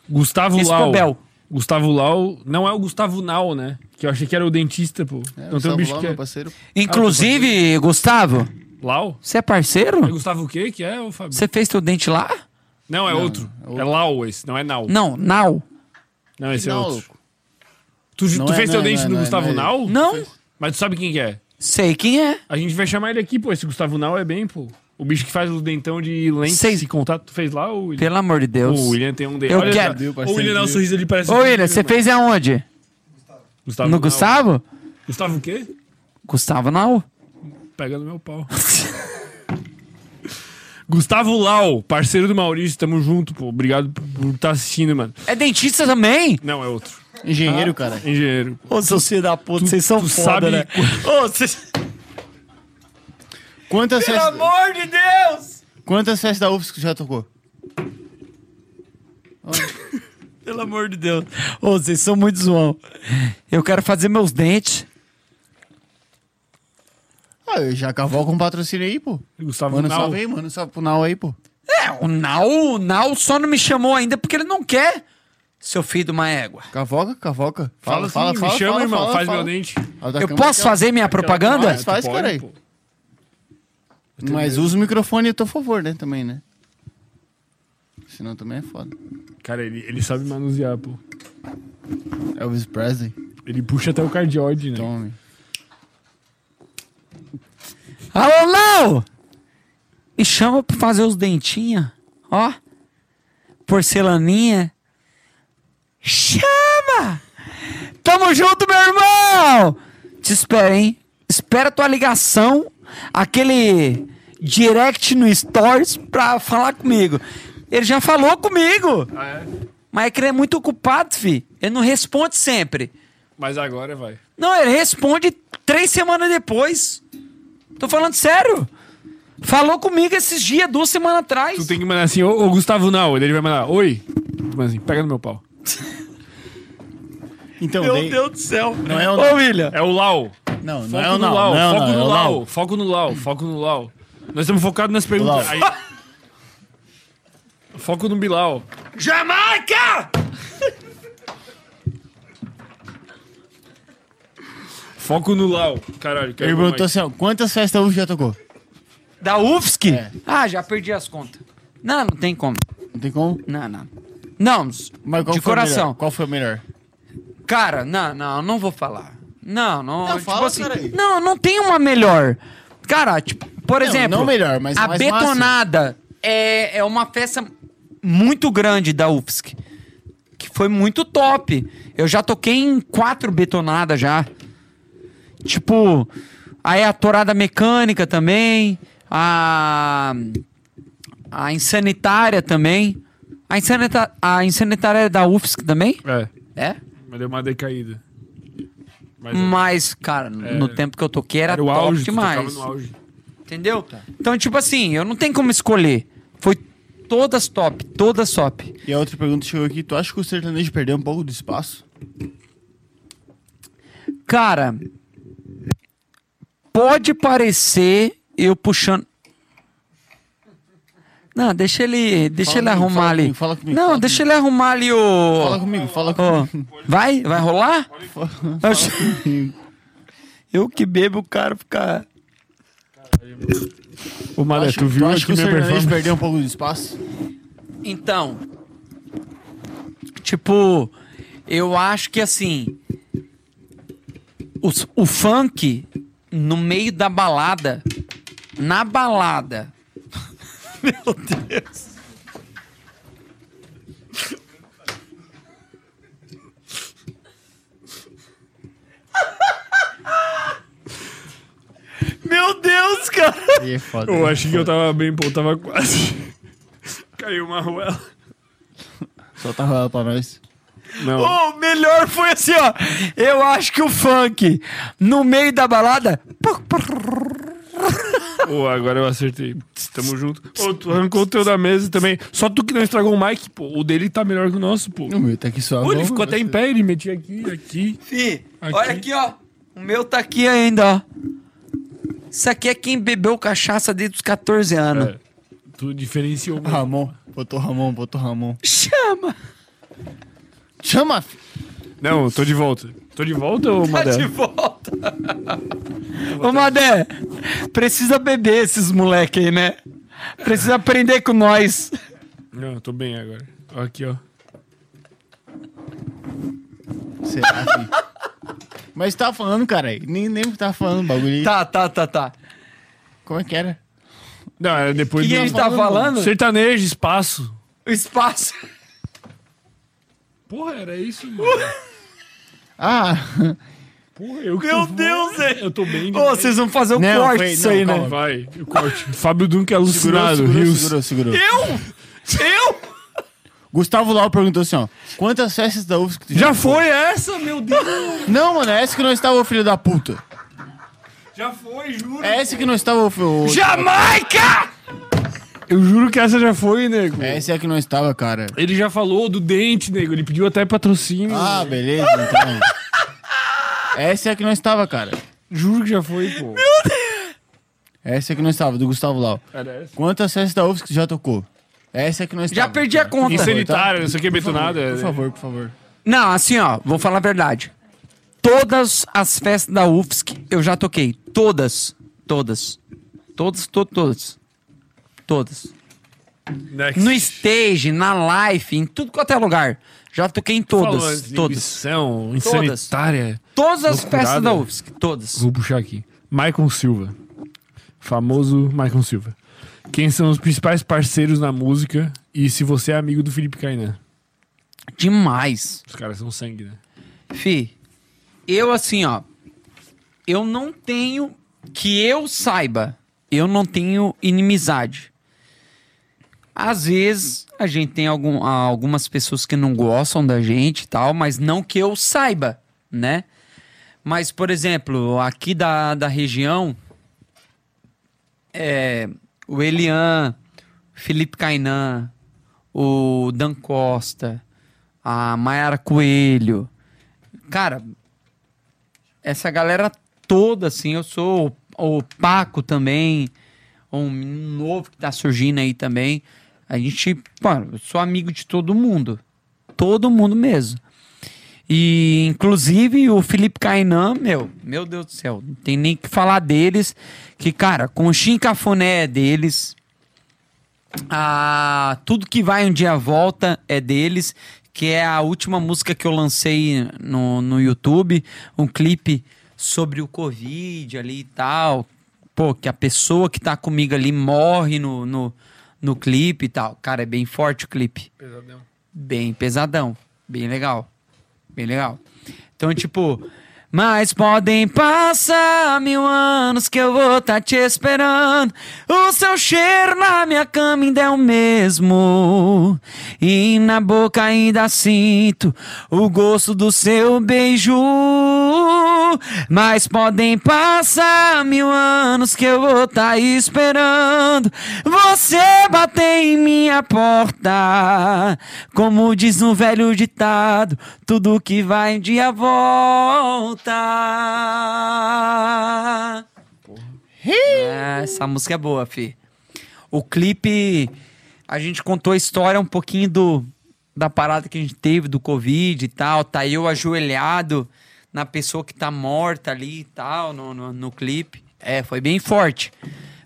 Gustavo Expobel. Lau. Gustavo Lau. Não é o Gustavo Nau, né? Que eu achei que era o dentista, pô. É, não tem um o bicho lá, que é. meu parceiro. Inclusive, Gustavo, Lau? você é É parceiro? Gustavo o quê que é, ô Fábio? Você fez teu dente lá? Não, é outro. É Lau esse, não é Nau. Não, não. Não, esse é Não, outro. louco. Tu, Não tu é, fez não teu é, dente não é, no não é, Gustavo não é. Nau? Não, Mas tu sabe quem que é? Sei quem é. A gente vai chamar ele aqui, pô. Esse Gustavo Nau é bem, pô. O bicho que faz o dentão de lente Sei. e contato. Tu fez lá, ou? Pelo amor de Deus. O William tem um dele. Eu Olha, quero. Deus, O William dá um sorriso ali, parece... Ô, um William, filho, você mano. fez aonde? Gustavo No Nau. Gustavo? Gustavo o quê? Gustavo não. Pega no meu pau. Gustavo Lau, parceiro do Maurício, tamo junto, pô. Obrigado por estar assistindo, mano. É dentista também? Não, é outro. Engenheiro, cara. Engenheiro. Ô, seus filhos da puta, vocês são tu foda, sabe né? Ô, vocês... Quantas Pelo festas, amor de Deus! quantas festas da UFSC que já tocou? Pelo amor de Deus. Ô, vocês são muito zoão. Eu quero fazer meus dentes. Ah, eu já cavalco um patrocínio aí, pô. Gustavo Mano, Nau. salve aí, mano. Salve pro Nau aí, pô. É, o Nau, o Nau só não me chamou ainda porque ele não quer. Seu filho de uma égua. Cavoca, cavoca. Fala, Fala, assim, fala, me chama, fala, irmão. fala, faz fala. meu dente. A da Eu posso ó. fazer minha propaganda? Faz, faz, caralho. pô. Mas usa o microfone a teu favor, né? Também, né? Senão também é foda. Cara, ele, ele sabe manusear, pô. Elvis Presley. Ele puxa até o cardioide, né? Tome. Alô, Nau! Me chama pra fazer os dentinhos. Ó. Porcelaninha. Chama! Tamo junto, meu irmão! Te espero, hein? Espera tua ligação, aquele direct no Stories pra falar comigo. Ele já falou comigo, Ah, é? mas é que ele é muito ocupado, fi. Ele não responde sempre. Mas agora vai. Não, ele responde três semanas depois. Tô falando sério. Falou comigo esses dias, duas semanas atrás. Tu tem que mandar assim, ô, ô Gustavo Nau. Ele vai mandar, oi. Tu manda assim, pega no meu pau. Então, Meu daí- Deus do céu. Não é o Ô, William. É o Lau. Não, não Foco é o no Nau. Lau, Não, é foco é no o Lau, Nau. foco no Lau, foco no Lau. Nós estamos focados nas perguntas. Lau. Aí- Foco no Bilal. Jamaica! Foco no Lau. Caralho, quero Ele perguntou mais. assim, ó, quantas festas da UFSC já tocou? Da UFSC? É. Ah, já perdi as contas. Não, não tem como. Não tem como? Não, não. Não, Mas qual de foi o coração. melhor? Qual foi o melhor? Cara, não, não, não vou falar. Não, não. Não, tipo fala, assim, não, não tem uma melhor. Cara, tipo, por Não, exemplo, não melhor, mas a mais betonada é, é uma festa muito grande da UFSC. Que foi muito top. Eu já toquei em quatro betonadas já. Tipo, aí a torada mecânica também, a a insanitária também. A, insanita, a insanitária é da UFSC também? É, É? mas deu uma decaída. Mas Mas, cara, no tempo que eu toquei era, era o top auge, tu demais. tocava no auge. Entendeu? Então, tipo assim, eu não tenho como escolher. Foi todas top, todas top. E a outra pergunta chegou aqui, tu acha que o sertanejo perdeu um pouco de espaço? Cara, pode parecer eu puxando. Não, deixa ele, deixa Fala ele comigo, arrumar fala ali. comigo, fala comigo, Não, fala deixa ele arrumar ali o. Fala comigo, fala comigo. vai? Vai rolar? Eu- Eu que bebo, o cara fica. Ô, Malé, Acho- tu viu acha aqui que o performance? perdeu um pouco de espaço? Então, tipo, eu acho que assim, o, o funk no meio da balada, na balada. Meu Deus. Meu Deus, cara. É foda. Eu achei que eu tava bem, pô, tava quase. Caiu uma ruela. Só tava ela pra nós. Não. O melhor foi assim, ó. Eu acho que o funk, no meio da balada. Ô, agora eu acertei. Tamo junto. Ô, tu arrancou o teu da mesa também. Só tu que não estragou o mic, pô. O dele tá melhor que o nosso, pô. O meu tá aqui só. Pô, ele ficou até em pé, ele metia aqui, aqui. Fih, Aqui. olha aqui, ó. O meu tá aqui ainda, ó. Isso aqui é quem bebeu cachaça desde os 14 anos. É, tu diferenciou. muito. Ramon. Botou Ramon, botou Ramon. Chama! Chama! fi- Não, eu tô de volta. Tô de volta, ô Tá Madé? de volta. Ô, Madé, precisa beber esses moleque aí, né? Precisa aprender com nós. Não, eu tô bem agora. Ó, Aqui, ó. Será, filho? Mas tava falando, cara. Nem lembro que tava falando o bagulho aí. Tá, tá, tá, tá. Como é que era? Não, era O depois que, que a gente tá falando? Sertanejo, espaço. O espaço. Porra, era isso, mano. Ah, Porra, eu que Meu. Deus, velho. Eu tô bem Ô, vocês vão fazer o Não, corte foi- disso não, aí, calma. né? Vai, o corte. Fábio Duncan é segurou, alucinado. segurou, rios. segurou, segurou. Eu? Eu? Gustavo Lau perguntou assim, ó. Quantas festas da UFSC tu Já foi essa, meu Deus. Não, mano, é essa que não estava, filho da puta. Já foi, juro. É essa que não estava, filho... Jamaica! Eu juro que essa já foi, nego. Essa é a que não estava, cara. Ele já falou do dente, nego. Ele pediu até patrocínio. Ah, beleza, então. Essa é a que não estava, cara. Juro que já foi, pô. Essa é que não estava, do Gustavo Lau. Era essa. Quantas festas da UFSC já tocou? Essa é que não estava. Já perdi a conta. Insanitário, isso aqui é betonado. Por favor, por favor. Não, assim, ó, vou falar a verdade. Todas as festas da UFSC eu já toquei. Todas. Todas. Todas, to- todas. Todas. Next. No stage, na live, em tudo quanto é lugar. Já toquei em todas. Falou todas. insanitária. Todas as Loucurada. festas da UFSC. Todas. Vou puxar aqui. Maicon Silva. Famoso Maicon Silva. Quem são os principais parceiros na música e se você é amigo do Felipe Kainan? Demais. Os caras são sangue, né? Fi, eu assim, ó. Eu não tenho. Que eu saiba, eu não tenho inimizade. Às vezes a gente tem algum, algumas pessoas que não gostam da gente e tal, mas não que eu saiba, né? Mas, por exemplo, aqui da, da região, é, o Elian, Felipe Cainan, o Dan Costa, a Mayara Coelho. Cara, essa galera toda, assim, eu sou o, o Paco também, um novo que tá surgindo aí também. A gente, mano, eu sou amigo de todo mundo. Todo mundo mesmo. E, inclusive, o Felipe Cainan, meu, meu Deus do céu, não tem nem que falar deles. Que, cara, Shin Cafuné é deles. Ah, tudo que vai um dia volta é deles, que é a última música que eu lancei no, no YouTube, um clipe sobre o Covid ali e tal. Pô, que a pessoa que tá comigo ali morre no, no, no clipe e tal. Cara, é bem forte o clipe. Pesadão. Bem pesadão. Bem legal. Bem legal. Então, tipo. Mas podem passar mil anos que eu vou tá te esperando. O seu cheiro na minha cama ainda é o mesmo. E na boca ainda sinto o gosto do seu beijo. Mas podem passar mil anos que eu vou tá esperando. Você bater em minha porta. Como diz no velho ditado: tudo que vai um dia volta. É, essa música é boa, fi. O clipe, a gente contou a história um pouquinho do da parada que a gente teve, do Covid e tal. Tá eu ajoelhado na pessoa que tá morta ali e tal, no, no, no clipe. É, foi bem forte.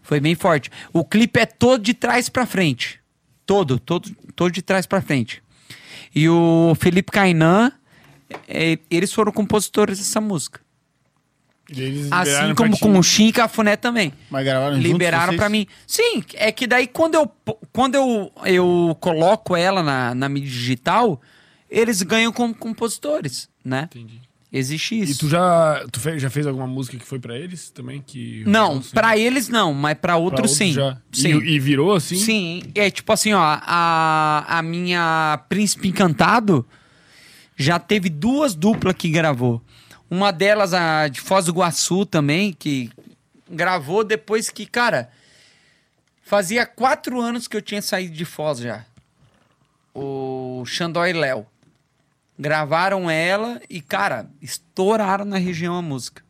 Foi bem forte. O clipe é todo de trás pra frente. Todo, todo, todo de trás pra frente. E o Felipe Kainan, é, eles foram compositores dessa música. Eles Assim como com o Shin e Cafuné também. Mas gravaram Liberaram pra mim. Sim, é que daí quando eu, quando eu, eu coloco ela na, na mídia digital, eles ganham como compositores, né? Entendi. Existe isso. E tu já, tu fe- já fez alguma música que foi pra eles também? Que Não, assim? pra eles não, mas pra Pra outros sim. já. Sim. E, e virou assim? Sim, é tipo assim, ó, a, a minha Príncipe Encantado já teve duas duplas que gravou. Uma delas, a de Foz do Iguaçu também, que gravou depois que, cara, fazia quatro anos que eu tinha saído de Foz já. O Xandó e Léo. Gravaram ela e, cara, estouraram na região a música.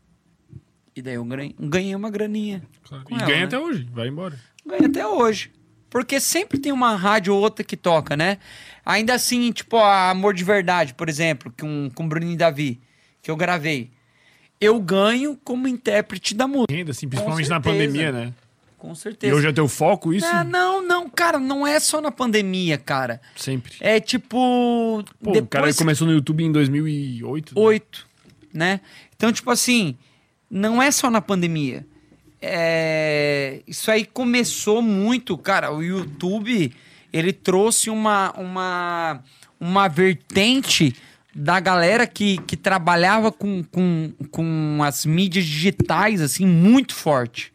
E daí eu ganhei, ganhei uma graninha. Claro. E ela, ganha né? até hoje, vai embora. ganha até hoje. Porque sempre tem uma rádio ou outra que toca, né? Ainda assim, tipo, a Amor de Verdade, por exemplo, com, com Bruno e Davi, que eu gravei. Eu ganho como intérprete da música. Renda, assim, principalmente na pandemia, né? Com E certeza. hoje é teu foco isso? Ah, não, não, cara, não é só na pandemia, cara. Sempre. É tipo. Pô, o cara depois começou no YouTube em 2008. né? oito, né? Então, tipo assim, não é só na pandemia. É, Isso aí começou muito, cara. O YouTube, ele trouxe uma, uma, uma vertente da galera que, que trabalhava com, com, com as mídias digitais, assim, muito forte.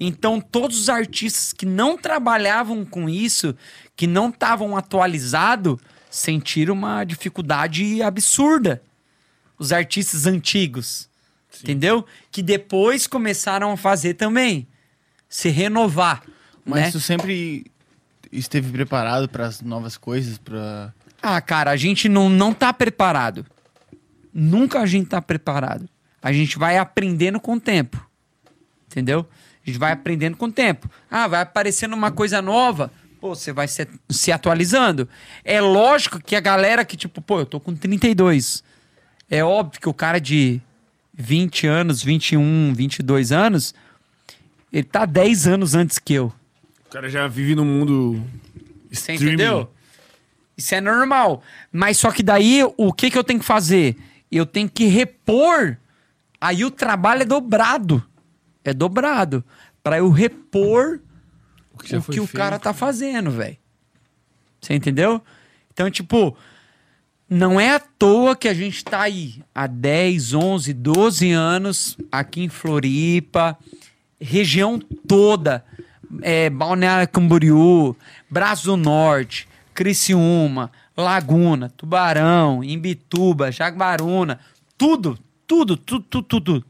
Então, todos os artistas que não trabalhavam com isso, que não estavam atualizados, sentiram uma dificuldade absurda. Os artistas antigos. Entendeu? Que depois começaram a fazer também. Se renovar. Mas né? tu sempre esteve preparado para as novas coisas, para Ah, cara, a gente não, não tá preparado. Nunca a gente tá preparado. A gente vai aprendendo com o tempo. Entendeu? A gente vai aprendendo com o tempo. Ah, vai aparecendo uma coisa nova. Pô, você vai se, se atualizando. É lógico que a galera que, tipo, pô, eu tô com 32. É óbvio que o cara de 20 anos, 21, 22 anos, ele tá 10 anos antes que eu. O cara já vive no mundo. Você streaming. entendeu? Isso é normal. Mas só que daí, o que, que eu tenho que fazer? Eu tenho que repor. Aí o trabalho é dobrado. É dobrado. Pra eu repor O que, o que o cara tá fazendo, velho. Você entendeu? Então, tipo, não é à toa que a gente tá aí há 10, 11, 12 anos aqui em Floripa, região toda, é, Balneário Camboriú, Braço do Norte, Criciúma, Laguna, Tubarão, Imbituba, Jaguaruna, tudo, tudo, tudo, tudo, tudo,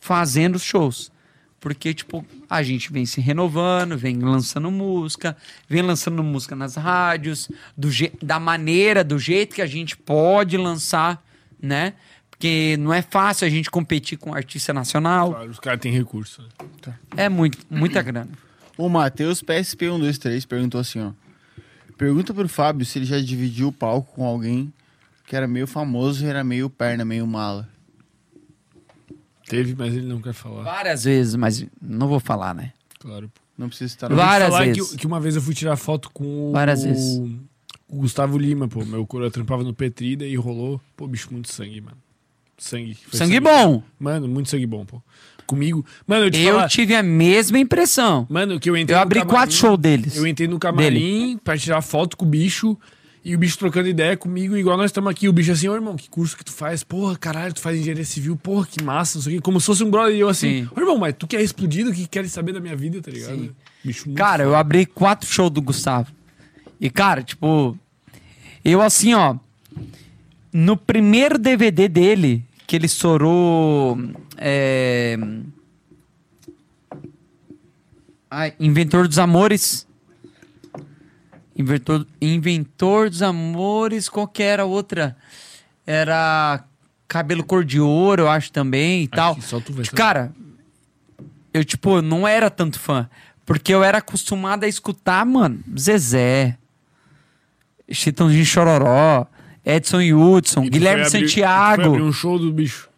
fazendo shows. Porque, tipo, a gente vem se renovando, vem lançando música, vem lançando música nas rádios, do je- da maneira, do jeito que a gente pode lançar, né? Porque não é fácil a gente competir com um artista nacional. Claro, os caras têm recurso. né? É muito, muita grana. O Matheus PSP123 perguntou assim, ó. Pergunta pro Fábio se ele já dividiu o palco com alguém que era meio famoso e era meio perna, meio mala. Teve, mas ele não quer falar. Várias vezes, mas não vou falar, né? Claro. pô. Não precisa estar Eu Várias falar vezes. Que, que uma vez eu fui tirar foto com o, Várias vezes. o Gustavo Lima, pô. Meu coro trampava no Petri, daí rolou. Pô, bicho, muito sangue, mano. Sangue. Foi Sangue bom. Mano, muito sangue bom, pô. Comigo. Mano, eu te Eu falar, tive a mesma impressão. Mano, que eu entrei Eu no abri camarim- quatro shows deles. Eu entrei no camarim pra tirar foto com o bicho. E o bicho trocando ideia comigo, igual nós estamos aqui. O bicho assim, ô irmão, que curso que tu faz? Porra, caralho, tu faz engenharia civil, porra, que massa, não sei o quê. Como se fosse um brother. E eu assim, Sim. ô irmão, mas tu que é explodido, que quer saber da minha vida, tá ligado? Sim. Bicho muito Cara, eu foda. abri quatro shows do Gustavo. E, cara, tipo, eu assim, ó. No primeiro DVD dele, que ele estourou. É... Ai, Inventor dos Amores. Inventor, Inventor dos Amores, qual que era outra? Era Cabelo Cor de Ouro, eu acho também e tal. só tu vai saber. Cara, eu, tipo, não era tanto fã. Porque eu era acostumado a escutar, mano, Zezé, Chitãozinho Chororó, Edson Hudson, E Guilherme abrir- Santiago. Foi abrir um show do bicho.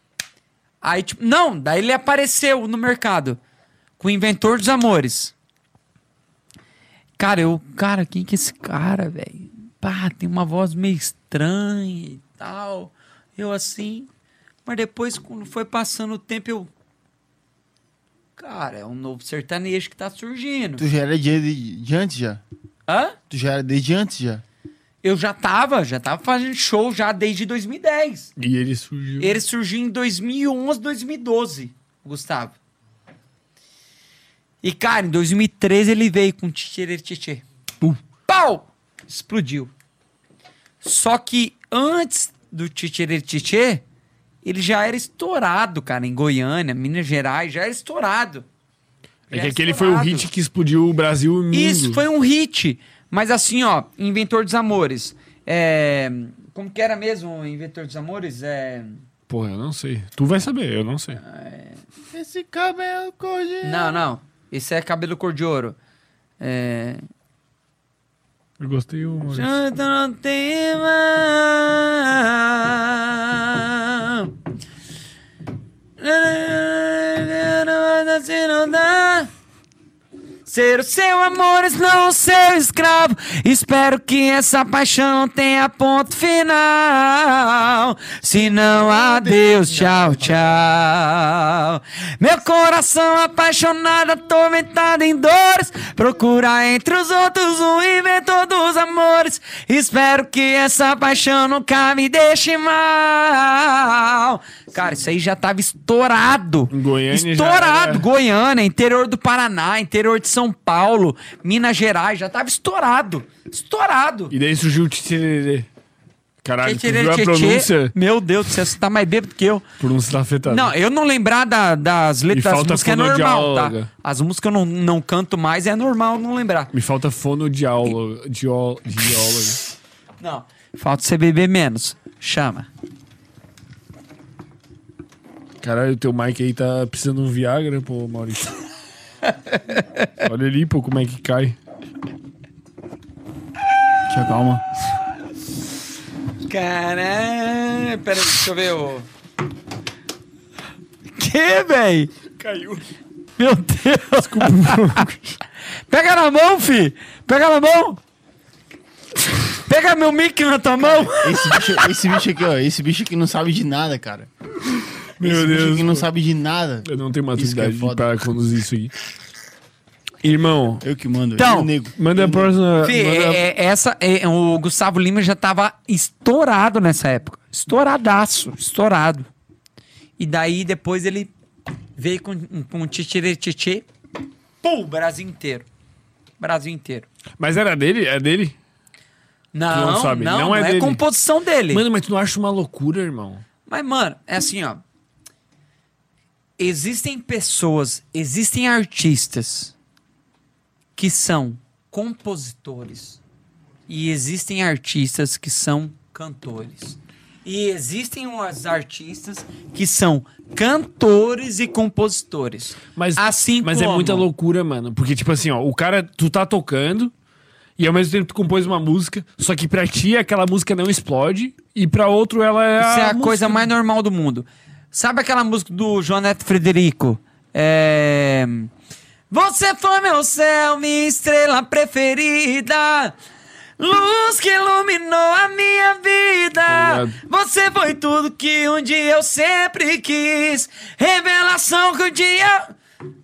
Aí, tipo, não, daí ele apareceu no mercado com o Inventor dos Amores. Cara, eu, cara, quem que é esse cara, velho? Pá, tem uma voz meio estranha e tal. Eu assim, mas depois quando foi passando o tempo eu Cara, é um novo sertanejo que tá surgindo. Tu já era de, de, de antes já? Hã? Tu já era desde antes já? Eu já tava, já tava fazendo show já desde 2010. E ele surgiu. Ele surgiu em 2011, 2012, o Gustavo. E, cara, em 2013 ele veio com Tchê. Pum. Pau! Explodiu. Só que antes do Tchê, ele já era estourado, cara, em Goiânia, Minas Gerais, já era estourado. É Já que era aquele foi o estourado. hit que explodiu o Brasil e o mundo. Isso foi um hit. Mas assim, ó, Inventor dos Amores. É... Como que era mesmo o Inventor dos Amores? É... Porra, eu não sei. Tu vai saber, eu não sei. Esse cabelo cor de... Não, não. Esse é cabelo cor de ouro. É... Eu gostei o Maurício. Janta no tema. Se não dá. Ser o seu amor, não o seu escravo. Espero que essa paixão tenha ponto final. Se não, adeus, tchau, tchau. Meu coração apaixonado, atormentado em dores. Procura entre os outros o inventor dos amores. Espero que essa paixão nunca me deixe mal. Cara, isso aí já tava estourado. Em Goiânia Estourado. Goiânia, interior do Paraná, interior de São Paulo, Minas Gerais, já tava estourado. Estourado. E daí surgiu o Tchê. Caralho, tu viu a pronúncia? Meu Deus do céu, você tá mais bêbado que eu. Pronúncia tá afetada. Não, eu não lembrar da- das letras das músicas é normal, tá? As músicas eu não, não canto mais, é normal não lembrar. Me falta fonodiálogo. Dió, diólogo. Não. Falta você beber menos. Chama. Caralho, o teu mic aí tá precisando de um Viagra, pô, Maurício. Olha ali, pô, como é que cai. Tia, calma. Caralho. Pera aí, deixa eu ver o. Que, véi? Caiu. Meu Deus. Pega na mão, fi. Pega na mão. Pega meu mic na tua mão. Esse bicho, esse bicho aqui, ó. Esse bicho aqui não sabe de nada, cara. Meu Deus. aqui não sabe de nada. Eu não tenho que é maturidade foda. pra conduzir isso aqui. Irmão, Eu que mando. Então, eu nego. manda a próxima. Manda- é- é- essa, é, o Gustavo Lima já tava estourado nessa época. Estouradaço, estourado. E daí depois ele veio com, com tchê Pum, Brasil inteiro. Brasil inteiro. Mas era dele? É dele? Não, não não, sabe, não, não é é, dele. composição dele. Mano, mas tu não acha uma loucura, irmão? Mas, mano, é assim, ó. Existem pessoas, existem artistas que são compositores e existem artistas que são cantores. E existem os artistas que são cantores e compositores. Mas, assim mas é como- muita loucura, mano. Porque, tipo assim, ó, o cara, tu tá tocando e ao mesmo tempo tu compôs uma música, só que pra ti aquela música não explode e pra outro ela é. Isso é a música- coisa mais normal do mundo. Sabe aquela música do João Neto Frederico? É... Você foi meu céu, minha estrela preferida. Luz que iluminou a minha vida. Obrigado. Você foi tudo que um dia eu sempre quis. Revelação que um dia.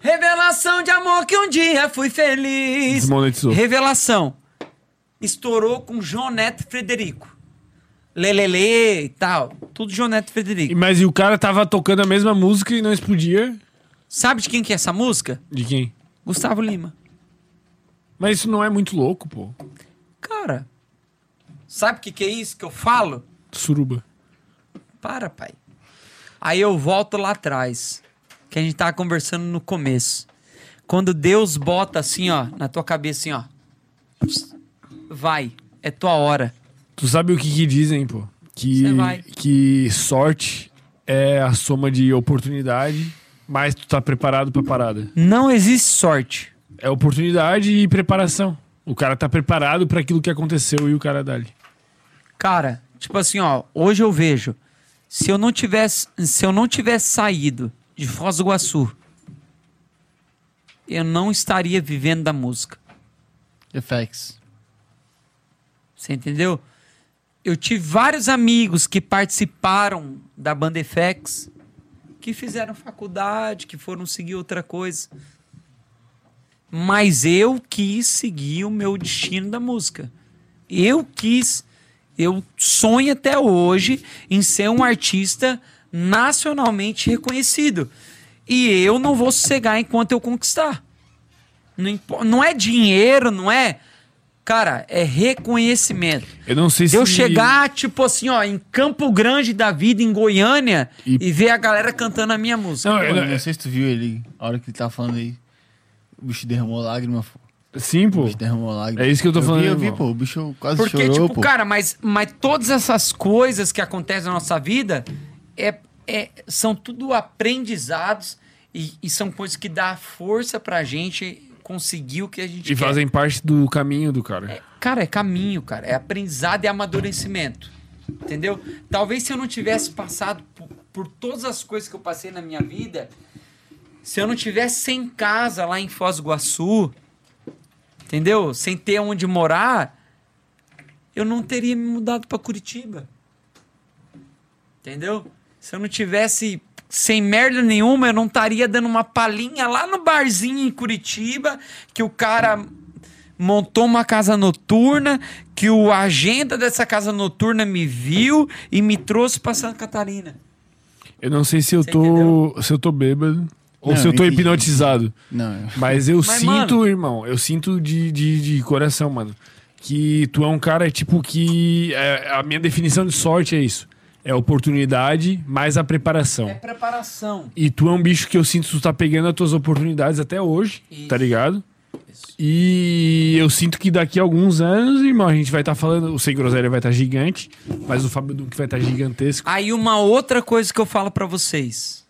Revelação de amor que um dia fui feliz. Desmonetizou. Revelação. Estourou com João Neto Frederico. Lelele e tal. Tudo João Neto E- Frederico. Mas e o cara tava tocando a mesma música e não explodia? Sabe de quem que é essa música? De quem? Gustavo Lima. Mas isso não é muito louco, pô. Cara, sabe o que, que é isso que eu falo? Suruba. Para, pai. Aí eu volto lá atrás, que a gente tava conversando no começo. Quando Deus bota assim, ó, na tua cabeça assim, ó. Vai, é tua hora. Tu sabe o que, que dizem, pô? Que, que sorte é a soma de oportunidade Mas tu tá preparado pra parada. Não existe sorte. É oportunidade e preparação. O cara tá preparado pra aquilo que aconteceu e o cara dá ali. Cara, tipo assim, ó, hoje eu vejo, se eu não tivesse, se eu não tivesse saído de Foz do Iguaçu, eu não estaria vivendo da música. FX. Você entendeu? Eu tive vários amigos que participaram da banda FX, que fizeram faculdade, que foram seguir outra coisa. Mas eu quis seguir o meu destino da música. Eu quis. Eu sonho até hoje em ser um artista nacionalmente reconhecido. E eu não vou sossegar enquanto eu conquistar. Não, não é dinheiro, não é. Cara, é reconhecimento. Eu não sei se. Eu chegar, tipo assim, ó, em Campo Grande da vida, em Goiânia, e, E- ver a galera cantando a minha música. Não, eu não, não- sei se tu viu ele, a hora que ele tá falando aí. O bicho derramou lágrima, pô. Sim, O pô. bicho derramou lágrima. É isso que eu tô falando, Vi, eu vi, pô. O bicho quase Porque, chorou, tipo, pô. cara, mas, mas todas essas coisas que acontecem na nossa vida é, é- são tudo aprendizados e, e são coisas que dá força pra gente conseguir o que a gente E quer. fazem parte do caminho do cara. Cara, é caminho, cara. É aprendizado e amadurecimento. Entendeu? Talvez se eu não tivesse passado por, por todas as coisas que eu passei na minha vida, se eu não tivesse sem casa lá em Foz do Iguaçu, entendeu? Sem ter onde morar, eu não teria me mudado para Curitiba. Entendeu? Se eu não tivesse sem merda nenhuma, eu não estaria dando uma palhinha lá no barzinho em Curitiba, que o cara montou uma casa noturna, que o agenda dessa casa noturna me viu e me trouxe para Santa Catarina. Eu não sei se eu Você tô. entendeu? Se eu tô bêbado. Ou Não, se eu tô hipnotizado. Não. Mas eu Mas, sinto, irmão, eu sinto de, de, de coração, mano. Que tu é um cara, tipo, que. é, a minha definição de sorte é isso. É oportunidade mais a preparação. É preparação. E tu é um bicho que eu sinto que tu tá pegando as tuas oportunidades até hoje, Isso. tá ligado? E eu sinto que daqui a alguns anos, irmão, a gente vai estar falando. O Sem Groselha vai estar gigante, mas o Fábio Duque vai estar gigantesco. Aí uma outra coisa que eu falo pra vocês.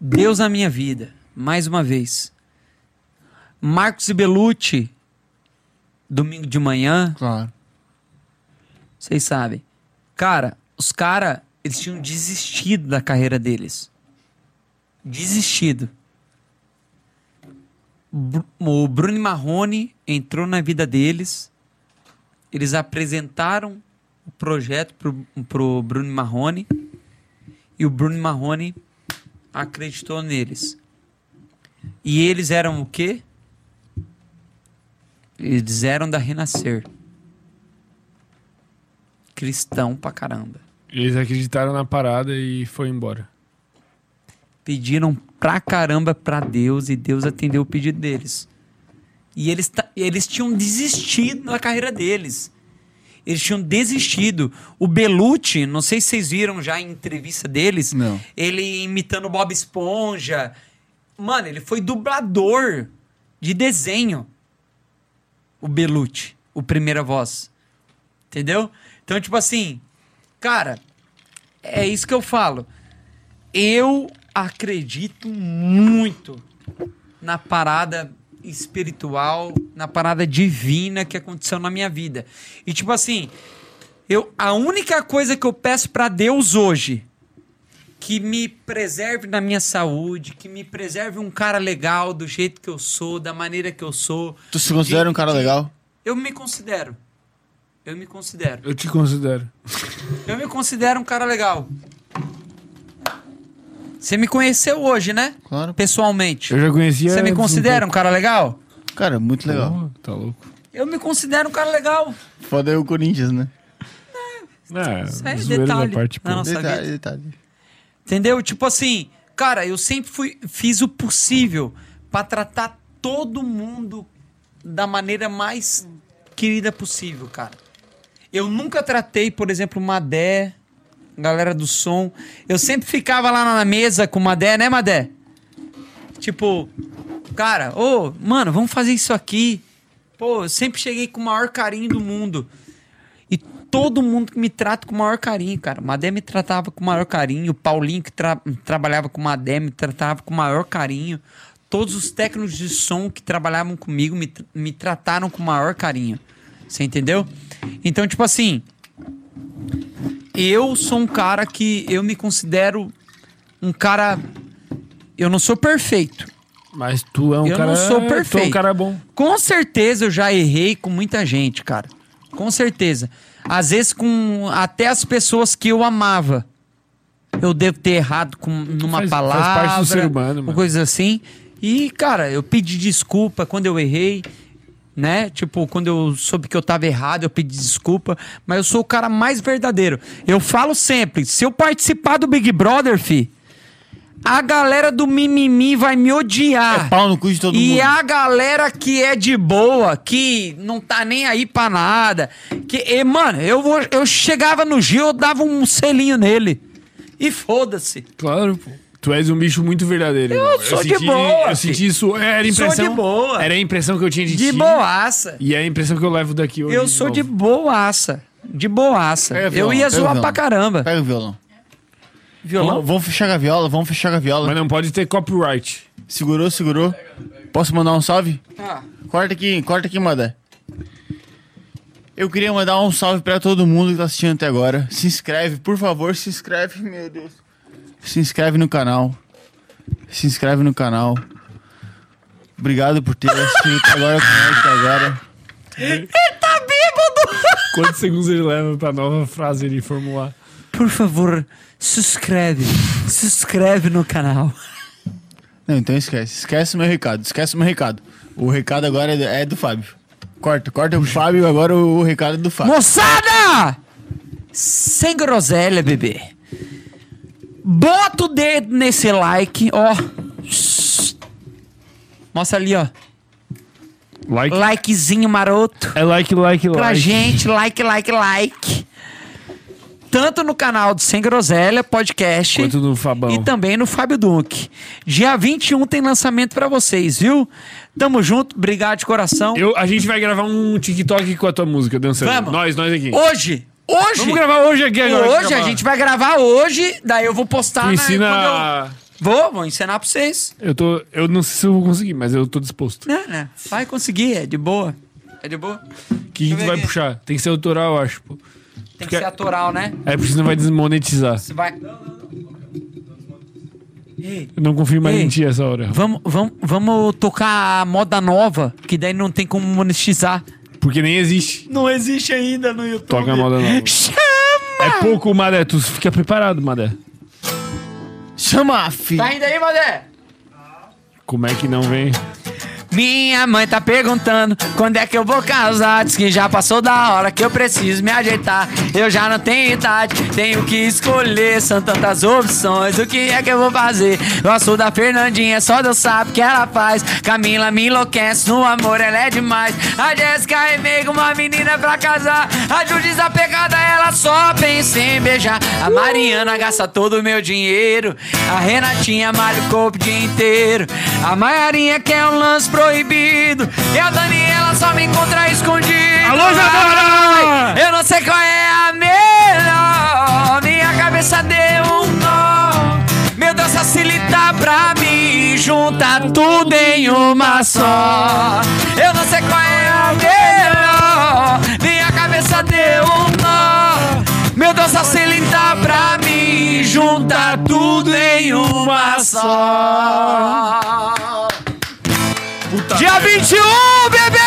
Deus na minha vida, mais uma vez. Marcos e Belucci, domingo de manhã, Claro. vocês sabem. Cara, os caras, eles tinham desistido da carreira deles. Desistido. O Bruno Marrone entrou na vida deles. Eles apresentaram o projeto pro, pro Bruno Marrone. E o Bruno Marrone acreditou neles. E eles eram o quê? Eles eram da Renascer. Cristão pra caramba. Eles acreditaram na parada e foi embora. Pediram pra caramba pra Deus e Deus atendeu o pedido deles. E eles, eles tinham desistido da carreira deles. Eles tinham desistido. O Belucci, não sei se vocês viram já em entrevista deles, Não. ele imitando o Bob Esponja. Mano, ele foi dublador de desenho. O Belucci, o primeira voz. Entendeu? Então, tipo assim, cara, é isso que eu falo. Eu acredito muito na parada espiritual, na parada divina que aconteceu na minha vida. E tipo assim, eu a única coisa que eu peço pra Deus hoje que me preserve na minha saúde, que me preserve um cara legal do jeito que eu sou, da maneira que eu sou. Tu se considera um cara de- legal? Eu me considero. Eu me considero. Eu te considero. Eu me considero um cara legal. Você me conheceu hoje, né? Claro. Pessoalmente. Eu já conhecia. Você me um considera um cara legal? Cara, muito legal. Porra, tá louco. Eu me considero um cara legal. Foda é o Corinthians, né? É, Isso é detalhe parte, pô. na nossa detalhe, vida. detalhe. Entendeu? Tipo assim, cara, eu sempre fui, fiz o possível pra tratar todo mundo da maneira mais querida possível, cara. Eu nunca tratei, por exemplo, Madé, galera do som. Eu sempre ficava lá na mesa com Madé, né, Madé? Tipo, cara, ô, mano, vamos fazer isso aqui. Pô, eu sempre cheguei com o maior carinho do mundo. E todo mundo me trata com o maior carinho, cara. Madé me tratava com o maior carinho. O Paulinho, que tra- trabalhava com o Madé, me tratava com o maior carinho. Todos os técnicos de som que trabalhavam comigo me, me trataram com o maior carinho. Você entendeu? Então, tipo assim. Eu sou um cara que eu me considero um cara. Eu não sou perfeito. Mas tu é um Eu cara. não sou Tu é um perfeito. cara bom. Com certeza eu já errei com muita gente, cara. Com certeza. Às vezes com até as pessoas que eu amava. Eu devo ter errado com numa Faz- faz palavra, parte do ser humano, mano. coisa assim. E, cara, eu pedi desculpa quando eu errei, né? Tipo, quando eu soube que eu tava errado, eu pedi desculpa. Mas eu sou o cara mais verdadeiro. Eu falo sempre, se eu participar do Big Brother, fi, a galera do mimimi vai me odiar. É pau no cu de todo E mundo. a galera que é de boa, que não tá nem aí pra nada. Que, e, mano, eu, vou, eu chegava no Gil, eu dava um selinho nele. E foda-se. Claro, pô. Tu és um bicho muito verdadeiro. Eu irmão. sou de senti, boa, Eu senti isso. Era a Sou impressão. de boa. Era a impressão que eu tinha de, De ti. boaça. E é a impressão que eu levo daqui hoje. Eu sou de novo. boaça. De boaça. O eu ia zoar pra caramba. Pega o violão. Violão? Vamos, vamos fechar a viola, vamos fechar a viola. Mas não pode ter copyright. Segurou, segurou. Posso mandar um salve? Ah. Corta aqui, corta aqui, Madé. Eu queria mandar um salve pra todo mundo que tá assistindo até agora. Se inscreve, por favor, se inscreve, meu Deus. Se inscreve no canal. Se inscreve no canal. Obrigado por ter assistido agora até agora. Tá bêbado! Quantos segundos ele leva pra nova frase ele formular? Por favor, se inscreve. Se inscreve no canal. Não, então esquece. Esquece o meu recado. Esquece o meu recado. O recado agora é do, é do Fábio. Corta, corta o Fábio, agora o, o recado é do Fábio. Moçada! Sem groselha, bebê. Bota o dedo nesse like, ó. Mostra ali, ó. Like. Likezinho maroto. É like, like, like. Pra gente, like, like, like. Tanto no canal do Sem Groselha Podcast. Quanto no Fabão. E também no Fábio Duque. Dia 21 tem lançamento pra vocês, viu? Tamo junto, obrigado de coração. Eu, a gente vai gravar um TikTok com a tua música dançando. Vamos. Nós, nós aqui. Hoje, hoje. Vamos gravar hoje aqui agora. Hoje a gente vai gravar hoje, daí eu vou postar na- ensina. quando eu- Vou, vou ensinar pra vocês. Eu tô. Eu não sei se eu vou conseguir, mas eu tô disposto. Né, né? Vai conseguir, é de boa. É de boa. O que, que tu ver vai aqui. puxar? Tem que ser autoral, eu acho. Pô. Tem Porque- que ser atoral, né? É porque senão vai desmonetizar. Você vai. Ei, Eu não confio mais Ei. em ti essa hora. vamos, vamos, vamos tocar a moda nova, que daí não tem como monetizar. Porque nem existe. Não existe ainda no YouTube. Toca a moda nova. Chama! É pouco, Madé. Tu fica preparado, Madé. Chama a filha. Tá indo aí, Madé? Como é que não vem? Minha mãe tá perguntando quando é que eu vou casar. Diz que já passou da hora que eu preciso me ajeitar. Eu já não tenho idade, tenho que escolher. São tantas opções, o que é que eu vou fazer? Gosto da Fernandinha, só Deus sabe o que ela faz. Camila me enlouquece, no amor ela é demais. A Jéssica é meio uma menina pra casar. A Ju desapegada, ela só pensa em beijar. A Mariana gasta todo o meu dinheiro. A Renatinha malha o corpo o dia inteiro. A Maiarinha quer um lance proibido. E a Daniela só me encontra escondido. Alô, Isadora! Ai, Eu não sei qual é a melhor. Minha cabeça deu um nó. Meu Deus, facilita pra mim. Junta tudo em uma só. Eu não sei qual é a melhor. Minha cabeça deu um nó. Meu Deus, facilita pra mim. Junta tudo em uma só. Dia 21, bebê!